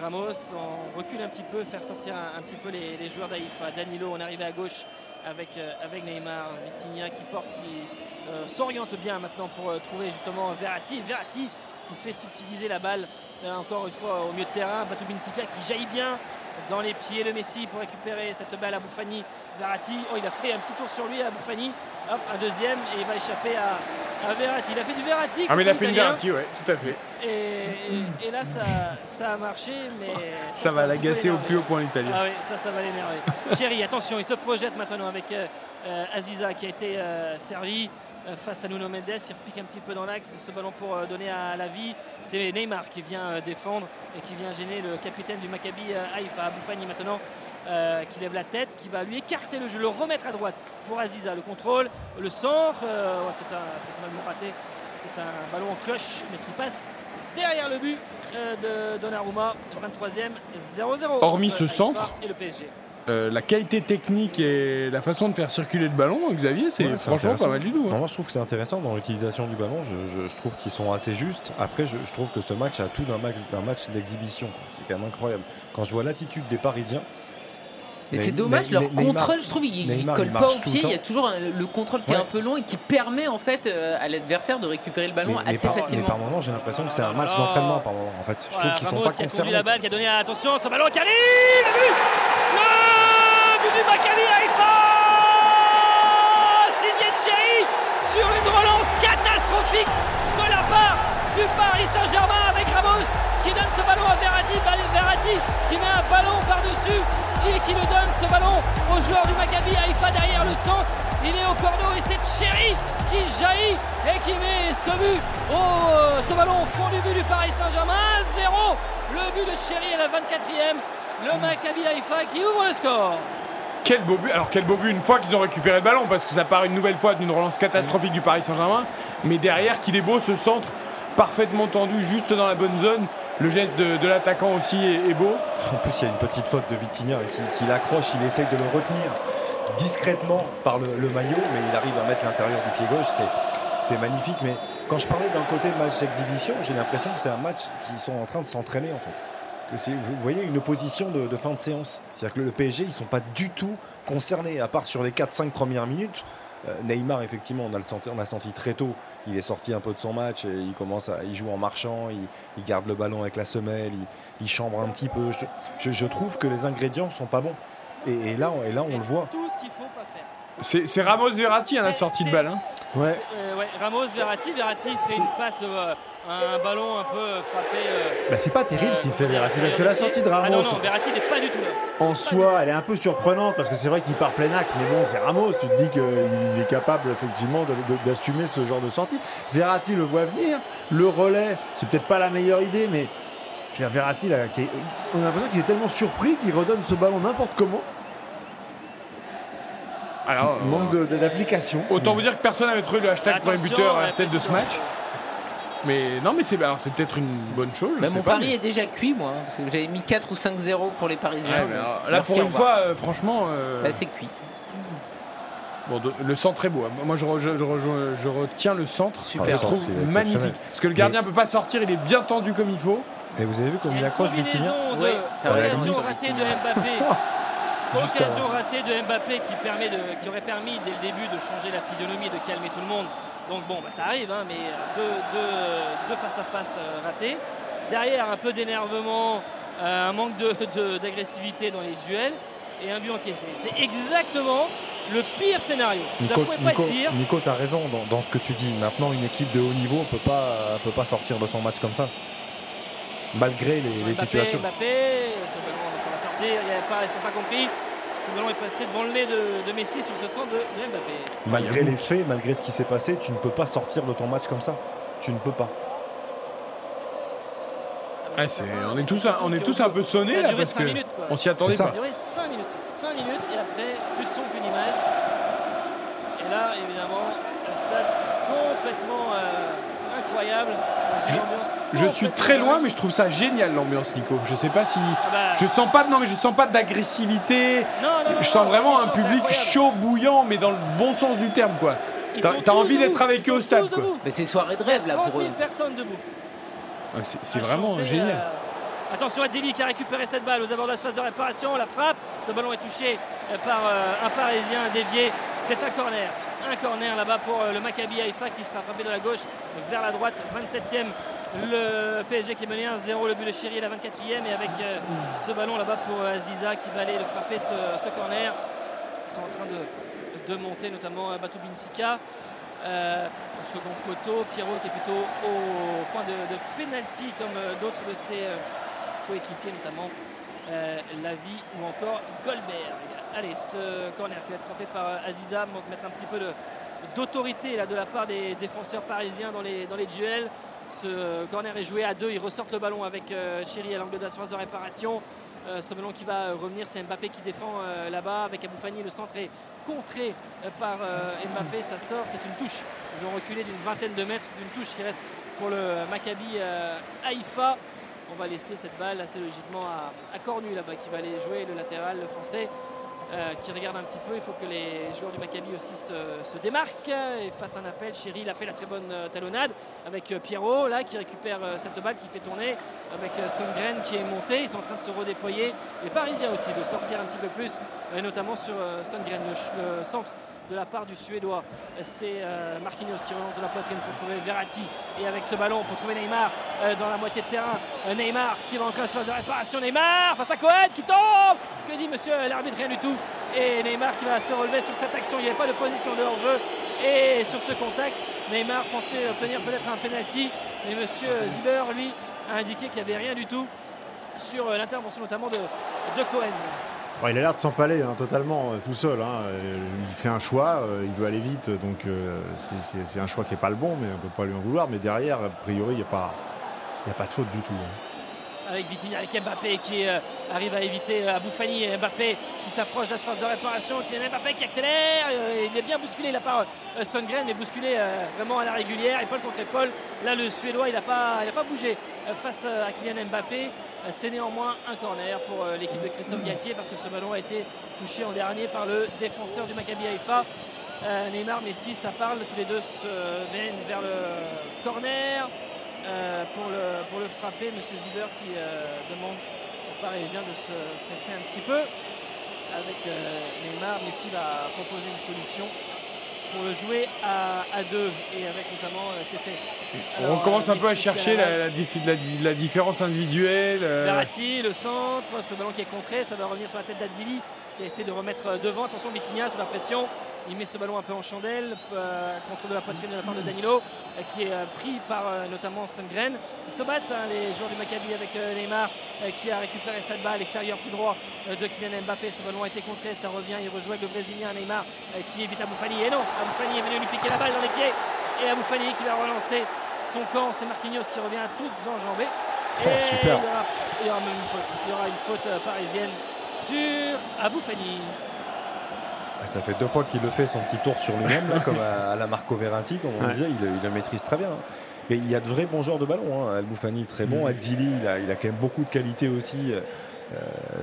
[SPEAKER 4] Ramos, on recule un petit peu, faire sortir un, petit peu les, les joueurs d'Aïfa. Danilo, on est arrivé à gauche avec, euh, avec Neymar, Vitinha qui porte, qui euh, s'oriente bien maintenant pour euh, trouver justement Verratti. Verratti qui se fait subtiliser la balle euh, encore une fois au milieu de terrain. Batou Binsika qui jaillit bien dans les pieds de Messi pour récupérer cette balle à Bouffani. Verratti, oh, il a fait un petit tour sur lui à Bouffani. Hop, un deuxième et il va échapper à, à Verratti. Il a fait du Verratti.
[SPEAKER 3] Ah, mais il a fait
[SPEAKER 4] italien.
[SPEAKER 3] Verratti, ouais, tout à fait.
[SPEAKER 4] Et, et- et là, ça, ça a marché, mais.
[SPEAKER 3] Ça va
[SPEAKER 4] un
[SPEAKER 3] l'agacer au plus haut point l'italien.
[SPEAKER 4] Ah oui, ça, ça va l'énerver. Chéri, attention, il se projette maintenant avec euh, euh, Aziza qui a été euh, servi face à Nuno Mendes. Il repique un petit peu dans l'axe ce ballon pour donner à la vie. C'est Neymar qui vient défendre et qui vient gêner le capitaine du Maccabi Haïfa, Aboufani maintenant. euh, qui lève la tête, qui va lui écarter le jeu, le remettre à droite pour Aziza. Le contrôle, le centre, euh, ouais, c'est un, complètement raté. C'est un ballon en cloche, mais qui passe derrière le but euh, de Donnarumma, 23e, 0-0.
[SPEAKER 3] Hormis ce
[SPEAKER 4] Haïfa
[SPEAKER 3] centre,
[SPEAKER 4] Et le PSG.
[SPEAKER 3] Euh, la qualité technique et la façon de faire circuler le ballon, Xavier, c'est
[SPEAKER 5] Ouais,
[SPEAKER 3] franchement pas mal du tout. hein.
[SPEAKER 5] Non, moi, je trouve que c'est intéressant dans l'utilisation du ballon. Je, je- je trouve qu'ils sont assez justes. Après, je, je trouve que ce match a tout d'un match, d'exhibition. C'est quand même incroyable. Quand je vois l'attitude des Parisiens.
[SPEAKER 6] Mais c'est dommage, leur
[SPEAKER 5] Neymar-
[SPEAKER 6] contrôle, je trouve, il,
[SPEAKER 5] Neymar,
[SPEAKER 6] colle pas au pied. Il y a toujours un- le contrôle qui est un peu long et qui permet en fait euh, à l'adversaire de récupérer le ballon
[SPEAKER 5] Mais, mais
[SPEAKER 6] assez facilement.
[SPEAKER 5] par moment, j'ai l'impression que c'est un match d'entraînement. Par moment, en fait, je
[SPEAKER 4] Voilà,
[SPEAKER 5] trouve qu'ils sont pas
[SPEAKER 4] qui a conduit
[SPEAKER 5] concernés.
[SPEAKER 4] la balle, qui a donné attention, ce ballon qui arrive, le but du Maccabi Haïfa Signé de Chéri sur une relance catastrophique de la part du Paris Saint-Germain avec Ramos qui donne ce ballon à Verratti, Ball- Verratti qui met un ballon par-dessus et qui le donne ce ballon au joueur du Maccabi Haïfa derrière le centre. Il est au cordeau et c'est Chéri qui jaillit et qui met ce but, au, ce ballon au fond du but du Paris Saint-Germain. 1-0. Le but de Chéri à la 24e. Le Maccabi Haïfa qui ouvre le score.
[SPEAKER 3] Quel beau but Alors quel beau but une fois qu'ils ont récupéré le ballon parce que ça part une nouvelle fois d'une relance catastrophique du Paris Saint-Germain. Mais derrière qu'il est beau ce centre parfaitement tendu juste dans la bonne zone. Le geste de, l'attaquant aussi est, beau.
[SPEAKER 5] En plus, il y a une petite faute de Vitinha qui, l'accroche. Il essaye de le retenir discrètement par le, maillot, mais il arrive à mettre l'intérieur du pied gauche. C'est, magnifique. Mais quand je parlais d'un côté match d'exhibition, j'ai l'impression que c'est un match qui sont en train de s'entraîner en fait. Vous voyez une opposition de, de fin de séance. C'est-à-dire que le PSG, ils sont pas du tout concernés, à part sur les 4-5 premières minutes. Euh, Neymar, effectivement, on a, le senti, on a senti très tôt, il est sorti un peu de son match et il commence à, il joue en marchant, il, il garde le ballon avec la semelle, il, il chambre un petit peu. Je, je- je trouve que les ingrédients sont pas bons. Et, et là, on- et là, on le voit.
[SPEAKER 3] C'est Ramos Verratti à la sortie de balle. hein.
[SPEAKER 5] Ouais.
[SPEAKER 4] Euh, ouais, Ramos, Verratti, Verratti fait une passe, euh, un ballon un peu frappé. euh,
[SPEAKER 8] Bah, c'est pas terrible ce qu'il fait Verratti parce que la sortie de Ramos
[SPEAKER 4] Ah non, non, Verratti n'est pas du tout là.
[SPEAKER 8] en soi elle est un peu surprenante parce que c'est vrai qu'il part plein axe mais bon c'est Ramos tu te dis qu'il est capable effectivement d'assumer ce genre de sortie Verratti le voit venir le relais c'est peut-être pas la meilleure idée mais je veux dire, Verratti là, qui est- on a l'impression qu'il est tellement surpris qu'il redonne ce ballon n'importe comment
[SPEAKER 3] Alors,
[SPEAKER 8] Il manque de- d'application
[SPEAKER 3] Autant vous dire que personne n'avait trouvé le hashtag premier
[SPEAKER 4] Attention,
[SPEAKER 3] buteur à la tête de ce match. Mais non, mais c'est, alors, c'est peut-être une bonne chose. je
[SPEAKER 6] Bah,
[SPEAKER 3] sais
[SPEAKER 6] mon
[SPEAKER 3] pas,
[SPEAKER 6] pari
[SPEAKER 3] mais-
[SPEAKER 6] est déjà cuit, moi. parce que J'avais mis 4 ou 5-0 pour les Parisiens.
[SPEAKER 3] Ouais, mais alors, là,
[SPEAKER 6] Merci,
[SPEAKER 3] pour une fois, euh, franchement. euh,
[SPEAKER 6] Bah, c'est cuit.
[SPEAKER 3] Bon, de- le centre est beau. hein. Moi, je, re- je- je rejoins- je retiens le centre.
[SPEAKER 5] Super.
[SPEAKER 3] Je
[SPEAKER 5] Le
[SPEAKER 3] trouve magnifique. Parce que le gardien ne peut pas sortir, il est bien tendu comme il faut.
[SPEAKER 5] Et vous avez vu comme il accroche Vitinha
[SPEAKER 4] de
[SPEAKER 6] Ouais,
[SPEAKER 4] occasion ratée de. Mbappé. Occasion ratée de Mbappé qui, permet de, qui aurait permis dès le début de changer la physionomie et de calmer tout le monde. Donc bon, bah, ça arrive, hein, mais deux, deux- deux face à face euh, ratés. Derrière, un peu d'énervement, euh, un manque de- de- d'agressivité dans les duels et un but encaissé. C'est exactement le pire scénario. ça
[SPEAKER 5] Nico,
[SPEAKER 4] pas
[SPEAKER 5] Nico,
[SPEAKER 4] être pire.
[SPEAKER 5] Nico, t'as raison dans, dans ce que tu dis. Maintenant, une équipe de haut niveau peut pas, peut pas sortir de son match comme ça. Malgré les, les
[SPEAKER 4] Mbappé,
[SPEAKER 5] situations.
[SPEAKER 4] Mbappé, ça va sortir, il y a pas, ils sont pas compris. Ce ballon est passé devant le nez de, de Messi sur ce centre de, de Mbappé.
[SPEAKER 5] Malgré les faits, malgré ce qui s'est passé, tu ne peux pas sortir de ton match comme ça. Tu ne peux pas.
[SPEAKER 3] C'est- on est tous, un- on est tous un peu
[SPEAKER 4] Ça
[SPEAKER 3] sonnés
[SPEAKER 4] a
[SPEAKER 3] là
[SPEAKER 4] duré
[SPEAKER 3] parce
[SPEAKER 4] 5
[SPEAKER 3] que
[SPEAKER 4] minutes quoi.
[SPEAKER 3] on s'y attendait
[SPEAKER 5] ça.
[SPEAKER 4] Ça a duré 5 minutes. 5 minutes et après, plus de son, plus d'image. Et là, évidemment, un stade complètement euh, incroyable.
[SPEAKER 3] Je suis très loin, mais je trouve ça génial l'ambiance, Nico. Je sais pas si,
[SPEAKER 4] bah.
[SPEAKER 3] je sens pas, de- non mais je sens pas d'agressivité. Je sens
[SPEAKER 4] non,
[SPEAKER 3] vraiment un public chaud, bouillant, mais dans le bon sens du terme, quoi. T'as envie d'être avec eux au stade,
[SPEAKER 4] tous
[SPEAKER 3] quoi.
[SPEAKER 4] debout.
[SPEAKER 6] Mais c'est soirée de rêve là
[SPEAKER 4] 30
[SPEAKER 6] pour
[SPEAKER 4] 000
[SPEAKER 6] eux.
[SPEAKER 4] personnes debout.
[SPEAKER 3] Ouais, c'est
[SPEAKER 4] à
[SPEAKER 3] vraiment
[SPEAKER 4] chanter,
[SPEAKER 3] génial.
[SPEAKER 4] euh, Attention Azzeli qui a récupéré cette balle aux abords de la phase de réparation. La frappe. Ce ballon est touché euh, par euh, un Parisien dévié. C'est un corner. Un corner là-bas pour euh, le Maccabi Haïfa qui sera frappé de la gauche vers la droite. 27e. Le PSG qui est mené 1-0. Le but de Chéri à la 24e. Et avec euh, ce ballon là-bas pour euh, Aziza qui va aller le frapper ce, corner. Ils sont en train de, de monter, notamment Batou Binsika. second poteau. Pierrot qui est plutôt au point de, pénalty comme d'autres de ses coéquipiers, notamment euh, Lavi ou encore Goldberg. Allez, ce corner qui va être frappé par euh, Aziza, donc mettre un petit peu d'autorité de la part des défenseurs parisiens dans les, duels. Ce corner est joué à deux, ils ressortent le ballon avec euh, Chéri à l'angle de la de réparation. Euh, ce ballon qui va euh, revenir, c'est Mbappé qui défend euh, là-bas avec Aboufani. Le centre est contré euh, par euh, Mbappé, ça sort, c'est une touche. Ils ont reculé d'une vingtaine de mètres, c'est une touche qui reste pour le Maccabi euh, Haïfa. On va laisser cette balle assez logiquement à, Cornu là-bas qui va aller jouer le latéral, français. Euh, qui regarde un petit peu, il faut que les joueurs du Maccabi aussi se, démarquent et fassent un appel. Chéri, il a fait la très bonne euh, talonnade avec euh, Pierrot là qui récupère cette balle qui fait tourner avec Sundgren qui est monté. Ils sont en train de se redéployer. Les Parisiens aussi de sortir un petit peu plus, et notamment sur Sundgren, le, le centre de la part du Suédois. C'est euh, Marquinhos qui relance de la poitrine pour trouver Verratti. Et avec ce ballon pour trouver Neymar euh, dans la moitié de terrain. Euh, Neymar qui va entrer en phase de réparation. Neymar face à Cohen qui tombe Que dit monsieur l'arbitre? Rien du tout. Et Neymar qui va se relever sur cette action. Il n'y avait pas de position de hors-jeu. Et sur ce contact, Neymar pensait obtenir peut-être un penalty. Mais monsieur Ziber, lui, a indiqué qu'il n'y avait rien du tout sur l'intervention notamment de Cohen.
[SPEAKER 8] Il a l'air de s'empaler hein, totalement euh, tout seul. hein. Euh, il fait un choix, euh, il veut aller vite, donc c'est- un choix qui n'est pas le bon, mais on ne peut pas lui en vouloir. Mais derrière, a priori, il n'y a, pas- a pas de faute du tout. hein.
[SPEAKER 4] avec Vitinha, avec Mbappé qui arrive à éviter Aboufani et Mbappé qui s'approche de la surface de réparation, Kylian Mbappé qui accélère, il est bien bousculé là par Sundgren, mais bousculé vraiment à la régulière, épaule contre épaule. Là le Suédois il n'a pas, pas bougé face à Kylian Mbappé. C'est néanmoins un corner pour euh, l'équipe de Christophe Galtier parce que ce ballon a été touché en dernier par le défenseur du Maccabi Haïfa. Euh, Neymar, Messi, ça parle, tous les deux se viennent vers le corner. Euh, pour, le, frapper, Monsieur Ziber qui demande aux Parisiens de se presser un petit peu avec Neymar. Messi va proposer une solution pour le jouer à, à deux et avec notamment c'est fait.
[SPEAKER 3] On
[SPEAKER 4] Alors,
[SPEAKER 3] commence
[SPEAKER 4] euh,
[SPEAKER 3] un peu à chercher
[SPEAKER 4] la
[SPEAKER 3] différence individuelle. euh,
[SPEAKER 4] Verratti, le centre, ce ballon qui est contré, ça va revenir sur la tête d'Adzili qui a essayé de remettre euh, devant. Attention Vitinha sous la pression. Il met ce ballon un peu en chandelle, euh, contre de la poitrine de la part de Danilo, euh, qui est euh, pris par euh, notamment Sundgren. Ils se battent, hein, les joueurs du Maccabi, avec euh, Neymar, euh, qui a récupéré cette balle, extérieur plus droit euh, de Kylian Mbappé. Ce ballon a été contré, ça revient, il rejoue avec le Brésilien Neymar, euh, qui évite Aboufani. Et non, Aboufani est venu lui piquer la balle dans les pieds. Et Aboufani qui va relancer son camp, c'est Marquinhos qui revient à toutes enjambées.
[SPEAKER 5] Oh,
[SPEAKER 4] Et
[SPEAKER 5] super.
[SPEAKER 4] Il y, aura, il y aura même une faute. Il y aura une faute euh, parisienne sur Aboufani.
[SPEAKER 5] Ah, Ça fait deux fois qu'il le fait son petit tour sur lui-même, comme à, à la Marco Verratti, comme on
[SPEAKER 8] Ouais.
[SPEAKER 5] disait, il, il le maîtrise très bien. hein. Mais il y a de vrais bons joueurs de ballon. Hein. Al-Boufani très bon,
[SPEAKER 8] Mm.
[SPEAKER 5] Adzili il a, il a quand même beaucoup de qualité aussi euh,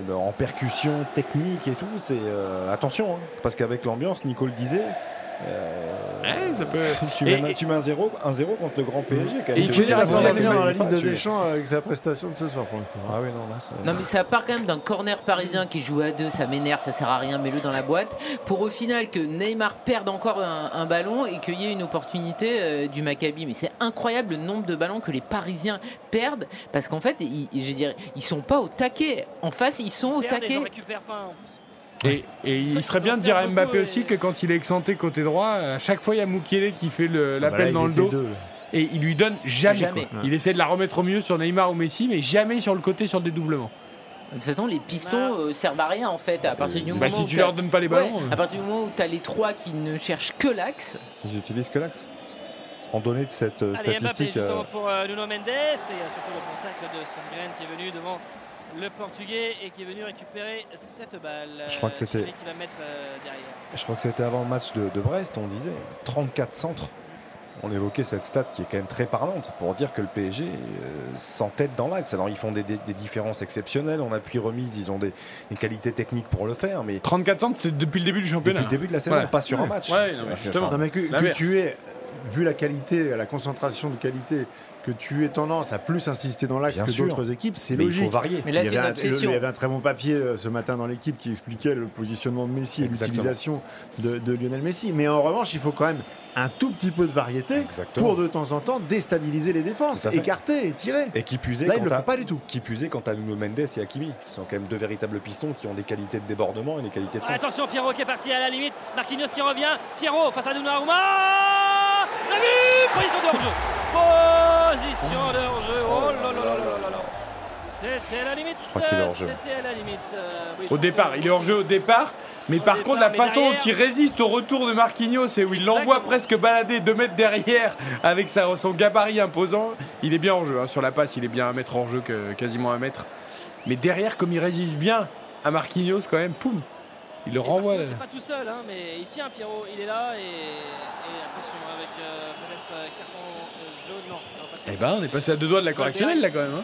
[SPEAKER 5] euh, en percussion, technique et tout. C'est euh, attention, hein, parce qu'avec l'ambiance, Nico le disait. Euh,
[SPEAKER 3] Ouais, ça peut-
[SPEAKER 5] tu, mets,
[SPEAKER 3] Et-
[SPEAKER 5] un- tu mets un 0 un 0 contre le grand PSG. quand
[SPEAKER 3] Et
[SPEAKER 5] même.
[SPEAKER 3] il
[SPEAKER 5] Tu
[SPEAKER 3] faut
[SPEAKER 5] veux
[SPEAKER 3] dire,
[SPEAKER 5] dire,
[SPEAKER 3] attends,
[SPEAKER 5] il
[SPEAKER 3] on
[SPEAKER 5] a
[SPEAKER 3] va
[SPEAKER 5] fait
[SPEAKER 8] bien dans la liste de. Deschamps avec sa prestation de ce soir pour l'instant.
[SPEAKER 5] Ah oui, non, là, c'est-
[SPEAKER 6] Non mais ça part quand même d'un corner parisien qui joue à deux, ça m'énerve, ça sert à rien, mets-le dans la boîte. Pour au final que Neymar perde encore un, un ballon et qu'il y ait une opportunité euh, du Maccabi. Mais c'est incroyable le nombre de ballons que les Parisiens perdent parce qu'en fait, ils, je veux dire, ils sont pas au taquet. En face, ils sont au
[SPEAKER 4] et
[SPEAKER 6] taquet.
[SPEAKER 4] Ils en récupèrent pas en plus.
[SPEAKER 3] Et, et il serait bien de dire à Mbappé aussi que quand il est excentré côté droit, à chaque fois il y a Mukiele qui fait
[SPEAKER 8] bah
[SPEAKER 3] l'appel dans le dos.
[SPEAKER 8] deux,
[SPEAKER 3] et il lui donne jamais.
[SPEAKER 6] Jamais.
[SPEAKER 3] quoi. Il essaie de la remettre au mieux sur Neymar ou Messi, mais jamais sur le côté sur le dédoublement.
[SPEAKER 6] De toute façon, les pistons euh, servent à rien en fait. À partir du
[SPEAKER 3] Bah,
[SPEAKER 6] moment
[SPEAKER 3] si
[SPEAKER 6] où
[SPEAKER 3] tu leur donnes pas les ballons,
[SPEAKER 6] Ouais,
[SPEAKER 3] euh.
[SPEAKER 6] à partir du moment où tu as les trois qui ne cherchent que l'axe,
[SPEAKER 5] Ils utilisent que l'axe. En donné de cette euh,
[SPEAKER 4] Allez, Mbappé
[SPEAKER 5] statistique. euh,
[SPEAKER 4] justement pour euh, Nuno Mendes et euh, surtout le contact de Sundgren qui est venu devant le Portugais et qui est venu récupérer cette balle.
[SPEAKER 5] Je crois que c'était-
[SPEAKER 4] va mettre euh, derrière.
[SPEAKER 5] Je crois que c'était avant le match de, de Brest, on disait 34 centres. On évoquait cette stat qui est quand même très parlante pour dire que le PSG euh, s'entête dans l'axe. Alors ils font des, des- des différences exceptionnelles en appui remise, ils ont des, des qualités techniques pour le faire, mais
[SPEAKER 3] 34 centres, c'est depuis le début du championnat.
[SPEAKER 5] Depuis le début de la saison,
[SPEAKER 3] Ouais.
[SPEAKER 5] pas sur un match.
[SPEAKER 3] Ouais, non, justement.
[SPEAKER 8] Non, mais que, tu es, vu la qualité, la concentration de qualité, que tu aies tendance à plus insister dans l'axe que d'autres équipes, c'est
[SPEAKER 5] Mais il
[SPEAKER 8] logique.
[SPEAKER 5] faut varier.
[SPEAKER 6] Mais là,
[SPEAKER 8] il, y avait
[SPEAKER 6] une
[SPEAKER 8] un,
[SPEAKER 6] obsession.
[SPEAKER 8] le- il y avait un très bon papier euh, ce matin dans l'équipe qui expliquait le positionnement de Messi et l'utilisation de, de Lionel Messi. Mais en revanche, il faut quand même un tout petit peu de variété
[SPEAKER 5] Exactement.
[SPEAKER 8] pour de temps en temps déstabiliser les défenses, écarter et tirer.
[SPEAKER 5] Et qui est,
[SPEAKER 8] Là, ils
[SPEAKER 5] quand
[SPEAKER 8] le font pas du tout.
[SPEAKER 5] Qui est, quand à Nuno Mendes et Hakimi, qui sont quand même deux véritables pistons qui ont des qualités de débordement et des qualités de centre.
[SPEAKER 4] Attention, Pierrot qui est parti à la limite. Marquinhos qui revient. Pierrot face à Donnarumma. Le but Position de hors-jeu Position de hors-jeu Oh là là là là là C'était la limite C'était la limite euh, oui,
[SPEAKER 3] Au départ, il est hors jeu au départ. Mais
[SPEAKER 4] Au
[SPEAKER 3] par
[SPEAKER 4] départ,
[SPEAKER 3] contre, la façon dont il résiste au retour de Marquinhos et où il l'envoie presque balader 2 mètres derrière avec sa- son gabarit imposant, il est bien hors jeu. hein. Sur la passe, il est bien un mètre hors jeu, que, quasiment un mètre. Mais derrière, comme il résiste bien à Marquinhos, quand même, poum, il le renvoie.
[SPEAKER 4] C'est pas tout seul, hein, mais il tient Pierrot, il est là et, et attention avec euh, peut-être euh, carton euh, jaune, non. non,
[SPEAKER 3] Eh ben, on est passé à deux doigts de la correctionnelle là quand même. hein.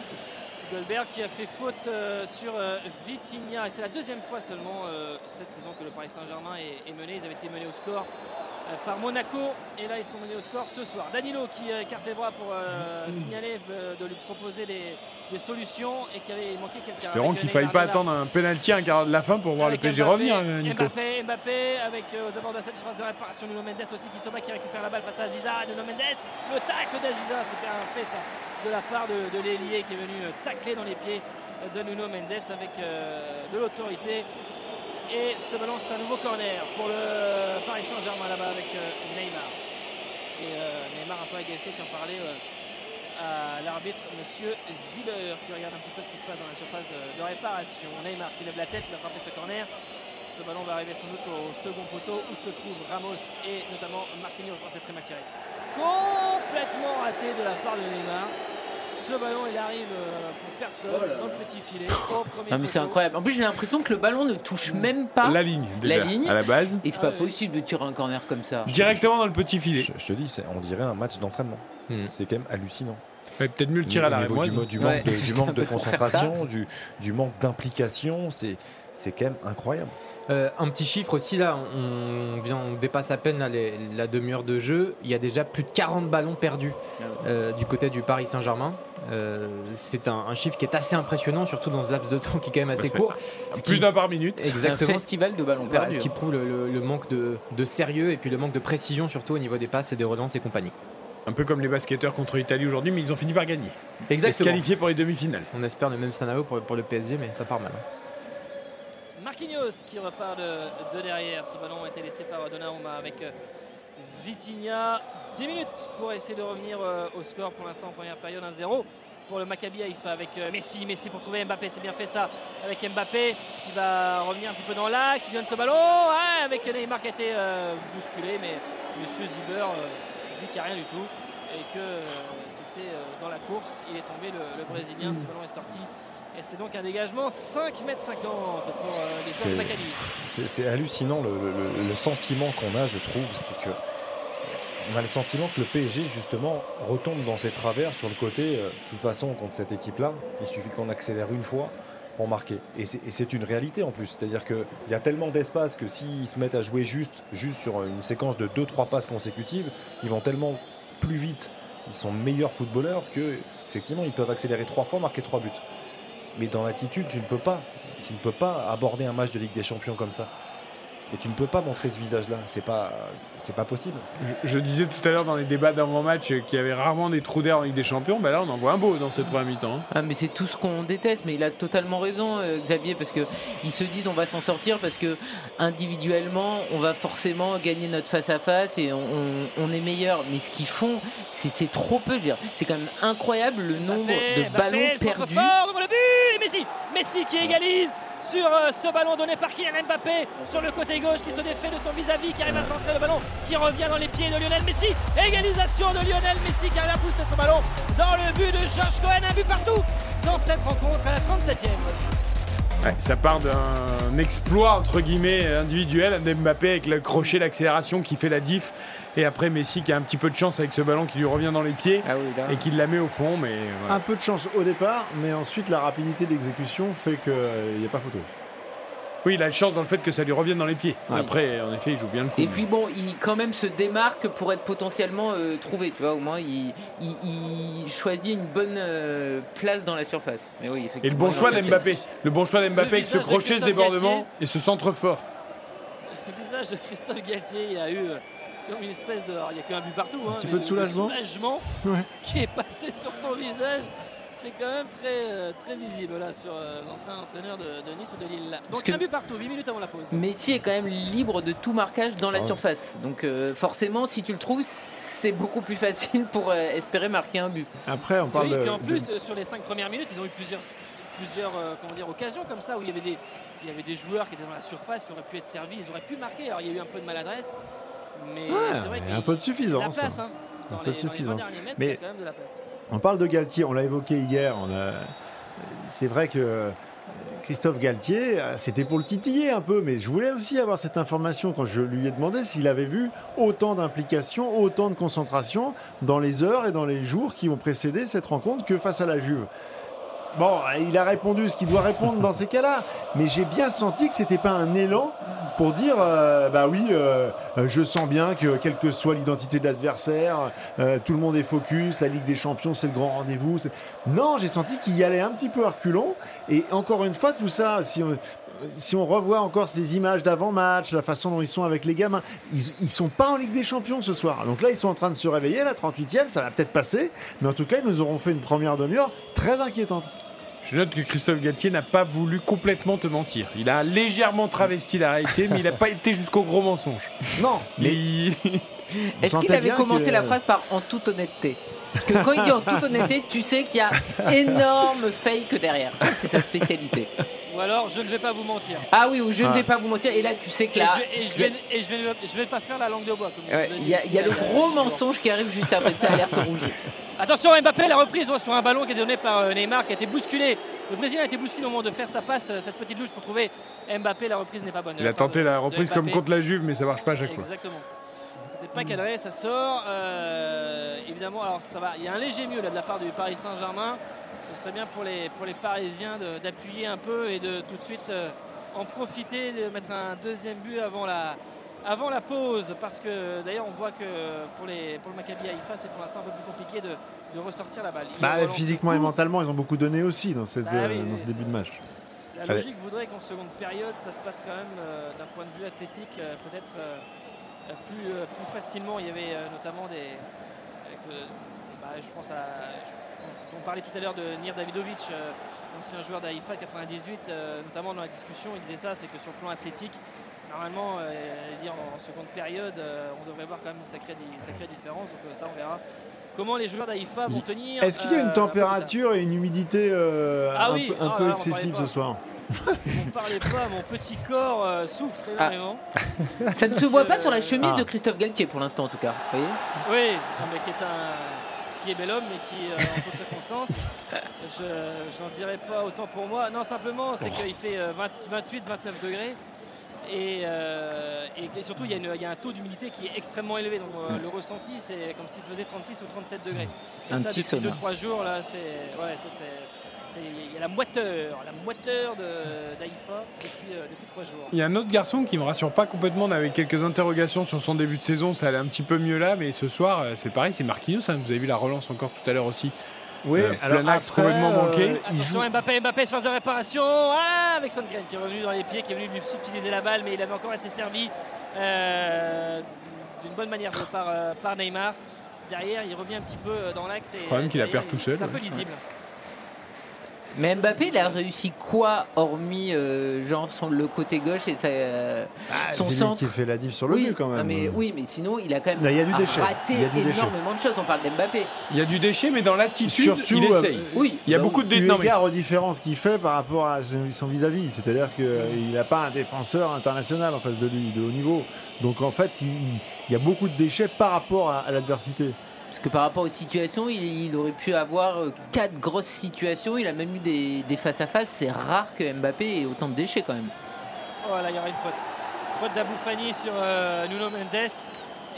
[SPEAKER 4] Goldberg qui a fait faute euh, sur euh, Vitinha et c'est la deuxième fois seulement cette saison que le Paris Saint-Germain est, est mené. Ils avaient été menés au score par Monaco et là ils sont menés au score ce soir. Danilo qui euh, écarte les bras pour euh, signaler euh, de lui proposer des, des solutions et qui avait manqué quelqu'un.
[SPEAKER 3] Espérons qu'il
[SPEAKER 4] euh,
[SPEAKER 3] faille pas attendre un penalty à un quart de la fin pour voir le PSG
[SPEAKER 4] Mbappé,
[SPEAKER 3] revenir, euh, Nico.
[SPEAKER 4] Mbappé, Mbappé avec euh, aux abords de la surface de réparation Nuno Mendes aussi qui se bat, qui récupère la balle face à Aziza. Nuno Mendes, le tacle d'Aziza, c'était un fait ça de la part de, de l'ailier qui est venu euh, tacler dans les pieds euh, de Nuno Mendes avec euh, de l'autorité. Et ce ballon, c'est un nouveau corner pour le Paris Saint-Germain là-bas avec euh, Neymar. Et euh, Neymar un peu agacé qui en parlait euh, à l'arbitre, monsieur Zieber, qui regarde un petit peu ce qui se passe dans la surface de, réparation. Neymar qui lève la tête, il va frapper ce corner. Ce ballon va arriver sans doute au second poteau où se trouvent Ramos et notamment Marquinhos. Oh, c'est très mal tiré. Complètement raté de la part de Neymar. Ce ballon, il arrive euh, pour personne dans le petit filet.
[SPEAKER 6] Non mais c'est incroyable. En plus j'ai l'impression que le ballon ne touche même pas
[SPEAKER 3] La ligne, déjà,
[SPEAKER 6] la ligne.
[SPEAKER 3] à la base.
[SPEAKER 6] Et c'est pas possible de tirer un corner comme ça.
[SPEAKER 3] Directement dans le petit filet.
[SPEAKER 5] Je, je te dis, c'est- on dirait un match d'entraînement. C'est quand même hallucinant.
[SPEAKER 3] Peut-être mieux le tirer à la
[SPEAKER 5] du, manque
[SPEAKER 6] Ouais,
[SPEAKER 5] de, du manque concentration, du, du manque d'implication, c'est c'est quand même incroyable.
[SPEAKER 9] Euh, un petit chiffre aussi là, on, vient, on dépasse à peine là, les- la demi-heure de jeu. Il y a déjà plus de 40 ballons perdus euh, du côté du Paris Saint-Germain. Euh, c'est un, un chiffre qui est assez impressionnant, surtout dans ce laps de temps qui est quand même assez
[SPEAKER 3] c'est
[SPEAKER 9] court.
[SPEAKER 3] plus d'un par minute.
[SPEAKER 9] Exactement.
[SPEAKER 6] C'est un festival de ballons perdus.
[SPEAKER 9] ce qui prouve le, le- le manque de, de sérieux et puis le manque de précision surtout au niveau des passes et des relances et compagnie.
[SPEAKER 3] Un peu comme les basketteurs contre l'Italie aujourd'hui, mais ils ont fini par gagner. Et se
[SPEAKER 9] Exactement.
[SPEAKER 3] qualifier pour les demi-finales.
[SPEAKER 9] On espère le même scénario pour, pour le PSG, mais ça part mal. hein.
[SPEAKER 4] Marquinhos qui repart de, de derrière. Ce ballon a été laissé par Donnarumma avec euh, Vitinha. 10 minutes pour essayer de revenir euh, au score pour l'instant en première période 1-0 pour le Maccabi Haïfa avec euh, Messi. Messi pour trouver Mbappé, c'est bien fait ça avec Mbappé qui va revenir un petit peu dans l'axe. Il donne ce ballon ouais, avec Neymar qui a été euh, bousculé, mais Monsieur Ziber euh, dit qu'il n'y a rien du tout et que euh, c'était euh, dans la course. Il est tombé le, le Brésilien, ce ballon est sorti. Et c'est donc un dégagement 5 mètres 50 pour euh, les
[SPEAKER 5] C'est-. C'est c'est hallucinant le, le- le sentiment qu'on a, je trouve, c'est que on a le sentiment que le PSG justement retombe dans ses travers sur le côté. De toute façon, contre cette équipe-là, il suffit qu'on accélère une fois pour marquer. Et c'est une réalité en plus. C'est-à-dire qu'il y a tellement d'espace que s'ils se mettent à jouer juste, juste sur une séquence de 2-3 passes consécutives, ils vont tellement plus vite, ils sont meilleurs footballeurs que effectivement ils peuvent accélérer trois fois, marquer trois buts. Mais dans l'attitude. Tu ne peux pas aborder un match de Ligue des Champions comme ça. Et tu ne peux pas montrer ce visage-là. C'est pas, c'est pas possible.
[SPEAKER 3] Je, je disais tout à l'heure dans les débats d'avant-match qu'il y avait rarement des trous d'air en Ligue des Champions. Bah là, on en voit un beau dans cette première mi-temps. hein.
[SPEAKER 6] Ah, mais c'est tout ce qu'on déteste, mais il a totalement raison, euh, Xavier, parce que ils se disent on va s'en sortir parce que individuellement on va forcément gagner notre face à face et on, on- on est meilleur. Mais ce qu'ils font, c'est trop peu. je veux dire. C'est quand même incroyable le nombre de
[SPEAKER 4] Mbappé,
[SPEAKER 6] ballons
[SPEAKER 4] centre
[SPEAKER 6] perdus.
[SPEAKER 4] fort devant le but et Messi, Messi qui égalise sur euh, ce ballon donné par Kylian Mbappé sur le côté gauche qui se défait de son vis-à-vis qui arrive à centrer le ballon qui revient dans les pieds de Lionel Messi. Égalisation de Lionel Messi qui arrive à pousser ce ballon dans le but de Georges Cohen. Un but partout dans cette rencontre à la 37e
[SPEAKER 3] Ouais, ça part d'un exploit entre guillemets individuel d'Mbappé avec le crochet, l'accélération qui fait la diff. Et après Messi qui a un petit peu de chance avec ce ballon qui lui revient dans les pieds
[SPEAKER 6] Ah
[SPEAKER 3] et qui la met au fond. Mais voilà.
[SPEAKER 8] Un peu de chance au départ, mais ensuite la rapidité d'exécution fait qu'il n'y a pas photo.
[SPEAKER 3] oui, il a de chance dans le fait que ça lui revienne dans les pieds.
[SPEAKER 6] Oui.
[SPEAKER 3] Après, en effet, il joue bien le coup.
[SPEAKER 6] Et puis bon, il quand même se démarque pour être potentiellement euh, trouvé, tu vois. Au moins, il, il- il choisit une bonne euh, place dans la surface. Mais oui,
[SPEAKER 3] Et le
[SPEAKER 6] effectivement.
[SPEAKER 3] bon choix d'Mbappé. Le bon choix d'Mbappé avec ce crochet, ce débordement
[SPEAKER 4] Galtier.
[SPEAKER 3] et ce centre fort.
[SPEAKER 4] le visage de Christophe Galtier il a eu euh, comme une espèce de alors, il n'y a qu'un but partout
[SPEAKER 8] Un
[SPEAKER 4] hein,
[SPEAKER 8] petit
[SPEAKER 4] mais
[SPEAKER 8] peu de soulagement.
[SPEAKER 4] soulagement
[SPEAKER 8] Ouais.
[SPEAKER 4] qui est passé sur son visage c'est quand même très, euh, très visible là sur euh, l'ancien entraîneur de, de Nice ou de Lille.
[SPEAKER 6] Parce
[SPEAKER 4] Donc
[SPEAKER 6] que-
[SPEAKER 4] un but partout, 8 minutes avant la pause.
[SPEAKER 6] Messi est quand même libre de tout marquage dans la
[SPEAKER 4] Ah ouais.
[SPEAKER 6] surface. Donc euh, forcément, si tu le trouves, c'est beaucoup plus facile pour euh, espérer marquer un but.
[SPEAKER 8] Après, on
[SPEAKER 4] Et
[SPEAKER 8] parle
[SPEAKER 4] oui,
[SPEAKER 8] de.
[SPEAKER 4] puis en plus, sur les 5 premières minutes, ils ont eu plusieurs, plusieurs euh, comment dire, occasions comme ça où il y avait des. Il y avait des joueurs qui étaient dans la surface qui auraient pu être servis, ils auraient pu marquer. Alors il y a eu un peu de maladresse, mais
[SPEAKER 8] Ouais,
[SPEAKER 4] c'est vrai
[SPEAKER 8] mais
[SPEAKER 4] qu'il
[SPEAKER 8] un peu de suffisance,
[SPEAKER 4] La place,
[SPEAKER 8] hein. Un peu de
[SPEAKER 4] dans les 20
[SPEAKER 8] suffisance.
[SPEAKER 4] derniers mètres,
[SPEAKER 8] Mais-
[SPEAKER 4] il y a quand même de la place.
[SPEAKER 8] On parle de Galtier, on l'a évoqué hier. on a- C'est vrai que euh, Christophe Galtier, euh, c'était pour le titiller un peu, mais je voulais aussi avoir cette information quand je lui ai demandé s'il avait vu autant d'implication, autant de concentration dans les heures et dans les jours qui ont précédé cette rencontre que face à la Juve. Bon, il a répondu ce qu'il doit répondre dans ces cas-là, mais j'ai bien senti que c'était pas un élan pour dire euh, bah oui, euh, euh, je sens bien que quelle que soit l'identité de l'adversaire, tout le monde est focus, la Ligue des Champions c'est le grand rendez-vous. Non, j'ai senti qu'il y allait un petit peu à et encore une fois, tout ça, si on, si on revoit encore ces images d'avant-match, la façon dont ils sont avec les gamins, ils, ils sont pas en Ligue des Champions ce soir. Donc là, ils sont en train de se réveiller, la 38e, ça va peut-être passer, mais en tout cas, ils nous auront fait une première demi-heure très inquiétante.
[SPEAKER 3] Je note que Christophe Galtier n'a pas voulu complètement te mentir. Il a légèrement travesti la réalité, mais il n'a pas été jusqu'au gros mensonge.
[SPEAKER 8] Non,
[SPEAKER 3] mais.
[SPEAKER 6] Est-ce qu'il avait commencé la phrase par en toute honnêteté que quand il dit en toute honnêteté, tu sais qu'il y a énorme fake derrière. Ça, c'est sa spécialité.
[SPEAKER 4] Ou alors, je ne vais pas vous mentir.
[SPEAKER 6] Ah oui, ou je ne
[SPEAKER 8] Ah.
[SPEAKER 6] vais pas vous mentir. Et là, tu sais que
[SPEAKER 4] Et
[SPEAKER 6] là,
[SPEAKER 4] je vais, et je vais, et je vais, je vais pas faire la langue de bois.
[SPEAKER 6] Ouais, il y, y a le gros mensonge qui arrive juste après de ça, alerte rouge.
[SPEAKER 4] Attention, Mbappé, la reprise sur un ballon qui est donné par euh, Neymar, qui a été bousculé. Le Brésilien a été bousculé au moment de faire sa passe, euh, cette petite louche pour trouver Mbappé. La reprise n'est pas bonne.
[SPEAKER 3] Il a tenté la reprise comme contre la Juve, mais ça marche pas à chaque fois.
[SPEAKER 4] Exactement. C'était pas cadré, ça sort. Euh, évidemment, alors ça va. Il y a un léger mieux là de la part du Paris Saint-Germain. Ce serait bien pour les, pour les Parisiens d'appuyer un peu et de tout de suite euh, en profiter, de mettre un deuxième but avant la, avant la pause. Parce que d'ailleurs, on voit que pour, les, pour le Maccabi Haïfa, c'est pour l'instant un peu plus compliqué de, de ressortir la balle.
[SPEAKER 8] Bah, physiquement et mentalement, ils ont beaucoup donné aussi dans, cette,
[SPEAKER 4] Bah
[SPEAKER 8] euh,
[SPEAKER 4] oui,
[SPEAKER 8] dans
[SPEAKER 4] oui,
[SPEAKER 8] ce début de match.
[SPEAKER 4] La
[SPEAKER 8] Allez.
[SPEAKER 4] logique voudrait qu'en seconde période, ça se passe quand même euh, d'un point de vue athlétique euh, peut-être euh, plus, euh, plus facilement. Il y avait euh, notamment des. euh, bah, je pense à. je- on, on parlait tout à l'heure de Nir Davidovic, euh, ancien joueur d'Haïfa 98, euh, notamment dans la discussion, il disait ça c'est que sur le plan athlétique, normalement, euh, dire en seconde période, euh, on devrait voir quand même une sacrée, di- sacrée différence. Donc euh, ça, on verra comment les joueurs d'Haïfa vont tenir.
[SPEAKER 8] Est-ce qu'il y a une température et une humidité euh,
[SPEAKER 4] Ah
[SPEAKER 8] un
[SPEAKER 4] oui,
[SPEAKER 8] peu, un
[SPEAKER 4] oh
[SPEAKER 8] excessive ce soir
[SPEAKER 4] Vous parlez pas, mon petit corps euh, souffre
[SPEAKER 6] Ah.
[SPEAKER 4] énormément.
[SPEAKER 6] Ça ne se voit pas sur la chemise
[SPEAKER 4] Ah.
[SPEAKER 6] de Christophe Galtier pour l'instant, en tout cas. Vous voyez
[SPEAKER 4] Oui, non, mais qui est un qui est bel homme, mais qui, euh, en toutes circonstances, je, je n'en dirai pas autant pour moi. Non, simplement, c'est
[SPEAKER 6] Oh.
[SPEAKER 4] qu'il fait 28-29 degrés. Et, euh, et- surtout, il y, a une- il y a un taux d'humidité qui est extrêmement élevé. Donc, euh, le ressenti, c'est comme s'il faisait 36 ou 37 degrés. Et
[SPEAKER 6] Un
[SPEAKER 4] ça,
[SPEAKER 6] petit
[SPEAKER 4] depuis
[SPEAKER 6] sauna.
[SPEAKER 4] 2-3 jours, là, c'est. Ouais, ça, c'est. c'est- Il y a la moiteur, la moiteur de- d'Aïfa depuis, euh, depuis 3 jours.
[SPEAKER 3] Il y a un autre garçon qui me rassure pas complètement. On avait quelques interrogations sur son début de saison. Ça allait un petit peu mieux là, mais ce soir, c'est pareil, c'est Marquinhos. hein. Vous avez vu la relance encore tout à l'heure aussi.
[SPEAKER 8] Oui,
[SPEAKER 3] Euh,
[SPEAKER 8] alors
[SPEAKER 3] plein axe
[SPEAKER 8] après,
[SPEAKER 3] complètement
[SPEAKER 8] euh,
[SPEAKER 3] manqué.
[SPEAKER 4] Attention Mbappé, Mbappé, espace de réparation. Ah, avec Songren qui est revenu dans les pieds, qui est venu lui subtiliser la balle, mais il avait encore été servi euh, d'une bonne manière par, euh, par Neymar. Derrière, il revient un petit peu euh, dans l'axe. et,
[SPEAKER 3] Le problème qu'il la perd tout seul,
[SPEAKER 4] C'est un peu
[SPEAKER 3] ouais.
[SPEAKER 6] Mais Mbappé, il a réussi quoi, hormis euh, genre son, le côté gauche et sa, euh, son
[SPEAKER 8] C'est lui
[SPEAKER 6] centre
[SPEAKER 8] qui fait la diff sur le
[SPEAKER 6] oui,
[SPEAKER 8] but quand même.
[SPEAKER 6] non, mais, oui, mais sinon, il a quand même
[SPEAKER 8] Là, il y a du déchet.
[SPEAKER 6] raté
[SPEAKER 8] Il y a du déchet.
[SPEAKER 6] énormément de choses. On parle d'Mbappé.
[SPEAKER 3] Il y a du déchet, mais dans l'attitude,
[SPEAKER 8] Surtout,
[SPEAKER 3] il essaye.
[SPEAKER 8] euh,
[SPEAKER 6] Oui,
[SPEAKER 3] il y a
[SPEAKER 8] bah
[SPEAKER 3] beaucoup de
[SPEAKER 8] eu
[SPEAKER 3] dé- non, mais-
[SPEAKER 8] égard aux différences qu'il fait par rapport à son son vis-à-vis. C'est-à-dire qu'il n'a pas un défenseur international en face de lui, de haut niveau. Donc en fait, il, il y a beaucoup de déchets par rapport à, à l'adversité.
[SPEAKER 6] Parce que par rapport aux situations, il, aurait pu avoir euh, quatre grosses situations. Il a même eu des, face-à-face. C'est rare que Mbappé ait autant de déchets quand même.
[SPEAKER 4] Oh là, il y aura une faute. Faute d'Abou Fani sur euh, Nuno Mendes.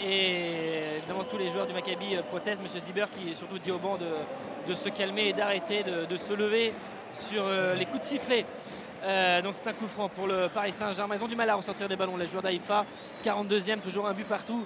[SPEAKER 4] Et évidemment, tous les joueurs du Maccabi euh, protestent. Monsieur Ziber qui surtout dit au banc de, se calmer et d'arrêter de, se lever sur les coups de sifflet. Donc c'est un coup franc pour le Paris Saint-Germain. Ils ont du mal à ressortir des ballons, les joueurs d'Aïfa. 42e, toujours un but partout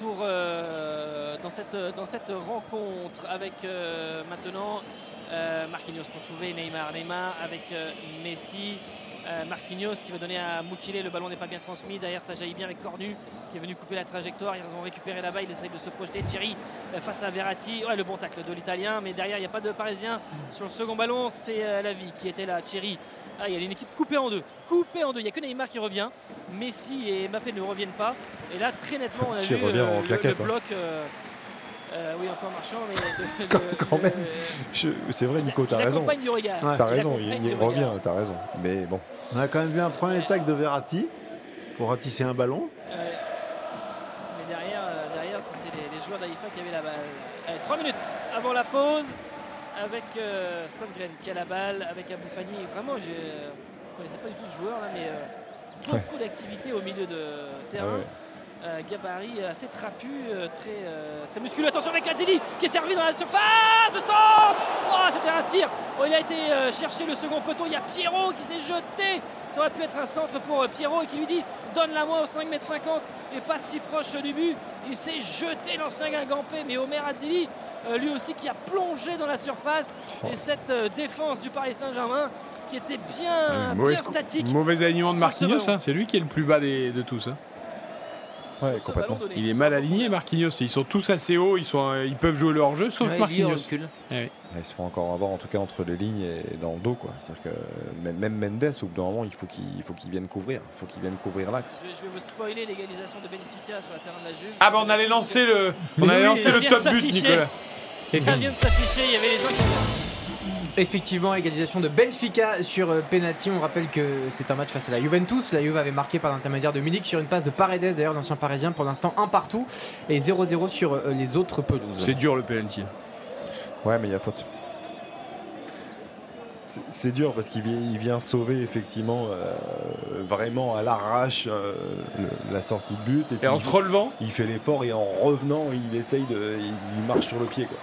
[SPEAKER 4] pour, euh, dans, cette, dans cette rencontre avec euh, maintenant euh, Marquinhos pour trouver Neymar. Neymar avec euh, Messi. Euh, Marquinhos qui va donner à Moukile, le ballon n'est pas bien transmis. Derrière, ça jaillit bien avec Cornu qui est venu couper la trajectoire. Ils ont récupéré là-bas, il essaye de se projeter. Thierry euh, face à Verratti. Ouais, le bon tacle de l'Italien, mais derrière, il n'y a pas de Parisien. Sur le second ballon, c'est euh, la vie qui était là. Thierry. Ah, il y a une équipe coupée en deux. Coupée en deux. Il n'y a que Neymar qui revient. Messi et Mbappé ne reviennent pas. Et là, très nettement, on a
[SPEAKER 5] Qui
[SPEAKER 4] vu
[SPEAKER 5] revient en
[SPEAKER 4] le-
[SPEAKER 5] claquette, hein.
[SPEAKER 4] bloc. euh, euh, oui, encore marchand, mais de- de-
[SPEAKER 5] Quand, même. Je- C'est vrai, Nico, t'as raison.
[SPEAKER 4] du regard.
[SPEAKER 5] T'as
[SPEAKER 4] Il
[SPEAKER 5] raison, il,
[SPEAKER 4] du
[SPEAKER 5] il
[SPEAKER 4] regard.
[SPEAKER 5] revient, t'as raison. Mais bon.
[SPEAKER 8] On a quand même vu un premier tac de Verratti pour ratisser un ballon.
[SPEAKER 4] Mais derrière, euh, derrière c'était les, les joueurs d'Aïfa qui avaient la balle. Allez, 3 minutes avant la pause, avec euh, Sandgren qui a la balle, avec Abou Fani. Vraiment, je ne connaissais pas du tout ce joueur là, mais euh, beaucoup d'activité au milieu de terrain.
[SPEAKER 5] Ouais.
[SPEAKER 4] Euh, gabarit assez trapu, euh, très, euh, très musculeux. Attention avec Adili qui est servi dans la surface de centre. Oh, c'était un tir. Oh, il a été euh, chercher le second poteau. Il y a Pierrot qui s'est jeté. Ça aurait pu être un centre pour euh, Pierrot et qui lui dit donne-la-moi au 5 m 50 et pas si proche du but. Il s'est jeté l'ancien Guingampé, mais Omer Adili, euh, lui aussi qui a plongé dans la surface. Et cette euh, défense du Paris Saint-Germain qui était bien, statique.
[SPEAKER 3] mauvais alignement de Marquinhos, hein, c'est lui qui est le plus bas des- de tous. hein.
[SPEAKER 5] Ouais,
[SPEAKER 4] complètement.
[SPEAKER 3] Il est mal aligné, Marquinhos. Ils sont tous assez hauts, ils, sont, euh, ils peuvent jouer le hors-jeu, sauf
[SPEAKER 6] Ouais,
[SPEAKER 3] Marquinhos.
[SPEAKER 5] Ils se font encore avoir, en tout cas entre les lignes et dans le dos. quoi. C'est-à-dire que même, Mendes, au bout d'un moment, il faut qu'il il faut qu'il vienne couvrir. Il faut qu'il vienne couvrir l'axe.
[SPEAKER 4] Je vais, je vais vous spoiler l'égalisation de Benfica sur la terrain de la Juve.
[SPEAKER 3] Ah bah on allait lancer le, on allait
[SPEAKER 4] oui,
[SPEAKER 3] lancer le top but. Nicolas.
[SPEAKER 4] Ça vient de s'afficher, il y avait les gens qui
[SPEAKER 9] Effectivement, égalisation de Benfica sur euh, penalty. On rappelle que c'est un match face à la Juventus. La Juve avait marqué par l'intermédiaire de Milik sur une passe de Paredes, d'ailleurs l'ancien parisien. Pour l'instant, un partout et 0-0 sur euh, les autres pelouses.
[SPEAKER 3] C'est dur le penalty.
[SPEAKER 5] Ouais, mais il y a faute. C'est- dur parce qu'il vient, il vient sauver effectivement euh, vraiment à l'arrache euh, la sortie de but. puis
[SPEAKER 3] en se relevant
[SPEAKER 5] Il fait l'effort et en revenant, il essaye de. Il, marche sur le pied. quoi.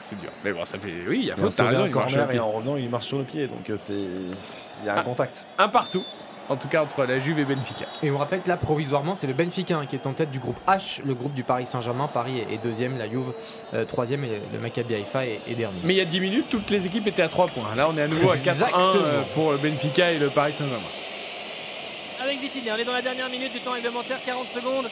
[SPEAKER 3] C'est dur. Mais bon, ça fait. Oui, il y a faute, raison,
[SPEAKER 5] un
[SPEAKER 3] il marche sur
[SPEAKER 5] corner
[SPEAKER 3] le
[SPEAKER 5] et en revenant, il marche sur le pied. Donc euh, c'est. Il y a un
[SPEAKER 3] Ah.
[SPEAKER 5] contact.
[SPEAKER 3] Un partout. En tout cas entre la Juve et Benfica.
[SPEAKER 9] Et on rappelle que là, provisoirement, c'est le Benfica hein, qui est en tête du groupe H, le groupe du Paris Saint-Germain. Paris est deuxième, la Juve euh, troisième et le Maccabi Haïfa est, est dernier.
[SPEAKER 3] Mais il y a 10 minutes, toutes les équipes étaient à 3 points. Là, on est à nouveau à 4-1
[SPEAKER 9] Exactement.
[SPEAKER 3] euh, pour Benfica et le Paris Saint-Germain.
[SPEAKER 4] avec Vitinha. On est dans la dernière minute du temps réglementaire, 40 secondes.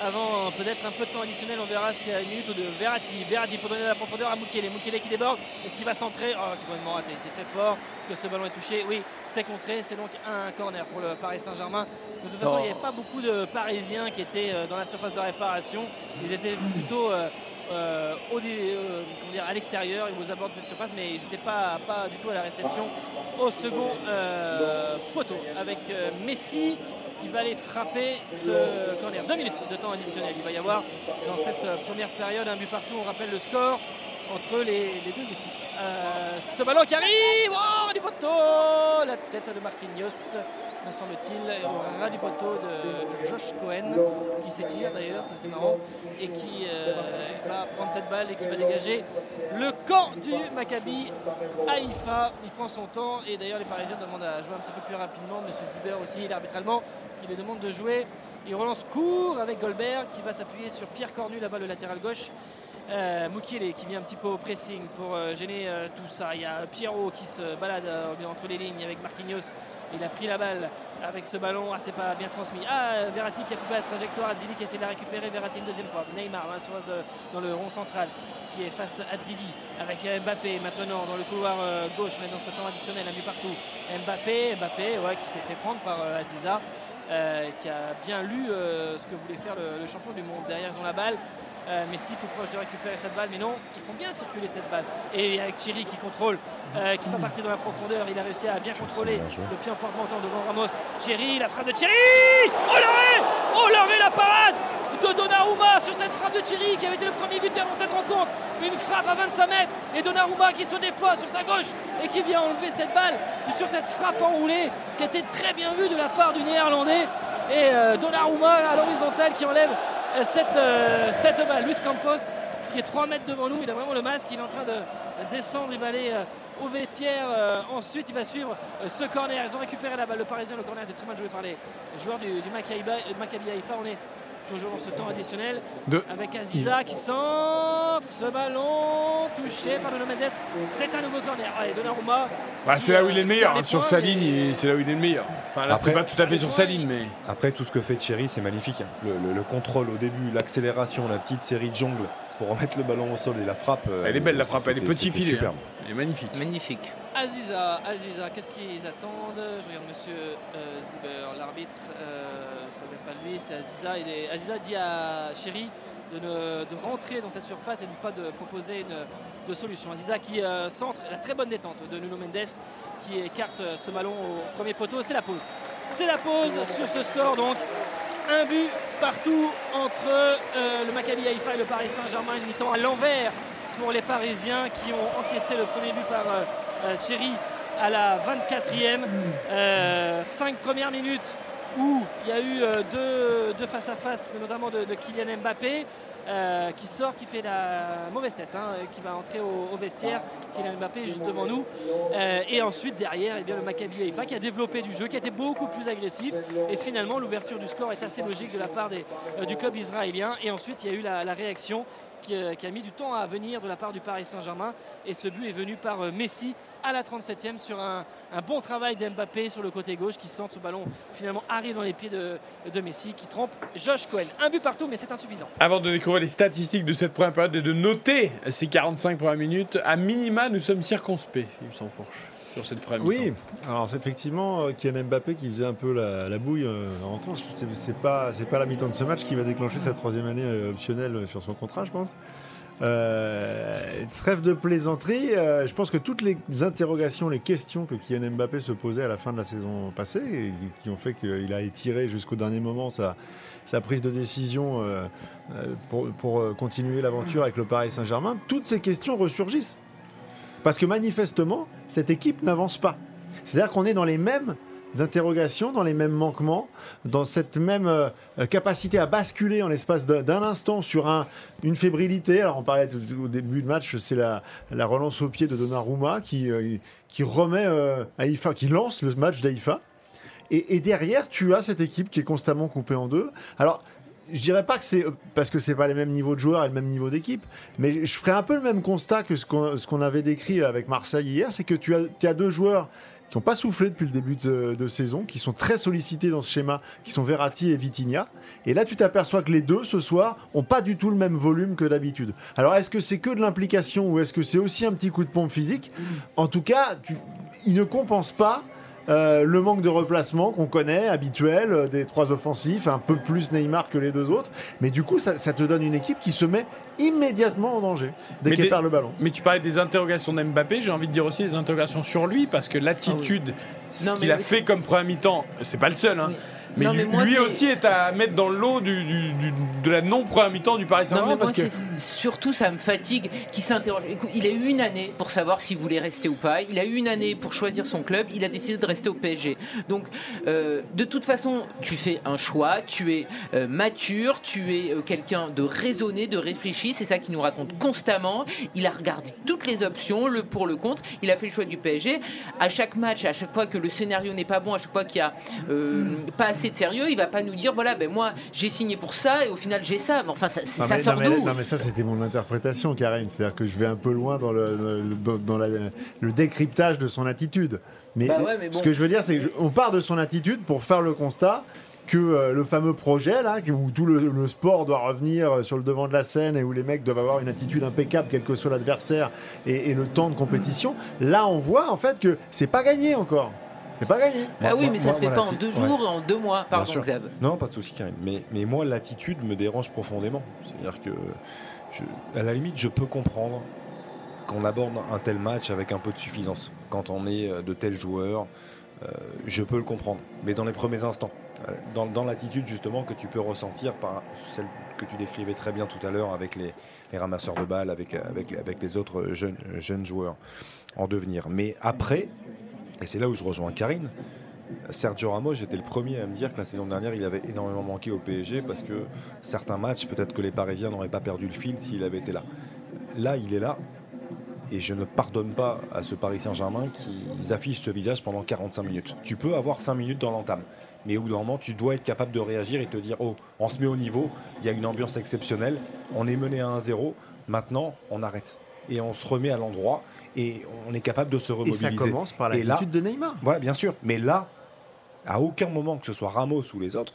[SPEAKER 4] Avant peut-être un peu de temps additionnel, on verra y a une minute ou deux. Verratti, Verratti pour donner de la profondeur à Mukele. Mukele qui déborde. Est-ce qu'il va centrer Oh, c'est complètement raté. C'est très fort. Est-ce que ce ballon est touché Oui, c'est contré. C'est donc un corner pour le Paris Saint-Germain. De toute façon,
[SPEAKER 9] Oh.
[SPEAKER 4] il n'y avait pas beaucoup de Parisiens qui étaient euh, dans la surface de réparation. Ils étaient plutôt euh, euh, au euh, comment dire, à l'extérieur, aux abords de cette surface, mais ils n'étaient pas, pas du tout à la réception au second euh, poteau avec euh, Messi qui va aller frapper ce corner. Deux minutes de temps additionnel. Il va y avoir dans cette euh, première période un but partout. On rappelle le score entre les, les deux équipes. Euh, ce ballon qui arrive oh, du poteau La tête de Marquinhos, me semble-t-il, au ras du poteau de Josh Cohen, qui s'étire d'ailleurs, ça c'est marrant, et qui euh, va prendre cette balle et qui va dégager le camp du Maccabi Haïfa. Il prend son temps et d'ailleurs les Parisiens demandent à jouer un petit peu plus rapidement. Monsieur Ziber aussi, l'arbitre allemand, qui lui demande de jouer. Il relance court avec Goldberg qui va s'appuyer sur Pierre Cornu là-bas, le latéral gauche. Euh, qui vient un petit peu au pressing pour euh, gêner euh, tout ça. Il y a Pierrot qui se balade euh, entre les lignes avec Marquinhos. Il a pris la balle avec ce ballon. Ah, c'est pas bien transmis. Ah, Verratti qui a coupé la trajectoire. Zili qui essaie de la récupérer. Verratti une deuxième fois. Neymar surface de- dans le rond central qui est face à Zili avec Mbappé maintenant dans le couloir gauche. Est dans ce temps additionnel, un but partout. Mbappé, Mbappé ouais, qui s'est fait prendre par Aziza. Euh, qui a bien lu euh, ce que voulait faire le, le champion du monde. Derrière, ils ont la balle. Euh, Messi tout proche de récupérer cette balle, mais non, ils font bien circuler cette balle. Et avec Thierry qui contrôle, euh, qui va partir dans la profondeur, il a réussi à bien contrôler le pied en porte-manteau devant Ramos. Thierry, la frappe de Thierry Oh l'arrêt Oh l'arrêt, la parade de Donnarumma sur cette frappe de Thierry qui avait été le premier buteur dans cette rencontre. Une frappe à 25 mètres et Donnarumma qui se déploie sur sa gauche et qui vient enlever cette balle sur cette frappe enroulée qui a été très bien vue de la part du néerlandais. Et euh, Donnarumma à l'horizontale qui enlève euh, cette, euh, cette balle. Luis Campos qui est 3 mètres devant nous, il a vraiment le masque, il est en train de descendre, il va aller au vestiaire. Euh, ensuite, il va suivre ce corner. Ils ont récupéré la balle. Le Parisien, le corner était très mal joué par les joueurs du, du Maccabi. On est toujours dans ce temps additionnel.
[SPEAKER 3] De-
[SPEAKER 4] Avec Aziza qui centre ce ballon touché par Nuno Mendes. C'est un nouveau corner. Allez, Donnarumma.
[SPEAKER 3] Bah, c'est là où il est
[SPEAKER 4] euh,
[SPEAKER 3] le meilleur, hein, sur sa ligne, c'est là où il est le meilleur. Enfin là,
[SPEAKER 5] Après-
[SPEAKER 3] pas tout à fait sur sa ligne, mais.
[SPEAKER 5] Après, tout ce que fait Thierry, c'est magnifique. hein. Le, le- le contrôle au début, l'accélération, la petite série de jongles pour remettre le ballon au sol et la frappe. euh,
[SPEAKER 3] Elle est belle la frappe, elle est petit filet.
[SPEAKER 5] Superbe.
[SPEAKER 3] hein. Elle est magnifique.
[SPEAKER 6] Magnifique.
[SPEAKER 4] Aziza, Aziza, qu'est-ce qu'ils attendent? Je regarde monsieur euh, Ziber, l'arbitre, euh, ça n'est pas lui, c'est Aziza. Il Aziza dit à Chéri de, ne- de rentrer dans cette surface et ne pas de proposer une de solution. Aziza qui euh, centre la très bonne détente de Nuno Mendes qui écarte euh, ce ballon au premier poteau. C'est la pause. C'est la pause sur ce score donc. Un but partout entre euh, le Maccabi Haïfa et le Paris Saint-Germain, une mi-temps à l'envers pour les Parisiens qui ont encaissé le premier but par euh, à la 24e. Euh, cinq premières minutes où il y a eu euh, deux, deux face-à-face, notamment de, Kylian Mbappé. euh, qui sort, qui fait la mauvaise tête, hein, qui va entrer au, vestiaire. Kylian Mbappé juste devant nous. Euh, et ensuite, derrière, eh bien, le Maccabi Haïfa qui a développé du jeu, qui a été beaucoup plus agressif. Et finalement, l'ouverture du score est assez logique de la part du club israélien. Et ensuite, il y a eu la réaction qui, euh, qui a mis du temps à venir de la part du Paris Saint-Germain. Et ce but est venu par euh, Messi à la 37e sur un, bon travail d'Mbappé sur le côté gauche qui sent ce ballon finalement arrive dans les pieds de, Messi qui trompe Josh Cohen. Un but partout, mais c'est insuffisant.
[SPEAKER 3] Avant de découvrir les statistiques de cette première période et de noter ces 45 premières minutes, à minima, nous sommes circonspects, il s'en fourche, sur cette première
[SPEAKER 8] Oui, alors c'est effectivement euh, Kylian Mbappé qui faisait un peu la, la bouille euh, en rentrant. C'est c'est pas, c'est pas la mi-temps de ce match qui va déclencher sa troisième année euh, optionnelle sur son contrat, je pense. Euh, trêve de plaisanterie, euh, je pense que toutes les interrogations, les questions que Kylian Mbappé se posait à la fin de la saison passée, et qui ont fait qu'il a étiré jusqu'au dernier moment sa, sa prise de décision euh, pour, pour, continuer l'aventure avec le Paris Saint-Germain, toutes ces questions ressurgissent. Parce que manifestement, cette équipe n'avance pas. C'est-à-dire qu'on est dans les mêmes interrogations, dans les mêmes manquements, dans cette même euh, capacité à basculer en l'espace d'un instant sur un, une fébrilité. Alors on parlait tout- au début de match, c'est la, la relance au pied de Donnarumma qui, euh, qui remet euh, Haïfa, qui lance le match d'Haïfa. Et, et derrière, tu as cette équipe qui est constamment coupée en deux. Alors, je dirais pas que c'est parce que c'est pas les mêmes niveaux de joueurs et le même niveau d'équipe, mais je ferai un peu le même constat que ce qu'on avait décrit avec Marseille hier, c'est que tu as, deux joueurs qui n'ont pas soufflé depuis le début de, saison, qui sont très sollicités dans ce schéma, qui sont Verratti et Vitinha. Et là, tu t'aperçois que les deux, ce soir, ont pas du tout le même volume que d'habitude. Alors, est-ce que c'est que de l'implication ou est-ce que c'est aussi un petit coup de pompe physique? En tout cas, ils ne compensent pas euh, le manque de replacement qu'on connaît, habituel, euh, des trois offensifs, un peu plus Neymar que les deux autres. Mais du coup, ça, ça te donne une équipe qui se met immédiatement en danger dès
[SPEAKER 3] Mais
[SPEAKER 8] qu'elle
[SPEAKER 3] des-
[SPEAKER 8] perd le ballon.
[SPEAKER 3] Mais tu parlais des interrogations d'Mbappé, j'ai envie de dire aussi des interrogations sur lui, parce que l'attitude, ce
[SPEAKER 6] Non,
[SPEAKER 3] qu'il a fait comme première mi-temps, c'est pas le seul, hein. Mais,
[SPEAKER 6] Non, mais
[SPEAKER 3] lui,
[SPEAKER 6] moi,
[SPEAKER 3] lui
[SPEAKER 6] c'est-
[SPEAKER 3] aussi est à mettre dans le lot du, du- du- de la non-première mi-temps du Paris
[SPEAKER 6] Non,
[SPEAKER 3] Saint-Germain. parce que...
[SPEAKER 6] surtout, ça me fatigue qu'il s'interroge. Il a eu une année pour savoir s'il voulait rester ou pas. Il a eu une année pour choisir son club. Il a décidé de rester au PSG. Donc, euh, de toute façon, tu fais un choix. Tu es euh, mature. Tu es euh, quelqu'un de raisonné, de réfléchi. C'est ça qu'il nous raconte constamment. Il a regardé toutes les options, le pour, le contre. Il a fait le choix du PSG. À chaque match, à chaque fois que le scénario n'est pas bon, à chaque fois qu'il y a euh, pas assez de sérieux, il va pas nous dire voilà, ben moi j'ai signé pour ça et au final j'ai ça. Mais enfin, ça,
[SPEAKER 8] Non,
[SPEAKER 6] ça
[SPEAKER 8] mais,
[SPEAKER 6] sort
[SPEAKER 8] non, mais-
[SPEAKER 6] d'où?
[SPEAKER 8] non, mais ça c'était mon interprétation Karine, c'est-à-dire que je vais un peu loin dans le, dans, dans la- le décryptage de son attitude. Mais,
[SPEAKER 6] Bah ouais, mais bon.
[SPEAKER 8] ce que je veux dire c'est qu'on part de son attitude pour faire le constat que euh, le fameux projet là, où tout le, le sport doit revenir euh, sur le devant de la scène et où les mecs doivent avoir une attitude impeccable quel que soit l'adversaire et, et le temps de compétition, là on voit en fait que c'est pas gagné encore. C'est pas gagné.
[SPEAKER 6] Ah oui, mais ça
[SPEAKER 5] moi,
[SPEAKER 6] se fait
[SPEAKER 5] voilà,
[SPEAKER 6] pas en deux
[SPEAKER 5] ouais.
[SPEAKER 6] jours, en deux mois. Pardon. Xav.
[SPEAKER 5] Non, pas de souci, Karine. Mais, mais moi, l'attitude me dérange profondément. C'est-à-dire que, je- à la limite, je peux comprendre qu'on aborde un tel match avec un peu de suffisance. Quand on est euh, de tels joueurs, euh, je peux le comprendre. Mais dans les premiers instants, euh, dans, dans l'attitude justement que tu peux ressentir par celle que tu décrivais très bien tout à l'heure avec les, les ramasseurs de balles, avec, avec, avec les autres jeunes, jeunes joueurs en devenir. Mais après, et c'est là où je rejoins Karine, Sergio Ramos, j'étais le premier à me dire que la saison dernière, il avait énormément manqué au PSG parce que certains matchs, peut-être que les Parisiens n'auraient pas perdu le fil s'il avait été là. Là, il est là. Et je ne pardonne pas à ce Paris Saint-Germain qu'ils affichent ce visage pendant 45 minutes. Tu peux avoir 5 minutes dans l'entame. Mais au bout d'un moment, tu dois être capable de réagir et te dire Oh, on se met au niveau, il y a une ambiance exceptionnelle, on est mené à 1-0, maintenant on arrête. Et on se remet à l'endroit et on est capable de se
[SPEAKER 8] Et
[SPEAKER 5] remobiliser.
[SPEAKER 8] ça commence par
[SPEAKER 5] Et
[SPEAKER 8] l'attitude de Neymar.
[SPEAKER 5] Voilà, bien sûr. Mais là, à aucun moment, que ce soit Ramos ou les autres,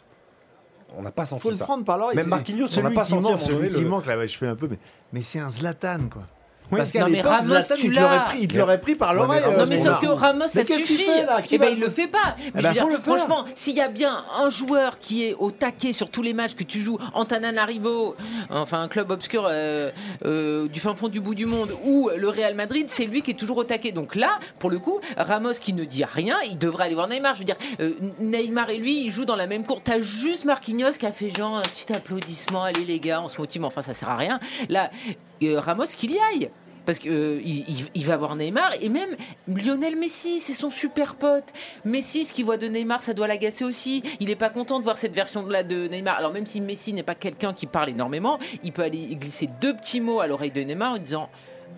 [SPEAKER 5] on n'a pas senti
[SPEAKER 8] faut le
[SPEAKER 5] ça.
[SPEAKER 8] prendre par l'oreille.
[SPEAKER 5] Même Marquinhos, on n'a pas senti
[SPEAKER 8] celui qui
[SPEAKER 5] le-
[SPEAKER 8] manque là, je fais un peu, mais, mais c'est un Zlatan quoi.
[SPEAKER 6] Oui.
[SPEAKER 8] Parce qu'à
[SPEAKER 6] Non, mais
[SPEAKER 8] l'époque,
[SPEAKER 6] Ramos,
[SPEAKER 8] Zlatan,
[SPEAKER 6] tu
[SPEAKER 8] il te l'aurait
[SPEAKER 6] l'as.
[SPEAKER 8] pris, il te l'aurait pris par l'oreille.
[SPEAKER 6] Non,
[SPEAKER 8] euh,
[SPEAKER 6] mais
[SPEAKER 8] Neymar.
[SPEAKER 6] sauf que Ramos, ça
[SPEAKER 8] Mais qu'est-ce qu'il
[SPEAKER 6] suffit.
[SPEAKER 8] fait, là Qui
[SPEAKER 6] Eh ben,
[SPEAKER 8] va-
[SPEAKER 6] il le fait pas.
[SPEAKER 8] Eh
[SPEAKER 6] Mais
[SPEAKER 8] ben,
[SPEAKER 6] je veux
[SPEAKER 8] faut
[SPEAKER 6] dire,
[SPEAKER 8] le faire.
[SPEAKER 6] franchement, s'il y a bien un joueur qui est au taquet sur tous les matchs que tu joues, Antananarivo, enfin un club obscur euh, euh, du fin fond du bout du monde, ou le Real Madrid, c'est lui qui est toujours au taquet. Donc là, pour le coup, Ramos qui ne dit rien, il devrait aller voir Neymar. Je veux dire, euh, Neymar et lui, ils jouent dans la même cour. T'as juste Marquinhos qui a fait genre un petit applaudissement. Allez les gars, on se motive. mais Enfin, ça sert à rien. Là, euh, Ramos qu'il y aille. Parce qu'il il, il- va voir Neymar et même Lionel Messi, c'est son super pote. Messi, ce qu'il voit de Neymar, ça doit l'agacer aussi. Il n'est pas content de voir cette version-là de Neymar. Alors même si Messi n'est pas quelqu'un qui parle énormément, il peut aller glisser deux petits mots à l'oreille de Neymar en disant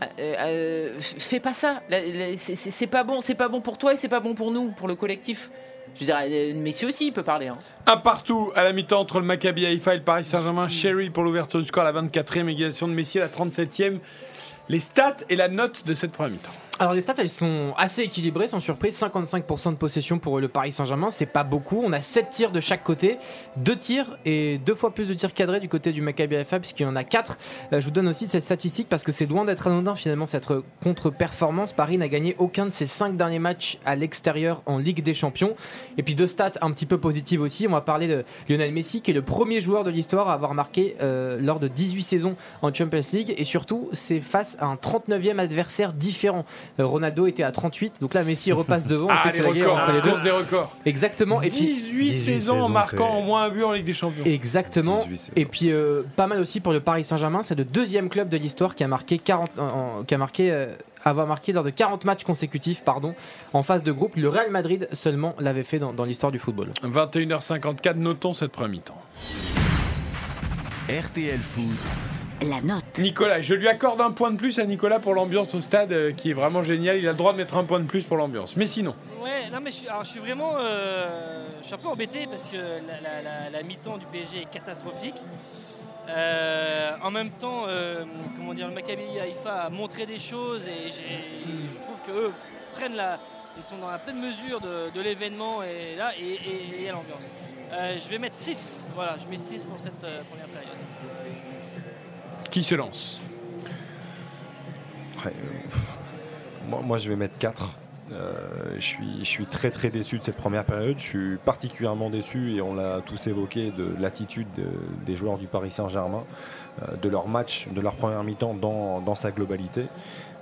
[SPEAKER 6] euh, euh, fais pas ça. Là, là, c'est pas bon, c'est pas bon pour toi et c'est pas bon pour nous, pour le collectif. Je veux dire, euh, Messi aussi, il peut parler. hein.
[SPEAKER 3] Un partout à la mi-temps entre le Maccabi Haïfa et le Paris Saint-Germain. Sherry pour l'ouverture du score à la 24e, égalisation de Messi à la 37e. Les stats et la note de cette première mi-temps.
[SPEAKER 9] Alors les stats elles sont assez équilibrées sans surprise. 55% de possession pour le Paris Saint-Germain c'est pas beaucoup. On a 7 tirs de chaque côté. 2 tirs et deux fois plus de tirs cadrés du côté du Maccabi Haifa puisqu'il y en a 4 je vous donne aussi cette statistique parce que c'est loin d'être anodin finalement cette contre-performance. Paris n'a gagné aucun de ses 5 derniers matchs à l'extérieur en Ligue des Champions. Et puis deux stats un petit peu positives aussi. On va parler de Lionel Messi qui est le premier joueur de l'histoire à avoir marqué euh, lors de 18 saisons en Champions League. Et surtout c'est face à un 39e adversaire différent. euh, Ronaldo était à 38, donc là Messi repasse devant. on
[SPEAKER 3] Ah,
[SPEAKER 9] sait que
[SPEAKER 3] les
[SPEAKER 9] c'est la guerre
[SPEAKER 3] records,
[SPEAKER 9] entre les
[SPEAKER 3] la
[SPEAKER 9] deux.
[SPEAKER 3] course des records.
[SPEAKER 9] Exactement. Et puis
[SPEAKER 3] 18 saisons en marquant au moins un but en Ligue des Champions.
[SPEAKER 9] Exactement. Et puis euh, pas mal aussi pour le Paris Saint-Germain, c'est le deuxième club de l'histoire qui a marqué 40, en- en- qui a marqué euh, avoir marqué lors de 40 matchs consécutifs, pardon, en phase de groupe. Le Real Madrid seulement l'avait fait dans, dans l'histoire du football.
[SPEAKER 3] 21h54, notons cette première mi-temps.
[SPEAKER 2] RTL Foot.
[SPEAKER 1] La note.
[SPEAKER 3] Nicolas, je lui accorde un point de plus à Nicolas pour l'ambiance au stade euh, qui est vraiment génial. Il a le droit de mettre un point de plus pour l'ambiance. Mais sinon,
[SPEAKER 4] Ouais, non mais je suis, alors, je suis vraiment euh, je suis un peu embêté parce que la, la- la- la mi-temps du PSG est catastrophique. Euh, en même temps, euh, comment dire, le Maccabi Haïfa a montré des choses et je trouve qu'eux prennent la, ils sont dans la pleine mesure de, de l'événement et là et, et- et il y a l'ambiance. Euh, je vais mettre 6, voilà, je mets 6 pour cette euh, première période.
[SPEAKER 3] Qui se lance
[SPEAKER 5] euh, moi, je vais mettre 4. je, suis, je suis très très déçu de cette première période. Je suis particulièrement déçu, et on l'a tous évoqué, de l'attitude de- des joueurs du Paris Saint-Germain, euh, de leur match, de leur première mi-temps dans, dans sa globalité.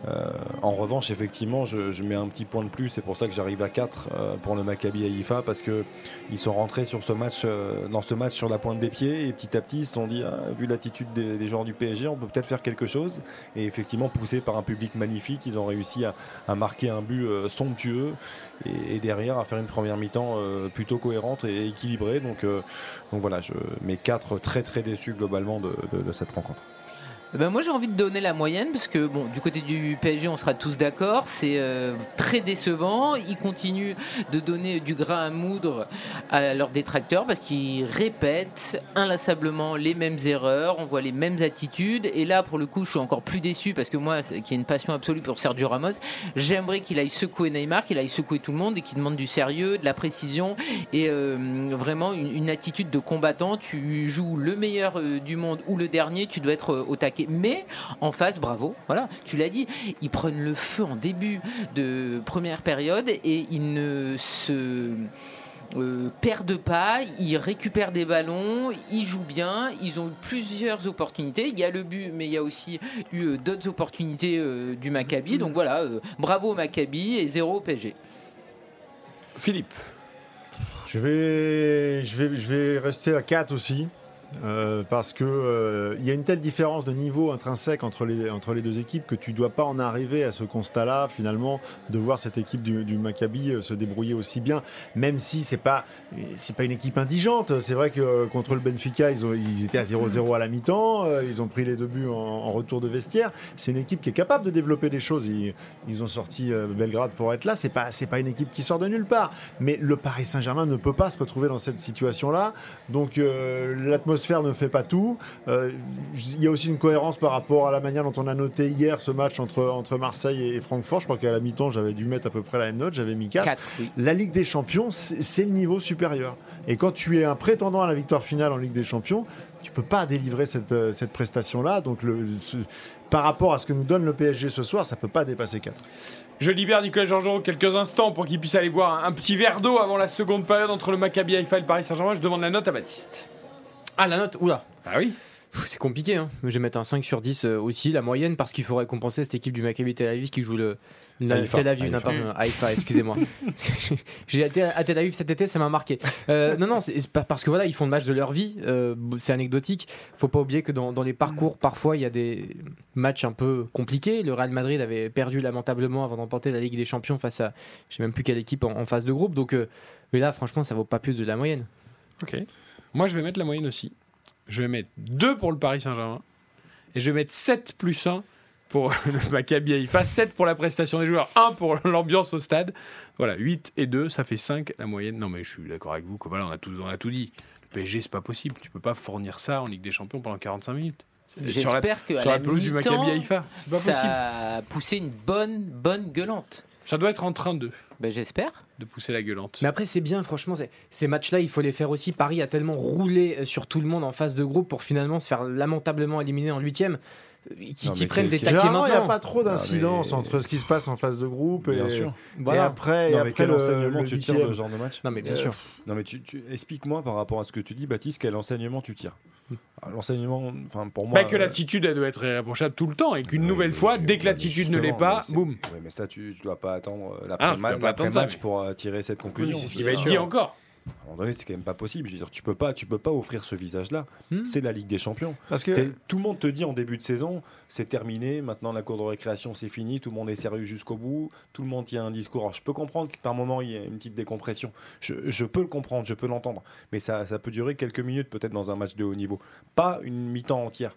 [SPEAKER 5] Euh, en revanche, effectivement, je, mets un petit point de plus. C'est pour ça que j'arrive à 4 euh, pour le Maccabi Haïfa parce que ils sont rentrés sur ce match, euh, dans ce match sur la pointe des pieds et petit à petit ils se sont dit, ah, vu l'attitude des, des joueurs du PSG, on peut peut-être faire quelque chose. Et effectivement, poussés par un public magnifique, ils ont réussi à, marquer un but somptueux et, derrière à faire une première mi-temps plutôt cohérente et équilibrée. Donc, donc voilà, je mets 4 très très déçus globalement de cette rencontre.
[SPEAKER 6] Eh Ben moi j'ai envie de donner la moyenne parce que bon du côté du PSG on sera tous d'accord. C'est euh, très décevant. Ils continuent de donner du grain à moudre à leurs détracteurs parce qu'ils répètent inlassablement les mêmes erreurs. On voit les mêmes attitudes. Et là pour le coup je suis encore plus déçu parce que moi qui ai une passion absolue pour Sergio Ramos j'aimerais qu'il aille secouer Neymar qu'il aille secouer tout le monde et qu'il demande du sérieux de la précision et euh, vraiment une, attitude de combattant. Tu joues le meilleur euh, du monde ou le dernier tu dois être au taquet mais en face bravo voilà tu l'as dit ils prennent le feu en début de première période et ils ne se euh, perdent pas, ils récupèrent des ballons, ils jouent bien, ils ont eu plusieurs opportunités. Il y a le but, mais il y a aussi eu euh, d'autres opportunités euh, du Maccabi. Donc voilà, euh, bravo au Maccabi et zéro au PSG.
[SPEAKER 3] Philippe.
[SPEAKER 8] Je vais, je, vais, je vais rester à 4 aussi. Euh, parce que euh, il y a une telle différence de niveau intrinsèque entre les, entre les deux équipes que tu dois pas en arriver à ce constat-là finalement de voir cette équipe du, du Maccabi euh, se débrouiller aussi bien, même si c'est pas pas une équipe indigente. C'est vrai que euh, contre le Benfica ils, ils étaient à 0-0 à la mi-temps, ils ont pris les deux buts en, en retour de vestiaire. C'est une équipe qui est capable de développer des choses. Ils, ils ont sorti Belgrade pour être là. C'est pas pas une équipe qui sort de nulle part. Mais le Paris Saint-Germain ne peut pas se retrouver dans cette situation-là. Donc euh, l'atmosphère ne fait pas tout. Euh, Il y a aussi une cohérence par rapport à la manière dont on a noté hier ce match entre, entre Marseille et Francfort. Je crois qu'à la mi-temps, j'avais dû mettre à peu près la même note. J'avais mis 4.
[SPEAKER 6] Quatre, oui.
[SPEAKER 8] La Ligue des Champions, c'est c'est le niveau supérieur. Et quand tu es un prétendant à la victoire finale en Ligue des Champions, tu peux pas délivrer cette, euh, cette prestation-là. Donc le, ce- par rapport à ce que nous donne le PSG ce soir, ça peut pas dépasser 4.
[SPEAKER 3] Je libère Nicolas Georgerot quelques instants pour qu'il puisse aller boire un, un petit verre d'eau avant la seconde période entre le Maccabi Haïfa et le Paris Saint-Germain. Je demande la note à Baptiste.
[SPEAKER 9] Ah, la note Oula.
[SPEAKER 3] Ah oui
[SPEAKER 9] C'est compliqué, hein. je vais mettre un 5 sur 10 euh, aussi, la moyenne, parce qu'il faudrait compenser cette équipe du Maccabi Tel Aviv qui joue le. la-. Tel Aviv, non, pardon, Haïfa, excusez-moi. J'ai été à Tel Aviv cet été, ça m'a marqué. Euh, non, non, c'est parce que voilà, ils font le match de leur vie, euh, c'est anecdotique. Faut pas oublier que dans, dans les parcours, parfois, il y a des matchs un peu compliqués. Le Real Madrid avait perdu lamentablement avant d'emporter la Ligue des Champions face à, je sais même plus quelle équipe en, en phase de groupe. Donc, euh, mais là, franchement, ça vaut pas plus de la moyenne.
[SPEAKER 3] Ok. Moi, je vais mettre la moyenne aussi. Je vais mettre 2 pour le Paris Saint-Germain. Et je vais mettre 7 plus 1 pour le Maccabi Haïfa. 7 pour la prestation des joueurs. 1 pour l'ambiance au stade. Voilà, 8 et 2, ça fait 5 la moyenne. Non, mais je suis d'accord avec vous. Que voilà, on, a tout, on a tout dit. Le PSG, c'est pas possible. Tu peux pas fournir ça en Ligue des Champions pendant 45 minutes.
[SPEAKER 6] J'espère que
[SPEAKER 3] sur la
[SPEAKER 6] la
[SPEAKER 3] pelouse du Maccabi Haïfa. C'est pas
[SPEAKER 6] ça
[SPEAKER 3] possible.
[SPEAKER 6] a poussé une bonne, bonne gueulante.
[SPEAKER 3] Ça doit être en train de.
[SPEAKER 6] Ben, j'espère.
[SPEAKER 3] De pousser la gueulante.
[SPEAKER 9] Mais après, c'est bien, franchement, ces matchs-là, il faut les faire aussi. Paris a tellement roulé euh, sur tout le monde en phase de groupe pour finalement se faire lamentablement éliminer en huitième. Qui,
[SPEAKER 8] Non,
[SPEAKER 9] qui
[SPEAKER 8] mais
[SPEAKER 9] prennent des taquets maintenant.
[SPEAKER 8] il n'y a pas trop d'incidence
[SPEAKER 5] mais-
[SPEAKER 8] entre ce qui se passe en phase de groupe et,
[SPEAKER 5] Bien sûr.
[SPEAKER 8] et
[SPEAKER 9] Voilà.
[SPEAKER 8] après, et
[SPEAKER 5] Non, mais
[SPEAKER 8] après
[SPEAKER 5] quel
[SPEAKER 8] le,
[SPEAKER 5] enseignement
[SPEAKER 8] le
[SPEAKER 5] tu tires de ce genre de match
[SPEAKER 9] Non, mais bien
[SPEAKER 5] Euh,
[SPEAKER 9] sûr.
[SPEAKER 5] Non, mais tu, tu- explique-moi par rapport à ce que tu dis, Baptiste, quel enseignement tu tires Alors, L'enseignement, enfin pour moi.
[SPEAKER 3] Bah, que
[SPEAKER 5] euh,
[SPEAKER 3] l'attitude, elle doit être irréprochable tout le temps. Et qu'une nouvelle fois, dès que l'attitude ne l'est pas, boum.
[SPEAKER 5] Ouais, mais ça, tu, tu dois pas attendre euh,
[SPEAKER 3] Ah ça,
[SPEAKER 5] l'après-match pour tirer cette conclusion.
[SPEAKER 3] c'est ce qui va être dit encore.
[SPEAKER 5] À un moment donné, c'est quand même pas possible. Je veux dire, tu peux pas, tu peux pas offrir ce visage-là.
[SPEAKER 3] Hmm.
[SPEAKER 5] C'est la Ligue des Champions.
[SPEAKER 8] Parce que-
[SPEAKER 5] T'es- tout le monde te dit en début de saison, c'est terminé. Maintenant, la cour de récréation, c'est fini. Tout le monde est sérieux jusqu'au bout. Tout le monde tient un discours. Alors, je peux comprendre que par moment, il y a une petite décompression. Je, je peux le comprendre, je peux l'entendre. Mais ça, ça peut durer quelques minutes, peut-être dans un match de haut niveau. Pas une mi-temps entière.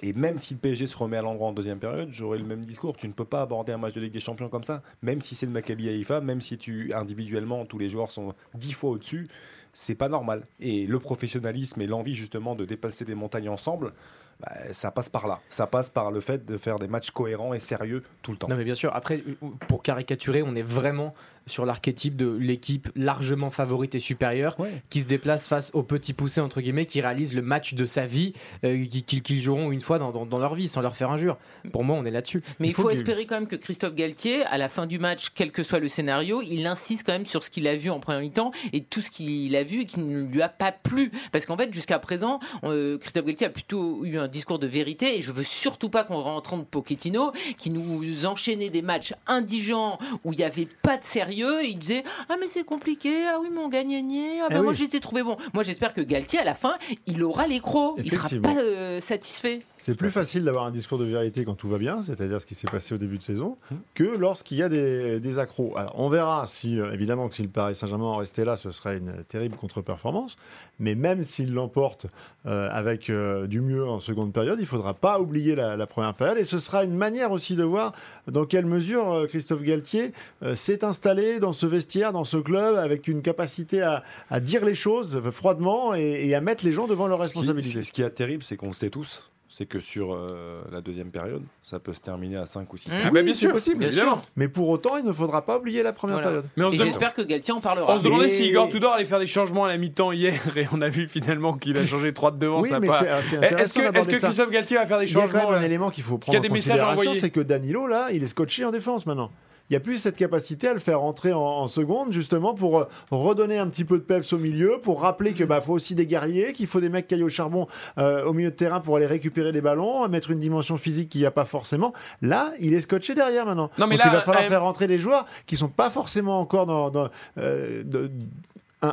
[SPEAKER 5] Et même si le PSG se remet à l'endroit en deuxième période, j'aurai le même discours. Tu ne peux pas aborder un match de Ligue des Champions comme ça, même si c'est le Maccabi Haïfa, même si tu individuellement tous les joueurs sont dix fois au-dessus, c'est pas normal. Et le professionnalisme et l'envie justement de dépasser des montagnes ensemble, bah, ça passe par là. Ça passe par le fait de faire des matchs cohérents et sérieux tout le temps.
[SPEAKER 9] Non mais bien sûr, après, pour caricaturer, on est vraiment sur l'archétype de l'équipe largement favorite et supérieure qui se déplace face aux petits poussés, entre guillemets, qui réalise le match de sa vie, euh, qui- qu'ils joueront une fois dans, dans- dans leur vie, sans leur faire injure. Pour moi, on est là-dessus.
[SPEAKER 6] Mais il faut,
[SPEAKER 9] que-
[SPEAKER 6] espérer quand même que Christophe Galtier, à la fin du match, quel que soit le scénario, il insiste quand même sur ce qu'il a vu en première mi-temps et tout ce qu'il a vu et qui ne lui a pas plu. Parce qu'en fait, jusqu'à présent, euh, Christophe Galtier a plutôt eu un discours de vérité et je veux surtout pas qu'on rentre de Pochettino qui nous enchaînait des matchs indigents où il n'y avait pas de sérieux et il disait Ah, mais c'est compliqué, ah oui, mais on gagne, gagné, ah
[SPEAKER 8] Eh
[SPEAKER 6] bah moi
[SPEAKER 8] oui.
[SPEAKER 6] ai trouvés bons. Moi j'espère que Galtier, à la fin, il aura les crocs, il sera pas euh, satisfait.
[SPEAKER 8] C'est plus facile d'avoir un discours de vérité quand tout va bien, c'est-à-dire ce qui s'est passé au début de saison, que lorsqu'il y a des, des accros. Alors, on verra si, euh, évidemment, que si le Paris Saint-Germain en restait là, ce serait une terrible contre-performance. Mais même s'il l'emporte euh, avec euh, du mieux en seconde période, il ne faudra pas oublier la, la première période. Et ce sera une manière aussi de voir dans quelle mesure euh, Christophe Galtier s'est installé dans ce vestiaire, dans ce club, avec une capacité à, à dire les choses froidement et, et à mettre les gens devant leurs
[SPEAKER 5] Ce qui-
[SPEAKER 8] responsabilités.
[SPEAKER 5] Ce qui est terrible, c'est qu'on le sait tous. C'est que sur euh, la deuxième période, ça peut se terminer à 5 ou 6
[SPEAKER 3] Ah bah, bien
[SPEAKER 8] c'est
[SPEAKER 3] sûr,
[SPEAKER 8] possible,
[SPEAKER 3] bien
[SPEAKER 8] évidemment.
[SPEAKER 3] sûr.
[SPEAKER 8] Mais pour autant, il ne faudra pas oublier la première
[SPEAKER 6] Voilà.
[SPEAKER 8] période.
[SPEAKER 3] Mais on se
[SPEAKER 6] Et j'espère que Galtier en parlera.
[SPEAKER 3] On se demandait
[SPEAKER 8] Et-
[SPEAKER 3] si Igor Tudor allait faire des changements à la mi-temps hier et on a vu finalement qu'il a changé 3 de devant.
[SPEAKER 8] Oui,
[SPEAKER 3] ça a
[SPEAKER 8] mais
[SPEAKER 3] pas-
[SPEAKER 8] c'est- c'est
[SPEAKER 3] Est-ce que, est-ce
[SPEAKER 8] d'aborder
[SPEAKER 3] que. Christophe Galtier va faire des
[SPEAKER 8] Il y a quand
[SPEAKER 3] changements
[SPEAKER 8] même un élément qu'il faut
[SPEAKER 3] Parce qu'il y
[SPEAKER 8] prendre
[SPEAKER 3] a
[SPEAKER 8] en
[SPEAKER 3] des messages à
[SPEAKER 8] considération, c'est que Danilo, là, il est scotché en défense maintenant. Il n'y a plus cette capacité à le faire rentrer en, en seconde, justement, pour euh, redonner un petit peu de peps au milieu, pour rappeler qu'il bah, faut aussi des guerriers, qu'il faut des mecs aillent au charbon euh, au milieu de terrain pour aller récupérer des ballons, mettre une dimension physique qu'il n'y a pas forcément. Là, il est scotché derrière maintenant.
[SPEAKER 3] Non, mais
[SPEAKER 8] Donc
[SPEAKER 3] là,
[SPEAKER 8] il va falloir
[SPEAKER 3] euh,
[SPEAKER 8] faire rentrer des joueurs qui sont pas forcément encore dans, dans, euh, de- un-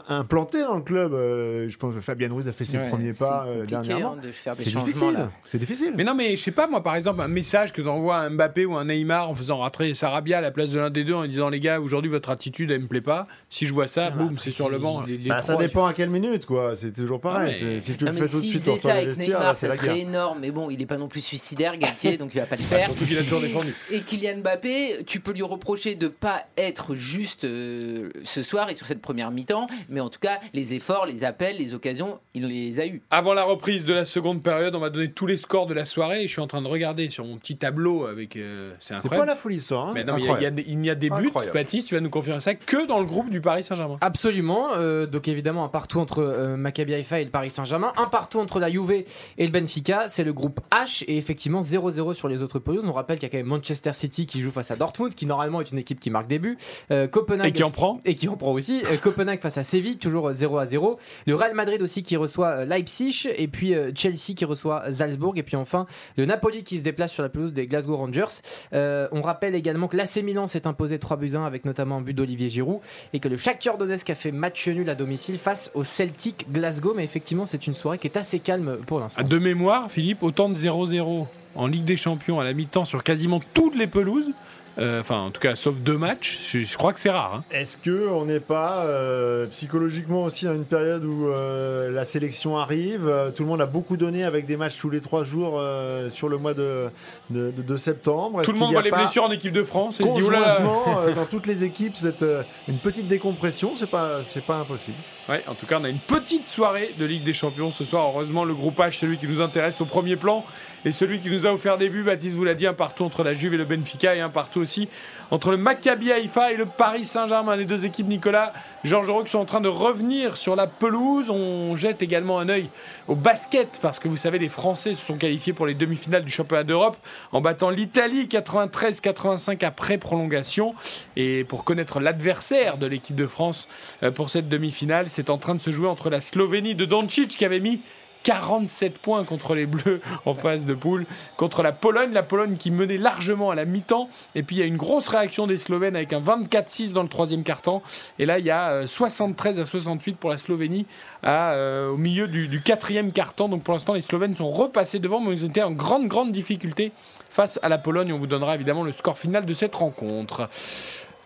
[SPEAKER 8] implanté dans le club. Euh, je pense que Fabien Ruiz a fait ses
[SPEAKER 3] Ouais.
[SPEAKER 8] premiers pas euh, dernièrement. C'est difficile. C'est difficile.
[SPEAKER 3] Mais non, mais je sais pas, moi, par exemple, un message que t'envoies à un Mbappé ou un Neymar en faisant rentrer Sarabia à la place de l'un des deux en disant, les gars, aujourd'hui, votre attitude, elle me plaît pas. Si je vois ça, boum, c'est sur le banc. Les- les
[SPEAKER 8] Bah, ça dépend à quelle minute, quoi. C'est toujours pareil.
[SPEAKER 3] Mais-
[SPEAKER 8] C'est- Si tu
[SPEAKER 6] Non,
[SPEAKER 8] le fais tout de suite
[SPEAKER 6] ça avec Neymar,
[SPEAKER 8] là,
[SPEAKER 6] ça
[SPEAKER 8] la
[SPEAKER 6] serait
[SPEAKER 8] guerre.
[SPEAKER 6] énorme. Mais bon, il est pas non plus suicidaire, Galtier, donc il va pas le faire.
[SPEAKER 3] Surtout qu'il a toujours défendu.
[SPEAKER 6] Et Kylian Mbappé, tu peux lui reprocher de pas être juste euh, ce soir et sur cette première mi-temps, mais en tout cas, les efforts, les appels, les occasions, il les a eus.
[SPEAKER 3] Avant la reprise de la seconde période, on va donner tous les scores de la soirée. Et je suis en train de regarder sur mon petit tableau avec. euh, c'est
[SPEAKER 8] C'est
[SPEAKER 3] incroyable.
[SPEAKER 8] pas la folie, ça. hein.
[SPEAKER 3] Mais non, mais il y a- il y, a des- il n'y a des buts,
[SPEAKER 9] Incroyable.
[SPEAKER 3] Baptiste, tu vas nous confirmer ça, que dans le groupe du Paris Saint-Germain.
[SPEAKER 9] Absolument. euh, donc évidemment un partout entre euh, Maccabi Haïfa et le Paris Saint-Germain, un partout entre la Juve et le Benfica. C'est le groupe H et effectivement 0-0 sur les autres pelouses. On rappelle qu'il y a quand même Manchester City qui joue face à Dortmund, qui normalement est une équipe qui marque des buts. Euh, Copenhague
[SPEAKER 3] Et qui en prend.
[SPEAKER 9] et qui en prend aussi. Euh, Copenhague face à Séville, toujours euh, 0 à 0. Le Real Madrid aussi qui reçoit euh, Leipzig et puis euh, Chelsea qui reçoit Salzbourg et puis enfin le Napoli qui se déplace sur la pelouse des Glasgow Rangers. Euh, on rappelle également que l'AC Milan s'est imposé 3 buts 1 avec notamment un but d'Olivier Giroud et que le Shakhtar Donetsk a fait match nul à domicile face au Celtic Glasgow. Mais effectivement, c'est une soirée qui est assez calme pour l'instant.
[SPEAKER 3] De mémoire, Philippe, autant de 0-0 en Ligue des Champions à la mi-temps sur quasiment toutes les pelouses. Euh, Enfin, en tout cas, sauf deux matchs. Je, je crois que c'est rare. hein.
[SPEAKER 8] Est-ce que on n'est pas euh, psychologiquement aussi dans une période où euh, la sélection arrive Tout le monde a beaucoup donné avec des matchs tous les trois jours sur le mois de, de, de- de septembre?
[SPEAKER 3] Tout le monde voit les blessures en équipe de France et là
[SPEAKER 8] conjointement, dans toutes les équipes, euh, une petite décompression, c'est pas, c'est pas impossible.
[SPEAKER 3] Ouais, en tout cas, on a une petite soirée de Ligue des Champions ce soir. Heureusement, le groupe H, celui qui nous intéresse au premier plan, et celui qui nous a offert des buts, Baptiste vous l'a dit, un partout entre la Juve et le Benfica, et un partout aussi entre le Maccabi Haïfa et le Paris Saint-Germain. Les deux équipes, Nicolas, Georges Roux, sont en train de revenir sur la pelouse. On jette également un œil au basket, parce que vous savez, les Français se sont qualifiés pour les demi-finales du championnat d'Europe en battant l'Italie 93-85 après prolongation. Et pour connaître l'adversaire de l'équipe de France euh, pour cette demi-finale, c'est en train de se jouer entre la Slovénie de Doncic qui avait mis 47 points contre les Bleus en phase de poule, contre la Pologne, la Pologne qui menait largement à la mi-temps, et puis il y a une grosse réaction des Slovènes avec un 24-6 dans le troisième quart-temps, et là il y a euh, 73 à 68 pour la Slovénie euh, au milieu du, du quatrième quart-temps, donc pour l'instant les Slovènes sont repassés devant, mais ils étaient en grande grande difficulté face à la Pologne, on vous donnera évidemment le score final de cette rencontre.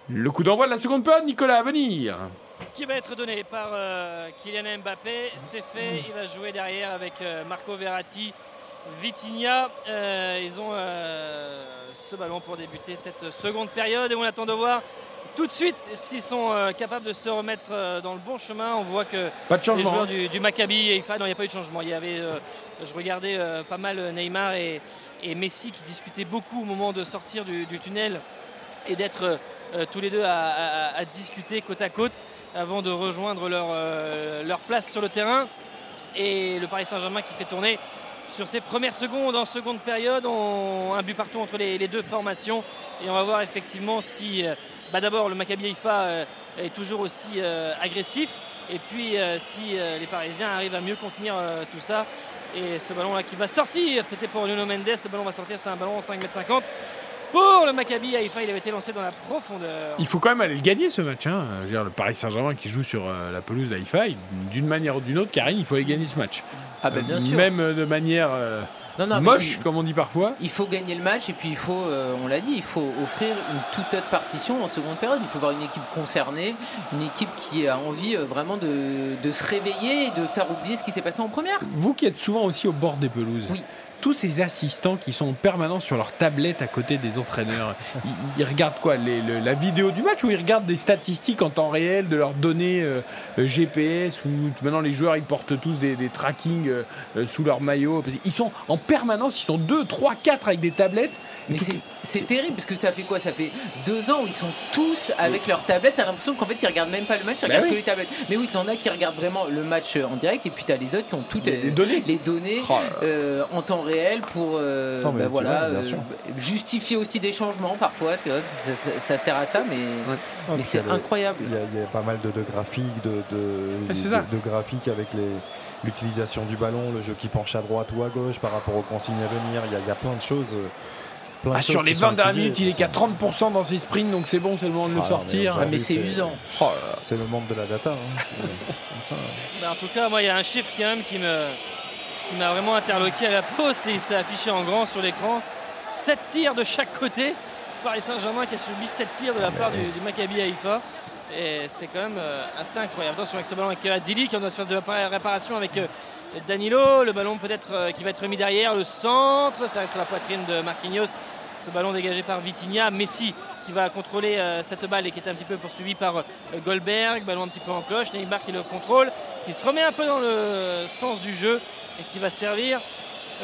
[SPEAKER 3] Le coup d'envoi de la seconde période, Nicolas, à venir.
[SPEAKER 4] Qui va être donné par euh, Kylian Mbappé. C'est fait, il va jouer derrière avec euh, Marco Verratti, Vitinha. Euh, ils ont ce ballon pour débuter cette seconde période et on attend de voir tout de suite s'ils sont capables de se remettre dans le bon chemin. On voit que
[SPEAKER 3] Pas de changement,
[SPEAKER 4] les joueurs
[SPEAKER 3] hein.
[SPEAKER 4] du, du Maccabi et Haïfa, non, il n'y a pas eu de changement. Il y avait, je regardais pas mal Neymar et, et Messi qui discutaient beaucoup au moment de sortir du, du tunnel et d'être tous les deux à, à- à discuter côte à côte avant de rejoindre leur, euh, leur place sur le terrain. Et le Paris Saint-Germain qui fait tourner sur ses premières secondes en seconde période, on- un but partout entre les, deux formations. Et on va voir effectivement si, euh, bah d'abord, le Maccabi Haïfa euh, est toujours aussi agressif. Et puis si les Parisiens arrivent à mieux contenir tout ça. Et ce ballon-là qui va sortir, c'était pour Nuno Mendes. Le ballon va sortir, c'est un ballon en 5m50. Pour le Maccabi Haïfa, il avait été lancé dans la profondeur.
[SPEAKER 3] Il faut quand même aller le gagner ce match. Hein. Je veux dire, le Paris Saint-Germain qui joue sur euh, la pelouse d'Haïfa, d'une manière ou d'une autre, Karine, il faut aller gagner ce match.
[SPEAKER 6] Ah bah, bien
[SPEAKER 3] Euh,
[SPEAKER 6] sûr.
[SPEAKER 3] Même euh, de manière euh,
[SPEAKER 6] Non,
[SPEAKER 3] moche, comme on dit parfois.
[SPEAKER 6] Il faut gagner le match et puis il faut, euh, on l'a dit, il faut offrir une toute autre partition en seconde période. Il faut voir une équipe concernée, une équipe qui a envie euh, vraiment de, de se réveiller et de faire oublier ce qui s'est passé en première.
[SPEAKER 3] Vous qui êtes souvent aussi au bord des pelouses, tous ces assistants qui sont en permanence sur leur tablette à côté des entraîneurs, ils, ils regardent quoi les- le- La vidéo du match ou ils regardent des statistiques en temps réel de leurs données euh, euh, GPS ou maintenant les joueurs ils portent tous des, des trackings euh, sous leur maillot qu'ils sont en permanence, ils sont 2, 3, 4 avec des tablettes.
[SPEAKER 6] Mais c'est- terrible parce que ça fait quoi? Ça fait deux ans où ils sont tous avec leurs tablettes. T'as l'impression qu'en fait ils regardent même pas le match, ils
[SPEAKER 3] Bah
[SPEAKER 6] regardent
[SPEAKER 3] oui.
[SPEAKER 6] que les tablettes. Mais oui, t'en as qui regardent vraiment le match en direct et puis t'as les autres qui ont toutes
[SPEAKER 3] Les
[SPEAKER 6] euh,
[SPEAKER 3] données.
[SPEAKER 6] les données
[SPEAKER 3] Oh
[SPEAKER 6] en temps réel pour euh,
[SPEAKER 5] Non,
[SPEAKER 6] bah
[SPEAKER 5] tu
[SPEAKER 6] voilà,
[SPEAKER 5] vois, bien sûr.
[SPEAKER 6] justifier aussi des changements parfois. tu vois, ça, ça- ça sert à ça, mais, mais c'est incroyable.
[SPEAKER 5] Il y, a, il y a pas mal de, de graphiques, de, de,
[SPEAKER 3] Ah, c'est
[SPEAKER 5] de- graphiques avec les- l'utilisation du ballon, le jeu qui penche à droite ou à gauche par rapport aux consignes à venir. Il y a, il y a plein de choses. euh,
[SPEAKER 3] Ah, sur les
[SPEAKER 5] qui sont
[SPEAKER 3] 20 dernières minutes, il est qu'à 30% dans ses sprints, donc c'est bon, c'est le moment de le
[SPEAKER 5] Ah,
[SPEAKER 3] sortir.
[SPEAKER 5] mais aujourd'hui,
[SPEAKER 3] Oh là là.
[SPEAKER 5] C'est le monde de la data. hein. C'est comme ça.
[SPEAKER 4] Bah, en tout cas, moi, il y a un chiffre quand même qui me qui m'a vraiment interloqué à la pause et il s'est affiché en grand sur l'écran. 7 tirs de chaque côté. Paris Saint-Germain qui a subi 7 tirs de la part du, du Maccabi Haïfa. Et c'est quand même euh, assez incroyable. Attention avec ce ballon avec Adzili qui est en espace de répar- réparation avec euh, Danilo. Le ballon peut-être euh, qui va être remis derrière. Le centre, ça arrive sur la poitrine de Marquinhos. Ce ballon dégagé par Vitinha. Messi qui va contrôler cette balle et qui est un petit peu poursuivi par Goldberg. Ballon un petit peu en cloche. Neymar qui le contrôle, qui se remet un peu dans le sens du jeu et qui va servir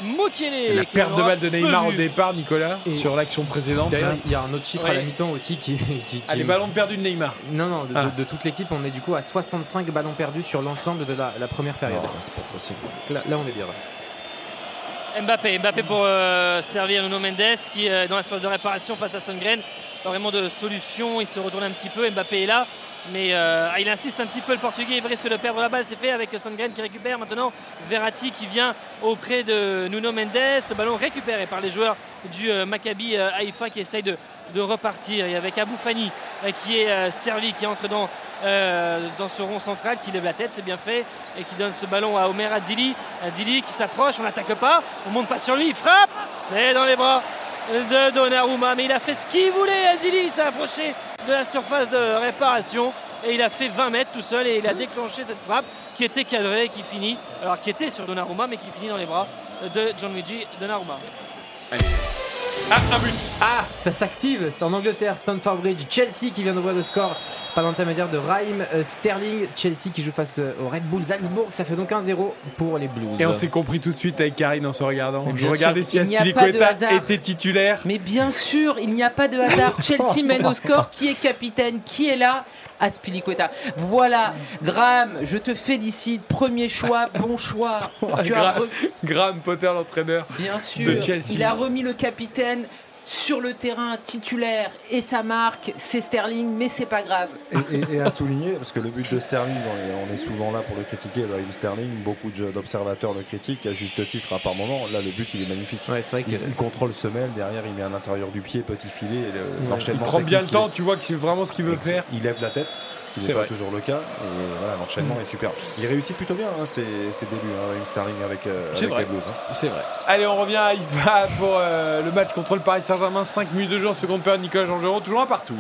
[SPEAKER 4] Mokele.
[SPEAKER 3] La perte de balle de Neymar au départ, Nicolas,
[SPEAKER 9] Et-
[SPEAKER 3] sur l'action précédente.
[SPEAKER 9] D'ailleurs,
[SPEAKER 3] là.
[SPEAKER 9] il y a un autre chiffre à la mi-temps aussi qui. qui- qui-
[SPEAKER 3] Ah, les ballons perdus de Neymar.
[SPEAKER 9] Non, non, de,
[SPEAKER 3] Ah.
[SPEAKER 9] de- de toute l'équipe, on est du coup à 65 ballons perdus sur l'ensemble de la, la première période.
[SPEAKER 5] C'est pas possible.
[SPEAKER 9] Là, là, on est bien.
[SPEAKER 4] Mbappé, Mbappé pour euh, servir Nuno Mendes qui est dans la phase de réparation face à Songren. Pas vraiment de solution, il se retourne un petit peu, Mbappé est là. Mais euh, il insiste un petit peu le portugais, il risque de perdre la balle, c'est fait avec Songren qui récupère maintenant Verratti qui vient auprès de Nuno Mendes. Le ballon récupéré par les joueurs du euh, Maccabi euh, Haïfa qui essaye de, repartir. Et avec Abou Fani qui est servi, qui entre dans, dans ce rond central, qui lève la tête, c'est bien fait, et qui donne ce ballon à Omer Adzili. Adzili qui s'approche, on n'attaque pas, on monte pas sur lui, il frappe, c'est dans les bras de Donnarumma, mais il a fait ce qu'il voulait, Azili, il s'est approché de la surface de réparation et il a fait 20 mètres tout seul et il a déclenché cette frappe qui était cadrée qui finit, alors qui était sur Donnarumma mais qui finit dans les bras de Gianluigi Donnarumma.
[SPEAKER 3] Ah, un but
[SPEAKER 9] Ah, ça s'active, c'est en Angleterre, Stamford Bridge, Chelsea qui vient d'ouvrir le score par l'intermédiaire de Raheem euh, Sterling, Chelsea qui joue face euh, au Red Bull Salzbourg, ça fait donc 1-0 pour les Blues.
[SPEAKER 3] Et on s'est compris tout de suite avec Karine en se regardant.
[SPEAKER 6] Mais
[SPEAKER 3] Je
[SPEAKER 6] bien
[SPEAKER 3] regardais
[SPEAKER 6] sûr,
[SPEAKER 3] si
[SPEAKER 6] il n'y a pas de
[SPEAKER 3] Aspilicueta
[SPEAKER 6] hasard.
[SPEAKER 3] était titulaire.
[SPEAKER 6] Mais bien sûr, il n'y a pas de hasard. Chelsea mène au score. Qui est capitaine? Qui est là? Aspilicueta. Voilà, Graham, je te félicite. Premier choix, bon choix. Tu as
[SPEAKER 3] Gra-
[SPEAKER 6] re-
[SPEAKER 3] Graham Potter, l'entraîneur
[SPEAKER 6] Bien
[SPEAKER 3] de
[SPEAKER 6] sûr,
[SPEAKER 3] Chelsea.
[SPEAKER 6] il a remis le capitaine sur le terrain titulaire et sa marque, c'est Sterling, mais c'est pas grave.
[SPEAKER 5] Et, et- et à souligner, parce que le but de Sterling, on est, on est souvent là pour le critiquer, Raheem Sterling, beaucoup d'observateurs le critiquent, à juste titre à par moment. Là, le but, il est magnifique. il, il contrôle semelle, derrière, il met à l'intérieur du pied, petit filet. et le-
[SPEAKER 3] Il
[SPEAKER 5] l'enchaînement
[SPEAKER 3] prend bien le temps, tu vois que c'est vraiment ce qu'il veut
[SPEAKER 5] il
[SPEAKER 3] faire.
[SPEAKER 5] Il lève la tête, ce qui n'est pas
[SPEAKER 3] vrai.
[SPEAKER 5] toujours le cas. Et voilà, l'enchaînement est super. Il réussit plutôt bien hein, ses, ses débuts, hein, Raheem Sterling avec, euh,
[SPEAKER 3] C'est
[SPEAKER 5] avec
[SPEAKER 3] vrai.
[SPEAKER 5] les Blues. hein.
[SPEAKER 3] C'est vrai. Allez, on revient à Haïfa pour euh, le match contre le Paris Saint-Germain. 5 minutes de jeu en seconde période. Nicolas Jean-Gero, toujours un partout.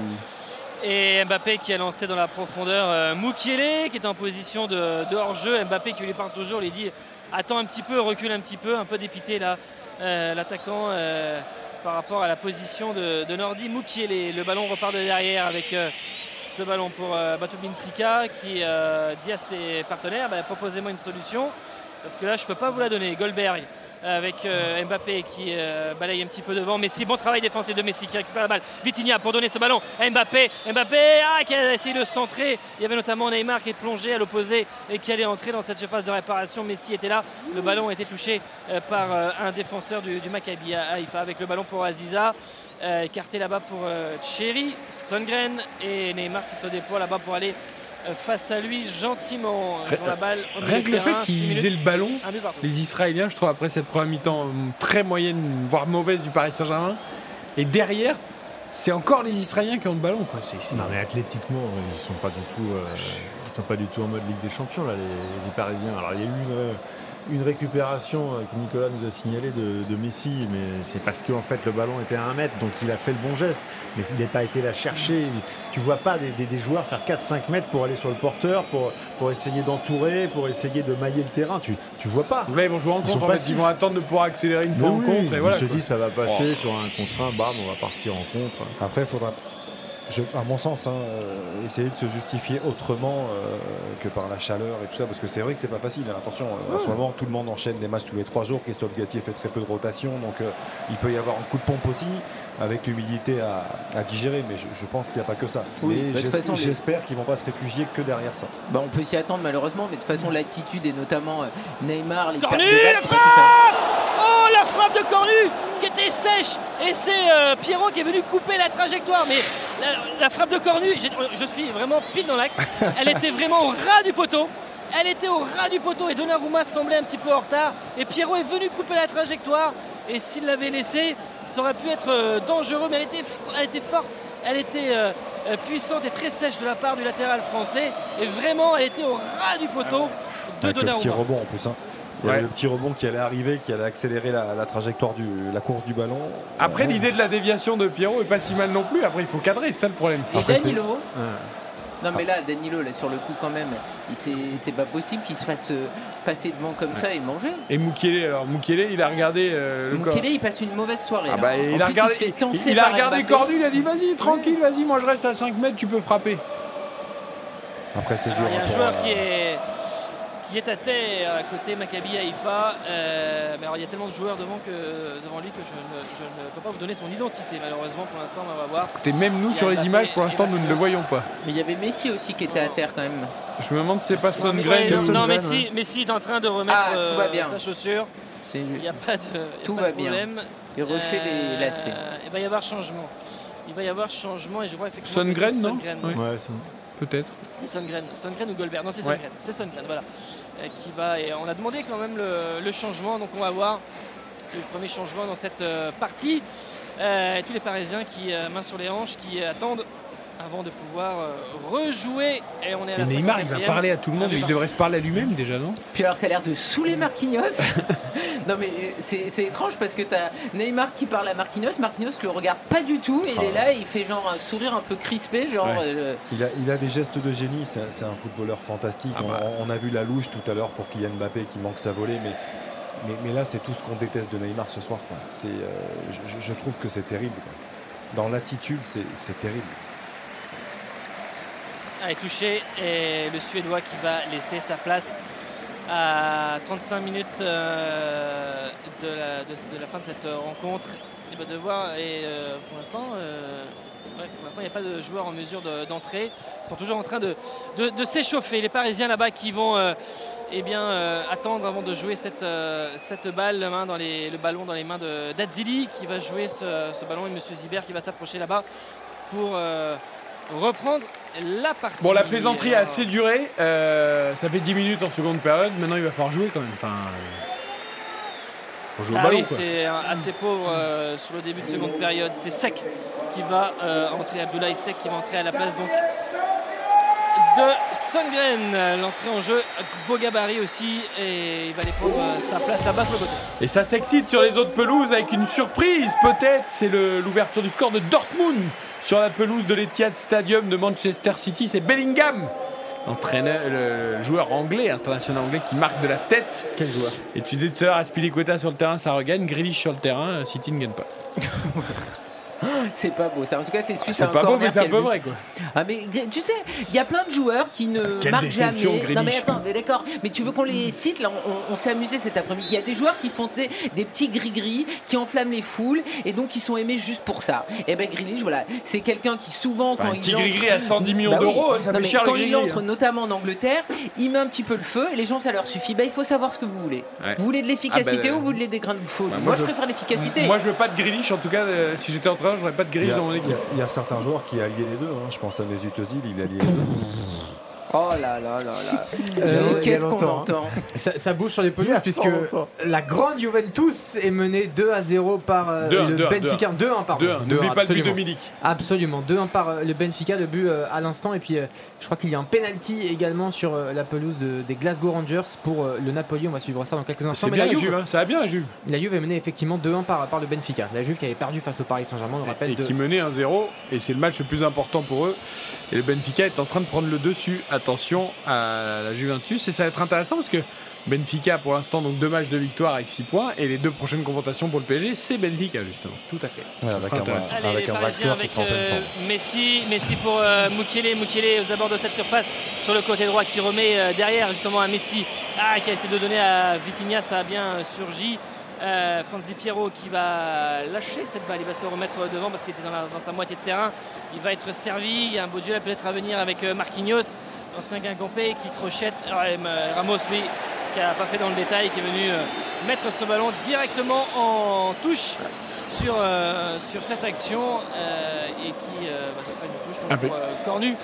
[SPEAKER 4] Et Mbappé qui a lancé dans la profondeur euh, qui est en position de, hors-jeu. Mbappé qui lui parle toujours, lui dit attends un petit peu, recule un petit peu, un peu dépité là, euh, l'attaquant euh, par rapport à la position de, Nordi. Moukielé, le ballon repart de derrière avec euh, ce ballon pour euh, Batou Binsika qui dit à ses partenaires bah, proposez-moi une solution parce que là je peux pas vous la donner. Goldberg avec euh, Mbappé qui euh, balaye un petit peu devant. Messi, bon travail défensif de Messi qui récupère la balle. Vitinha pour donner ce ballon à Mbappé. Mbappé ah, qui a essayé de centrer. Il y avait notamment Neymar qui est plongé à l'opposé et qui allait entrer dans cette surface de réparation. Messi était là. Le ballon a été touché euh, par un défenseur du, du Maccabi à Haïfa avec le ballon pour Aziza. Écarté là-bas pour Cherry, Songren et Neymar qui se déploie là-bas pour aller face à lui gentiment. Ils ont la balle au milieu
[SPEAKER 3] Rien
[SPEAKER 4] de
[SPEAKER 3] que le fait qu'ils aient le ballon, les Israéliens, je trouve, après cette première mi-temps euh, très moyenne, voire mauvaise du Paris Saint-Germain, et derrière, c'est encore les Israéliens qui ont le ballon. Quoi.
[SPEAKER 8] Non mais athlétiquement, euh, ils sont pas du tout, euh, ils sont pas du tout en mode Ligue des Champions là, les, les Parisiens. Alors il y a eu une, euh, une récupération euh, que Nicolas nous a signalée de, de Messi, mais c'est parce qu'en fait le ballon était à un mètre, donc il a fait le bon geste, mais il n'a pas été la chercher. Tu vois pas des, des- des joueurs faire 4-5 mètres pour aller sur le porteur, pour, pour essayer d'entourer, pour essayer de mailler le terrain. Tu, tu vois pas.
[SPEAKER 3] Là, ils vont jouer en
[SPEAKER 8] Ils
[SPEAKER 3] contre. En fait, ils vont attendre de pouvoir accélérer une fois en contre. Et voilà,
[SPEAKER 8] il se
[SPEAKER 3] quoi.
[SPEAKER 8] dit ça va passer
[SPEAKER 3] Oh.
[SPEAKER 8] sur un contre un, bam, on va partir en contre.
[SPEAKER 5] Après, il faudra, je- à mon sens, hein, euh, essayer de se justifier autrement euh, que par la chaleur et tout ça, parce que c'est vrai que c'est pas facile. hein. Attention, euh, en ce moment, tout le monde enchaîne des matchs tous les trois jours. Christophe Gatier fait très peu de rotation, donc euh, il peut y avoir un coup de pompe aussi, avec l'humidité à, à digérer. Mais je, je pense qu'il n'y a pas que ça.
[SPEAKER 6] Oui,
[SPEAKER 5] mais
[SPEAKER 6] bah, de toute
[SPEAKER 5] j'es-
[SPEAKER 6] façon, les-
[SPEAKER 5] j'espère qu'ils vont pas se réfugier que derrière ça.
[SPEAKER 6] Bah, on peut s'y attendre malheureusement, mais de toute façon l'attitude et notamment euh, Neymar, les
[SPEAKER 4] Cornu,
[SPEAKER 6] de
[SPEAKER 4] la frappe Oh, la frappe de Cornu qui était sèche et c'est euh, Pierrot qui est venu couper la trajectoire. Mais la, la frappe de Cornu, je suis vraiment pile dans l'axe. Elle était vraiment au ras du poteau. Elle était au ras du poteau et Donnarumma semblait un petit peu en retard. Et Pierrot est venu couper la trajectoire. Et s'il l'avait laissé, Ça aurait pu être euh, dangereux, mais elle était, fr- elle était forte, elle était euh, euh, puissante et très sèche de la part du latéral français. Et vraiment, elle était au ras du poteau de
[SPEAKER 5] Avec le petit rebond en plus. hein. Il y avait
[SPEAKER 3] Ouais.
[SPEAKER 5] le petit rebond qui allait arriver, qui allait accélérer la, la trajectoire du la course du ballon.
[SPEAKER 3] Après,
[SPEAKER 5] Ouais.
[SPEAKER 3] l'idée de la déviation de Pierrot est pas si mal non plus. Après, il faut cadrer, c'est ça le problème.
[SPEAKER 6] Et Danilo
[SPEAKER 3] Ouais.
[SPEAKER 6] Non mais là, Danilo, là, sur le coup quand même, c'est c'est pas possible qu'il se fasse euh, passer devant comme ça et manger.
[SPEAKER 3] Et Moukielé, alors Moukielé, il a regardé euh, le corps.
[SPEAKER 6] Mukele, il passe une mauvaise soirée.
[SPEAKER 3] Ah bah,
[SPEAKER 6] En
[SPEAKER 3] il a
[SPEAKER 6] plus,
[SPEAKER 3] regardé,
[SPEAKER 6] il
[SPEAKER 3] il, a regardé. Cornu, il a dit vas-y, tranquille, vas-y, moi je reste à 5 mètres, tu peux frapper.
[SPEAKER 5] Après, c'est dur.
[SPEAKER 4] Il y a
[SPEAKER 5] hein,
[SPEAKER 4] un joueur
[SPEAKER 5] euh,
[SPEAKER 4] qui est, qui est à terre à côté Maccabi Haïfa. Euh, mais alors, il y a tellement de joueurs devant, que, devant lui que je ne, je ne peux pas vous donner son identité, malheureusement, pour l'instant, on va voir.
[SPEAKER 3] Écoutez, même nous sur les images, pour l'instant, nous ne le voyons pas.
[SPEAKER 6] Mais il y avait Messi aussi qui était à terre quand même.
[SPEAKER 3] Je me demande si c'est pas
[SPEAKER 4] Non,
[SPEAKER 3] Songren.
[SPEAKER 4] ouais,
[SPEAKER 3] ou-
[SPEAKER 4] non, Messi, Messi est en train de remettre
[SPEAKER 6] Ah, tout va
[SPEAKER 4] euh,
[SPEAKER 6] bien.
[SPEAKER 4] sa chaussure. Il n'y a pas de, il y a
[SPEAKER 6] Tout
[SPEAKER 4] pas
[SPEAKER 6] va
[SPEAKER 4] de
[SPEAKER 6] bien.
[SPEAKER 4] problème.
[SPEAKER 6] Il refait les lacets.
[SPEAKER 4] Il va y avoir changement. Il va y avoir changement et je vois effectivement. que
[SPEAKER 3] Songren,
[SPEAKER 4] c'est
[SPEAKER 3] non
[SPEAKER 4] Songren.
[SPEAKER 3] Oui.
[SPEAKER 8] Ouais,
[SPEAKER 3] Peut-être.
[SPEAKER 4] C'est Songren, Songren ou Goldberg Non, c'est
[SPEAKER 3] Ouais.
[SPEAKER 4] Songren, c'est Songren, voilà. Euh, qui va, et on a demandé quand même le, le changement, donc on va voir le premier changement dans cette euh, partie. Euh, tous les Parisiens qui, main sur les hanches, qui attendent avant de pouvoir euh, rejouer. Et on est à la
[SPEAKER 3] Neymar, il va
[SPEAKER 4] 54e.
[SPEAKER 3] parler à tout le monde,
[SPEAKER 4] Ah,
[SPEAKER 3] il devrait se parler à lui-même déjà, non?
[SPEAKER 6] Puis alors ça a l'air de saouler Marquinhos. non mais euh, c'est c'est étrange parce que t'as Neymar qui parle à Marquinhos, Marquinhos le regarde pas du tout, et il est là, et il fait genre un sourire un peu crispé, genre.
[SPEAKER 5] Ouais.
[SPEAKER 6] euh,
[SPEAKER 5] Il a, il a des gestes de génie, c'est un- c'est un footballeur fantastique.
[SPEAKER 3] Ah bah.
[SPEAKER 5] on, on a vu la louche tout à l'heure pour Kylian Mbappé qui manque sa volée, mais, mais, mais là c'est tout ce qu'on déteste de Neymar ce soir. quoi. C'est, euh, je, je- je trouve que c'est terrible. quoi. Dans l'attitude, c'est c'est terrible.
[SPEAKER 4] Ah, est touché et le Suédois qui va laisser sa place à 35 minutes euh, de, la, fin de cette rencontre. Il va devoir, et euh, pour l'instant, euh, ouais, pour l'instant, il n'y a pas de joueurs en mesure de- d'entrer. Ils sont toujours en train de, s'échauffer. Les Parisiens là-bas qui vont euh, eh bien, euh, attendre avant de jouer cette, euh, cette balle, main dans les- le ballon dans les mains de d'Adzili qui va jouer ce, ce ballon et Monsieur Zibert qui va s'approcher là-bas pour euh, reprendre la partie.
[SPEAKER 3] Bon, la plaisanterie a assez duré. euh, ça fait 10 minutes en seconde période. Maintenant, il va falloir jouer quand même. Enfin, euh, faut jouer au
[SPEAKER 4] Ah
[SPEAKER 3] ballon.
[SPEAKER 4] oui, c'est un- assez pauvre euh, sur le début de seconde période. C'est Sec qui va euh, entrer, Abdoulaye Sec qui va entrer à la place donc de Songren. L'entrée en jeu, beau gabarit aussi, et il va aller prendre euh, sa place là-bas sur le côté.
[SPEAKER 3] Et ça s'excite sur les autres pelouses avec une surprise, peut-être. C'est l'ouverture du score de Dortmund sur la pelouse de l'Etihad Stadium de Manchester City. C'est Bellingham, entraîneur, le joueur anglais, international anglais, qui marque de la tête.
[SPEAKER 9] Quel joueur?
[SPEAKER 3] Et tu dis tout à l'heure, Aspilicueta sur le terrain, ça regagne. Grealish sur le terrain, City ne gagne pas.
[SPEAKER 6] C'est pas beau ça. En tout cas, c'est suite à
[SPEAKER 3] C'est
[SPEAKER 6] un
[SPEAKER 3] pas beau, mais c'est un peu vrai, quoi.
[SPEAKER 6] Ah mais tu sais, il y a plein de joueurs qui ne
[SPEAKER 3] Quelle
[SPEAKER 6] marquent jamais. Non mais attends, mais d'accord. Mais tu veux qu'on les cite là? On, on s'est amusé cet après-midi. Il y a des joueurs qui font tu sais, des petits gris-gris, qui enflamment les foules et donc qui sont aimés juste pour ça. Et ben Grealish, voilà, c'est quelqu'un qui souvent
[SPEAKER 3] Enfin,
[SPEAKER 6] quand
[SPEAKER 3] un
[SPEAKER 6] il
[SPEAKER 3] petit
[SPEAKER 6] entre-
[SPEAKER 3] gris-gris à 110 millions
[SPEAKER 6] Bah oui.
[SPEAKER 3] d'euros, ça
[SPEAKER 6] Non,
[SPEAKER 3] fait
[SPEAKER 6] mais
[SPEAKER 3] cher le
[SPEAKER 6] Quand il entre notamment en Angleterre, il met un petit peu le feu et les gens ça leur suffit. Bah il faut savoir ce que vous voulez.
[SPEAKER 3] Ouais.
[SPEAKER 6] Vous voulez de l'efficacité
[SPEAKER 3] Ah, bah,
[SPEAKER 6] ou vous voulez des grains de folie?
[SPEAKER 3] Bah,
[SPEAKER 6] Moi, je préfère l'efficacité.
[SPEAKER 3] Moi, je veux pas de Grealish. En tout cas, euh, si j'étais entraîneur, j'aurais pas de
[SPEAKER 5] Il y,
[SPEAKER 3] Grealish
[SPEAKER 5] a,
[SPEAKER 3] dans mon équipe.
[SPEAKER 5] il y a certains joueurs qui allient les deux. hein. Je pense à Mesut Özil, il allie les deux.
[SPEAKER 6] Oh là là là là.
[SPEAKER 9] Euh,
[SPEAKER 6] Qu'est-ce qu'on
[SPEAKER 9] longtemps,
[SPEAKER 6] entend
[SPEAKER 9] Ça, ça bouge sur les pelouses puisque la grande Juventus est menée 2 à 0 par euh,
[SPEAKER 3] 2-1,
[SPEAKER 9] le
[SPEAKER 3] 2-1,
[SPEAKER 9] Benfica. 2-1 pardon.
[SPEAKER 3] 2-1. N'oublie pas le but de
[SPEAKER 9] absolument.
[SPEAKER 3] Milik.
[SPEAKER 9] Absolument, 2-1 par euh, le Benfica, le but euh, à l'instant. Et puis euh, je crois qu'il y a un penalty également sur euh, la pelouse de- des Glasgow Rangers pour euh, le Napoli. On va suivre ça dans quelques instants.
[SPEAKER 3] C'est
[SPEAKER 9] Mais
[SPEAKER 3] bien
[SPEAKER 9] la Juve,
[SPEAKER 3] Juve, hein. ça va bien la Juve.
[SPEAKER 9] la Juve est menée effectivement 2-1 par, par le Benfica. La Juve qui avait perdu face au Paris Saint-Germain, on le rappelle.
[SPEAKER 3] Et
[SPEAKER 9] de-
[SPEAKER 3] qui menait 1-0. Et c'est le match le plus important pour eux. Et le Benfica est en train de prendre le dessus. Attention à la Juventus. Et ça va être intéressant parce que Benfica, pour l'instant, donc deux matchs de victoire avec 6 points. Et les deux prochaines confrontations pour le PSG, c'est Benfica, justement.
[SPEAKER 9] Tout à fait.
[SPEAKER 5] Ouais,
[SPEAKER 3] Ça
[SPEAKER 5] avec
[SPEAKER 3] sera
[SPEAKER 5] un,
[SPEAKER 3] intéressant.
[SPEAKER 4] Allez,
[SPEAKER 5] avec
[SPEAKER 4] les
[SPEAKER 5] un
[SPEAKER 4] Parisiens
[SPEAKER 5] Draxler qui
[SPEAKER 4] avec
[SPEAKER 5] sera en pleine
[SPEAKER 4] euh,
[SPEAKER 5] forme.
[SPEAKER 4] Messi, Messi pour euh, Mukele, Mukele aux abords de cette surface sur le côté droit qui remet euh, derrière justement à Messi ah, qui a essayé de donner à Vitinha, ça a bien euh, surgi. Euh, Franzi Piero qui va lâcher cette balle, il va se remettre devant parce qu'il était dans, la- dans sa moitié de terrain. Il va être servi, il y a un beau duel peut-être à venir avec Marquinhos, l'ancien Guingampé qui crochette. Alors, euh, Ramos, lui, qui n'a pas fait dans le détail, qui est venu euh, mettre ce ballon directement en touche sur, euh, sur cette action euh, et qui euh, bah, ce sera une touche pour Cornu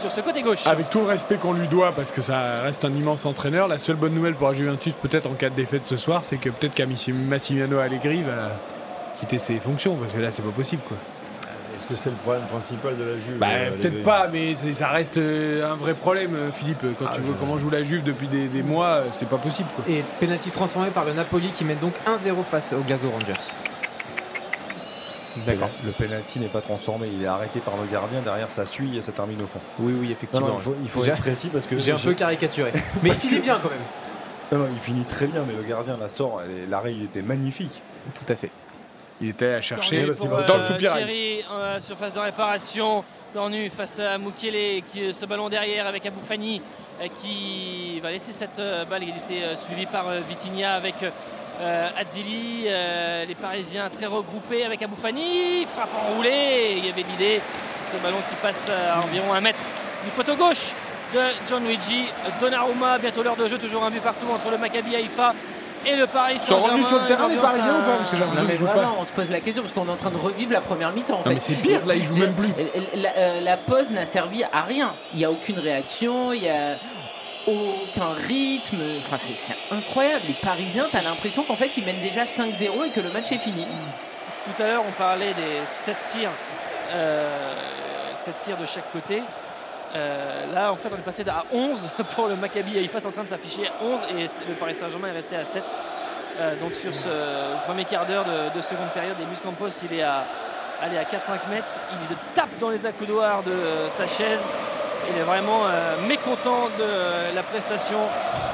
[SPEAKER 4] sur ce côté gauche.
[SPEAKER 3] Avec tout le respect qu'on lui doit, parce que ça reste un immense entraîneur, la seule bonne nouvelle pour la Juventus, peut-être en cas de défaite ce soir, c'est que peut-être qu'à Massimiliano Allegri va, quitter ses fonctions parce que là c'est pas possible quoi.
[SPEAKER 8] Est-ce que c'est le problème principal de la Juve
[SPEAKER 3] Bah,
[SPEAKER 8] euh,
[SPEAKER 3] peut-être pas, mais ça reste euh, un vrai problème, euh, Philippe. Quand
[SPEAKER 8] Ah,
[SPEAKER 3] tu vois comment joue la Juve depuis des, des mois, c'est pas possible. Quoi.
[SPEAKER 9] Et penalty transformé par le Napoli qui mène donc 1-0 face aux Glasgow Rangers. D'accord.
[SPEAKER 5] Le penalty n'est pas transformé, il est arrêté par le gardien, derrière ça suit et ça termine au fond.
[SPEAKER 9] Oui, oui, effectivement.
[SPEAKER 5] Non, non, il faut, il faut
[SPEAKER 9] J'ai-
[SPEAKER 5] être précis parce que.
[SPEAKER 9] J'ai un peu caricaturé. Mais il finit bien quand même.
[SPEAKER 5] Non, non, il finit très bien, mais le gardien la sort, l'arrêt il était magnifique.
[SPEAKER 9] Tout à fait.
[SPEAKER 3] Il était à chercher
[SPEAKER 4] Cornu pour,
[SPEAKER 3] dans le soupirail.
[SPEAKER 4] Thierry, euh, surface de réparation. Cornu face à Mukele, qui euh, ce ballon derrière avec Aboufani euh, qui va laisser cette euh, balle. Il était euh, suivi par euh, Vitinha avec euh. Euh, les Parisiens très regroupés avec Aboufani. Frappe enroulée. Il y avait l'idée, ce ballon qui passe à environ un mètre du poteau gauche de John Luigi. Donnarumma, bientôt l'heure de jeu, toujours un but partout entre le Maccabi Haïfa et le Paris
[SPEAKER 3] Ils sont
[SPEAKER 4] Saint-Germain.
[SPEAKER 3] revenus sur le terrain, les Parisiens, ou pas Parce que j'ai l'impression qu'ils jouent pas.
[SPEAKER 6] on se pose la question parce qu'on est en train de revivre la première mi-temps en
[SPEAKER 3] Non,
[SPEAKER 6] fait.
[SPEAKER 3] mais c'est pire, là, ils jouent même plus.
[SPEAKER 6] La, euh, la pause n'a servi à rien. Il n'y a aucune réaction, il n'y a aucun rythme. Enfin, c'est c'est incroyable. Les Parisiens, t'as l'impression qu'en fait, ils mènent déjà 5-0 et que le match est fini.
[SPEAKER 4] Tout à l'heure, on parlait des 7 tirs, euh, 7 tirs de chaque côté. Euh, là, en fait, on est passé à 11 pour le Maccabi Haïfa, c'est en train de s'afficher à 11 et le Paris Saint-Germain est resté à 7. Euh, donc sur ce premier quart d'heure de, de seconde période, et Luis Campos, il est à, à 4-5 mètres. Il tape dans les accoudoirs de euh, sa chaise. Il est vraiment mécontent de la prestation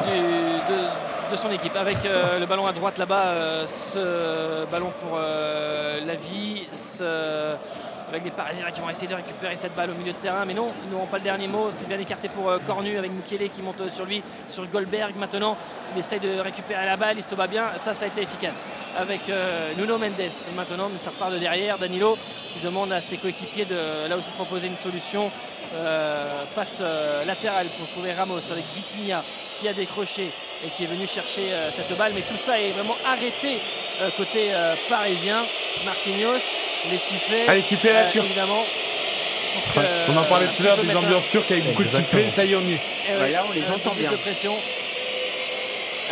[SPEAKER 4] de, de son équipe. Avec le ballon à droite là-bas, ce ballon pour la vie, ce- avec les Parisiens qui vont essayer de récupérer cette balle au milieu de terrain. Mais non, ils n'auront pas le dernier mot. C'est bien écarté pour euh, Cornu avec Mukele qui monte sur lui, sur Goldberg maintenant. Il essaye de récupérer la balle, il se bat bien. Ça, ça a été efficace. Avec euh, Nuno Mendes maintenant, mais ça repart de derrière. Danilo qui demande à ses coéquipiers de là aussi proposer une solution. Euh, passe euh, latérale pour trouver Ramos avec Vitinha qui a décroché et qui est venu chercher euh, cette balle. Mais tout ça est vraiment arrêté euh, côté euh, parisien. Marquinhos, les sifflets.
[SPEAKER 3] Allez, sifflets à la
[SPEAKER 4] euh,
[SPEAKER 3] turque.
[SPEAKER 4] Évidemment. Que,
[SPEAKER 3] On en parlait tout à l'heure des ambiances turques avec beaucoup de sifflets, ça y est, on y est.
[SPEAKER 4] eh ouais,
[SPEAKER 6] Voilà, on les
[SPEAKER 4] peu
[SPEAKER 6] entend bien.
[SPEAKER 4] de pression.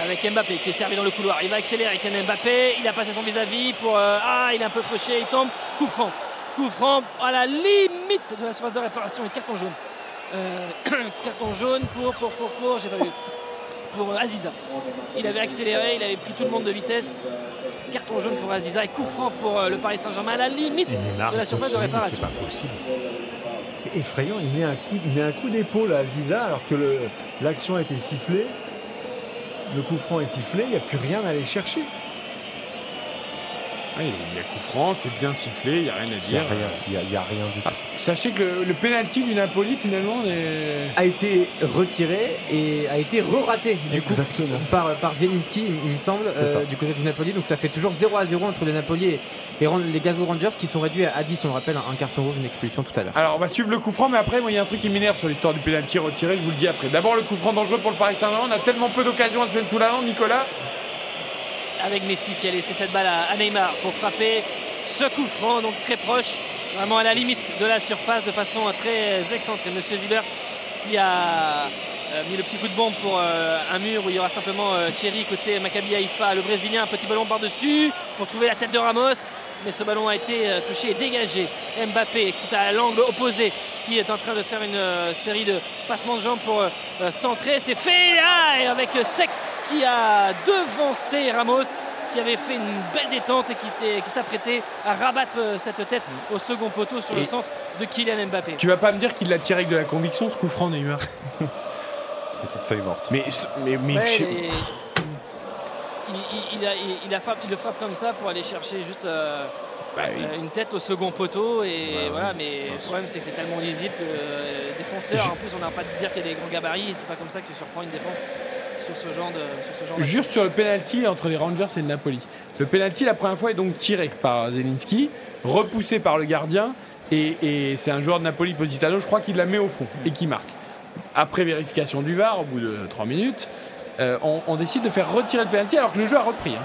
[SPEAKER 4] Avec Mbappé qui est servi dans le couloir. Il va accélérer Kylian Mbappé. Il a passé son vis-à-vis pour. euh, ah, il est un peu fauché. Il tombe. Coup franc. Coup franc à la limite de la surface de réparation. Et carton jaune. Euh, carton jaune pour, pour, pour, pour. J'ai pas vu. Pour Aziza. Il avait accéléré. Il avait pris tout le monde de vitesse. Carton jaune pour Aziza. Et coup franc pour euh, le Paris Saint-Germain à la limite de la surface de
[SPEAKER 8] C'est
[SPEAKER 4] réparation.
[SPEAKER 8] pas possible. C'est effrayant. Il met un coup, il met un coup d'épaule à Ziza alors que l'action a été sifflée. Le coup franc est sifflé. Il n'y a plus rien à aller chercher.
[SPEAKER 3] Ah, il y a coup franc, c'est bien sifflé, il n'y a rien à
[SPEAKER 5] Il n'y
[SPEAKER 3] dire.
[SPEAKER 5] a il y a, il y a rien du tout.
[SPEAKER 3] Sachez que le, le penalty du Napoli, finalement, est...
[SPEAKER 9] a été retiré et a été re-raté du coup par, par Zielinski il me semble euh, du côté du Napoli donc ça fait toujours 0 à 0 entre les Napoli et, les Gazoo Rangers qui sont réduits à 10 on le rappelle un, un carton rouge une expulsion tout à l'heure
[SPEAKER 3] Alors, on va suivre le coup franc, mais après, moi, il y a un truc qui m'énerve sur l'histoire du penalty retiré, je vous le dis après. D'abord, le coup franc dangereux pour le Paris Saint-Germain. On a tellement peu d'occasions à se mettre sous la main, Nicolas.
[SPEAKER 4] Avec Messi qui a laissé cette balle à Neymar pour frapper ce coup franc, donc très proche, vraiment à la limite de la surface de façon très excentrée. Monsieur Ziber qui a euh, mis le petit coup de bombe pour euh, un mur où il y aura simplement euh, Thierry côté Maccabi Haïfa, le Brésilien, un petit ballon par-dessus pour trouver la tête de Ramos. Mais ce ballon a été touché et dégagé. Mbappé qui est à l'angle opposé, qui est en train de faire une série de passements de jambes pour centrer. C'est fait ah, et avec Sec qui a devancé Ramos qui avait fait une belle détente et qui, s'apprêtait à rabattre euh, cette tête au second poteau sur le centre de Kylian Mbappé.
[SPEAKER 3] Tu vas pas me dire qu'il l'a tiré avec de la conviction, ce coup franc, Neymar?
[SPEAKER 5] Petite feuille morte.
[SPEAKER 3] Mais, mais, mais
[SPEAKER 4] Ouais,
[SPEAKER 3] je-
[SPEAKER 4] et- il, il- il a- il- il a frappe- il le frappe comme ça pour aller chercher juste euh,
[SPEAKER 3] Bah,
[SPEAKER 4] euh, une tête au second poteau et voilà mais le problème c'est que c'est tellement lisible que euh, défenseur
[SPEAKER 3] Je-
[SPEAKER 4] en plus on n'a pas de dire qu'il y a des grands gabarits et c'est pas comme ça que tu surprends une défense sur ce genre de sur ce genre d'action.
[SPEAKER 3] Juste sur le penalty entre les Rangers et le Napoli. Le penalty, la première fois, est donc tiré par Zelinski, repoussé par le gardien, et, et c'est un joueur de Napoli, Positano, je crois qu'il la met au fond et qui marque. Après vérification du VAR, au bout de 3 minutes, euh, on, on décide de faire retirer le penalty alors que le jeu a repris. hein.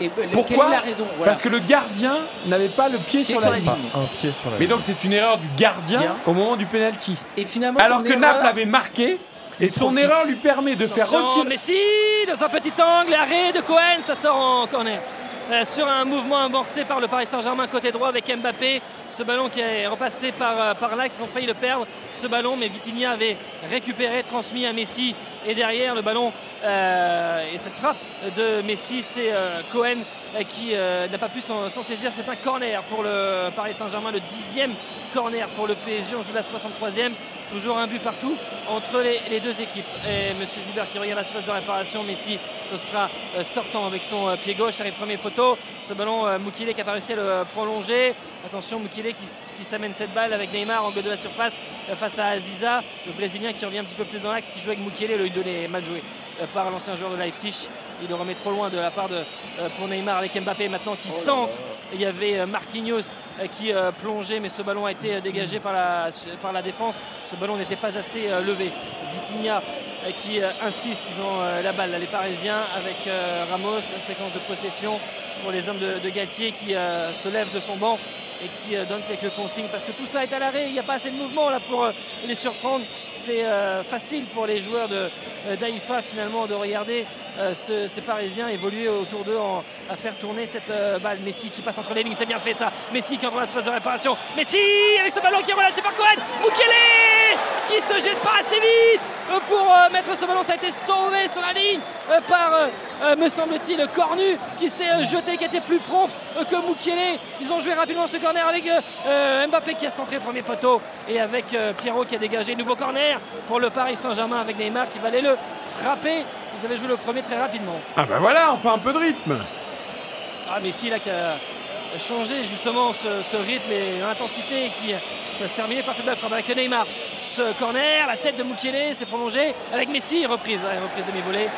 [SPEAKER 6] Et, euh,
[SPEAKER 3] Pourquoi
[SPEAKER 6] quelle est la raison? Voilà.
[SPEAKER 3] Parce que le gardien n'avait pas le pied, sur, la ligne.
[SPEAKER 5] Un pied sur la
[SPEAKER 3] Mais donc c'est une erreur du gardien
[SPEAKER 6] Bien.
[SPEAKER 3] au moment du penalty.
[SPEAKER 6] Et finalement,
[SPEAKER 3] Alors que
[SPEAKER 6] erreur-
[SPEAKER 3] Naples avait marqué et son
[SPEAKER 6] profite.
[SPEAKER 3] erreur lui permet de faire retirer.
[SPEAKER 4] Messi dans un petit angle, arrêt de Cohen, ça sort en corner. euh, sur un mouvement amorcé par le Paris Saint-Germain côté droit avec Mbappé. Ce ballon qui est repassé par, euh, par l'axe, ils ont le perdre. Ce ballon, mais Vitinha avait récupéré, transmis à Messi. Et derrière, le ballon euh, et cette frappe de Messi, c'est Cohen qui n'a pas pu s'en saisir. C'est un corner pour le Paris Saint-Germain, le dixième corner pour le PSG. On joue la 63e. Toujours un but partout entre les, deux équipes. Et Monsieur Ziber qui regarde la surface de réparation. Messi, ce sera euh, sortant avec son euh, pied gauche. Arrive premier poteau. Ce ballon, euh, Moukile qui a pas réussi à le prolonger. Attention, Moukile qui, qui s'amène cette balle avec Neymar, angle de la surface face à Aziza. Le Brésilien qui revient un petit peu plus dans l'axe, qui joue avec Moukile. Le donné mal joué par l'ancien joueur de Leipzig. Il le remet trop loin de la part de, pour Neymar avec Mbappé maintenant qui oh centre. Il y avait Marquinhos qui plongeait, mais ce ballon a été dégagé par la, par la défense. Ce ballon n'était pas assez levé. Vitinha qui insiste, ils ont la balle, les Parisiens avec Ramos, séquence de possession pour les hommes de, Galtier qui se lèvent de son banc et qui donne quelques consignes parce que tout ça est à l'arrêt, il n'y a pas assez de mouvement là pour les surprendre. C'est facile pour les joueurs de d'Aïfa finalement de regarder ces Parisiens évoluer autour d'eux à faire tourner cette balle. Messi qui passe entre les lignes, c'est bien fait ça. Messi qui entre dans l'espace de réparation. Messi avec ce ballon qui est relâché par Cohen. Mukele qui se jette pas assez vite pour mettre ce ballon. Ça a été sauvé sur la ligne par, me semble-t-il, Cornu qui s'est jeté, qui était plus prompt que Mukele. Ils ont joué rapidement ce corner avec Mbappé qui a centré premier poteau et avec Pierrot qui a dégagé nouveau corner pour le Paris Saint-Germain avec Neymar qui va aller le frapper. Ils avaient joué le premier très rapidement.
[SPEAKER 3] Ah ben voilà, enfin un peu de rythme.
[SPEAKER 4] Ah Messi là qui a changé justement ce, rythme et l'intensité qui ça se terminait par cette frappe avec Neymar. Ce corner, la tête de Moukielé s'est prolongée avec Messi, reprise, reprise demi-volée.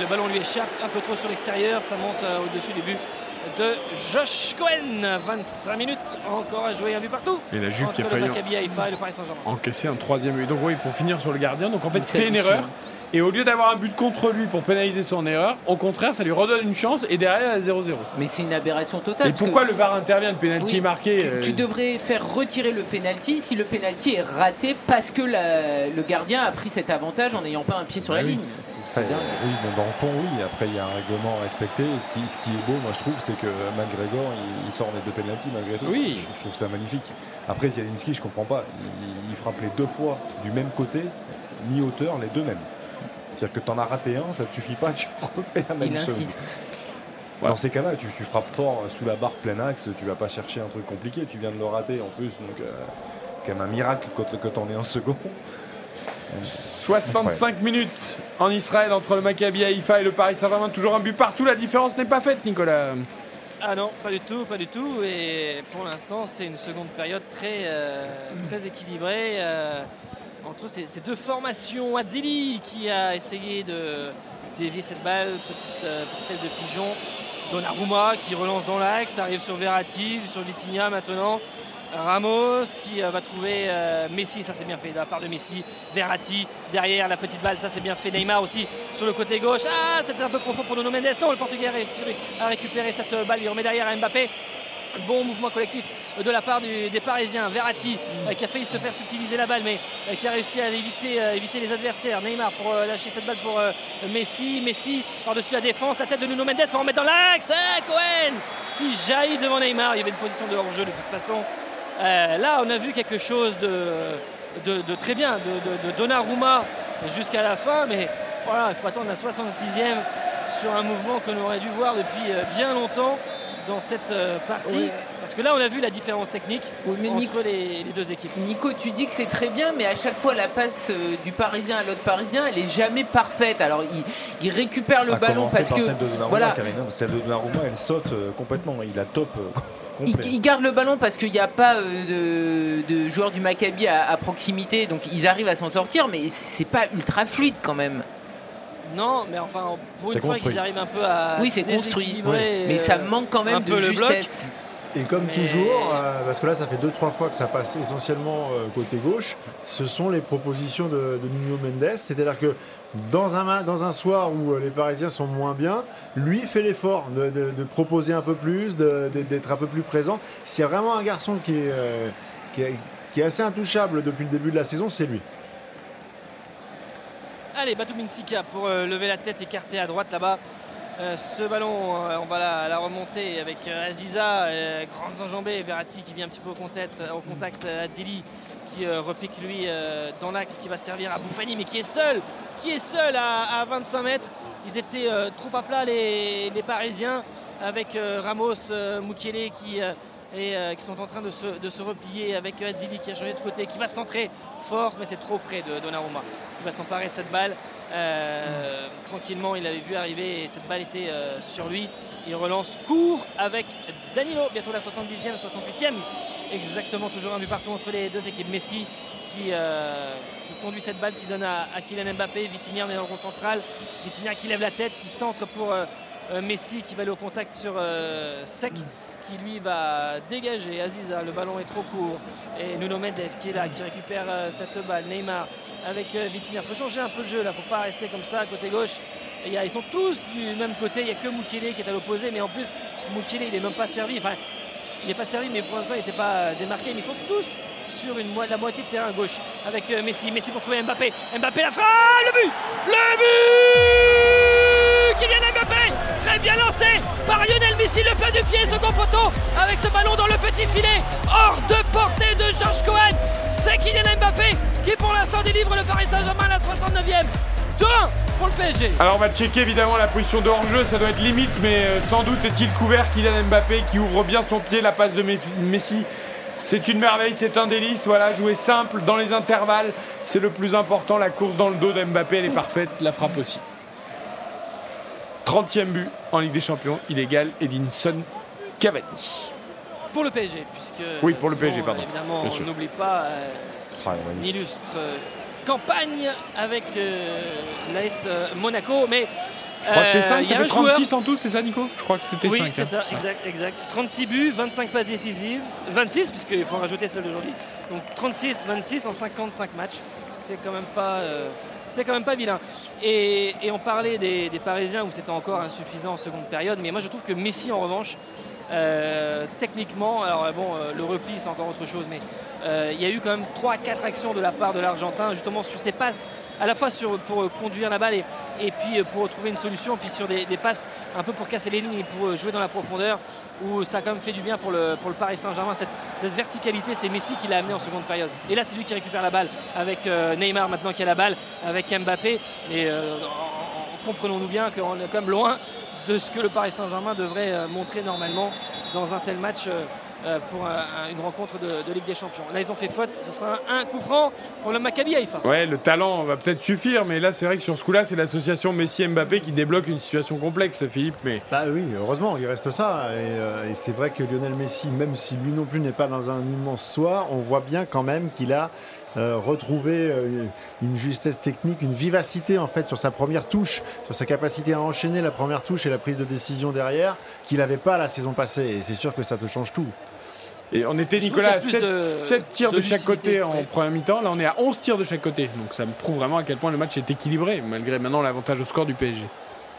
[SPEAKER 4] Le ballon lui échappe un peu trop sur l'extérieur, ça monte euh, au-dessus du but de Josh Cohen. 25 minutes encore à jouer un but partout.
[SPEAKER 3] Et la Juve qui a failli encaisser un troisième but. Donc oui, pour finir sur le gardien, donc en fait c'était une erreur. Et au lieu d'avoir un but contre lui pour pénaliser son erreur, au contraire, ça lui redonne une chance et derrière, 0-0.
[SPEAKER 6] Mais c'est une aberration totale.
[SPEAKER 3] Et pourquoi le VAR intervient Le pénalty est marqué.
[SPEAKER 6] Tu, euh, devrais faire retirer le pénalty si le pénalty est raté parce que le gardien a pris cet avantage en n'ayant pas un pied sur la
[SPEAKER 5] ah
[SPEAKER 6] ligne.
[SPEAKER 5] C'est dingue. Oui, dans le fond, oui. Après, il y a un règlement respecté. Ce qui, ce qui est beau, moi, je trouve, c'est que McGregor, il, sort les deux pénalty malgré tout.
[SPEAKER 3] Oui.
[SPEAKER 5] Je, trouve ça magnifique. Après, Zielinski, je comprends pas. Il, il frappe les deux fois du même côté, mi-hauteur, les deux mêmes. C'est-à-dire que tu en as raté un, ça ne te suffit pas, tu refais la même
[SPEAKER 6] Il
[SPEAKER 5] chose.
[SPEAKER 6] insiste.
[SPEAKER 5] Dans ces cas-là, tu, frappes fort sous la barre plein axe, tu vas pas chercher un truc compliqué, tu viens de le rater en plus, donc euh, quand même un miracle que, que t'en es un second.
[SPEAKER 3] 65 minutes en Israël entre le Maccabi Haïfa et le Paris Saint-Germain, toujours un but partout, la différence n'est pas faite Nicolas.
[SPEAKER 4] Ah non, pas du tout, pas du tout. Et pour l'instant, c'est une seconde période très, euh, très équilibrée. Euh, entre ces, deux formations. Azzili qui a essayé de dévier cette balle, petite, euh, de pigeon. Donnarumma qui relance dans l'axe, arrive sur Verratti, sur Vitinha maintenant. Ramos qui euh, va trouver euh, Messi, ça c'est bien fait de la part de Messi. Verratti derrière la petite balle, ça c'est bien fait. Neymar aussi sur le côté gauche. Ah, peut-être un peu profond pour Nuno Mendes. Non, le Portugais a récupéré cette balle, il remet derrière Mbappé. Bon mouvement collectif de la part des Parisiens. Verratti euh, qui a failli se faire subtiliser la balle mais euh, qui a réussi à éviter, euh, éviter les adversaires. Neymar pour lâcher cette balle pour Messi. Messi par-dessus la défense. La tête de Nuno Mendes pour remettre dans l'axe. Cohen qui jaillit devant Neymar. Il y avait une position de hors-jeu de toute façon. là, on a vu quelque chose de, de, très bien de, de Donnarumma jusqu'à la fin. Mais voilà, il faut attendre la 66e sur un mouvement que l'on aurait dû voir depuis bien longtemps dans cette partie. Parce que là, on a vu la différence technique entre les, deux équipes.
[SPEAKER 6] Nico, tu dis que c'est très bien, mais à chaque fois, la passe euh, du Parisien à l'autre Parisien, elle est jamais parfaite. Alors, il, récupère le ballon parce que.
[SPEAKER 5] Celle de voilà. celle de Donnarumma, elle saute euh, complètement. Il a top.
[SPEAKER 6] Il, garde le ballon parce qu'il n'y a pas de, joueurs du Maccabi à, à, proximité, donc ils arrivent à s'en sortir, mais c'est pas ultra fluide quand même.
[SPEAKER 4] Non, mais enfin, pour une fois qu'ils arrivent un peu à.
[SPEAKER 6] Oui, c'est construit. Mais ça manque quand même de justesse.
[SPEAKER 8] Et comme toujours, euh, parce que là ça fait 2-3 fois que ça passe essentiellement euh, côté gauche, ce sont les propositions de, Nuno Mendes. C'est-à-dire que dans un, dans un soir où euh, les Parisiens sont moins bien, lui fait l'effort de, proposer un peu plus, d'être un peu plus présent. S'il y a vraiment un garçon qui est, qui est, qui est assez intouchable depuis le début de la saison, c'est lui.
[SPEAKER 4] Allez, Batou Minsika pour lever la tête, écarté à droite là-bas. Euh, ce ballon, euh, on va la, la remonter avec euh, Aziza, grandes enjambées, Verratti qui vient un petit peu au contact, au contact qui repique lui dans l'axe qui va servir à Bouffani mais qui est seul, qui est seul à, à 25 mètres. Ils étaient trop à plat les, Parisiens avec Ramos, Mukiele qui, sont en train de se, replier avec Adili qui a changé de côté, qui va centrer fort mais c'est trop près de Donnarumma qui va s'emparer de cette balle. Euh, Tranquillement, il l'avait vu arriver et cette balle était euh, sur lui. Il relance court avec Danilo, bientôt la 70e, 68e. Exactement, toujours un but partout entre les deux équipes. Messi qui, euh, conduit cette balle, qui donne à, Kylian Mbappé. Vitinha met dans le rond central. Vitinha qui lève la tête, qui centre pour Messi, qui va aller au contact sur Sec qui lui va dégager Aziza, le ballon est trop court. Et Nuno Mendes qui est là, qui récupère euh, cette balle, Neymar avec euh, Vitinha, il faut changer un peu le jeu là, faut pas rester comme ça côté gauche, et ils sont tous du même côté, il n'y a que Mukele qui est à l'opposé, mais en plus Mukele il est même pas servi, enfin il n'est pas servi mais pour l'instant il n'était pas euh, démarqué, mais ils sont tous sur une la moitié de terrain gauche avec Messi, Messi pour trouver Mbappé, Mbappé la frappe, le but, le but Kylian Mbappé, très bien lancé par Lionel Messi, le plat du pied, second poteau, avec ce ballon dans le petit filet, hors de portée de Georges Cohen. C'est Kylian Mbappé qui pour l'instant délivre le Paris Saint-Germain à la 69e. 2 pour le PSG.
[SPEAKER 3] Alors on va checker évidemment la position de hors-jeu, ça doit être limite, mais euh, sans doute est-il couvert Kylian Mbappé qui ouvre bien son pied, la passe de Messi. C'est une merveille, c'est un délice, voilà, jouer simple dans les intervalles, c'est le plus important, la course dans le dos d'Mbappé, elle est parfaite, la frappe aussi. 30e but en Ligue des Champions, il égale Edinson Cavani.
[SPEAKER 4] Pour le PSG, puisque.
[SPEAKER 3] Oui, pour le PSG, pardon,
[SPEAKER 4] Évidemment,
[SPEAKER 3] bien
[SPEAKER 4] on n'oublie pas euh,
[SPEAKER 5] Ah,
[SPEAKER 4] une
[SPEAKER 5] magnifique.
[SPEAKER 4] illustre euh, campagne avec euh, l'AS euh, Monaco, mais.
[SPEAKER 3] Je crois que c'était
[SPEAKER 4] euh,
[SPEAKER 3] 5,
[SPEAKER 4] il y
[SPEAKER 3] ça fait
[SPEAKER 4] un joueur-
[SPEAKER 3] 36 en tout, c'est ça Nico? Je crois que c'était 5.
[SPEAKER 4] Oui, c'est ça, exact, exact. 36 buts, 25 passes décisives, 26 puisqu'il faut en rajouter celle d'aujourd'hui. Donc 36, 26 en 55 matchs. C'est quand même pas, euh, c'est quand même pas vilain. Et, on parlait des Parisiens où c'était encore insuffisant en seconde période, mais moi je trouve que Messi en revanche, euh, techniquement, alors bon, euh, le repli c'est encore autre chose, mais euh, il y a eu quand même 3-4 actions de la part de l'Argentin, justement sur ses passes, à la fois pour conduire la balle et, puis pour trouver une solution, puis sur des, passes un peu pour casser les lignes et pour jouer dans la profondeur, où ça a quand même fait du bien pour le, pour Paris Saint-Germain. Cette, cette verticalité, c'est Messi qui l'a amené en seconde période. Et là, c'est lui qui récupère la balle avec Neymar maintenant qui a la balle, avec Mbappé. Et en- en- comprenons-nous bien qu'on est quand même loin de ce que le Paris Saint-Germain devrait euh, montrer normalement dans un tel match euh, euh, pour un- un- une rencontre de, de Ligue des Champions. Là, ils ont fait faute, ce sera un, un coup franc pour le Maccabi Haïfa.
[SPEAKER 3] Ouais, le talent va peut-être suffire, mais là c'est vrai que sur ce coup-là, c'est l'association Messi-Mbappé qui débloque une situation complexe, Philippe. Mais
[SPEAKER 8] Bah oui, heureusement, il reste ça. Et, euh, et c'est vrai que Lionel Messi, même si lui non plus n'est pas dans un immense soir, on voit bien quand même qu'il a euh, retrouvé euh, une justesse technique, une vivacité en fait sur sa première touche, sur sa capacité à enchaîner la première touche et la prise de décision derrière, qu'il n'avait pas la saison passée. Et c'est sûr que ça te change tout.
[SPEAKER 3] Et on était, Nicolas, à
[SPEAKER 8] qu'il y a
[SPEAKER 3] 7,
[SPEAKER 8] plus de-
[SPEAKER 3] tirs de,
[SPEAKER 8] de
[SPEAKER 3] chaque côté en
[SPEAKER 8] ouais.
[SPEAKER 3] première mi-temps. Là, on est à 11 tirs de chaque côté. Donc ça me prouve vraiment à quel point le match est équilibré, malgré maintenant l'avantage au score du PSG.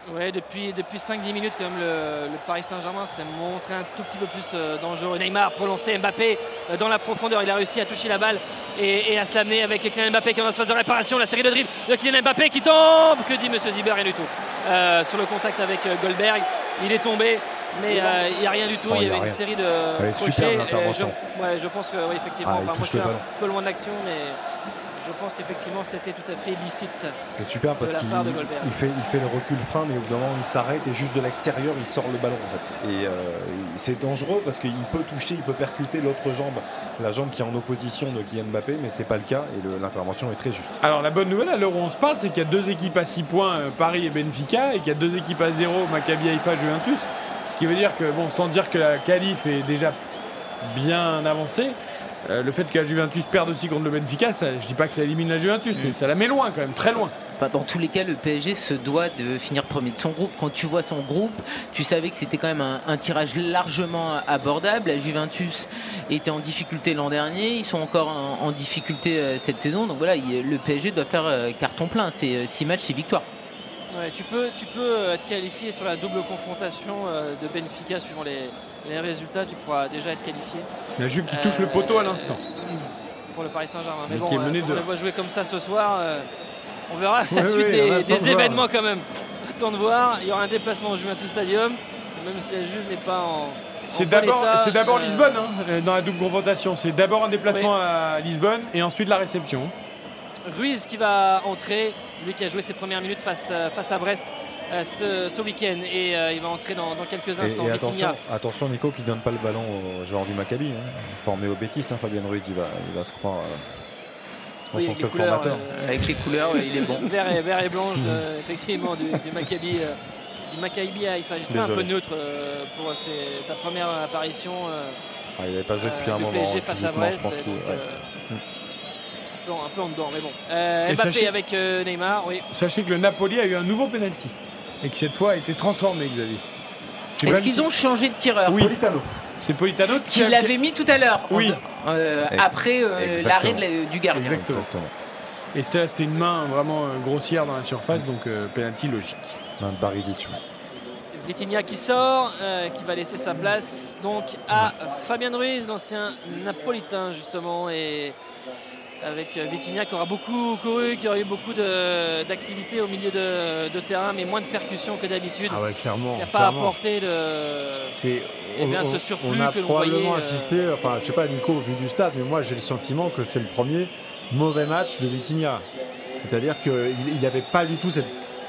[SPEAKER 4] Ouais, depuis, depuis 5-10 minutes, quand même, le, le Paris Saint-Germain s'est montré un tout petit peu plus euh, dangereux. Neymar pour lancer Mbappé euh, dans la profondeur. Il a réussi à toucher la balle et, et à se l'amener avec Kylian Mbappé qui est dans phase de réparation. La série de dribbles de Kylian Mbappé qui tombe. Que dit Monsieur Ziber Rien du tout. Euh, sur le contact avec Goldberg, il est tombé. Mais il n'y a rien du tout,
[SPEAKER 5] Oh,
[SPEAKER 4] il y
[SPEAKER 5] y a
[SPEAKER 4] avait une
[SPEAKER 5] rien.
[SPEAKER 4] série de
[SPEAKER 5] Ouais, superbe l'intervention.
[SPEAKER 4] Je, ouais, je pense que, ouais, effectivement,
[SPEAKER 5] Ah,
[SPEAKER 4] enfin, moi je suis un peu loin de l'action, mais je pense qu'effectivement c'était tout à fait licite.
[SPEAKER 5] C'est super parce qu'il il fait, il fait le recul frein, mais au bout d'un moment, il s'arrête et juste de l'extérieur, il sort le ballon en fait. Et euh, c'est dangereux parce qu'il peut toucher, il peut percuter l'autre jambe, la jambe qui est en opposition de Kylian Mbappé, mais c'est pas le cas et l'intervention est très juste.
[SPEAKER 3] Alors la bonne nouvelle à l'heure où on se parle, c'est qu'il y a deux équipes à 6 points, euh, Paris et Benfica, et qu'il y a deux équipes à 0, Maccabi Haïfa, Juventus. Ce qui veut dire que, bon, sans dire que la qualif est déjà bien avancée, euh, le fait que la Juventus perde aussi contre le Benfica, ça, je dis pas que ça élimine la Juventus, mais ça la met loin quand même, très loin.
[SPEAKER 6] Dans tous les cas, le PSG se doit de finir premier de son groupe. Quand tu vois son groupe, tu savais que c'était quand même un, un tirage largement abordable. La Juventus était en difficulté l'an dernier, ils sont encore en, en difficulté euh, cette saison. Donc voilà, il- le PSG doit faire euh, carton plein. C'est 6 matchs, 6 victoires.
[SPEAKER 4] Ouais, tu peux, tu peux être qualifié sur la double confrontation de Benfica suivant les, les résultats. Tu pourras déjà être qualifié.
[SPEAKER 3] La Juve qui touche le poteau à l'instant.
[SPEAKER 4] Pour le Paris Saint-Germain. Mais
[SPEAKER 3] Mais
[SPEAKER 4] bon,
[SPEAKER 3] qui est
[SPEAKER 4] euh,
[SPEAKER 3] mené
[SPEAKER 4] quand
[SPEAKER 3] de-
[SPEAKER 4] on le voit jouer comme ça ce soir, euh, on verra la suite des,
[SPEAKER 3] on attend
[SPEAKER 4] des
[SPEAKER 3] de voir.
[SPEAKER 4] événements quand même. temps de voir. Il y aura un déplacement au Juventus Stadium, même si la Juve n'est pas en.
[SPEAKER 3] C'est d'abord,
[SPEAKER 4] état,
[SPEAKER 3] c'est d'abord
[SPEAKER 4] euh,
[SPEAKER 3] Lisbonne hein, euh, dans la double confrontation. C'est d'abord un déplacement à Lisbonne et ensuite la réception.
[SPEAKER 4] Ruiz qui va entrer, lui qui a joué ses premières minutes face, euh, face à Brest euh, ce, ce week-end. Et euh, il va entrer dans, dans quelques instants.
[SPEAKER 5] et attention, attention Nico qui donne pas le ballon au joueur du Maccabi, hein, formé au Bétis, hein, Fabien Ruiz, il va, il va se croire euh,
[SPEAKER 4] Oui,
[SPEAKER 5] son
[SPEAKER 4] avec les
[SPEAKER 5] club
[SPEAKER 4] couleurs,
[SPEAKER 5] formateur.
[SPEAKER 4] euh,
[SPEAKER 6] Avec les couleurs, ouais, il est bon.
[SPEAKER 4] Vert et, vert et blanche, de- effectivement, du, du Maccabi. euh, du Maccabi Haïfa. Un peu neutre euh, pour ses- sa première apparition. euh,
[SPEAKER 5] Ah, il n'avait pas joué depuis
[SPEAKER 4] euh,
[SPEAKER 5] un moment.
[SPEAKER 4] PSG face à Brest.
[SPEAKER 5] je pense qu'il-
[SPEAKER 4] donc,
[SPEAKER 5] ouais.
[SPEAKER 4] euh, un peu- un peu en dedans, mais bon. Euh, Mbappé
[SPEAKER 3] sachez-
[SPEAKER 4] avec euh, Neymar, oui.
[SPEAKER 3] Sachez que le Napoli a eu un nouveau penalty et que cette fois a été transformé, Xavier.
[SPEAKER 6] Est-ce qu'ils ont changé de tireur
[SPEAKER 3] Oui. C'est Politano qui
[SPEAKER 6] Qui
[SPEAKER 3] a-
[SPEAKER 6] l'avait mis tout à l'heure, en-
[SPEAKER 3] Oui.
[SPEAKER 6] euh, après euh, l'arrêt la- du gardien.
[SPEAKER 3] Exactement. Et c'était c'était une main vraiment euh, grossière dans la surface, donc euh, penalty logique.
[SPEAKER 5] Main de Barisic.
[SPEAKER 4] Vitinha qui sort, euh, qui va laisser sa place donc à Fabien Ruiz, l'ancien napolitain justement, et avec euh, Vitinha qui aura beaucoup couru, qui aura eu beaucoup d'activité au milieu de, de terrain, mais moins de percussion que d'habitude.
[SPEAKER 8] Ah ouais, clairement.
[SPEAKER 4] Il n'a pas apporté le,
[SPEAKER 8] C'est
[SPEAKER 4] eh bien,
[SPEAKER 8] on,
[SPEAKER 4] ce surplus
[SPEAKER 8] on a
[SPEAKER 4] que l'on
[SPEAKER 8] probablement
[SPEAKER 4] voyait. euh,
[SPEAKER 8] assisté, enfin je sais pas Nico vu du stade, mais moi j'ai le sentiment que c'est le premier mauvais match de Vitinha. C'est-à-dire qu'il n'avait pas du tout cette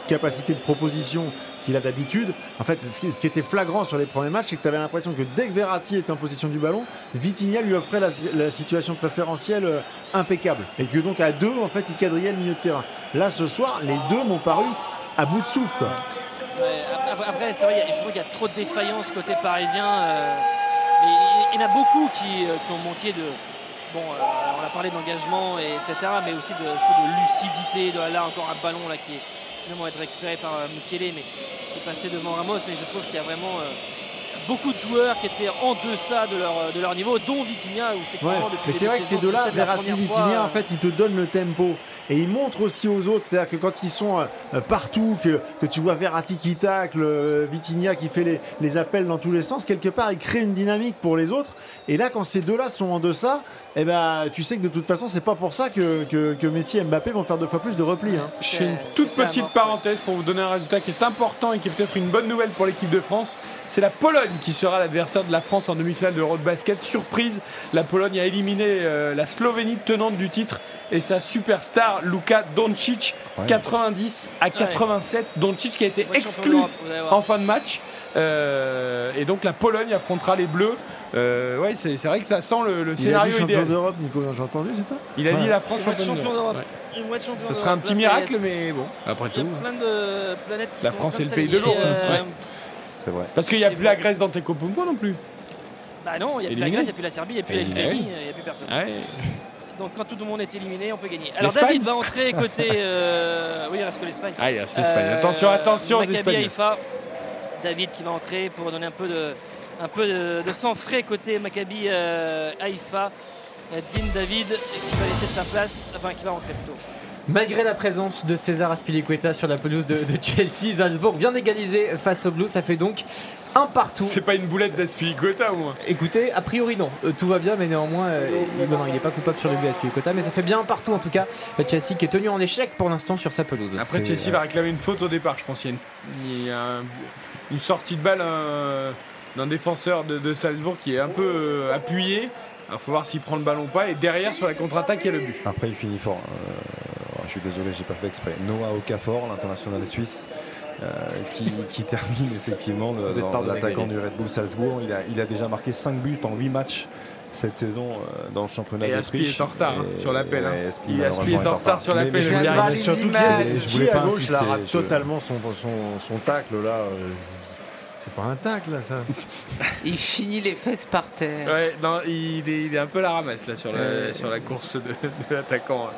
[SPEAKER 8] capacité de proposition qu'il a d'habitude. En fait, ce qui, était flagrant sur les premiers matchs, c'est que tu avais l'impression que dès que Verratti était en possession du ballon, Vitinha lui offrait la, situation préférentielle euh, impeccable. Et que donc à deux, en fait, il quadrillait le milieu de terrain. Là, ce soir, les deux m'ont paru à bout de souffle.
[SPEAKER 4] après- c'est vrai, je qu'il y a trop de défaillances côté parisien. euh, il y en a beaucoup qui, euh, ont manqué de. Bon, on a parlé d'engagement, et etc., mais aussi de, de lucidité. De, là, encore un ballon là, qui est finalement être récupéré par euh, Mukele, mais qui est passé devant Ramos. Mais je trouve qu'il y a vraiment euh, beaucoup de joueurs qui étaient en deçà de leur, de leur niveau, dont Vitinha, où effectivement,
[SPEAKER 8] Ouais,
[SPEAKER 4] depuis
[SPEAKER 8] mais c'est vrai que ces deux-là, Verratti, Vitinha,
[SPEAKER 4] fois,
[SPEAKER 8] en fait, ils te donnent le tempo. Et ils montrent aussi aux autres, c'est-à-dire que quand ils sont euh, partout, que, que tu vois Verratti qui tacle, euh, Vitinha qui fait les, les appels dans tous les sens, quelque part, ils créent une dynamique pour les autres. Et là, quand ces deux-là sont en deçà, eh ben, tu sais que de toute façon, c'est pas pour ça que, que, que Messi et Mbappé vont faire deux fois plus de repli. Hein.
[SPEAKER 3] Je fais une toute petite parenthèse pour vous donner un résultat qui est important et qui est peut-être une bonne nouvelle pour l'équipe de France. C'est la Pologne qui sera l'adversaire de la France en demi-finale de Road Basket. Surprise, la Pologne a éliminé euh, la Slovénie tenante du titre et sa superstar Luka Doncic 90 à 87. Doncic qui a été exclu en fin de match. Euh, et donc la Pologne affrontera les Bleus. Euh, ouais, c'est c'est vrai que ça sent le, le
[SPEAKER 8] Il a dit
[SPEAKER 3] scénario
[SPEAKER 8] champion
[SPEAKER 3] idéal.
[SPEAKER 8] d'Europe, Nico, j'ai entendu, c'est ça?
[SPEAKER 3] Il a dit la France championne d'Europe.
[SPEAKER 4] d'Europe.
[SPEAKER 3] Ce
[SPEAKER 4] d'Europe.
[SPEAKER 3] serait un
[SPEAKER 4] Là,
[SPEAKER 3] petit
[SPEAKER 4] ça y est.
[SPEAKER 3] miracle, mais bon, après
[SPEAKER 4] Il y
[SPEAKER 3] tout.
[SPEAKER 4] a plein de planètes qui
[SPEAKER 3] La
[SPEAKER 4] sont en
[SPEAKER 3] France
[SPEAKER 4] train
[SPEAKER 3] est
[SPEAKER 4] de
[SPEAKER 3] le pays de
[SPEAKER 4] s'aligner,
[SPEAKER 3] l'eau.
[SPEAKER 4] euh,
[SPEAKER 3] Ouais.
[SPEAKER 5] C'est vrai.
[SPEAKER 3] Parce qu'il n'y a plus la Grèce dans tes Tecopumpo non plus.
[SPEAKER 4] Bah non, il n'y a plus la
[SPEAKER 3] Éliminé.
[SPEAKER 4] Grèce, il n'y a plus la Serbie, il n'y a plus la
[SPEAKER 3] Éliminé.
[SPEAKER 4] Lituanie, il n'y a plus personne.
[SPEAKER 3] Ouais.
[SPEAKER 4] Donc quand tout le monde est éliminé, on peut gagner. Alors
[SPEAKER 3] L'Espagne
[SPEAKER 4] David va entrer côté. euh, Oui, il reste que l'Espagne.
[SPEAKER 3] Ah, il reste l'Espagne. Attention, attention aux
[SPEAKER 4] Maccabi
[SPEAKER 3] Espagnols.
[SPEAKER 4] Haïfa. David qui va entrer pour donner un peu de, un peu de, de sang frais côté Maccabi euh, Haïfa. Euh, Dean David qui va laisser sa place, enfin qui va entrer plutôt.
[SPEAKER 9] Malgré la présence de César Aspilicueta sur la pelouse de, de Chelsea, Salzbourg vient d'égaliser face au Blues. Ça fait donc un partout.
[SPEAKER 3] C'est pas une boulette d'Aspilicueta au moins.
[SPEAKER 9] Écoutez, a priori non. Euh, tout va bien, mais néanmoins, euh, il- non, il n'est pas coupable sur le but Aspilicueta. Mais ça fait bien un partout en tout cas. Chelsea qui est tenu en échec pour l'instant sur sa pelouse.
[SPEAKER 3] Après, Chelsea
[SPEAKER 9] euh,
[SPEAKER 3] va réclamer une faute au départ, je pense. Y a une, il y a un- une sortie de balle euh, d'un défenseur de, de Salzbourg qui est un peu euh, appuyé. Il faut voir s'il prend le ballon ou pas. Et derrière, sur la contre-attaque, il y a le but.
[SPEAKER 5] Après, il finit fort. Euh, je suis désolé, j'ai pas fait exprès. Noah Okafor, l'international suisse, euh, qui, qui termine effectivement l'attaquant du Red Bull Salzbourg. Il a, il a déjà marqué 5 buts en 8 matchs cette saison euh, dans le championnat
[SPEAKER 3] Et Aspi est en retard hein,
[SPEAKER 5] Et-
[SPEAKER 3] sur l'appel. hein.
[SPEAKER 5] Aspi, malheureusement,
[SPEAKER 3] est en retard sur l'appel. je
[SPEAKER 5] je voulais- je voulais
[SPEAKER 8] à
[SPEAKER 5] pas
[SPEAKER 8] gauche là,
[SPEAKER 5] insister,
[SPEAKER 8] rate
[SPEAKER 5] je-
[SPEAKER 8] totalement son, son, son tacle là euh, C'est pas un tacle là ça.
[SPEAKER 6] Il finit les fesses par terre.
[SPEAKER 3] Ouais, non, il est, il est un peu la ramasse là sur, la, sur la course de, de l'attaquant.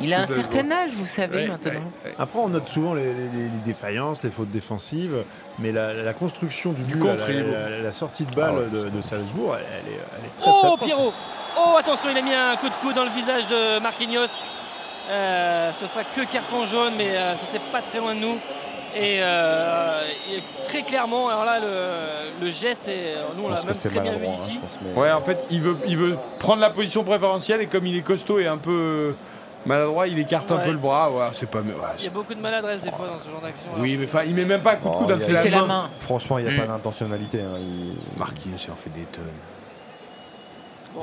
[SPEAKER 6] Il a un certain âge, vous savez,
[SPEAKER 3] Ouais,
[SPEAKER 6] maintenant.
[SPEAKER 3] ouais, ouais.
[SPEAKER 8] Après, on note souvent les, les- les défaillances, les fautes défensives, mais la, la construction du,
[SPEAKER 3] Du
[SPEAKER 8] but,
[SPEAKER 3] contre,
[SPEAKER 8] la, la- la sortie de balle
[SPEAKER 3] Ah ouais,
[SPEAKER 8] de, de Salzbourg, elle, elle est, elle est très
[SPEAKER 4] Oh. Pierrot Oh attention, il a mis un coup de coude dans le visage de Marquinhos. Euh, ce sera que carton jaune, mais euh, c'était pas très loin de nous. Et, euh, et très clairement, alors là, le, le geste, est, nous on l'a même très bien vu ici.
[SPEAKER 3] Ouais, en fait, il veut, il veut prendre la position préférentielle et comme il est costaud et un peu, Maladroit, il écarte un peu le bras. Ouais, c'est pas. ouais,
[SPEAKER 4] Il y a beaucoup de maladresse des fois dans ce genre d'action.
[SPEAKER 3] Oui, mais enfin, il met même pas un coup de
[SPEAKER 5] Oh,
[SPEAKER 3] coude, hein,
[SPEAKER 5] a-
[SPEAKER 3] c'est la, main.
[SPEAKER 5] Franchement, il n'y a pas d'intentionnalité. hein, Il...
[SPEAKER 3] Marquinhos, il en fait des tonnes.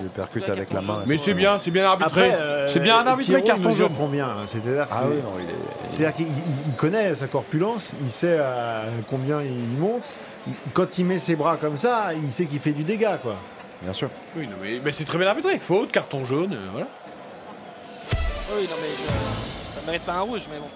[SPEAKER 5] Il percute avec la main.
[SPEAKER 3] Mais c'est bien, c'est bien arbitré.
[SPEAKER 8] Après, euh,
[SPEAKER 3] c'est bien un arbitré
[SPEAKER 8] Pierrot, il
[SPEAKER 3] carton jaune.
[SPEAKER 8] combien hein C'est-à-dire
[SPEAKER 5] Ah
[SPEAKER 8] c'est-
[SPEAKER 5] oui, non, il est-
[SPEAKER 8] c'est-à-dire qu'il il- il connaît sa corpulence, il sait à combien il monte. Quand il met ses bras comme ça, il sait qu'il fait du dégât, quoi.
[SPEAKER 5] Bien sûr.
[SPEAKER 3] Oui, non, mais, mais c'est très bien arbitré. Faute, carton jaune, euh, voilà.
[SPEAKER 4] Oui, non, mais je- ça mérite pas un rouge, mais bon.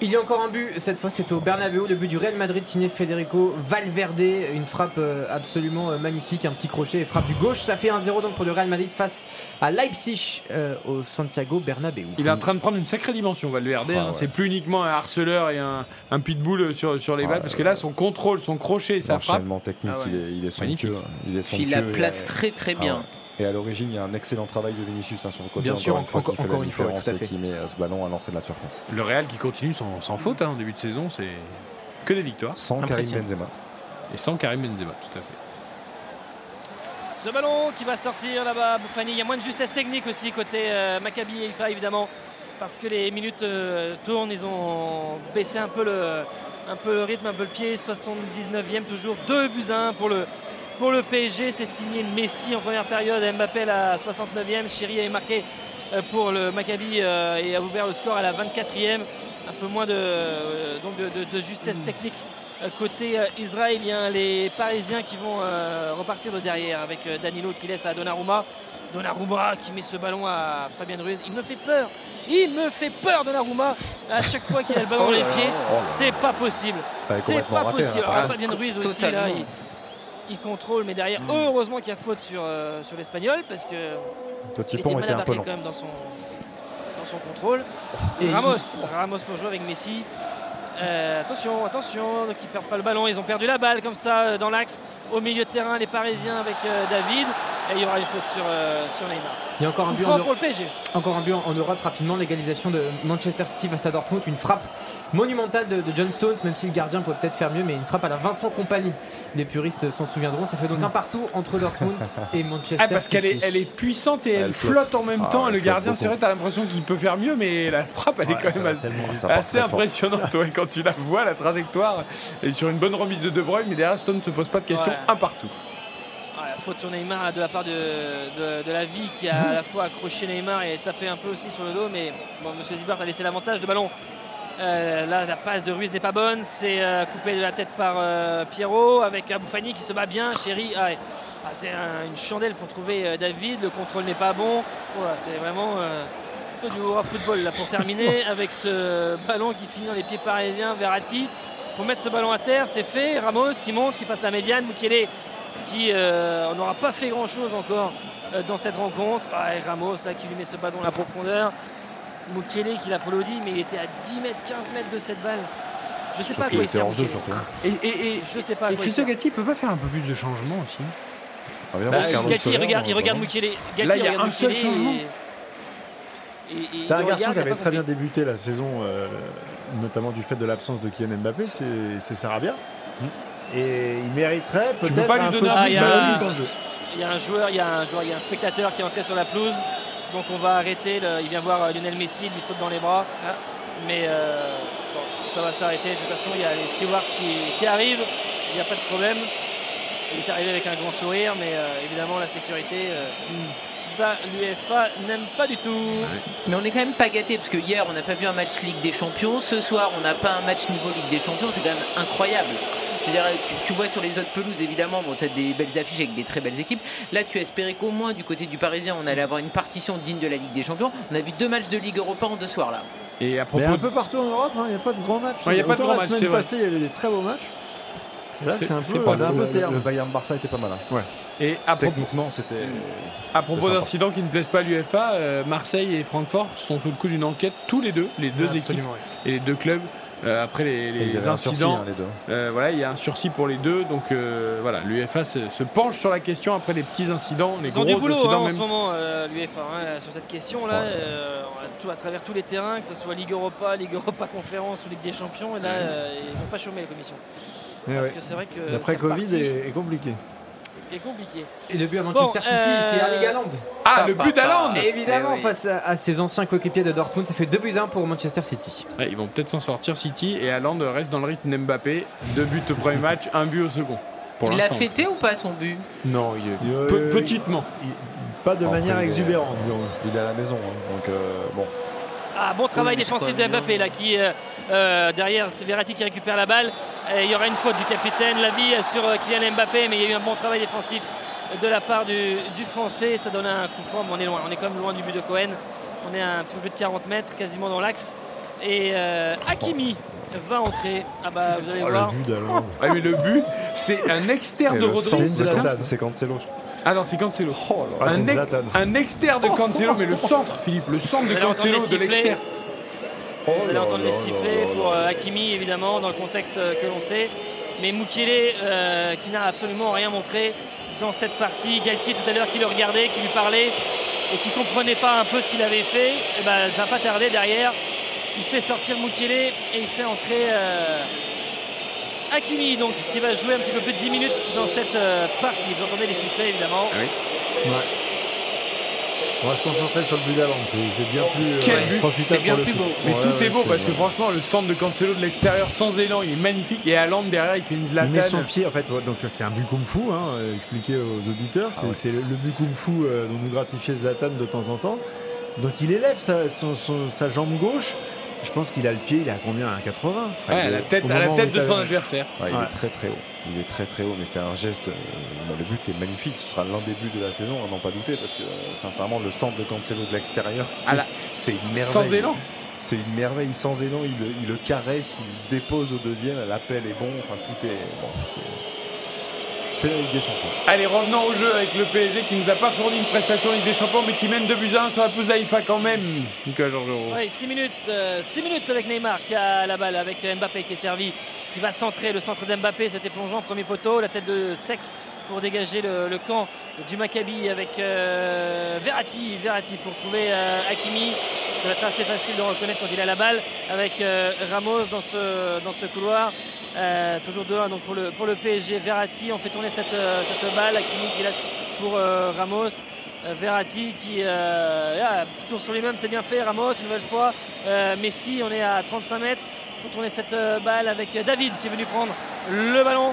[SPEAKER 9] Il y a encore un but, cette fois c'est au Bernabeu, le but du Real Madrid signé Federico Valverde, une frappe euh, absolument euh, magnifique, un petit crochet et frappe du gauche, ça fait 1-0 donc pour le Real Madrid face à Leipzig euh, au Santiago Bernabeu.
[SPEAKER 3] Il est en train de prendre une sacrée dimension, Valverde.
[SPEAKER 9] Ah,
[SPEAKER 3] hein.
[SPEAKER 9] ouais.
[SPEAKER 3] C'est plus uniquement un harceleur et un, un pitbull sur, sur les balles, parce que là, son contrôle, son crochet et sa frappe.
[SPEAKER 5] Technique,
[SPEAKER 3] Ah ouais.
[SPEAKER 5] il est, il est somptueux. Il est
[SPEAKER 6] il la place très, très
[SPEAKER 5] ah
[SPEAKER 6] bien.
[SPEAKER 5] Et à l'origine, il y a un excellent travail de Vinicius hein, sur le côté.
[SPEAKER 3] Bien
[SPEAKER 5] encore
[SPEAKER 3] sûr,
[SPEAKER 5] une fois,
[SPEAKER 3] encore-
[SPEAKER 5] qui fait
[SPEAKER 3] encore
[SPEAKER 5] la
[SPEAKER 3] une fois,
[SPEAKER 5] différence
[SPEAKER 3] tout à
[SPEAKER 5] et
[SPEAKER 3] fait.
[SPEAKER 5] qui met euh, ce ballon à l'entrée de la surface.
[SPEAKER 3] Le Real qui continue sans, sans faute hein, en début de saison, c'est que des victoires.
[SPEAKER 5] Sans Karim. Benzema.
[SPEAKER 3] Et sans Karim Benzema, tout à fait.
[SPEAKER 4] Ce ballon qui va sortir là-bas, Bouffani. Il y a moins de justesse technique aussi côté euh, Maccabi et Ifa évidemment. Parce que les minutes euh, tournent, ils ont baissé un peu, le, un peu le rythme, un peu le pied. 79e toujours, 2 buts à 1 pour le, pour le PSG. C'est signé Messi en première période, Mbappé à la 69e. Chéri avait marqué euh, pour le Maccabi euh, et a ouvert le score à la 24e. Un peu moins de, euh, donc de, de- de justesse technique euh, côté israélien. Les Parisiens qui vont repartir de derrière avec Danilo qui laisse à Donnarumma. Donnarumma qui met ce ballon à Fabien Ruiz. Il me fait peur. Il me fait peur Donnarumma à chaque fois qu'il a le ballon dans les pieds. C'est pas possible. C'est pas
[SPEAKER 5] hein.
[SPEAKER 4] possible. Alors, Fabien Ruiz aussi là, il, il contrôle, mais derrière, heureusement qu'il y a faute sur, euh, sur l'Espagnol parce que
[SPEAKER 5] Petit
[SPEAKER 4] était
[SPEAKER 5] était
[SPEAKER 4] mal
[SPEAKER 5] long.
[SPEAKER 4] quand même dans son, dans son contrôle.
[SPEAKER 9] Et
[SPEAKER 4] Ramos, Ramos pour jouer avec Messi. Euh, attention, attention, donc ils perdent pas le ballon, ils ont perdu la balle comme ça euh, dans l'axe au milieu de terrain, les Parisiens avec euh, David. Et il y aura une faute sur, euh, sur Neymar.
[SPEAKER 9] Il y a encore un but en
[SPEAKER 4] pour le PSG.
[SPEAKER 9] Encore un but en Europe rapidement, l'égalisation de Manchester City face à Dortmund, une frappe monumentale de, de John Stones, même si le gardien peut peut-être faire mieux, mais une frappe à la Vincent Compagnie. Les puristes s'en souviendront, ça fait donc un partout entre Dortmund et Manchester
[SPEAKER 3] Ah, parce qu'elle
[SPEAKER 9] City.
[SPEAKER 3] est, elle est puissante et elle,
[SPEAKER 5] Elle
[SPEAKER 3] flotte.
[SPEAKER 5] flotte.
[SPEAKER 3] en même
[SPEAKER 5] Ah,
[SPEAKER 3] temps. le gardien, c'est vrai, t'as l'impression qu'il peut faire mieux, mais la frappe, elle est quand même assez, assez impressionnante ouais, quand tu la vois, la trajectoire. Et sur une bonne remise de De Bruyne, mais derrière, Stone ne se pose pas de questions.
[SPEAKER 4] Ouais.
[SPEAKER 3] Un partout.
[SPEAKER 4] Ah, la faute sur Neymar de la part de, de, de la vie qui a à la fois accroché Neymar et tapé un peu aussi sur le dos. Mais bon, Monsieur Zibart a laissé l'avantage de ballon. Euh, là, la passe de Ruiz n'est pas bonne. C'est euh, coupé de la tête par euh, Pierrot avec Aboufani qui se bat bien. Chéri, ah. Ah, c'est un- une chandelle pour trouver David. Le contrôle n'est pas bon. Voilà, c'est vraiment du Aura football là pour terminer avec ce ballon qui finit dans les pieds parisiens. Verratti. Faut mettre ce ballon à terre, c'est fait. Ramos qui monte, qui passe la médiane. Mukele qui euh, on n'aura pas fait grand chose encore euh, dans cette rencontre. Ah, et Ramos là, qui lui met ce ballon à la profondeur. Mukele qui l'applaudit, mais il était à 10 mètres, 15 mètres de cette balle. Je sais pas à quoi il sert.
[SPEAKER 3] Et, et, et,
[SPEAKER 4] Je sais pas à
[SPEAKER 3] et
[SPEAKER 4] il.
[SPEAKER 3] Gatti, il peut pas faire un peu plus de changements aussi?
[SPEAKER 5] Ah,
[SPEAKER 4] Bah, Gatti, il regarde, il
[SPEAKER 5] euh,
[SPEAKER 4] regarde
[SPEAKER 5] vraiment.
[SPEAKER 4] Mukele. Gatti,
[SPEAKER 3] Là, il y a
[SPEAKER 4] regarde
[SPEAKER 3] un seul changement.
[SPEAKER 8] T'as un
[SPEAKER 4] il
[SPEAKER 8] garçon
[SPEAKER 4] regarde,
[SPEAKER 8] qui
[SPEAKER 4] il
[SPEAKER 8] avait très bien débuté la saison, euh, notamment du fait de l'absence de Kylian Mbappé, c'est Sarabia. Et il mériterait
[SPEAKER 3] Tu peux
[SPEAKER 8] peut-être
[SPEAKER 3] pas lui
[SPEAKER 8] un peu
[SPEAKER 3] donner un
[SPEAKER 8] plus
[SPEAKER 4] peu
[SPEAKER 8] de dans le jeu.
[SPEAKER 4] Il y a un joueur, il y a un joueur, il y a un spectateur qui est entré sur la pelouse. Donc on va arrêter. le- il vient voir euh, Lionel Messi, il lui saute dans les bras. Mais euh, bon, ça va s'arrêter. De toute façon, il y a les stewards qui, qui arrivent. Il n'y a pas de problème. Il est arrivé avec un grand sourire, mais euh, évidemment la sécurité, euh, ça l'UEFA n'aime pas du tout.
[SPEAKER 6] Mais on est quand même pas gâté parce que hier on n'a pas vu un match Ligue des Champions, ce soir on n'a pas un match niveau Ligue des Champions, c'est quand même incroyable. Tu, tu vois sur les autres pelouses évidemment, bon, tu as des belles affiches avec des très belles équipes. Là, tu espérais qu'au moins du côté du Parisien, on allait avoir une partition digne de la Ligue des Champions. On a vu deux matchs de Ligue Europa en deux soirs là.
[SPEAKER 3] Et à
[SPEAKER 8] Mais
[SPEAKER 3] propos
[SPEAKER 8] un
[SPEAKER 3] de-
[SPEAKER 8] peu partout en Europe, hein, il n'y a pas de grands matchs.
[SPEAKER 3] Ouais, il y a pas de grands
[SPEAKER 8] la
[SPEAKER 3] matchs,
[SPEAKER 8] semaine passée, il y avait des très beaux matchs. Là,
[SPEAKER 3] C'est-
[SPEAKER 8] un peu,
[SPEAKER 3] pas
[SPEAKER 8] c'est un
[SPEAKER 3] faux.
[SPEAKER 8] peu
[SPEAKER 5] Le,
[SPEAKER 8] terne.
[SPEAKER 5] le Bayern Barça était pas mal. hein.
[SPEAKER 3] Et à propos,
[SPEAKER 5] Techniquement, c'était.
[SPEAKER 3] à propos d'incidents qui ne plaisent pas à l'UEFA, euh, Marseille et Francfort sont sous le coup d'une enquête, tous les deux, les deux équipes
[SPEAKER 9] Absolument,
[SPEAKER 3] et les deux clubs. Euh, après les,
[SPEAKER 5] sursis,
[SPEAKER 3] incidents,
[SPEAKER 5] hein, les deux.
[SPEAKER 3] Euh, voilà, il y a un sursis pour les deux, donc euh, voilà, l'UEFA se, se penche sur la question après les petits incidents, les
[SPEAKER 4] Ils ont
[SPEAKER 3] gros
[SPEAKER 4] du boulot
[SPEAKER 3] incidents
[SPEAKER 4] hein, en ce moment, euh, l'UEFA, hein, là, sur cette question-là, euh, on a tout, à travers tous les terrains, que ce soit Ligue Europa, Ligue Europa Conférence ou Ligue des Champions, et là, euh, ils vont pas chômer la commission.
[SPEAKER 8] Mais
[SPEAKER 4] Parce
[SPEAKER 8] ouais.
[SPEAKER 4] que c'est vrai que.
[SPEAKER 8] L'après
[SPEAKER 4] c'est
[SPEAKER 8] Covid est, est compliqué.
[SPEAKER 4] Qui est compliqué.
[SPEAKER 9] Et le but à Manchester
[SPEAKER 4] Bon,
[SPEAKER 9] City,
[SPEAKER 4] euh,
[SPEAKER 9] c'est Erling Haaland.
[SPEAKER 3] Ah, le but d'Haaland
[SPEAKER 9] Évidemment,
[SPEAKER 4] Eh oui.
[SPEAKER 9] face à, à ses anciens coéquipiers de Dortmund, ça fait 2 buts à 1 pour Manchester City.
[SPEAKER 3] Ouais, ils vont peut-être s'en sortir City et Haaland reste dans le rythme d'Mbappé. Deux buts au premier match, un but au second. Pour
[SPEAKER 6] Il l'a fêté ou pas son but?
[SPEAKER 3] Non, il est pe-
[SPEAKER 8] euh,
[SPEAKER 3] petitement.
[SPEAKER 8] Pas de
[SPEAKER 5] Après,
[SPEAKER 8] manière
[SPEAKER 5] il est-
[SPEAKER 8] exubérante.
[SPEAKER 5] Il est à la maison, hein, donc euh, bon.
[SPEAKER 4] Ah, bon travail défensif de Mbappé là qui euh, euh, derrière c'est Verratti qui récupère la balle. Et il y aura une faute du capitaine Lavi sur euh, Kylian Mbappé, mais il y a eu un bon travail défensif de la part du, du français. Ça donne un coup franc, mais on est loin. On est quand même loin du but de Cohen. On est à un petit peu plus de 40 mètres, quasiment dans l'axe. Et euh, Hakimi va entrer. Ah bah vous allez
[SPEAKER 8] Oh,
[SPEAKER 4] voir.
[SPEAKER 8] le but d'Haaland.
[SPEAKER 3] Ah, mais le but, c'est un externe
[SPEAKER 5] Et
[SPEAKER 3] de
[SPEAKER 5] le
[SPEAKER 3] Rodri.
[SPEAKER 5] centre,
[SPEAKER 3] c'est
[SPEAKER 5] Cancelo. je crois.
[SPEAKER 3] Ah non, c'est Cancelo.
[SPEAKER 8] Ah, c'est
[SPEAKER 3] un, ex-
[SPEAKER 8] Zlatan.
[SPEAKER 3] un externe de Cancelo, mais le centre, Philippe, le centre de Cancelo de l'externe.
[SPEAKER 4] Vous allez entendre les sifflets pour euh, Hakimi, évidemment, dans le contexte euh, que l'on sait. Mais Mukele, euh, qui n'a absolument rien montré dans cette partie. Galtier, tout à l'heure, qui le regardait, qui lui parlait et qui comprenait pas un peu ce qu'il avait fait, et ben, va pas tarder derrière. Il fait sortir Mukele et il fait entrer euh, Hakimi, donc, qui va jouer un petit peu plus de 10 minutes dans cette euh, partie. Vous entendez les sifflets, évidemment.
[SPEAKER 8] Ouais. On va se concentrer sur le but d'Haaland. C'est bien plus euh,
[SPEAKER 3] but
[SPEAKER 8] profitable pour le foot.
[SPEAKER 3] Mais
[SPEAKER 8] Ouais,
[SPEAKER 3] tout
[SPEAKER 8] ouais,
[SPEAKER 3] est beau parce que franchement, le centre de Cancelo de l'extérieur sans élan, il est magnifique. Et Haaland derrière, il fait une
[SPEAKER 8] Il met son
[SPEAKER 3] Zlatan.
[SPEAKER 8] pied, en fait, donc c'est un but kung fu, hein, euh, expliqué aux auditeurs. C'est
[SPEAKER 3] Ah ouais.
[SPEAKER 8] c'est le, le but kung fu euh, dont nous gratifiait Zlatan de temps en temps. Donc il élève sa, son- son- sa jambe gauche. Je pense qu'il a le pied, il est à combien? À 80
[SPEAKER 3] Ouais, à la tête, à la tête
[SPEAKER 8] il
[SPEAKER 3] de son adversaire.
[SPEAKER 5] Ouais, il est très très haut. Il est très très haut, mais c'est un geste. euh, le but est magnifique. Ce sera l'un des buts de la saison, à n'en pas douter, parce que euh, sincèrement, le centre de Cancelo de l'extérieur,
[SPEAKER 3] la-
[SPEAKER 5] c'est une merveille.
[SPEAKER 3] Sans élan.
[SPEAKER 5] C'est une merveille sans élan. Il, le- il le caresse, il dépose au deuxième. L'appel est bon. Enfin, tout est bon. c'est- C'est la Ligue des Champions.
[SPEAKER 3] Allez, revenons au jeu avec le PSG qui nous a pas fourni une prestation en Ligue des Champions, mais qui mène 2 buts à 1 sur la pelouse d'Aïfa quand même. Nicolas Georgerot.
[SPEAKER 4] Oui, 6 minutes, euh, six minutes avec Neymar qui a la balle, avec Mbappé qui est servi, qui va centrer le centre d'Mbappé, c'était plongeant, premier poteau, la tête de sec pour dégager le, camp du Maccabi avec euh, Verratti, Verratti pour trouver euh, Hakimi. Ça va être assez facile de reconnaître quand il a la balle avec euh, Ramos dans ce, dans ce couloir. Euh, toujours 2-1 donc pour le, pour le PSG. Verratti, on fait tourner cette, euh, cette balle. Hakimi qui lâche pour Ramos. Verratti qui un petit tour sur lui-même, c'est bien fait. Ramos une nouvelle fois. Messi, on est à 35 mètres. Faut tourner cette euh, balle avec David qui est venu prendre le ballon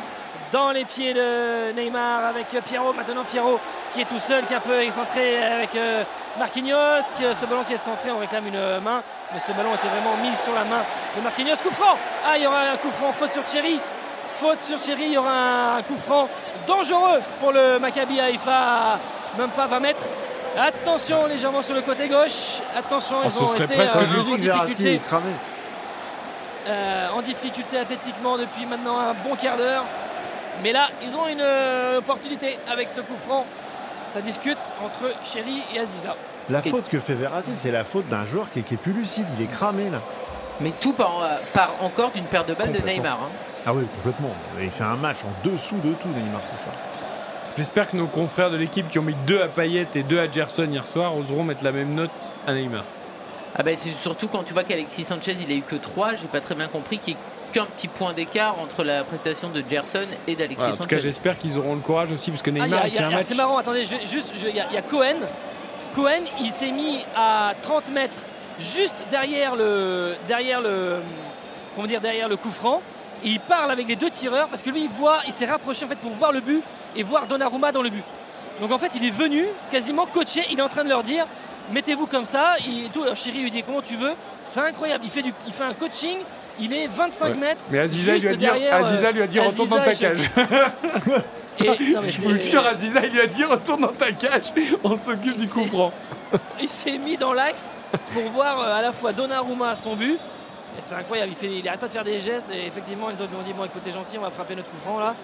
[SPEAKER 4] dans les pieds de Neymar avec Pierrot. Maintenant Pierrot qui est tout seul, qui est un peu excentré avec euh, Marquinhos. Qui, ce ballon qui est centré, on réclame une main. Mais ce ballon était vraiment mis sur la main de Marquinhos. Coup franc Ah, il y aura un coup franc, faute sur Thierry. Faute sur Thierry, il y aura un coup franc dangereux pour le Maccabi Haïfa, même pas 20 mètres. Attention légèrement sur le côté gauche. Attention,
[SPEAKER 3] Oh,
[SPEAKER 4] ils ont été
[SPEAKER 3] presque
[SPEAKER 4] euh, en
[SPEAKER 8] Verratti
[SPEAKER 4] difficulté.
[SPEAKER 8] cramé.
[SPEAKER 4] Euh, en difficulté athlétiquement depuis maintenant un bon quart d'heure. Mais là, ils ont une euh, opportunité avec ce coup franc. Ça discute entre Chéri et Aziza.
[SPEAKER 8] La faute que fait Verratti, c'est la faute d'un joueur qui est, qui est plus lucide. Il est cramé là.
[SPEAKER 6] Mais tout part, euh, part encore d'une paire de balles de. Neymar. hein.
[SPEAKER 8] Ah oui, complètement. Il fait un match en dessous de tout, Neymar.
[SPEAKER 3] J'espère que nos confrères de l'équipe qui ont mis 2 à Payet et 2 à Gerson hier soir oseront mettre la même note à Neymar.
[SPEAKER 6] Ah bah, c'est surtout quand tu vois qu'Alexis Sanchez il a eu que 3, j'ai pas très bien compris qu'il y ait qu'un petit point d'écart entre la prestation de Gerson et d'Alexis
[SPEAKER 3] Voilà, en tout cas,
[SPEAKER 6] Sanchez.
[SPEAKER 3] j'espère qu'ils auront le courage aussi, parce que
[SPEAKER 4] Ah, a-
[SPEAKER 3] Neymar,
[SPEAKER 4] il y a-
[SPEAKER 3] fait un match.
[SPEAKER 4] C'est marrant, attendez, je- juste, il y, a- il y a Cohen. Cohen, il s'est mis à 30 mètres juste derrière le, derrière le, comment dire, derrière le coup franc. Et il parle avec les deux tireurs parce que lui, il voit, il s'est rapproché en fait pour voir le but et voir Donnarumma dans le but. Donc en fait, il est venu quasiment coacher. Il est en train de leur dire, mettez-vous comme ça. Et tout. Alors, Chéri lui dit comment tu veux? C'est incroyable. Il fait du, il fait un coaching. Il est 25
[SPEAKER 3] Ouais.
[SPEAKER 4] mètres.
[SPEAKER 3] Mais Aziza lui a dit,
[SPEAKER 4] derrière,
[SPEAKER 3] Aziza lui a dit retourne dans ta cage.
[SPEAKER 4] Et- non, mais
[SPEAKER 3] Je vous jure, Aziza il lui a dit retourne dans ta cage, on s'occupe du coup franc.
[SPEAKER 4] il s'est mis dans l'axe pour voir euh, à la fois Donnarumma à son but. Et c'est incroyable, il, fait, il arrête pas de faire des gestes et effectivement ils ont dit bon écoutez gentil on va frapper notre coup franc là.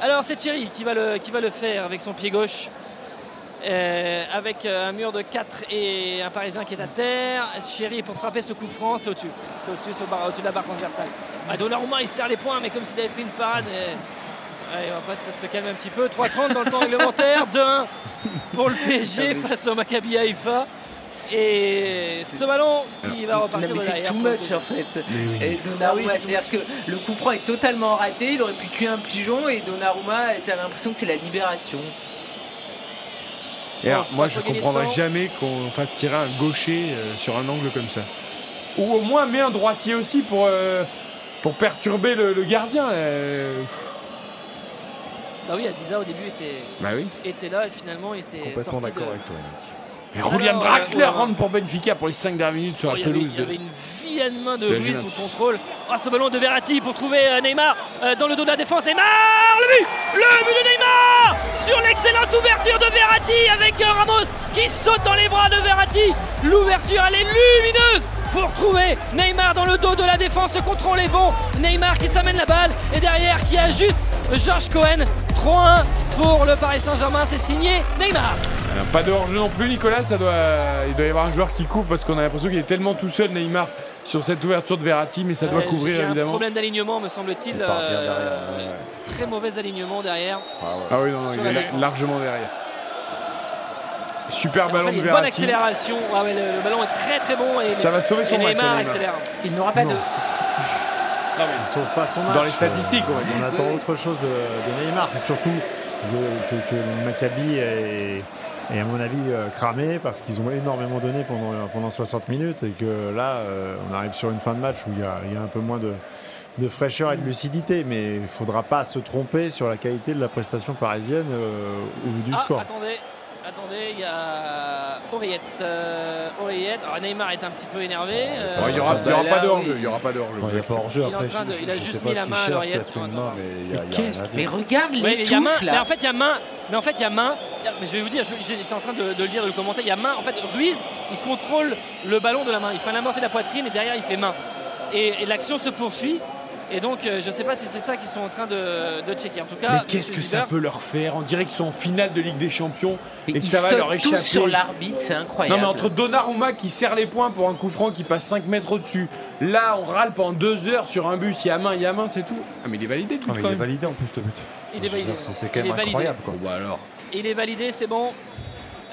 [SPEAKER 4] Alors c'est Thierry qui va, le, qui va le faire avec son pied gauche. Euh, avec euh, un mur de 4 et un Parisien qui est à terre. Thierry pour frapper ce coup franc, c'est au-dessus. C'est au-dessus, c'est au bar- au-dessus de la barre transversale. Ah, Donnarumma il serre les poings mais comme s'il avait fait une parade. et- Allez, on va peut-être se calmer un petit peu. 3-30 dans le temps réglementaire, 2-1 pour le PSG face au Maccabi Haïfa. Et ce ballon qui va repartir
[SPEAKER 6] Non, mais
[SPEAKER 4] de
[SPEAKER 6] c'est too much en fait. Et Donnarumma,
[SPEAKER 4] Ah oui,
[SPEAKER 6] c'est-à-dire que le coup franc est totalement raté, il aurait pu tuer un pigeon et Donnarumma, t'as l'impression que c'est la libération.
[SPEAKER 3] Et alors, moi, je comprendrais
[SPEAKER 6] temps.
[SPEAKER 3] jamais qu'on fasse tirer un gaucher euh, sur un angle comme ça. Ou au moins, mets un droitier aussi pour, euh, pour perturber le, le gardien. euh.
[SPEAKER 4] Bah oui, Aziza au début était,
[SPEAKER 3] Bah oui.
[SPEAKER 4] était là et finalement il était
[SPEAKER 3] Complètement
[SPEAKER 4] sorti
[SPEAKER 3] d'accord
[SPEAKER 4] de-
[SPEAKER 3] avec toi, Et
[SPEAKER 4] Alors,
[SPEAKER 3] Julian
[SPEAKER 4] euh,
[SPEAKER 3] Draxler
[SPEAKER 4] voilà.
[SPEAKER 3] rentre pour Benfica pour les 5 dernières minutes sur
[SPEAKER 4] Oh,
[SPEAKER 3] la
[SPEAKER 4] avait,
[SPEAKER 3] pelouse.
[SPEAKER 4] il y avait une vilaine main de Ruiz sous contrôle. Ah, ce ballon de Verratti pour trouver euh, Neymar euh, dans le dos de la défense. Neymar, le but Le but de Neymar Sur l'excellente ouverture de Verratti avec Ramos qui saute dans les bras de Verratti. L'ouverture, elle est lumineuse pour trouver Neymar dans le dos de la défense. Le contrôle est bon. Neymar qui s'amène la balle et derrière qui ajuste Georges Cohen. 3-1 pour le Paris Saint-Germain. C'est signé Neymar.
[SPEAKER 3] Alors, Pas de hors-jeu non plus, Nicolas. Ça doit, il doit y avoir un joueur qui couvre parce qu'on a l'impression qu'il est tellement tout seul, Neymar, sur cette ouverture de Verratti, mais ça doit
[SPEAKER 4] Ouais,
[SPEAKER 3] couvrir
[SPEAKER 4] Il y a un
[SPEAKER 3] évidemment.
[SPEAKER 4] problème d'alignement, me semble-t-il. Euh, Très mauvais alignement derrière.
[SPEAKER 3] Ah oui, non, il
[SPEAKER 4] la
[SPEAKER 3] est largement derrière. Super
[SPEAKER 4] En
[SPEAKER 3] ballon de
[SPEAKER 4] une bonne
[SPEAKER 3] Verratti.
[SPEAKER 4] accélération. Ah ouais, le, le ballon est très très bon. Et
[SPEAKER 3] Ça va sauver son
[SPEAKER 4] et
[SPEAKER 3] match,
[SPEAKER 4] Neymar
[SPEAKER 3] Neymar.
[SPEAKER 4] accélère.
[SPEAKER 6] Il n'aura pas
[SPEAKER 8] Non. mais il sauve pas son match.
[SPEAKER 3] Dans les statistiques, on
[SPEAKER 8] attend autre chose de, de Neymar. C'est surtout que, que- que Maccabi est, est, à mon avis, euh, cramé parce qu'ils ont énormément donné pendant, pendant 60 minutes et que là, euh, on arrive sur une fin de match où il y a, il y a un peu moins de, de fraîcheur et de lucidité. Mais il ne faudra pas se tromper sur la qualité de la prestation parisienne euh, au vu du
[SPEAKER 4] Ah,
[SPEAKER 8] score.
[SPEAKER 4] attendez, attendez, il y a Oreillette. Euh, Oreillette. Alors Neymar est un petit peu énervé. euh,
[SPEAKER 3] Oh, il n'y aura, il y aura
[SPEAKER 6] Bah,
[SPEAKER 3] pas
[SPEAKER 6] là,
[SPEAKER 3] de hors-jeu. Il y aura pas de hors-jeu.
[SPEAKER 5] Il n'y a pas hors-jeu.
[SPEAKER 4] Il est en
[SPEAKER 5] Après,
[SPEAKER 4] train de-
[SPEAKER 5] je-
[SPEAKER 4] il a juste mis la main à
[SPEAKER 5] main, mais
[SPEAKER 6] regarde les
[SPEAKER 4] Oui, mais il y a main.
[SPEAKER 6] touches
[SPEAKER 4] Mais
[SPEAKER 6] là.
[SPEAKER 4] en fait, il y a main. Mais en fait, il y a main. Mais je vais vous dire, j'étais en train de, de le dire, de le commenter. Il y a main. En fait, Ruiz, il contrôle le ballon de la main. Il fait l'amorti de la poitrine et derrière, il fait main. Et, et l'action se poursuit. Et donc, euh, je ne sais pas si c'est ça qu'ils sont en train de, de checker. En tout cas,
[SPEAKER 3] Mais qu'est-ce que ça peut leur faire On dirait qu'ils sont en finale de Ligue des Champions et que
[SPEAKER 6] Ils
[SPEAKER 3] ça va leur
[SPEAKER 6] tous
[SPEAKER 3] échapper.
[SPEAKER 6] sur l'arbitre, c'est
[SPEAKER 3] Non
[SPEAKER 6] incroyable.
[SPEAKER 3] mais entre Donnarumma qui serre les points pour un coup franc qui passe 5 mètres au-dessus, là on râle pendant 2 heures sur un bus, il y a main, il y a main, c'est tout. Ah mais il est validé le but
[SPEAKER 5] Ah, il est validé en plus le but.
[SPEAKER 4] Il est
[SPEAKER 5] veux
[SPEAKER 4] validé.
[SPEAKER 5] C'est quand même incroyable quoi.
[SPEAKER 3] Bah alors.
[SPEAKER 4] Il est validé, c'est bon.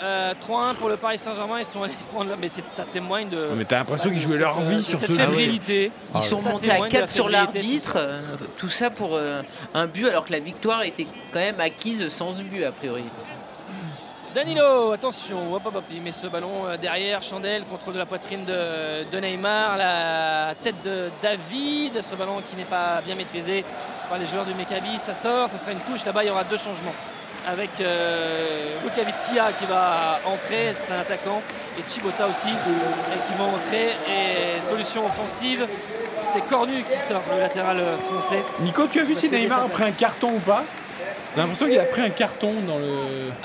[SPEAKER 4] Euh, 3-1 pour le Paris Saint-Germain. Ils sont allés prendre. la- Mais c'est- ça témoigne de.
[SPEAKER 3] Mais t'as l'impression qu'ils jouaient leur vie
[SPEAKER 4] euh,
[SPEAKER 3] sur
[SPEAKER 4] cette
[SPEAKER 3] ce
[SPEAKER 4] fébrilité.
[SPEAKER 6] Ils sont
[SPEAKER 4] Ça
[SPEAKER 6] montés à
[SPEAKER 4] témoigne de la
[SPEAKER 6] 4 sur l'arbitre, euh, tout ça pour euh, un but alors que la victoire était quand même acquise sans but a priori.
[SPEAKER 4] Danilo, attention, hop, hop, hop, il met ce ballon euh, derrière, Chandelle, contrôle de la poitrine de, de Neymar, la tête de David, ce ballon qui n'est pas bien maîtrisé par les joueurs du Maccabi, ça sort, ce sera une touche, là-bas il y aura deux changements. Avec euh, Lukavitsia qui va entrer, c'est un attaquant, et Chibota aussi, et qui vont entrer. Et solution offensive, c'est Cornu qui sort, le latéral français.
[SPEAKER 3] Nico, tu as vu si Neymar a pris un carton ou pas? J'ai l'impression qu'il a pris un carton dans le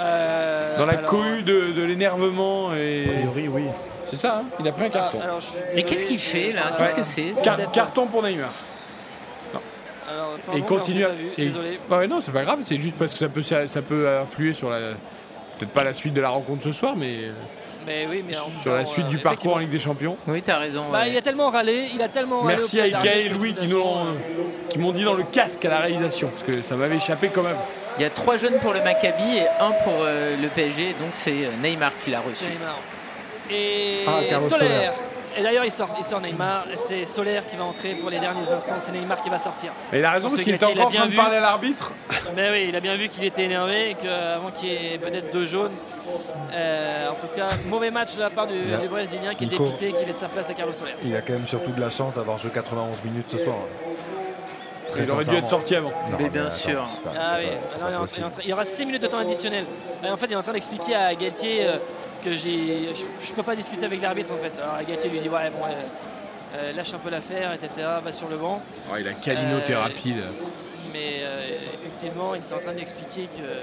[SPEAKER 4] Euh,
[SPEAKER 3] dans la
[SPEAKER 4] alors-
[SPEAKER 3] cohue de, de l'énervement et.
[SPEAKER 8] A priori, oui.
[SPEAKER 3] C'est ça, hein il a pris un carton.
[SPEAKER 4] Ah, alors, je suis
[SPEAKER 6] Mais qu'est-ce qu'il fait là
[SPEAKER 4] Ouais.
[SPEAKER 6] Qu'est-ce que c'est
[SPEAKER 3] Car- carton pour Neymar.
[SPEAKER 4] Alors,
[SPEAKER 3] et
[SPEAKER 4] pardon,
[SPEAKER 3] continue à. et-
[SPEAKER 4] Désolé.
[SPEAKER 3] Ouais, non, c'est pas grave, c'est juste parce que ça peut, ça, ça peut influer sur la. Peut-être pas la suite de la rencontre ce soir, mais euh,
[SPEAKER 4] Mais oui, mais en
[SPEAKER 3] sur la suite
[SPEAKER 4] temps,
[SPEAKER 3] du
[SPEAKER 4] euh,
[SPEAKER 3] parcours en. Ligue des Champions.
[SPEAKER 6] Oui, t'as raison.
[SPEAKER 4] Bah,
[SPEAKER 6] ouais.
[SPEAKER 4] il a tellement râlé, il a tellement râlé
[SPEAKER 3] Merci à Ika et Louis qui l'ont- qui m'ont dit dans le casque à la réalisation, parce que ça m'avait échappé quand même.
[SPEAKER 6] Il y a trois jeunes pour le Maccabi et un pour euh, le PSG, donc c'est euh, Neymar qui l'a reçu.
[SPEAKER 4] Neymar. Et
[SPEAKER 8] Ah, Carlos
[SPEAKER 4] Solaire. Et d'ailleurs, il sort, il sort Neymar. C'est Solaire qui va entrer pour les derniers instants. C'est Neymar qui va sortir.
[SPEAKER 3] Et il a raison
[SPEAKER 4] Parce
[SPEAKER 3] qu'il était encore en train de parler à l'arbitre.
[SPEAKER 4] Mais oui, il a bien vu qu'il était énervé et qu'avant qu'il y ait peut-être deux jaunes. Euh, en tout cas, mauvais match de la part du, Brésilien qui est
[SPEAKER 5] Nico.
[SPEAKER 4] dépité, qui laisse sa place à Carlos Solaire.
[SPEAKER 5] Il a quand même surtout de la chance d'avoir joué 91 minutes ce soir. Très
[SPEAKER 3] Il aurait dû être sorti avant.
[SPEAKER 5] Non,
[SPEAKER 6] Mais bien
[SPEAKER 5] attends,
[SPEAKER 6] sûr.
[SPEAKER 5] pas-
[SPEAKER 4] Ah oui,
[SPEAKER 5] pas- pas
[SPEAKER 4] est est il y aura 6 minutes de temps additionnel. Euh, En fait, il est en train d'expliquer à Galtier euh, que j'ai, je ne peux pas discuter avec l'arbitre en fait. Alors Galtier lui dit ouais bon, euh, euh, lâche un peu l'affaire, etc. Va sur le banc.
[SPEAKER 3] Oh, il a calinothérapie. là.
[SPEAKER 4] Mais euh, effectivement, il était en train d'expliquer que euh,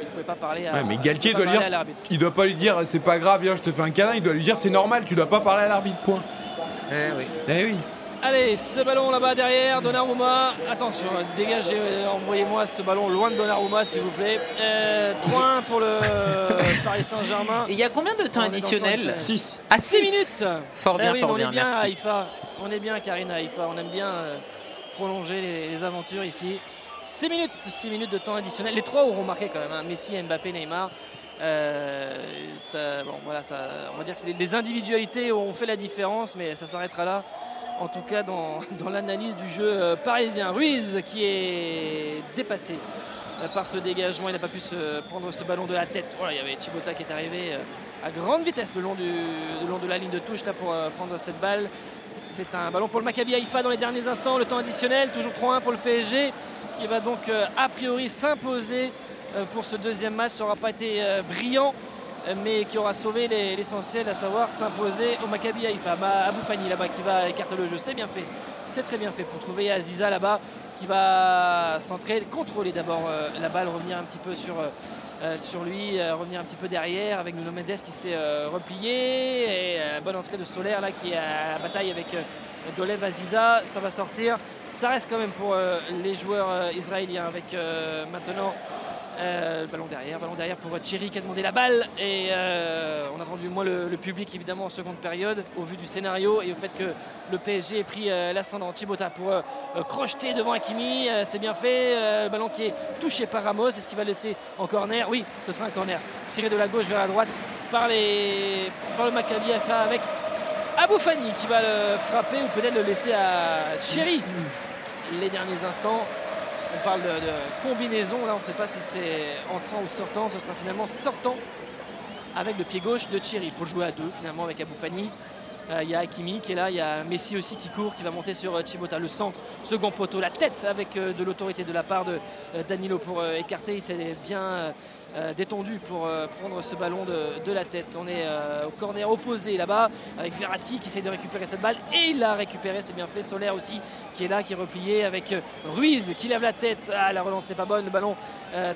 [SPEAKER 4] il ne pouvait pas parler à.
[SPEAKER 3] Ouais, mais
[SPEAKER 4] il
[SPEAKER 3] Galtier doit dire,
[SPEAKER 4] l'arbitre.
[SPEAKER 3] il doit pas lui dire c'est pas grave, viens, je te fais un câlin. Il doit lui dire c'est normal, tu dois pas parler à l'arbitre. Point.
[SPEAKER 6] Eh oui.
[SPEAKER 3] Eh oui.
[SPEAKER 4] Allez, ce ballon là-bas derrière, Donnarumma. Attention, euh, dégagez, euh, envoyez-moi ce ballon loin de Donnarumma, s'il vous plaît. Euh, 3-1 pour le Paris Saint-Germain.
[SPEAKER 6] Il y a combien de temps
[SPEAKER 4] On
[SPEAKER 6] additionnel
[SPEAKER 4] additionnel.
[SPEAKER 3] 6.
[SPEAKER 6] À
[SPEAKER 4] 6 minutes
[SPEAKER 6] Fort bien,
[SPEAKER 4] oui,
[SPEAKER 6] fort
[SPEAKER 4] on
[SPEAKER 6] bien,
[SPEAKER 4] est bien à
[SPEAKER 6] merci.
[SPEAKER 4] Haïfa. On est bien, Karine, à Haïfa. On aime bien euh, prolonger les, les aventures ici. 6 minutes, 6 minutes de temps additionnel. Les trois auront marqué quand même. hein. Messi, Mbappé, Neymar. Euh, ça, bon, voilà, ça, on va dire que c'est les individualités ont fait la différence, mais ça s'arrêtera là. En tout cas, dans, l'analyse du jeu euh, parisien, Ruiz qui est dépassé euh, par ce dégagement, il n'a pas pu se prendre ce ballon de la tête. Voilà, il y avait Chibota qui est arrivé euh, à grande vitesse le long, de la ligne de touche là, pour prendre cette balle. C'est un ballon pour le Maccabi Haïfa dans les derniers instants, le temps additionnel, toujours 3-1 pour le PSG, qui va donc a priori s'imposer pour ce deuxième match. Ça n'aura pas été brillant, mais qui aura sauvé les- l'essentiel, à savoir s'imposer au Maccabi Haïfa. Abou Fani là-bas qui va écarter le jeu, c'est bien fait. C'est très bien fait pour trouver Aziza là-bas qui va centrer, contrôler d'abord euh, la balle, revenir un petit peu sur, euh, euh, sur lui, revenir un petit peu derrière avec Nuno Mendes qui s'est replié et bonne entrée de Solaire là qui est à la bataille avec Dolev Aziza, ça va sortir. Ça reste quand même pour les joueurs israéliens avec maintenant euh, ballon derrière, ballon derrière pour Thierry qui a demandé la balle et euh, on a entendu moins le, public évidemment en seconde période au vu du scénario et au fait que le PSG ait pris euh, l'ascendant. Thibota pour euh, crocheter devant Hakimi, c'est bien fait. Le ballon qui est touché par Ramos, est-ce qu'il va laisser en corner Oui, ce sera un corner. Tiré de la gauche vers la droite par, le Maccabi FA avec Abou Fani qui va le frapper ou peut-être le laisser à Thierry. Les derniers instants, on parle de, combinaison. Là, on ne sait pas si c'est entrant ou sortant. Ce sera finalement sortant avec le pied gauche de Thierry pour jouer à deux finalement avec Abou Fani. Euh, Il y a Hakimi qui est là, il y a Messi aussi qui court, qui va monter sur euh, Chibota, le centre, second poteau, la tête avec euh, de l'autorité de la part de Danilo pour écarter. Il s'est bien euh, détendu pour euh, prendre ce ballon de, la tête. On est euh, au corner opposé là-bas avec Verratti qui essaie de récupérer cette balle et il l'a récupéré, c'est bien fait. Solaire aussi qui est là, qui est replié avec Ruiz qui lève la tête. Ah, la relance n'était pas bonne, le ballon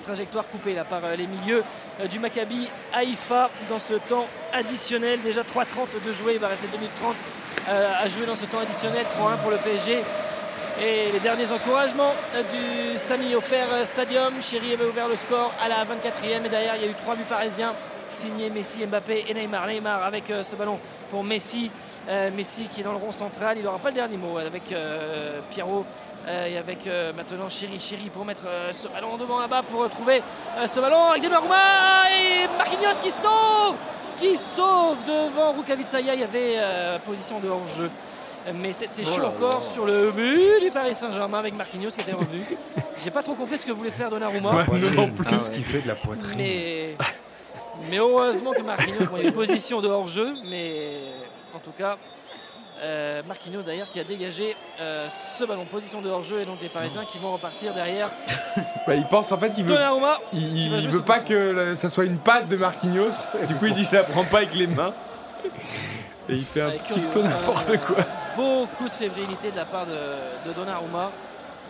[SPEAKER 4] trajectoire coupée là par les milieux du Maccabi Haïfa dans ce temps additionnel. Déjà 3.30 de jouer, il va rester 2 minutes 30 euh, à jouer dans ce temps additionnel. 3-1 pour le PSG. Et les derniers encouragements du Sami offert Stadium. Chéri avait ouvert le score à la 24e. Et derrière, il y a eu trois buts parisiens signés Messi, Mbappé et Neymar. Neymar avec euh, ce ballon pour Messi. Euh, Messi qui est dans le rond central. Il n'aura pas le dernier mot avec euh, Pierrot. et avec maintenant Chéri Chéri pour mettre ce ballon devant là-bas pour retrouver euh, ce ballon avec Donnarumma et Marquinhos qui sauve qui sauve devant Rukavitsaya il y avait position de hors-jeu mais c'était
[SPEAKER 5] Oh
[SPEAKER 4] chaud encore sur le but du Paris Saint-Germain avec Marquinhos qui était revenu j'ai pas trop compris ce que voulait faire Donnarumma
[SPEAKER 5] Ouais, non plus. Qu'est-ce qu'il fait de la poitrine
[SPEAKER 4] mais, mais heureusement que Marquinhos, a une position de hors-jeu, mais en tout cas, euh, Marquinhos d'ailleurs qui a dégagé euh, ce ballon, position de hors-jeu, et donc les Parisiens qui vont repartir derrière.
[SPEAKER 3] Bah, il pense en fait, il veut,
[SPEAKER 4] Donnarumma,
[SPEAKER 3] il, veut
[SPEAKER 4] ce
[SPEAKER 3] pas que le- ça soit une passe de Marquinhos. Du coup, il dit je la prends pas avec les mains. Et il fait un
[SPEAKER 4] Avec
[SPEAKER 3] petit
[SPEAKER 4] curieux,
[SPEAKER 3] peu n'importe
[SPEAKER 4] même,
[SPEAKER 3] quoi.
[SPEAKER 4] Beaucoup de fébrilité de la part de, de Donnarumma.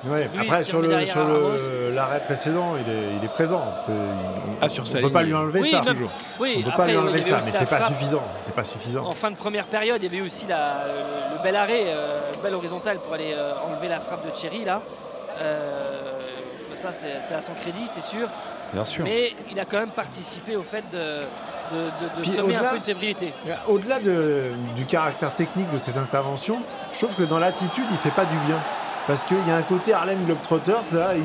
[SPEAKER 8] Ouais, après, sur le- le- l'arrêt précédent, il est, il est présent. Il-
[SPEAKER 3] Ah, sur
[SPEAKER 8] on ne peut pas
[SPEAKER 3] oui.
[SPEAKER 8] lui enlever
[SPEAKER 4] Oui,
[SPEAKER 8] ça,
[SPEAKER 4] même-
[SPEAKER 8] toujours.
[SPEAKER 4] oui,
[SPEAKER 8] on ne peut
[SPEAKER 4] après,
[SPEAKER 8] pas lui enlever ça, mais c'est pas
[SPEAKER 4] frappe.
[SPEAKER 8] suffisant. C'est pas suffisant.
[SPEAKER 4] En fin de première période, il y avait aussi la, le, le bel arrêt, euh, belle horizontale pour aller euh, enlever la frappe de Thierry là. Euh, ça, c'est c'est à son crédit, c'est sûr.
[SPEAKER 5] Bien sûr.
[SPEAKER 4] Mais il a quand même participé au fait de, de, de- de
[SPEAKER 8] Puis
[SPEAKER 4] semer un
[SPEAKER 8] au-delà-
[SPEAKER 4] peu de fébrilité.
[SPEAKER 8] Au-delà de- du caractère technique de ses interventions, je trouve que dans l'attitude, il fait pas du bien. Parce qu'il y a un côté Harlem Globetrotters, là, il,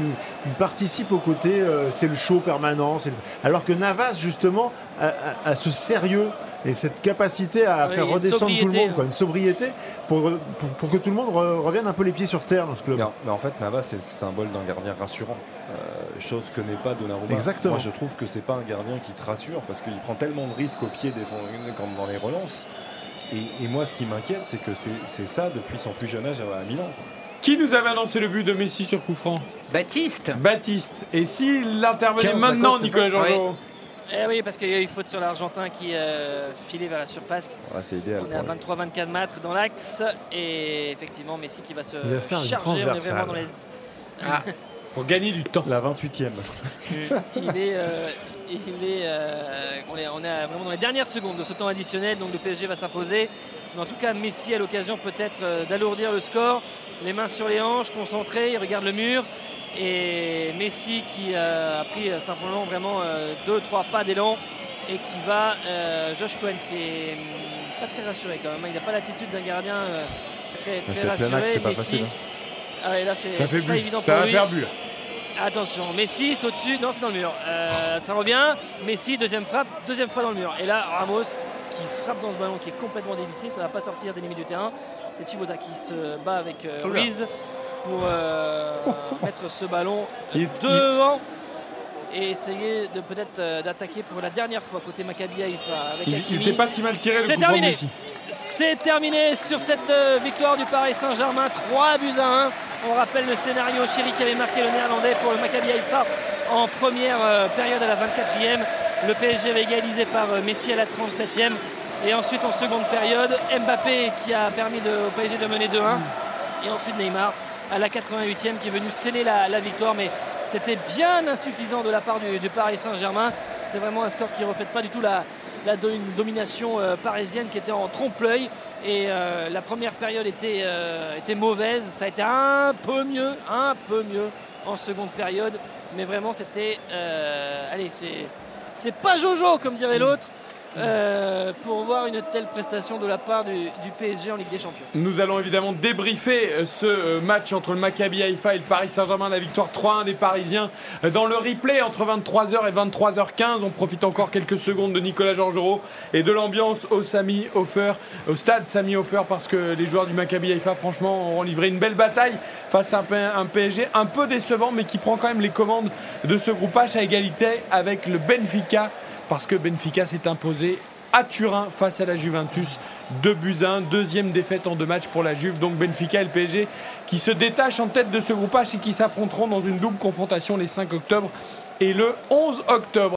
[SPEAKER 8] il participe au côté, euh, c'est le show permanent. le- Alors que Navas, justement, a, a- a ce sérieux et cette capacité à
[SPEAKER 4] Oui,
[SPEAKER 8] faire redescendre tout le monde, quoi, une sobriété, pour, pour, pour que tout le monde re- revienne un peu les pieds sur terre dans ce club.
[SPEAKER 5] Mais en, mais en fait, Navas, c'est le symbole d'un gardien rassurant. Euh, chose que n'est pas Donnarumma.
[SPEAKER 8] Exactement.
[SPEAKER 5] Moi, je trouve que c'est pas un gardien qui te rassure parce qu'il prend tellement de risques au pied des, comme dans les relances. Et, et moi, ce qui m'inquiète, c'est que c'est ça depuis son plus jeune âge à Milan.
[SPEAKER 3] Qui nous avait annoncé le but de Messi sur coup franc?
[SPEAKER 6] Baptiste
[SPEAKER 3] Baptiste. Et s'il intervenait
[SPEAKER 5] 15
[SPEAKER 3] maintenant, Nicolas
[SPEAKER 5] ça
[SPEAKER 3] Jean-Jo
[SPEAKER 4] Eh oui, parce qu'il y a eu faute sur l'Argentin qui euh, filait vers la surface.
[SPEAKER 5] Idéal.
[SPEAKER 4] On est à
[SPEAKER 5] pour lui.
[SPEAKER 4] 23-24 mètres dans l'axe et effectivement Messi qui va se
[SPEAKER 8] Il va faire une
[SPEAKER 4] charger. On est
[SPEAKER 8] transversale.
[SPEAKER 4] vraiment dans les,
[SPEAKER 3] Pour gagner du temps.
[SPEAKER 5] La 28e.
[SPEAKER 4] il est, euh, il est, euh, on est, on est vraiment dans les dernières secondes de ce temps additionnel, donc le PSG va s'imposer. Mais en tout cas, Messi a l'occasion peut-être euh, d'alourdir le score. Les mains sur les hanches, concentré, il regarde le mur. Et Messi qui euh, a pris simplement vraiment euh, deux, trois pas d'élan et qui va, euh, Josh Cohen qui est hum, pas très rassuré quand même. hein. Il n'a pas l'attitude d'un gardien euh, très, très rassuré. Messi,
[SPEAKER 5] facile, hein.
[SPEAKER 4] Ah ouais, là c'est
[SPEAKER 3] Ça fait
[SPEAKER 4] pas évident
[SPEAKER 3] Ça
[SPEAKER 4] pour
[SPEAKER 3] va
[SPEAKER 4] lui.
[SPEAKER 3] faire.
[SPEAKER 4] Attention, Messi au-dessus, non c'est dans le mur. Euh, ça revient, Messi, deuxième frappe, deuxième fois dans le mur. Et là, Ramos qui frappe dans ce ballon qui est complètement dévissé, ça va pas sortir des limites du terrain. C'est Chiboda qui se bat avec euh, Ruiz pour euh, mettre ce ballon devant et essayer de peut-être euh, d'attaquer pour la dernière fois côté Maccabi Haïfa avec
[SPEAKER 3] Il
[SPEAKER 4] Hakimi.
[SPEAKER 3] n'était pas si mal tiré le
[SPEAKER 4] C'est terminé. C'est terminé sur cette victoire du Paris Saint-Germain, 3 buts à 1. On rappelle le scénario Chéri qui avait marqué le néerlandais pour le Maccabi Haïfa en première euh, période à la 24e. Le PSG avait égalisé par euh, Messi à la 37e. Et ensuite en seconde période, Mbappé qui a permis au PSG de mener 2-1. Et ensuite Neymar à la 88e qui est venu sceller la, victoire. Mais c'était bien insuffisant de la part du, Paris Saint-Germain. C'est vraiment un score qui ne reflète pas du tout la, domination euh, parisienne qui était en trompe-l'œil. Et euh, la première période était, euh, était mauvaise. Ça a été un peu mieux, un peu mieux en seconde période. Mais vraiment, c'était. euh, allez, c'est. C'est pas Jojo, comme dirait l'autre, euh, pour voir une telle prestation de la part du, PSG en Ligue des Champions.
[SPEAKER 3] Nous allons évidemment débriefer euh, ce euh, match entre le Maccabi Haïfa et le Paris Saint-Germain, la victoire 3-1 des Parisiens dans le replay entre 23h et 23h15. On profite encore quelques secondes de Nicolas Georgerot et de l'ambiance au Sami Hofer, au stade Sami Hofer parce que les joueurs du Maccabi Haïfa franchement ont livré une belle bataille face à un, un PSG un peu décevant mais qui prend quand même les commandes de ce groupe H à égalité avec le Benfica parce que Benfica s'est imposé à Turin face à la Juventus. 2 buts à 1, deuxième défaite en deux matchs pour la Juve. Donc Benfica et le PSG qui se détachent en tête de ce groupe H et qui s'affronteront dans une double confrontation les 5 octobre et le 11 octobre.